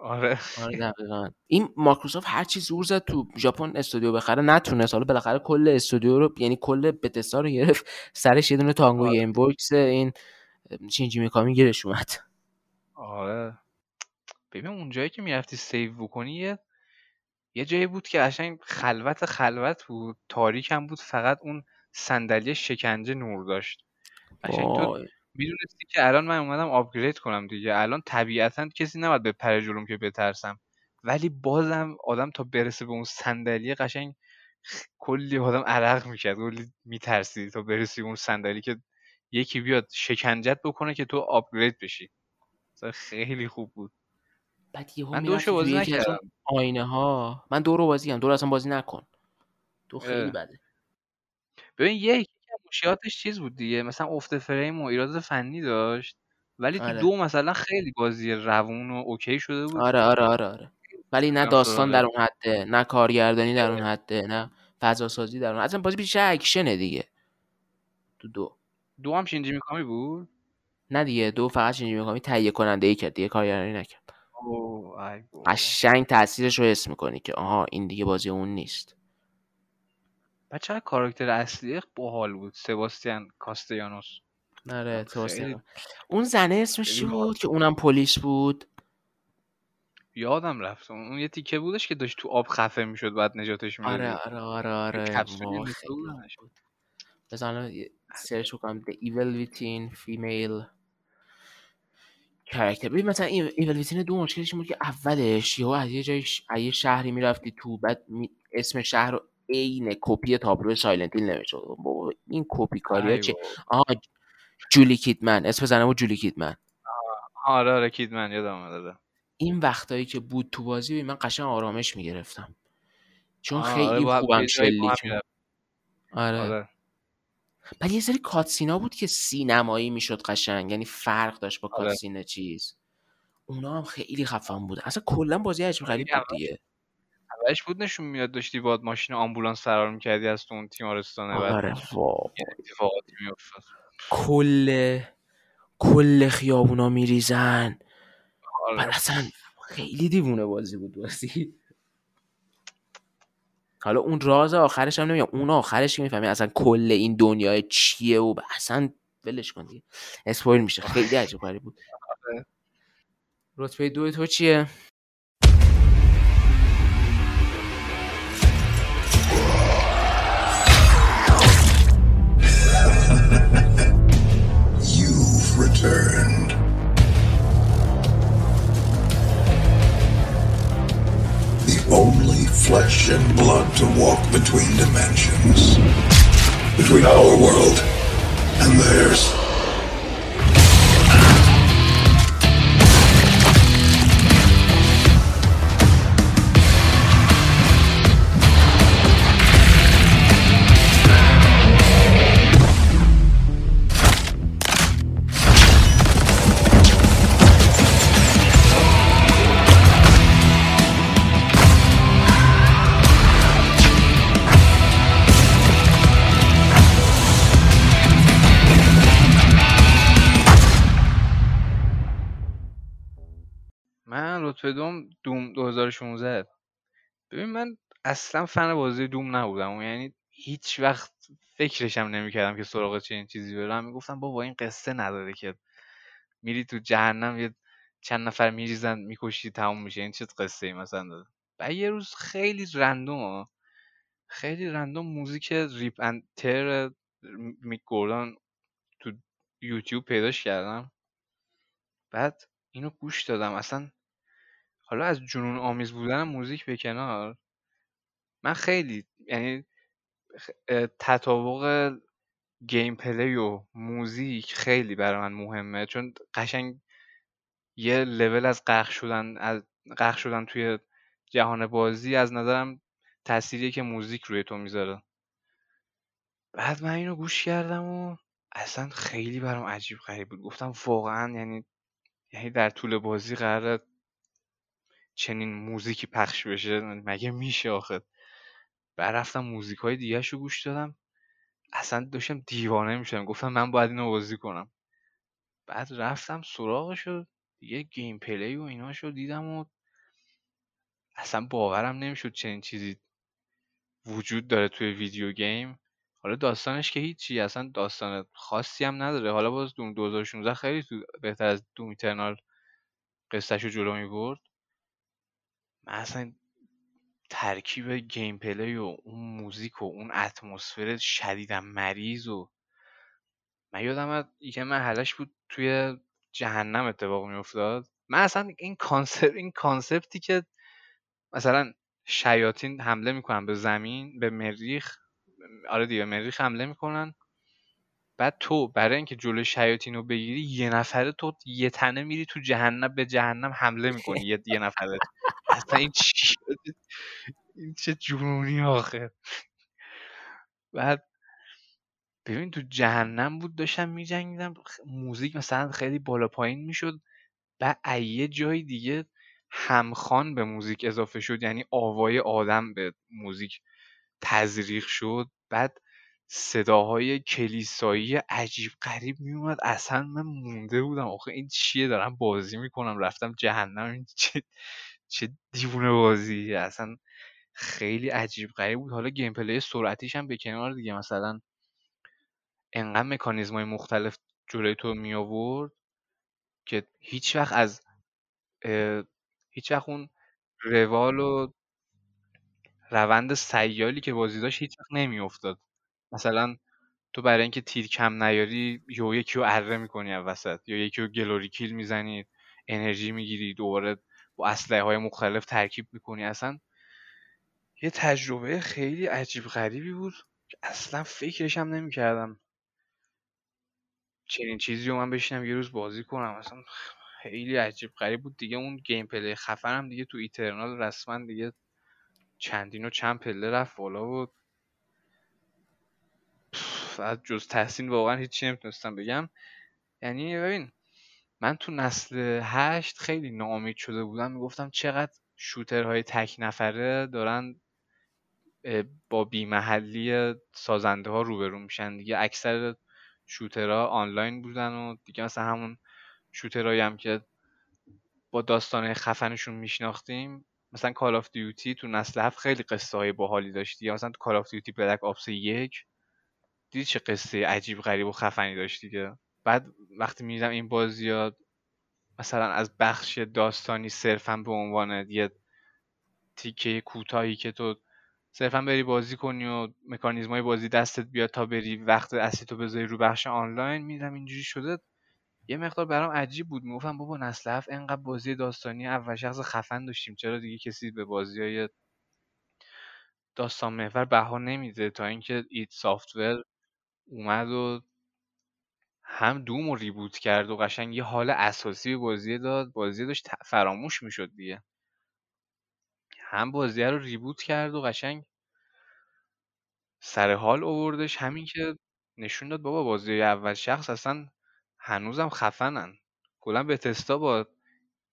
آره. آره دقیقا. این مایکروسافت هر چی زور زد تو ژاپن استودیو بخره نتونست. حالا بالاخره کل استودیو رو یعنی کل بتستا رو گرفت. سرش یه دونه تانگو آره. باکس این شینجی میکامی گیرش اومد. آره. ببین اونجایی که می‌رفتی سیو بکنی یه یه جایی بود که قشنگ خلوت خلوت بود. تاریک هم بود فقط اون صندلی شکنجه نور داشت. قشنگ تو. می‌دونستی که الان من اومدم آپگرید کنم دیگه. الان طبیعتا کسی نباید بپره جلوم که بترسم. ولی بازم آدم تا برسه به اون صندلی قشنگ کلی آدم عرق می‌کرد. کلی میترسی تا برسی به اون صندلی که یکی بیاد شکنجت بکنه که تو آپگرید بشی. خیلی خوب بود. بعد یهو من دوشو بازی نکردم. آینه ها من دو رو بازی هم دو رو اصلا بازی نکن. تو خیلی اه. بده. ببین که مشکلاتش چیز بود دیگه. مثلا افت فریم و ایراد فنی داشت. ولی تو آره. دو مثلا خیلی بازی روون و اوکی شده بود. آره آره آره آره. ولی نه داستان در سراغ اون حده نه کارگردانی در اون حده نه فضا سازی در اون اصلا بازی بیشتر اکشنه دیگه. تو دو. دو هم شینجی میکامی بود؟ نه دیگه دو فقط شینجی میکامی تهیه کننده ای کرد دیگه کارگردانی نکرد. قشنگ تاثیرش رو حس می‌کنی که آها این دیگه بازی اون نیست. چقدر کاراکتر اصلی باحال بود. سباستیان کاستیانوس. آره تو خیلی اون زنه اسمش چی بود که اونم پلیس بود؟ یادم رفت. اون یه تیکه بودش که داشت تو آب خفه می‌شد بعد نجاتش آره می‌دادی آره آره. آره بود بزن search کنم The Evil Within Female character ببین مثلا Evil Within دو مشکلش این بود که اولش یهو از یه جای ش- از یه شهری می‌رفتی تو بعد می... اسم شهر رو عین کپی تابلو Silent Hill نوشته بود. این کپی کاری ها ای چیه بابا. آها جولی کیدمن اسم زنه بود جولی کیدمن. آره آره کیدمن یادم داده این وقتایی که بود تو بازی من قشنگ آرامش می‌گرفتم. چون آره خیلی با خوبم شلیک. آره. آره. بعد یه سری کاتسینا بود که سینمایی می‌شد قشنگ. یعنی فرق داشت با آره. کاتسین چیز. اونا هم خیلی خفن بود. اصلا کلا بازی عجیب غریب بود دیگه. اولش بود نشون میاد داشتی با ماشین آمبولانس فرار می‌کردی از تو اون تیمارستانه بعد؟ آره اتفاقاتی میافتاد. کل کل خیابونا میریزن. بعد آره اصلا خیلی دیوونه بازی بود بازی. حالا اون راز آخرش هم نمیگم اون آخرش که می‌فهمی اصلا کل این دنیای چیه و اصلا ولش کن دیگه. اسپویل میشه. خیلی عجیب غریب بود. آره. رتبه دو تو چیه؟ You've. The only flesh and blood to walk between dimensions. Between our world and theirs. دوم دوم 2016 ببین من اصلا فن بازی دوم نبودم. و یعنی هیچ وقت فکرشم نمی‌کردم که سراغ چنین چیزی برم. می‌گفتم بابا این قصه نداره که میری تو جهنم یه چند نفر میریزن می‌کشی تموم میشه. این چه قصه ای مثلا داره؟ بعد یه روز خیلی رندوم خیلی رندوم موزیک ریپ اند تر میک گوردان تو یوتیوب پیداش کردم. بعد اینو گوش دادم. اصلا حالا از جنون آمیز بودن موزیک به کنار. من خیلی یعنی تطابق gameplay و موزیک خیلی برای من مهمه. چون قشنگ یه لول از غرق شدن از غرق شدن توی جهان بازی از نظرم تأثیریه که موزیک روی تو می‌ذاره. بعد من اینو گوش کردم و اصلا خیلی برام عجیب غریب بود. گفتم واقعا یعنی یعنی در طول بازی قراره چنین موزیکی پخش بشه مگه میشه آخه؟ بعد رفتم موزیک های دیگه رو گوش دادم. اصلا داشتم دیوانه می‌شدم. گفتم من باید اینو بازی کنم. بعد رفتم سراغش و دیگه گیم پلی و ایناشو دیدم و اصلا باورم نمی‌شد چنین چیزی وجود داره توی video game. حالا داستانش که هیچی اصلا داستان خاصی هم نداره. حالا باز Doom 2016 خیلی تو بهتر از Doom Eternal قصهش رو جلو می برد من اصلا ترکیب gameplay و اون موزیک و اون اتمسفر شدیدم مریض و من یادم یه محلش بود توی جهنم اتفاق می افتاد من اصلا این concept این concept ی که مثلا شیاطین حمله می‌کنن به زمین به مریخ آره دیگه مریخ حمله می‌کنن. بعد تو برای اینکه جلوی شیاطین رو بگیری یه نفره تو یه تنه میری تو جهنم به جهنم حمله می‌کنی یه, یه نفره اصلا این چی این چه جنونی آخه. بعد ببین تو جهنم بود داشتم میجنگیدم. موزیک مثلا خیلی بالا پایین می‌شد. بعد یه جای دیگه همخوان به موزیک اضافه شد. یعنی آوای آدم به موزیک تزریق شد. بعد صداهای کلیسایی عجیب غریب میومد اصلا من مونده بودم. آخه این چیه؟ دارم بازی می‌کنم. رفتم جهنم. این چه چه دیوونه بازی اصلا خیلی عجیب غریب بود. حالا گیم پلی سرعتیش هم به کنار دیگه. مثلا انقدر مکانیزم های مختلف جلوی تو می آورد که هیچ وقت از هیچ وقت اون روال و روند سیالی که بازی داشت هیچ وقت نمیافتاد. مثلا تو برای اینکه تیر کم نیاری یا یکی رو اره می‌کنی وسط یا یکی رو گلوری کیل می‌زنی انرژی می‌گیری دوباره با اسلحه های مختلف ترکیب می‌کنی. اصلا یه تجربه خیلی عجیب غریبی بود که اصلا فکرش هم نمی‌کردم چنین چیزی رو من بشینم یه روز بازی کنم. اصلا خیلی عجیب غریب بود. دیگه اون گیم پلی خفنم دیگه تو ایترنال رسما دیگه چندین و چند پله رفت بالا بود از جز تحسین واقعا هیچی نمی‌تونستم بگم. یعنی ببین من تو نسل هشت خیلی ناامید شده بودم می‌گفتم چقدر شوترهای تک نفره دارن با بیمحلی سازنده ها روبرو میشن. دیگه اکثر shooter ها آنلاین بودن و دیگه مثلا همون shooter هایی هم که با داستانه خفنشون میشناختیم. مثلا Call of Duty تو نسل هفت خیلی قصه های باحالی داشتی یا مثلا تو Call of Duty Black Ops یک. دیدی چه قصه عجیب غریب و خفنی داشت دیگه. بعد وقتی می‌دیدم این بازی ها مثلا از بخش داستانی صرفا به عنوان یه تیکه کوتاهی که تو صرفا بری بازی کنی و مکانیزم های بازی دستت بیاد تا بری وقت اصلی تو بذاری رو بخش آنلاین میدم اینجوری شده. یه مقدار برام عجیب بود. می‌گفتم بابا نسل هفت انقدر بازی داستانی اول شخص خفن داشتیم. چرا دیگه کسی به بازی های داستان محور بها نمیده تا اینکه ایت سافتور اومد و هم دوم رو ریبوت کرد و قشنگ یه حال اساسی به بازی داد. بازی داشت فراموش می‌شد دیگه. هم بازی رو reboot کرد و قشنگ سر حال اووردش همین که نشون داد بابا بازی اول شخص اصلا هنوزم خفنن. کلا Bethesda با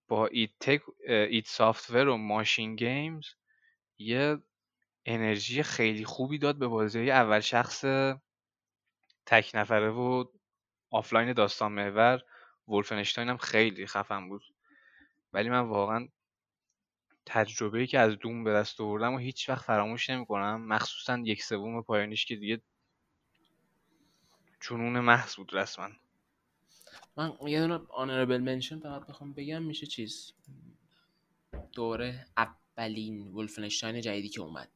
با id Tech id Software و MachineGames یه انرژی خیلی خوبی داد به بازی اول شخص تک نفره و آفلاین داستان محور Wolfenstein هم خیلی خفن بود. ولی من واقعا تجربه‌ای که از دوم به دست آوردم و هیچ وقت فراموش نمی‌کنم. مخصوصا یک سوم پایانیش که دیگه جنون محض بود رسما. من یه دونه آنربل منشن فقط بخوام بگم میشه چیز؟ دوره اولین ولفنشتاین جدیدی که اومد.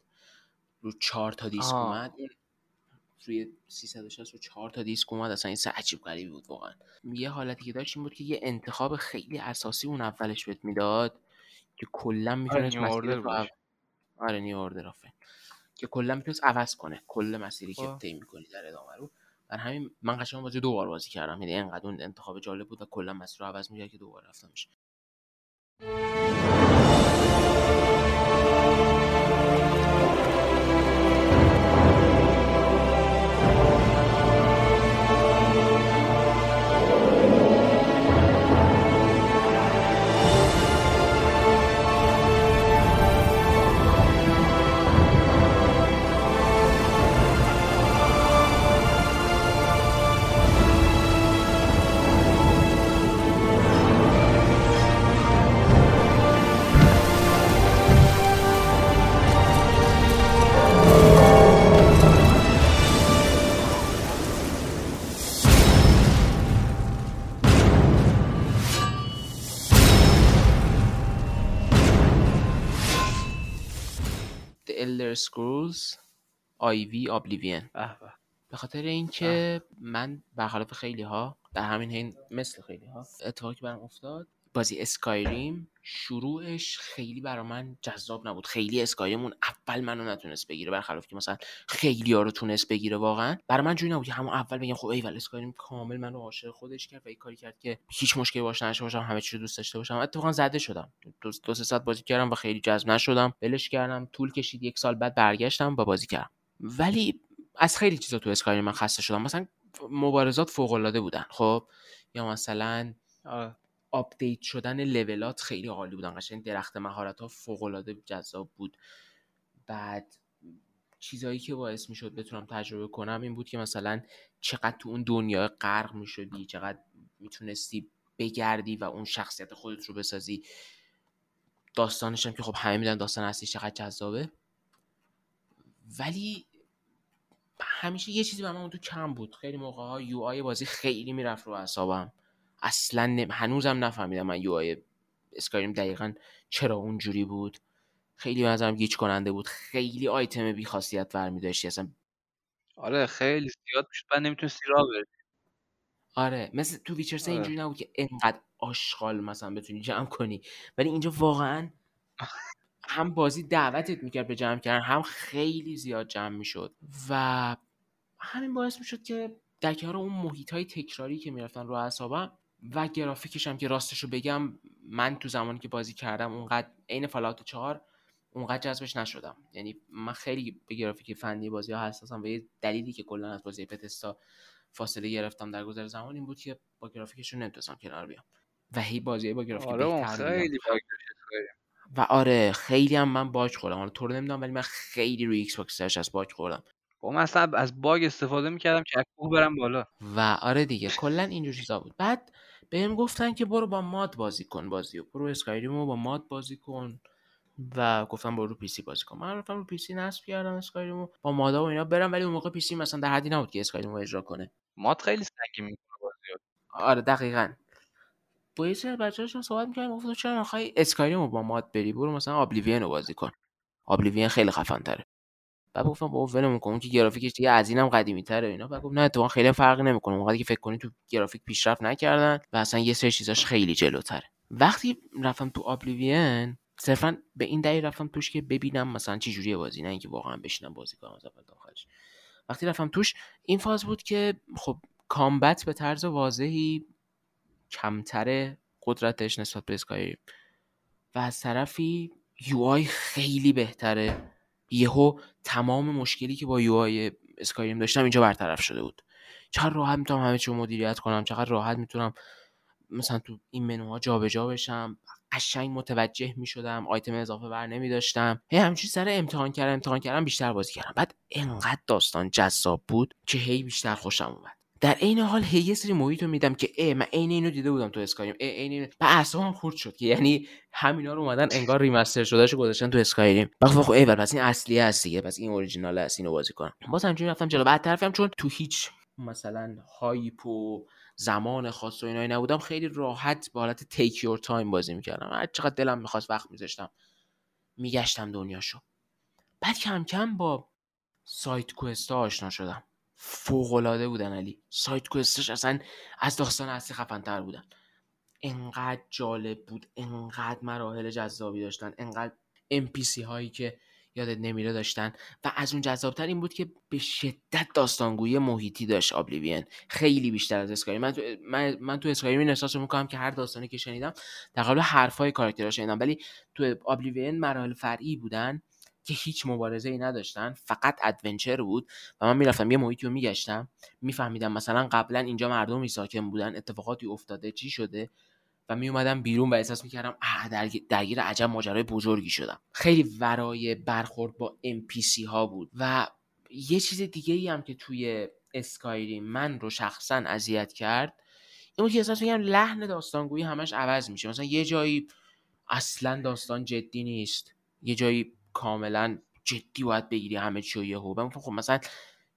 رو چهار تا دیسک. اومد. روی 360 رو چهار تا دیسک اومد اصلا این سه عجیب غریبی بود واقعا یه حالتی که داشت این بود که یه انتخاب خیلی اساسی اون اولش بهت می‌داد که کلا می‌تونست نیو اوردر مسیر. عو- آره نیو اوردر. که کلا می‌تونست عوض کنه کل مسیری که خب. طی می‌کنی در ادامه رو بر همین من قشنگ بازی دو بار بازی کردم یعنی انقدر اون انتخاب جالب بود و کلا مسیر رو عوض می‌کرد که دو بار رفتمش Elder Scrolls IV Oblivion. به خاطر اینکه من برخلاف خیلی ها در همین حین مثل خیلی ها اتفاقی برام افتاد بازی اسکایریم شروعش خیلی برا من جذاب نبود. خیلی اسکایریم اون اول منو نتونست بگیره برخلاف که مثلا خیلی ها رو تونست بگیره واقعا. برا من جوری نبود که همون اول بگم خب ایول اسکایریم کامل منو عاشق خودش کرد و این کاری کرد که هیچ مشکلی باش نداشته باشم همه چی رو دوست داشته باشم. اتفاقا زده شدم. دو, دو سه ساعت بازی کردم و خیلی جذب نشدم. ولش کردم. طول کشید. یک سال بعد برگشتم با بازی کردم. ولی از خیلی چیزا تو Skyrim من خسته شدم. مثلا مبارزات فوق العاده بودن. خب یا مثلا. update شدن لولات خیلی عالی بودن قشنگ درخت مهارت ها فوق العاده جذاب بود. بعد چیزایی که باعث می‌شد بتونم تجربه کنم این بود که مثلا چقدر تو اون دنیا غرق می‌شدی چقدر می‌تونستی بگردی و اون شخصیت خودت رو بسازی. داستانش هم که خب همه میدونن داستان اصلی چقدر جذابه. ولی همیشه یه چیزی به من اون تو کم بود. خیلی موقع ها UI بازی خیلی می‌رفت رو اعصابم. اصلا نم... هنوزم نفهمیدم من UI Skyrim دقیقا چرا اونجوری بود. خیلی به نظرم گیج کننده بود. خیلی آیتم بی خاصیت ور داشتی اصلا آره خیلی زیاد می‌شد. بعد نمی‌تونستی راه بری. آره مثل تو ویچر آره. اینجوری نبود که انقدر آشغال مثلا بتونی جمع کنی. ولی اینجا واقعا هم بازی دعوتت می‌کرد به جمع کردن هم خیلی زیاد جمع می‌شد و همین باعث می‌شد که در کنار اون محیط های تکراری که می‌رفتن رو اعصابم و گرافیکش هم که راستش رو بگم من تو زمانی که بازی کردم اونقدر عین فالات 4 اونقدر جذبش نشدم. یعنی من خیلی به گرافیک فنی بازی ها حساسم و یه دلیلی که کلا از بازی Bethesda فاصله گرفتم در گذر زمان این بود که با گرافیکشون نمی‌تونستم کنار بیام. و هی بازی با گرافیک آره بهتر خیلی. و آره خیلی هم من باگ خوردم. حالا تو رو نمی‌دونم ولی من خیلی روی Xbox از باگ خوردم. من اصلا از باگ استفاده می‌کردم که از کوه برم بالا. و آره دیگه کلا اینجور چیزا بود. بعد بهم گفتن که برو با mod بازی کن بازی رو. برو Skyrim رو با mod بازی کن. و گفتم برو رو PC بازی کن. من رفتم رو PC نصب کردم Skyrim رو. با mod ا و اینا برم ولی اون موقع PC مثلا در حدی نبود که Skyrim رو اجرا کنه. mod خیلی سنگین می‌کنه بازی. آره دقیقا. با یه سری بچه‌هاشون صحبت می‌کردم گفتم چرا نخوای Skyrim رو با mod بری؟ برو مثلا Oblivion رو بازی کن. Oblivion خیلی خفن تره. بعد گفتم بابا ولمون کن اون که گرافیکش دیگه از اینم قدیمی تره اینا. بعد گفت نه اتفاقا خیلی فرقی نمی‌کنه. اونقدر که فکر کنی تو گرافیک پیشرفت نکردن و اصلا یه سری چیزاش خیلی جلوتره. وقتی رفتم تو آبلیوین صرفا به این دلیل رفتم توش که ببینم مثلا چه جوریه بازی نه اینکه واقعا بشینم بازی کنم از اول وقتی رفتم توش این فاز بود که خب کامبت به طرز واضحی کمتره قدرتش نسبت به اسکایریم و از طرفی یو آی خیلی بهتره. یهو تمام مشکلی که با یو آی اسکایریم داشتم اینجا برطرف شده بود. چقدر راحت می‌تونم همه چی مدیریت کنم چقدر راحت می‌تونم مثلا تو این منوها جابجا بشم. قشنگ متوجه می‌شدم آیتم اضافه بر نمی داشتم هی همچین سر امتحان کردم امتحان کردم بیشتر بازی کردم. بعد انقدر داستان جذاب بود که هی بیشتر خوشم اومد. در عین حال هی یه سری محیط رو میدیدم که ای من عین اینو دیده بودم تو Skyrim ای عین اینو. و اعصابم خورد شد که یعنی همینا رو اومدن انگار remaster شدهشو گذاشتن تو Skyrim بعد خب ای پس این اصلیه هست دیگه. پس این اوریجینال هست اینو بازی کنم. باز همینجوری رفتم جلو. بعد طرفم چون تو هیچ مثلا hype و زمان خاص و اینایی نبودم خیلی راحت با حالت take your time بازی می‌کردم. هر چقدر دلم می‌خواست وقت میذاشتم میگشتم دنیاشو. بعد کم کم با side quest آشنا شدم. فوق العاده بودن علی. side quest ش اصلا از داستان اصلی خفن تر بودن. انقدر جالب بود انقدر مراحل جذابی داشتن انقدر NPC هایی که یادت نمیره داشتن. و از اون جذابتر این بود که به شدت داستانگویی محیطی داشت Oblivion خیلی بیشتر از Skyrim من تو من, من تو Skyrim این احساس می‌کنم که هر داستانی که شنیدم در حرفای کاراکترها شنیدم. ولی تو Oblivion مراحل فرعی بودن. که هیچ مبارزه ای نداشتن فقط adventure بود و من می‌رفتم یه محیطی رو میگشتم میفهمیدم مثلا قبلا اینجا مردمی ساکن بودن اتفاقاتی افتاده چی شده؟ و می اومدم بیرون و احساس می‌کردم درگیر, عجب ماجرای بزرگی شدم. خیلی ورای برخورد با NPC ها بود و یه چیز دیگه ای هم که توی اسکایریم من رو شخصا اذیت کرد این بود که احساس میگم لحن داستانگویی همش عوض میشه. مثلا یه جایی اصلا داستان جدی نیست یه جایی کاملا جدی باید بگیری همه چی رو یهو. من خب مثلا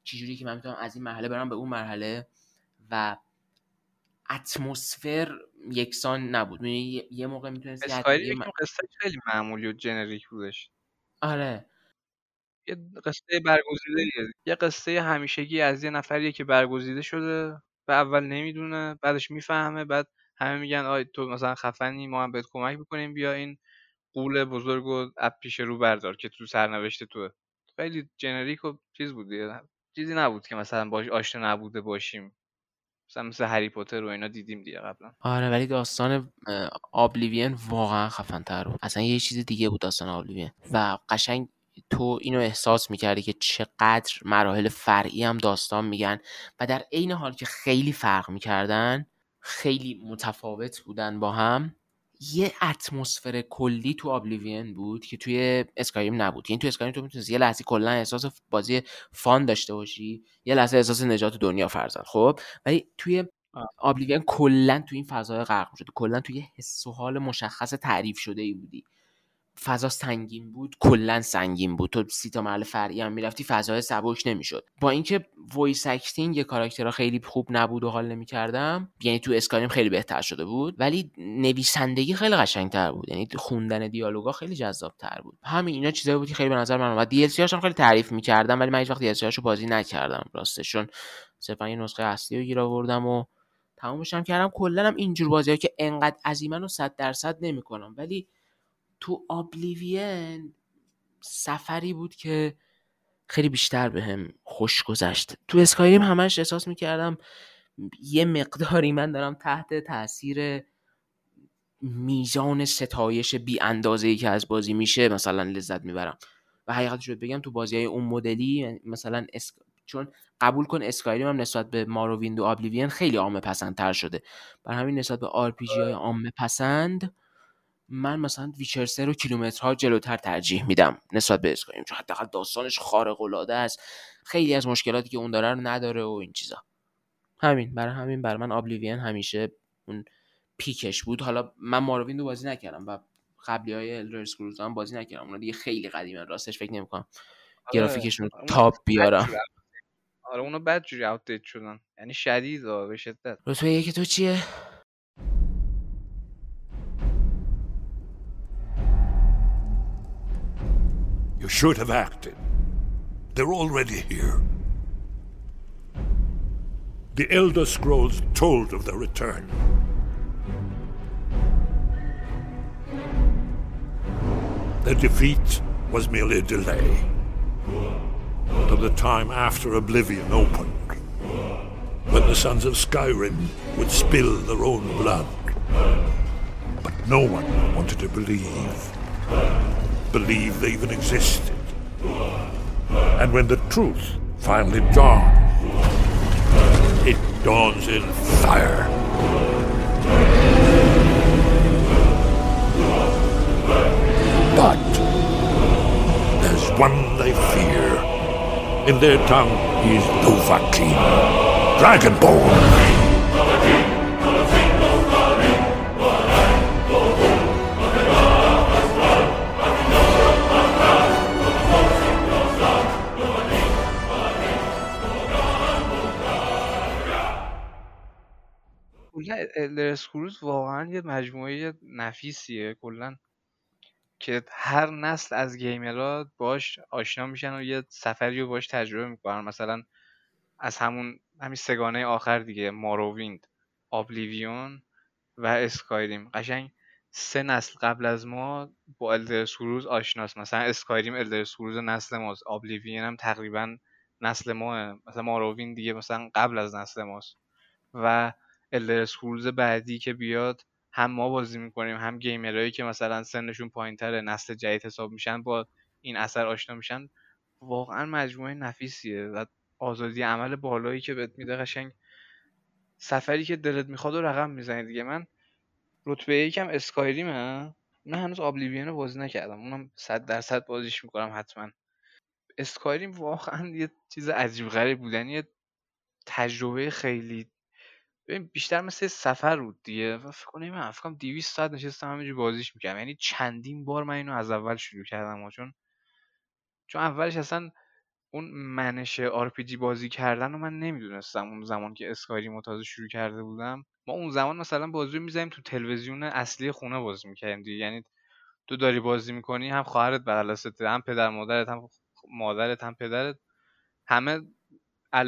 چجوری که من می‌تونم از این مرحله برم به اون مرحله؟ و اتمسفر یکسان نبود. یه, یه موقع می‌تونستی اسکایریم یکم قصه خیلی معمولی و جنریک بودش. آره. یه قصه برگزیده یه قصه همیشگی از یه نفریه که برگزیده شده و اول نمی‌دونه بعدش می‌فهمه بعد همه میگن آی تو مثلا خفنی ما هم بهت کمک می‌کنیم بیا این قول بزرگ و از پیش رو بردار که تو سرنوشت توه. خیلی جنریک و چیز بود چیزی نبود که مثلا باش آشنا نبوده باشیم. مثلا مثل هری پاتر و اینا دیدیم دیگه قبلا. آره ولی داستان آبلیوین واقعا خفن تر بود. اصلا یه چیز دیگه بود داستان آبلیوین. و قشنگ تو اینو احساس می‌کردی که چقدر مراحل فرعی هم داستان میگن و در عین حال که خیلی فرق می‌کردن خیلی متفاوت بودن با هم. یه اتمسفر کلی تو آبلیوین بود که توی اسکایم نبود. یعنی تو اسکایم تو می‌تونستی یه لحظه کلا احساس بازی fun داشته باشی یه لحظه احساس نجات دنیا فرضا خب؟ ولی توی Oblivion کلا تو این فضای غرق شده کلا توی حس و حال مشخص تعریف شده ای بودی. فضا سنگین بود کلا سنگین بود. تو سی تا فرعی هم می‌رفتی فضای سبک نمی‌شد. با اینکه voice acting کاراکترها خیلی خوب نبود و حال نمی‌کردم یعنی تو Skyrim خیلی بهتر شده بود ولی نویسندگی خیلی قشنگتر بود. یعنی خوندن دیالوگا خیلی جذاب تر بود. همین اینا چیزایی بود که خیلی به نظر من اومد. دی هم خیلی تعریف می‌کردم ولی من هیچ وقت رو بازی نکردم. راستش چون صرفا یه نسخه اصلی رو گیر آوردم و تمومش هم کردم. کلا هم اینجور بازی که انقدر عظیمن و 100 درصد نمی‌کنم. ولی تو آبلیوین سفری بود که خیلی بیشتر به هم خوش گذشت. تو اسکایریم همش احساس می‌کردم یه مقداری من دارم تحت تاثیر میزان ستایش بی اندازه ای که از بازی میشه مثلا لذت می‌برم. و حقیقتشو بگم تو بازی های اون مدلی مثلا اسک... چون قبول کن Skyrim هم نسبت به Morrowind و Oblivion خیلی عامه پسندتر شده. برای همین نسبت به آر های عامه پسند من مثلا Witcher 3 رو کیلومترها جلوتر ترجیح میدم نسبت به Skyrim چون حداقل داستانش خارق العاده است. خیلی از مشکلاتی که اون داره رو نداره و این چیزا. همین برای همین برای من Oblivion همیشه اون peak ش بود. حالا من Morrowind رو بازی نکردم و قبلی های الدر هم بازی نکردم. اونا دیگه خیلی قدیمه راستش فکر نمی‌کنم آره. گرافیکشون رو تاپ بیارم. آره اونو بد جوری اوتدیت شدن. یعنی شدید به شدت. رتبه یکی تو چیه؟ You should have acted. They're already here. The Elder Scrolls told of their return. Their defeat was merely a delay. To the time after Oblivion opened, when the Sons of Skyrim would spill their own blood. But no one wanted to believe believe they even existed. And when the truth finally dawns, it dawns in fire. But there's one they fear. In their tongue, he's Dovahkiin, Dragonborn. الدر اسکرولز واقعا یه مجموعه نفیسیه کلا که هر نسل از گیمرها باش آشنا میشن و یه سفری رو باش تجربه می‌کنن. مثلا از همون همین سه‌گانه آخر دیگه Morrowind Oblivion و Skyrim. قشنگ سه نسل قبل از ما با Elder Scrolls آشناست. مثلا Skyrim Elder Scrolls نسل ماست. Oblivion هم تقریبا نسل ماست. مثلا Morrowind دیگه مثلا قبل از نسل ماست. و Elder Scrolls بعدی که بیاد هم ما بازی می‌کنیم هم گیمرهایی که مثلا سنشون پایینتره نسل جدید حساب میشن با این اثر آشنا میشن. واقعا مجموعه نفیسیه و آزادی عمل بالایی که بهت میده قشنگ. سفری که دلت می‌خواد و رقم می‌زنی دیگه. من رتبه یکم اسکایریمه. من هنوز آبلیوین رو بازی نکردم. اونم صد درصد بازیش می‌کنم حتما. اسکایریم واقعا یه چیز عجیب غریب بودن. یه تجربه خیلی ببین بیشتر مثل سفر بود دیگه. و فکر کنم من فکر کنم 200 ساعت نشستم همینجوری بازیش می‌کردم. یعنی چندین بار من اینو از اول شروع کردم چون چون اولش اصلا اون منش آر بازی کردن رو من نمی‌دونستم. اون زمان که اسکایریم تازه شروع کرده بودم. ما اون زمان مثلا بازی رو می‌زنیم تو تلویزیون اصلی خونه بازی می‌کردیم دیگه. یعنی تو داری بازی می‌کنی هم خواهرت بغل هم پدر مادرت هم مادرت هم پدرت. همه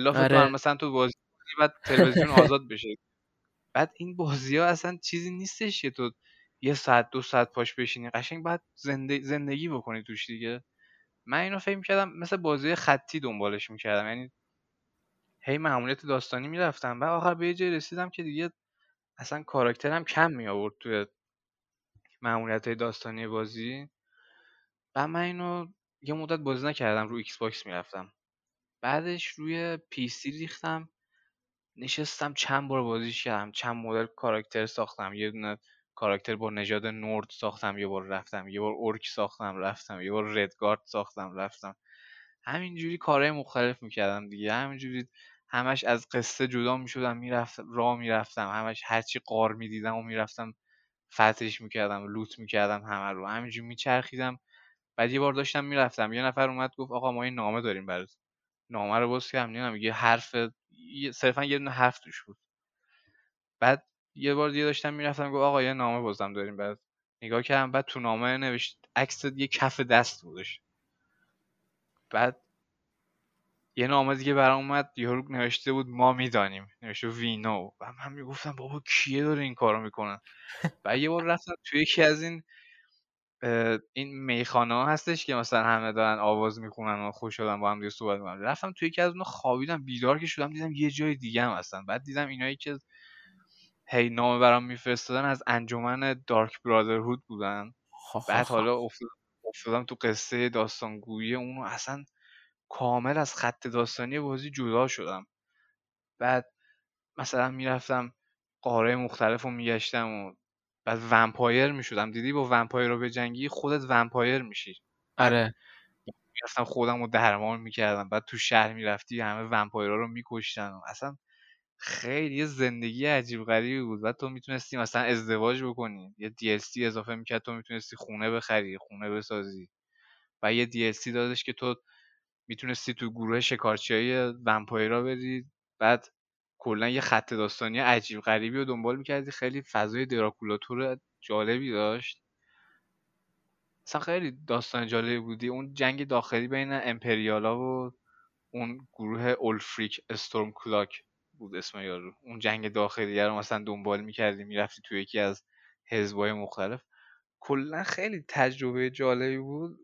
تو آره. مثلا تو بازی بعد تلویزیون آزاد بشه. بعد این بازی ها اصلا چیزی نیستش که تو یه ساعت دو ساعت پاش بشینی. قشنگ باید زنده- زندگی بکنی توش دیگه. من اینو فکر می‌کردم مثل بازی خطی دنبالش می‌کردم. یعنی هی معمولیت داستانی می‌رفتم. و آخر به یه جای رسیدم که دیگه اصلا کاراکترم کم می آورد توی معمولیت های داستانی بازی. و من اینو یه مدت بازی نکردم رو Xbox می‌رفتم. بعدش روی PC ریختم. نشستم چند بار بازیش کردم چند مدل کاراکتر ساختم یه دونه کاراکتر با نژاد Nord ساختم یه بار رفتم یه بار Orc ساختم رفتم یه بار Redguard ساختم رفتم. همینجوری کارهای مختلف می‌کردم دیگه. همینجوری همش از قصه جدا می‌شدم می‌رفتم راه می‌رفتم همش هرچی غار می‌دیدم و می‌رفتم فتحش می‌کردم لوت می‌کردم همه رو. همینجوری میچرخیدم. بعد یه بار داشتم می‌رفتم. یه نفر اومد گفت آقا ما این نامه داریم برات. نامه رو باز کردم نمی‌دونم یه حرف صرفا یه دونه حرف توش بود. بعد یه بار دیگه داشتم می‌رفتم گفت آقا یه نامه بازم داریم. بعد نگاه کردم بعد تو نامه نوشت عکس یه کف دست بودش. بعد یه نامه دیگه برام اومد یارو نوشته بود ما می‌دانیم. نوشته وینو و من می‌گفتم بابا کیه داره این کارو می‌کنه؟ و یه بار رفتم توی یکی از این این میخانه ها هستش که مثلا همه دارن آواز می‌خونن و خوش شدن با هم دیگه صحبت می‌کنن. رفتم توی یکی از اونها خوابیدم بیدار که شدم دیدم یه جای دیگه هم هستن. بعد دیدم اینایی که هی نامه برام میفرستادن از انجمن دارک برادرهود بودن. بعد حالا افتاد- افتادم تو قصه داستانگویی اونو. اصلا کامل از خط داستانی بازی جدا شدم. بعد مثلا می‌رفتم غارای مختلف رو میگشتم و بعد vampire می‌شدم. دیدی با vampire رو به جنگی خودت vampire میشی. آره. می‌رفتم خودم رو درمان می‌کردم. بعد تو شهر می‌رفتی همه vampire ها رو میکشتن. اصلا خیلی یه زندگی عجیب غریبی بود. بعد تو می‌تونستی مثلا ازدواج بکنی. یه DLC اضافه می‌کرد تو می‌تونستی خونه بخری خونه بسازی. و یه DLC دادش که تو می‌تونستی تو گروه شکارچی های ومپایرا بری بعد کلا یه خط داستانی عجیب غریبی رو دنبال می‌کردی. خیلی فضای دراکولاتور جالبی داشت. اصلا خیلی داستان جالبی بودی. اون جنگ داخلی بین امپریالا و اون گروه اولفریک استورم کلاک بود اسم یارو. اون جنگ داخلی رو مثلا دنبال می‌کردی می‌رفتی تو یکی از حزبای مختلف. کلا خیلی تجربه جالبی بود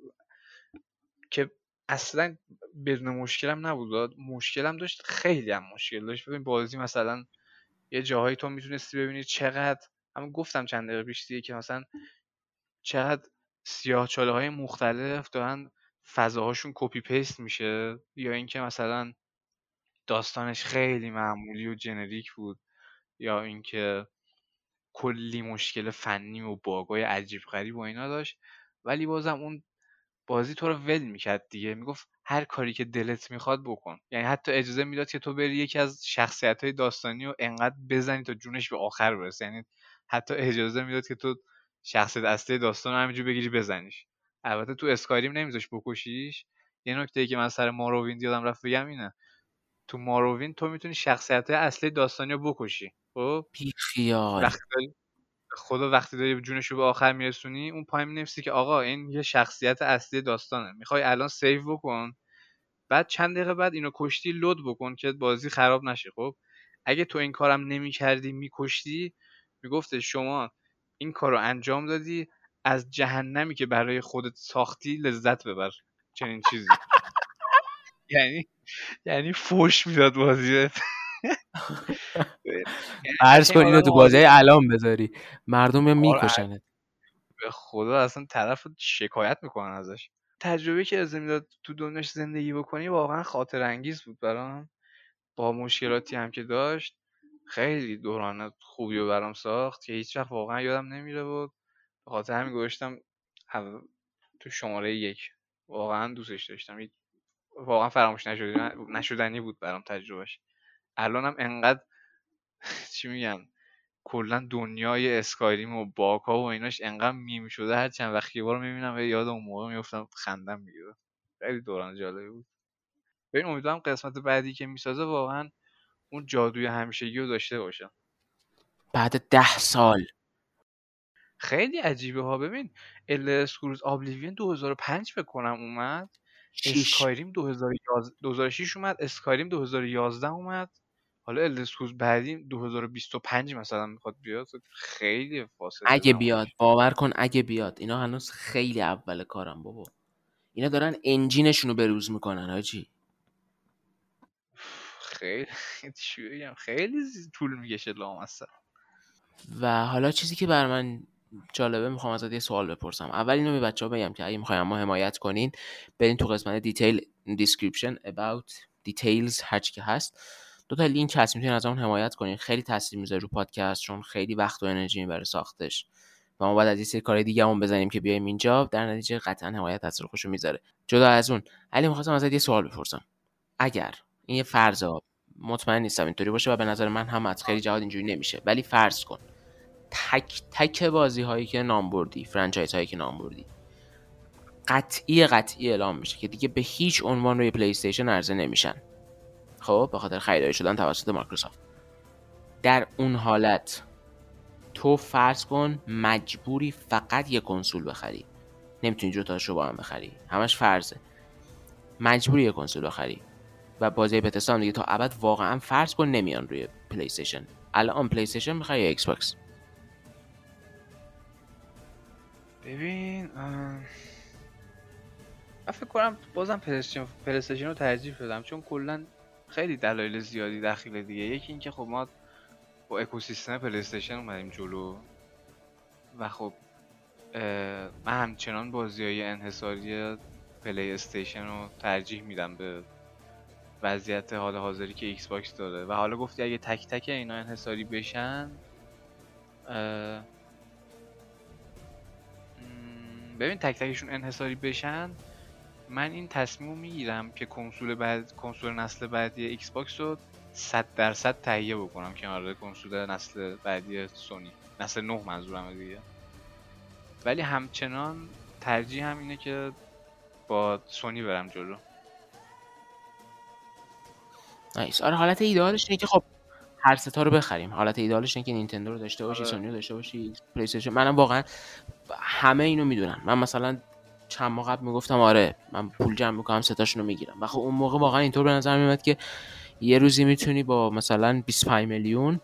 که اصلا بدون مشکلم نبود. مشکلم داشت خیلی هم مشکل داشت. ببین بازی مثلا یه جاهایی تو می‌تونستی ببینی چقدر همون گفتم چند دقیقه پیش دیگه که مثلا چقدر سیاه چاله های مختلف دارن فضاهاشون copy paste میشه یا اینکه مثلا داستانش خیلی معمولی و generic بود یا اینکه کلی مشکل فنی و باگای عجیب غریب و اینا داشت. ولی بازم اون بازی تو رو ول می‌کرد دیگه. می‌گفت هر کاری که دلت می‌خواد بکن. یعنی حتی اجازه می‌داد که تو بری یکی از شخصیت های داستانی و انقدر بزنی تا جونش به آخر برسه. یعنی حتی اجازه می‌داد که تو شخصیت اصلی داستان رو همینجور بگیری بزنیش. البته تو اسکایریم نمیذاش بکشیش. یه نکته ای که من سر ماروویند یادم رفت بگم اینه. تو ماروویند تو می‌تونی شخصیت های اصلی داستانی رو بکشی. خب؟ بی خیال وقتی داری خدا وقتی داری جونش رو به آخر میرسونی اون پای می‌نویسی که آقا این یه شخصیت اصلی داستانه. می‌خوای الان سیو بکن بعد چند دقیقه بعد اینو کشتی لود بکن که بازی خراب نشه. خب اگه تو این کارم نمی‌کردی میکشتی می‌گفته شما این کار رو انجام دادی از جهنمی که برای خودت ساختی لذت ببر. چنین چیزی. یعنی یعنی فوش می‌داد بازی فرض کن اینو تو بازی الان بذاری. مردم آره، میکشنت. به خدا اصلا طرف شکایت می‌کنن ازش. تجربه که از می‌داد تو دنیاش زندگی بکنی واقعا خاطر انگیز بود برام. با مشکلاتی هم که داشت خیلی دوران خوبی رو برام ساخت که هیچ وقت واقعا یادم نمیره بود. به خاطر همین گذاشتم تو شماره یک. واقعا دوستش داشتم. واقعا فراموش نشدنی نشدنی بود برام تجربهش الانم انقدر چی میگن کلا دنیای اسکایریم و باکا و ایناش انقدر میم شده هر چند وقت یه بار می‌بینم یاد اون موقع میفتم خندم می‌گیره خیلی دوران جالبی بود. ببین امیدوارم قسمت بعدی که می‌سازه واقعا اون جادوی همیشگی رو داشته باشه بعد ده سال. خیلی عجیبه ها. ببین ال اسکروز آبلیوین 2005 فکر کنم اومد. اسکایریم 2011 2006 اومد. اسکایریم 2011 اومد. حالا الدسکوز بعدی 2025 مثلا می‌خواد بیاد خیلی فاصله اگه. بیاد باور کن اگه بیاد. اینا هنوز خیلی اول کارم بابا. اینا دارن انجینشون رو بروز می‌کنن حاجی خیلی خیلی طول می‌کشه لامصب. و حالا چیزی که بر من جالبه می‌خوام ازت یه سوال بپرسم. اول اینو به بچه ها بگم که اگه می‌خوایم ما حمایت کنین برین تو قسمت detail description about details هرچی که هست. دو تا لینک هست می‌تونین از اون حمایت کنین. خیلی تاثیر می‌ذاره رو پادکست چون خیلی وقت و انرژی می‌بره ساختش. و ما بعد از یه سری کارهای دیگه هم بزنیم که بیایم اینجا. در نتیجه قطعا حمایت تاثیر خودشو می‌ذاره. جدا از اون علی می‌خواستم ازت یه سوال بپرسم. اگر این یه فرض مطمئن نیستم اینطوری باشه و به نظر من هم از خیلی جهات اینجوری نمیشه ولی فرض کن. تک تک بازی هایی که نام بردی franchise هایی که نام بردی قطعی قطعی اعلام میشه که دیگه به هیچ عنوان روی PlayStation عرضه نمیشن. خب به خاطر خریداری شدن توسط مایکروسافت. در اون حالت تو فرض کن مجبوری فقط یه کنسول بخری. نمی‌تونی جفتاشو با هم بخری. همش فرضه. مجبوری یه کنسول بخری. و بازی Bethesda هم دیگه تا ابد واقعا فرض کن نمیان روی PlayStation الان PlayStation می‌خوای یا Xbox ببین من فکر کنم بازم PlayStation رو ترجیح بدم چون کلا خیلی دلایل زیادی دخیله دیگه. یکی اینکه خب ما با اکوسیستم PlayStation اومدیم جلو و خب من همچنان بازی های انحصاری PlayStation رو ترجیح میدم به وضعیت حال حاضری که Xbox داره. و حالا گفتی اگه تک تک اینا انحصاری بشن ببین تک تکشون انحصاری بشن من این تصمیم رو می‌گیرم که کنسول بعد کنسول نسل بعدی Xbox رو 100 درصد تهیه بکنم کنار کنسول نسل بعدی سونی. نسل 9 منظورم دیگه. ولی همچنان ترجیحم اینه که با سونی برم جلو. nice آره حالت ایدئالش اینه که خب هر سه تا رو بخریم. حالت ایدئالش اینه که نینتندو رو داشته باشی آره. سونی رو داشته باشی پلی منم واقعا همه اینو می‌دونن من مثلا چند ماه قبل می‌گفتم آره من پول جمع می‌کنم ستاشون رو می‌گیرم. و خب اون موقع واقعا اینطور به نظر میومد که یه روزی می‌تونی با مثلا 25 میلیون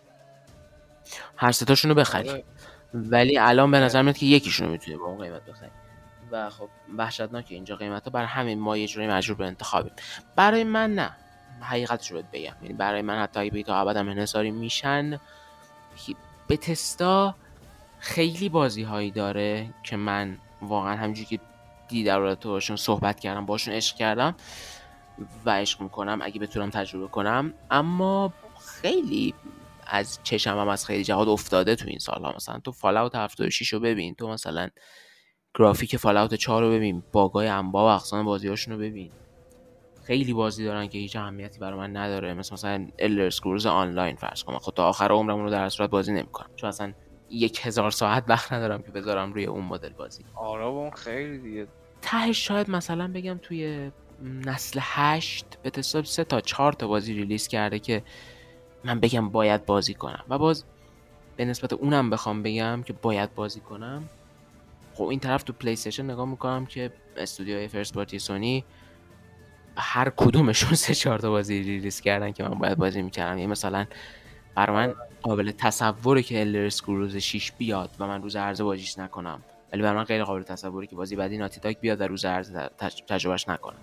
هر ستاشون رو بخری. آره. ولی الان به نظر میاد که یکیشون رو می‌تونی با اون قیمت بخری. و خب وحشتناکه اینجا قیمت ها بر همین ما یه جوری مجبور به انتخابیم. برای من نه. حقیقتش رو بگم. یعنی برای من حتی اگه تا ابد هم انحصاری میشن به تستا خیلی بازی هایی داره که من واقعا همینجوری که دی در رابطه باشون صحبت کردم باشون عشق کردم و عشق می‌کنم اگه بتونم تجربه کنم. اما خیلی از چشم هم از خیلی جهات افتاده تو این سالها. مثلا تو فالاوت 76 رو ببین تو مثلا گرافیک فالاوت 4 رو ببین باگای انواع و اقسام بازیاشون رو ببین. خیلی بازی دارن که هیچ اهمیتی برای من نداره. مثل مثلا الدر اسکرولز آنلاین فرض کن. من خود تا آخر عمرم رو در صورت بازی نمی‌کنم. چون اصلا یک هزار ساعت وقت ندارم که بذارم روی اون مدل بازی. آره اون خیلی دیگه. تهش شاید مثلا بگم توی نسل هشت Bethesda سه تا چهار تا بازی release کرده که من بگم باید بازی کنم. و باز به نسبت اونم بخوام بگم که باید بازی کنم. خب این طرف تو PlayStation نگاه می‌کنم که استودیوهای first party سونی هر کدومشون سه چهار تا بازی release کردن که من باید بازی می‌کردم. یعنی مثلا برای من قابل تصوره که Elder Scrolls 6 بیاد و من روز عرضه بازیش نکنم. ولی برای من غیر قابل تصوره که بازی بعدی Naughty Dog بیاد و روز عرضه تج- تجربهش نکنم.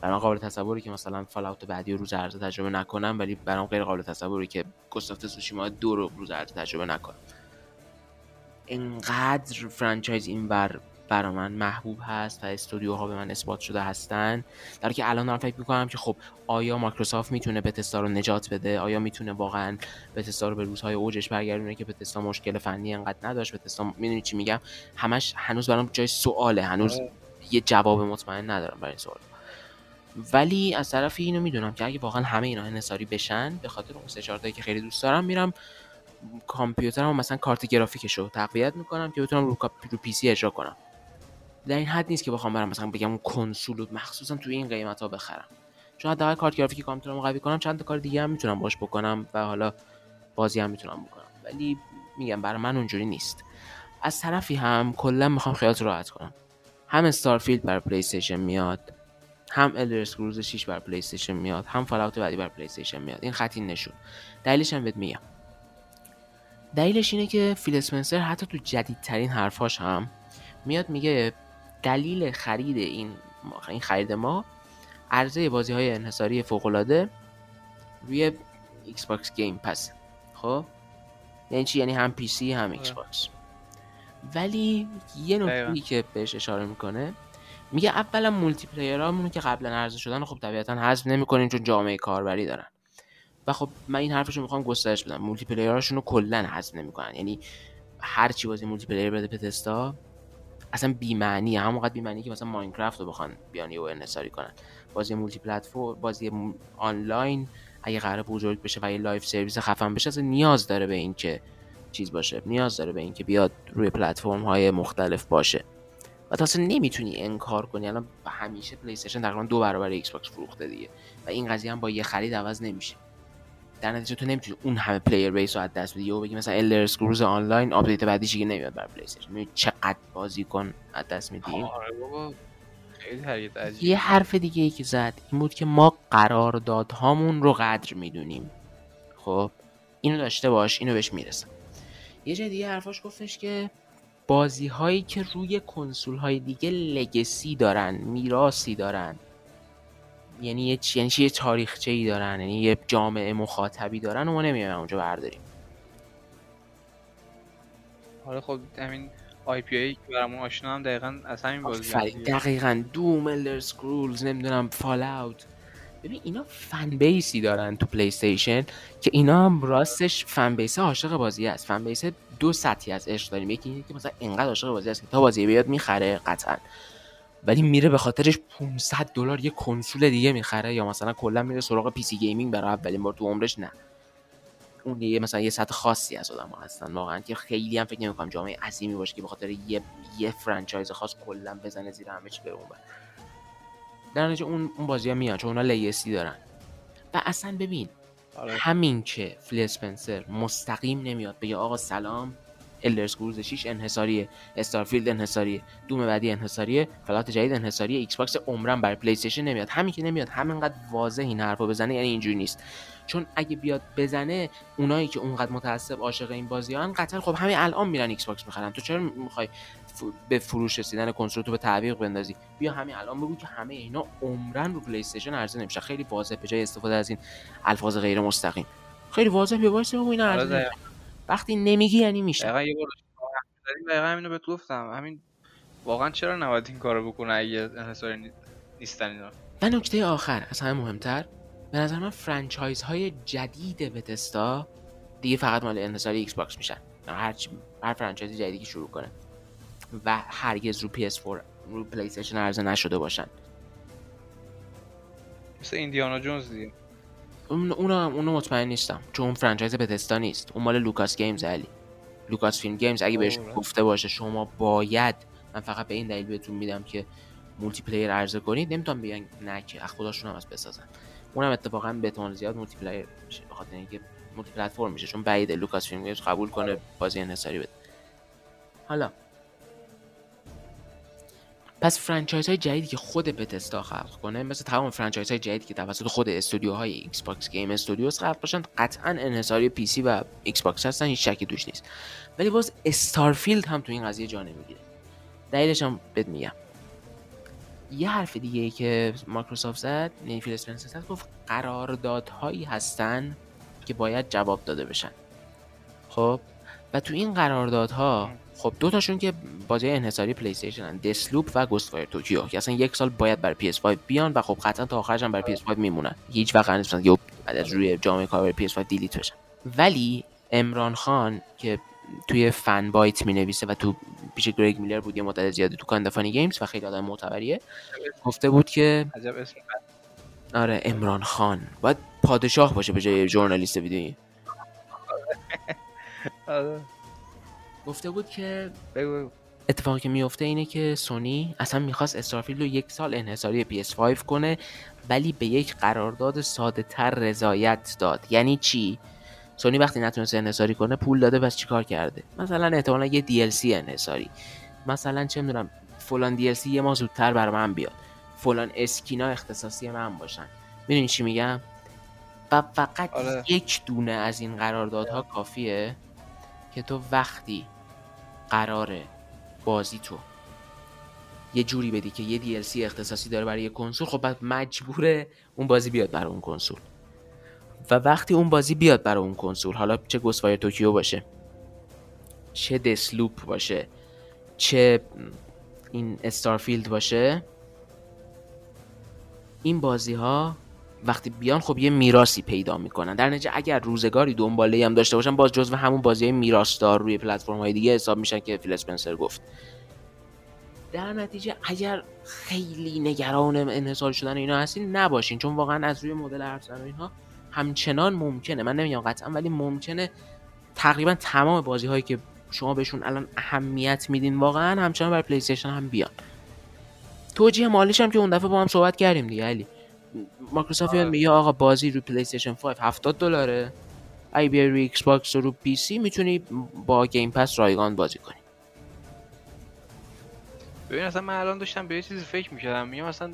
برای من قابل تصوره که مثلا Fallout بعدی رو روز عرضه تجربه نکنم ولی برای من غیر قابل تصوره که Ghost of Tsushima دو رو روز عرضه تجربه نکنم. انقدر franchise اینور برا من محبوب هست و استودیوها به من اثبات شده هستن. در که الان دارم فکر می‌کنم که خب آیا مایکروسافت می‌تونه بتستا رو نجات بده؟ آیا می‌تونه واقعا بتستا رو به روزهای اوجش برگردونه که بتستا مشکل فنی انقدر نداشت؟ بتستا می‌دونی چی میگم؟ همش هنوز برام جای سواله. هنوز یه جواب مطمئن ندارم برای این سوال. ولی از طرفی اینو می‌دونم که اگه واقعا همه اینا انحصاری بشن به خاطر اون سه که خیلی دوست دارم میرم کامپیوترم مثلا کارت گرافیکش رو تقویت می‌کنم که بتونم رو, رو پی سی اجرا کنم. در این حد نیست که بخوام برم مثلا بگم اون کنسول مخصوصا توی این قیمت ها بخرم. چون حداقل کارت گرافیک کامپیوترمو قوی کنم چند تا کار دیگه هم می‌تونم باش بکنم و حالا بازی هم می‌تونم بکنم. ولی میگم برای من اونجوری نیست. از طرفی هم کلا می‌خوام خیالت راحت کنم. هم Starfield برای PlayStation میاد هم Elder Scrolls 6 بر PlayStation میاد هم Fallout بعدی بر PlayStation میاد. این خط این نشون. دلیلش هم بهت میگم. دلیلش اینه که فیل اسپنسر حتی تو جدیدترین حرفاش هم میاد میگه دلیل خرید این این خرید ما عرضه بازی های انحصاری فوق العاده روی Xbox Game Pass خب؟ یعنی چی؟ یعنی هم PC هم Xbox ولی یه نکته که بهش اشاره می‌کنه میگه اولا multiplayer امون که قبلا عرضه شدن خب طبیعتا حذف نمی‌کنیم چون جامعه کاربری دارن. و خب من این حرفشو می‌خوام گسترش بدم. multiplayer اشون رو کلا حذف نمی‌کنن. یعنی هر چی بازی multiplayer Bethesda اصلا بی معنی همونقدر بی معنی که مثلا Minecraft رو بخوان بیان یهو انحصاری کنن. بازی multi-platform بازی آنلاین اگه قرار بزرگ بشه و یه live service خفن بشه اصلا نیاز داره به این که چیز باشه. نیاز داره به این که بیاد روی پلتفرم های مختلف باشه. و تا اصلا نمی‌تونی انکار کنی. الان همیشه PlayStation تقریبا دو برابر Xbox فروخته دیگه. و این قضیه هم با یه خرید عوض نمیشه. در نتیجه تو نمی‌تونی اون همه player base رو از دست بدی. و بگی مثلا Elder Scrolls Online آپدیت بعدیش دیگه نمیاد بر PlayStation چقدر بازیکن از دست میدی. آره یه حرف دیگه ای که زد این بود که ما قراردادهامون رو قدر می‌دونیم. خب اینو داشته باش اینو بهش می‌رسم یه جای دیگه حرفاش گفتش که بازی هایی که روی کنسول های دیگه legacy دارن میراسی دارن یعنی یه چی یعنی چی یه تاریخچه ای دارن یعنی یه جامعه مخاطبی دارن و ما نمیایم اونجا برداریم. حالا خب همین IP ای که برامون آشنا هم دقیقا از همین بازی دقیقا. Doom Elder Scrolls نمی‌دونم Fallout ببین اینا fan base ی دارن تو PlayStation که اینا هم راستش fan base عاشق بازی است fan base دو سطحی از عشق داریم. یکی اینه که مثلا انقدر عاشق بازی است که تا بازی بیاد می‌خره قطعا. ولی میره به خاطرش 500 دلار یه کنسول دیگه می‌خره. یا مثلا کلا میره سراغ PC gaming برای اولین بار تو عمرش. نه. اون یه مثلا یه سطح خاصی از آدم ها هستن. واقعا که خیلی هم فکر نمی‌کنم جامعه عظیمی باشه که به خاطر یه یه franchise خاص کلا بزنه زیر همه چی بره اون بر. در نتیجه اون اون بازی ها میان چون اونا legacy دارن. و اصلا ببین همین که فیل اسپنسر مستقیم نمیاد بگه آقا سلام Elder Scrolls 6 انحصاریه Starfield انحصاریه Doom بعدی انحصاریه Fallout جدید انحصاریه Xbox عمرن برای PlayStation نمیاد. همین که نمیاد همینقدر واضح این حرفو بزنه یعنی اینجوری نیست. چون اگه بیاد بزنه اونایی که اونقدر متعصب عاشق این بازی هن قطعا خب همین الان میرن Xbox می‌خرن. تو چرا می‌خوای به فروش رسیدن کنسول تو به تعویق بندازی؟ بیا همین الان بگو که همه اینا عمرن رو PlayStation عرضه نمیشه. خیلی واضح به جای استفاده از این الفاظ غیر مستقیم. خیلی واضح بیا واضح بگو اینا نمیشه. وقتی نمیگی یعنی میشه. دقیقا یه بار همینو بهت گفتم. همین واقعا چرا نباید این کارو بکنه اگه انحصاری نیستن اینا؟ و نکته آخر از همه مهمتر به نظر من franchise های جدید Bethesda دیگه فقط مال انحصاری Xbox میشن. هر چی هر franchise جدیدی که شروع کنه. و هرگز رو PS4 رو PlayStation عرضه نشده باشن. مثل Indiana Jones دیگه. اونم اونو مطمئن نیستم. چون اون franchise Bethesda نیست. اون مال Lucas Games علی. Lucasfilm Games اگه بهش گفته باشه شما باید من فقط به این دلیل بهتون میدم که multiplayer عرضه کنید. نمی‌تونم بگن نه که. از خودشون هم از بسازن. اونم اتفاقا به احتمال زیاد multiplayer میشه. به خاطر اینکه multi-platform میشه. چون بعید Lucasfilm Games قبول کنه. بازی انحصاری بده. حالا پس franchise های جدیدی که خود Bethesda خلق کنه مثل تمام franchise های جدیدی که توسط خود استودیوهای Xbox Game Studios خلق باشن قطعا انحصاری PC و Xbox هستن هیچ شکی توش نیست. ولی باز Starfield هم تو این قضیه جا نمی‌گیره. دلیلش هم بهت میگم. یه حرف دیگه ای که مایکروسافت زد یعنی فیل اسپنسر گفت قراردادهایی هستن که باید جواب داده بشن. خب؟ و تو این قراردادها خب دو تاشون که بازی انحصاری پلی استیشن ان دسلوپ و گوست فایر توکیو که اصلا یک سال باید برای PS5 بیان و خب قطعا تا آخرش هم برای PS5 میمونن. هیچ وقت نیست یه بعد از روی جامعه کار برای PS5 دیلیت بشن. ولی امران خان که توی فن بایت می نویسه و تو پیش گریگ میلر بود یه مدت زیادی تو کاندفانی گیمز و خیلی آدم معتبریه گفته بود که عجب اسم آره امران خان باید پادشاه باشه به جای ژورنالیست ویدیویی. آره. گفته بود که بگو اتفاقی که میفته اینه که سونی اصلا می‌خواست استارفیلد رو یک سال انحصاری PS5 کنه ولی به یک قرارداد ساده تر رضایت داد. یعنی چی؟ سونی وقتی نتونست انحصاری کنه پول داده بس چیکار کرده؟ مثلا احتمالا یه DLC انحصاری. مثلا چه می‌دونم فلان DLC یه ماه زودتر بر من بیاد. فلان skin ا اختصاصی من باشن. می‌دونی چی میگم؟ و فقط آره. یک دونه از این قراردادها کافیه که تو وقتی قراره. بازی تو. یه جوری بدی که یه DLC اختصاصی داره برای یه کنسول خب بعد مجبوره اون بازی بیاد برای اون کنسول. و وقتی اون بازی بیاد برای اون کنسول حالا چه Ghostwire Tokyo باشه چه Deathloop باشه چه این استارفیلد باشه این بازی ها وقتی بیان خب یه میراسی پیدا می‌کنن. در نتیجه اگر روزگاری دنباله هم داشته باشن باز جزو همون بازی های میراثدار روی پلتفرم های دیگه حساب میشن که فیل اسپنسر گفت. در نتیجه اگر خیلی نگران انحصار شدن اینا هستین نباشین. چون واقعا از روی مدل و اینها همچنان ممکنه. من نمیگم قطعا ولی ممکنه تقریبا تمام بازی هایی که شما بهشون الان اهمیت میدین واقعا همچنان برای پلی هم بیان. توجیه مالیش هم که اون دفعه با هم صحبت کردیم دیگه علی. مایکروسافت میاد میگه آقا بازی رو PlayStation 5 70 دلاره. اگه بیای روی Xbox و رو PC می‌تونی با Game Pass رایگان بازی کنی. ببین اصلا من الان داشتم به یه چیزی فکر می‌کردم. میگم اصلا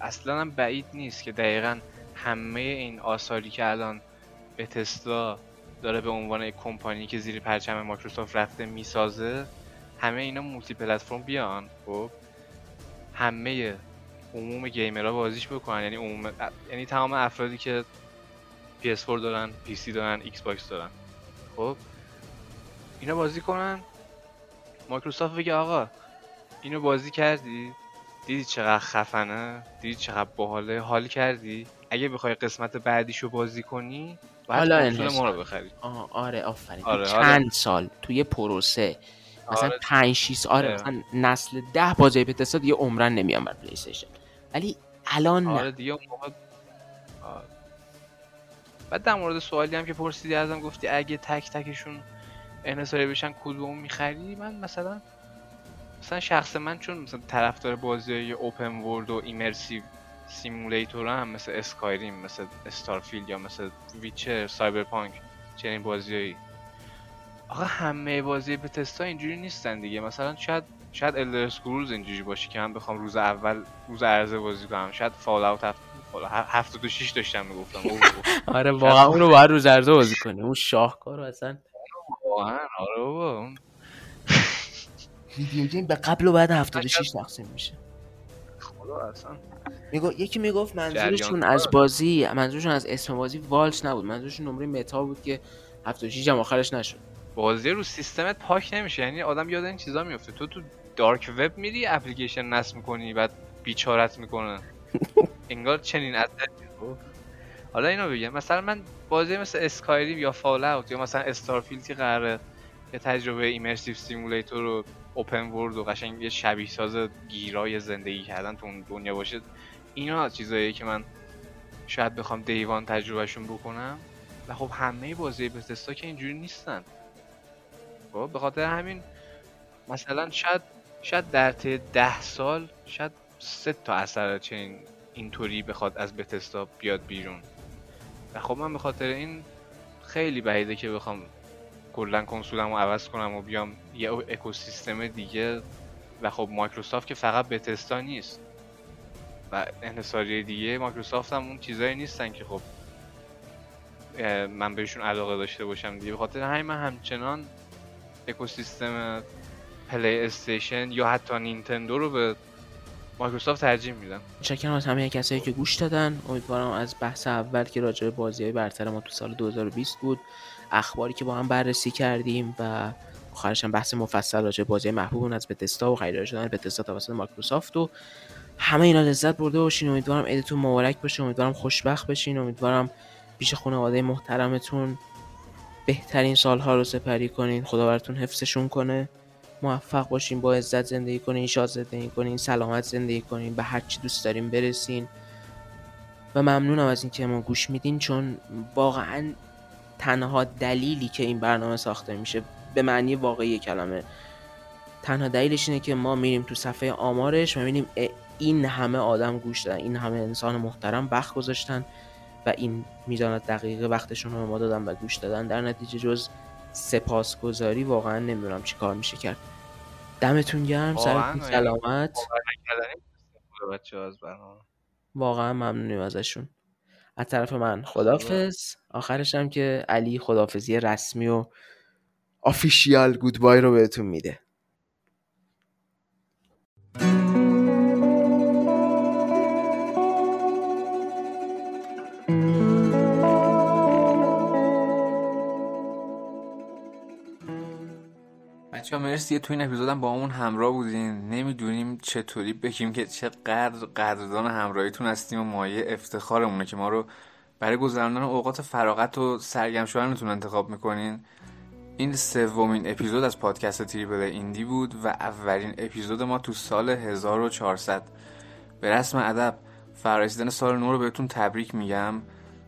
اصلا هم بعید نیست که دقیقا همه این آثاری که الان Bethesda داره به عنوان یک کمپانی که زیر پرچم مایکروسافت رفته می‌سازه همه اینا multi-platform بیان. خب؟ همه عموم gamer ها بازیش بکنن. یعنی عموم یعنی تمام افرادی که PS4 دارن PC دارن Xbox دارن. خب؟ اینا بازی کنن. مایکروسافت بگه آقا اینو بازی کردی؟ دیدی چقدر خفنه؟ دیدی چقدر باحاله؟ حال کردی؟ اگه بخوای قسمت بعدیشو بازی کنی باید حالا. ما رو بخری. آه آره آفرین. آره، حالا- چند سال؟ توی پروسه. مثلا آره. 5 6 آره آره. مثلا نسل 10 بازی بتستا دیگه عمرن نمیان بر پلی استیشن ولی الان نه. آره دیگه موقع آره. بعد در مورد سوالی هم که پرسیدی ازم گفتی اگه تک تکشون انحصاری بشن کدوم می‌خری؟ من مثلا مثلا شخص من چون مثلا طرفدار بازی های open world و immersive simulator هم مثل Skyrim مثل Starfield یا مثل Witcher Cyberpunk چنین بازیایی آقا همه بازی Bethesda اینجوری نیستن دیگه. مثلا شاید شاید Elder Scrolls اینجوری باشه که من بخوام روز اول روز عرضه بازی کنم. شاید Fallout هفت... فال- ه- 76 داشتم می‌گفتم. آره واقعا اونو باید روز عرضه بازی کنی اون شاهکار اصلا. واقعا آره بابا. اون ویدیو گیم به قبل و بعد 76 تقسیم میشه. خدا اصلا. میگو یکی می‌گفت منظورشون از. بازی منظورشون از اسم بازی والت نبود. منظورشون نمره متا بود که 76 هم آخرش نشد. بازی رو سیستمت پاک نمیشه. یعنی آدم یاد این چیزا میفته. تو تو دارک وب میری اپلیکیشن نصب می‌کنی بعد بیچارت می‌کنه. انگار چنین اثری خب. حالا اینو بگم. مثلا من بازی مثل Skyrim یا Fallout یا مثلا Starfield که قراره یه تجربه immersive simulator و open world و قشنگ یه شبیه ساز گیرای زندگی کردن تو اون دنیا باشه اینا چیزاییه که من شاید بخوام day one تجربهشون بکنم. و خب همه بازی Bethesda که اینجوری نیستن. خب به خاطر همین مثلا شاید شاید در طی ده سال شاید سه تا اثر چنین اینطوری بخواد از بتستا بیاد بیرون. و خب من به خاطر این خیلی بعیده که بخوام کلا کنسولم رو عوض کنم و بیام یه اکوسیستم دیگه. و خب مایکروسافت که فقط بتستا نیست. و انحصاری دیگه مایکروسافت هم اون چیزایی نیستن که خب من بهشون علاقه داشته باشم دیگه. به خاطر همین من همچنان اکوسیستم PlayStation یا حتی نینتندو رو به مایکروسافت ترجیح میدم متشکرم از همه کسایی که گوش دادن. امیدوارم از بحث اول که راجع به بازی برتر ما تو سال 2020 بود اخباری که با هم بررسی کردیم و آخرش هم بحث مفصل راجع به بازی محبوبمون از Bethesda و خریدار شدن Bethesda توسط مایکروسافت و همه اینا لذت برده باشین. امیدوارم عیدتون مبارک باشه. امیدوارم خوشبخت بشین. امیدوارم پیش خانواده محترمتون بهترین سالها رو سپری کنین. خدا براتون حفظشون کنه. موفق باشین با عزت زندگی کنین شاد زندگی کنین سلامت زندگی کنین به هر چی دوست دارین برسین. و ممنونم از اینکه ما گوش میدین چون واقعا تنها دلیلی که این برنامه ساخته میشه به معنی واقعی کلمه. تنها دلیلش اینه که ما میریم تو صفحه آمارش و می‌بینیم این همه آدم گوش دادن این همه انسان محترم وقت گذاشتن و این میزان دقیق وقتشون رو ما دادن و گوش دادن. در نتیجه جز سپاسگزاری واقعا نمی‌دونم چی کار میشه کرد. دمتون گرم سرتون یعنی سلامت. واقعا ممنونیم ازشون. از طرف من خدافز آخرش هم که علی خدافزی رسمی و آفیشیال گودبای رو بهتون میده. بچه ها مرسی تو این اپیزودم با همون همراه بودین. نمی‌دونیم چطوری بگیم که چقدر قدردان همراهیتون هستیم و مایه افتخارمونه که ما رو برای گذراندن اوقات فراغت و سرگرم شدنتون انتخاب می‌کنین. این سومین اپیزود از پادکست تریپل ایندی بود و اولین اپیزود ما تو سال 1400 به رسم ادب فرارسیدن سال نو رو بهتون تبریک میگم.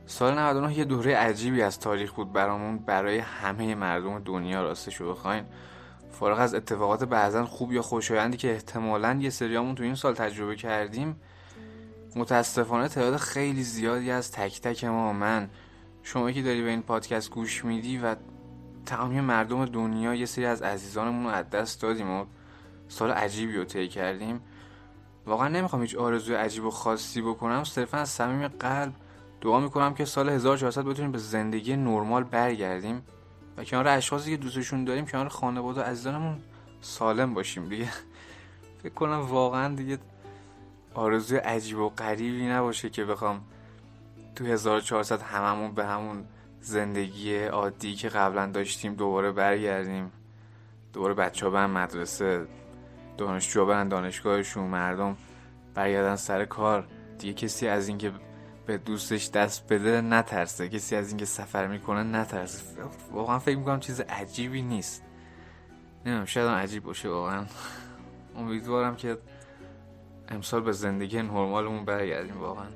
سال 99 یه دوره عجیبی از تاریخ بود برامون برای همه مردم دنیا راستش رو بخواین. فارغ از اتفاقات بعضا خوب یا خوشایندی که احتمالا یه سریامون تو این سال تجربه کردیم متاسفانه تعداد خیلی زیادی از تک تک ما من. شما که داری به این پادکست گوش میدی و تمامی مردم دنیا یه سری از عزیزانمون رو از دست دادیم و سال عجیبی رو طی کردیم. واقعا نمی‌خوام هیچ آرزوی عجیب و خاصی بکنم صرفا از صمیم قلب دعا می‌کنم که سال 1400 بتونیم به زندگی نرمال برگردیم. و کنار اشخاصی که دوستشون داریم کنار خانواده و عزیزانمون سالم باشیم دیگه. فکر کنم واقعا دیگه آرزوی عجیب و غریبی نباشه که بخوام تو 1400 هممون به همون زندگی عادی که قبلا داشتیم دوباره برگردیم. دوباره بچه ها برن مدرسه دانشجو برن دانشگاهشون مردم برگردن سر کار. دیگه کسی از اینکه به دوستش دست بده نترسه. کسی از اینکه سفر می‌کنه نترسه. واقعا فکر می‌کنم چیز عجیبی نیست. نمی‌دونم شاید عجیب باشه واقعا. امیدوارم که امسال به زندگی نرمالمون برگردیم واقعا.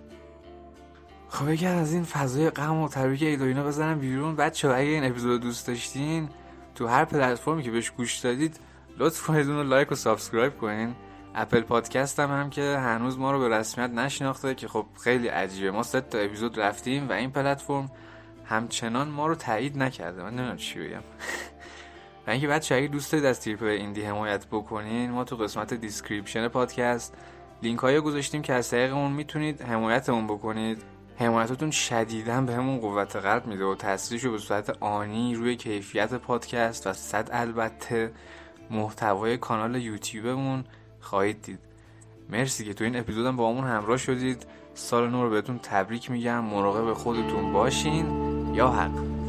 خب اگر از این فضای غم و تبریک عید اینا بزنم بیرون. بچه اگه این اپیزود دوست داشتین تو هر پلتفرمی که بهش گوش دادید لطف کنید اون رو like و subscribe کنین. Apple Podcast هم, هم که هنوز ما رو به رسمیت نشناخته که خب خیلی عجیبه. ما سه تا اپیزود رفتیم و این پلتفرم همچنان ما رو تایید نکرده. من نمی‌دونم چی بگم. و اینکه بعد اگه دوست دارید از Triple Indie حمایت بکنین ما تو قسمت description پادکست لینک های گذاشتیم که از طریق اون می‌تونید حمایتمون بکنید. حمایتتون شدیدا بهمون قوت قلب میده و تاثیرش به صورت آنی روی کیفیت پادکست و صد البته محتوای کانال یوتیوبمون خواهید دید. مرسی که تو این اپیزودم با همون همراه شدید. سال نو رو بهتون تبریک میگم. مراقب خودتون باشین. یا حق.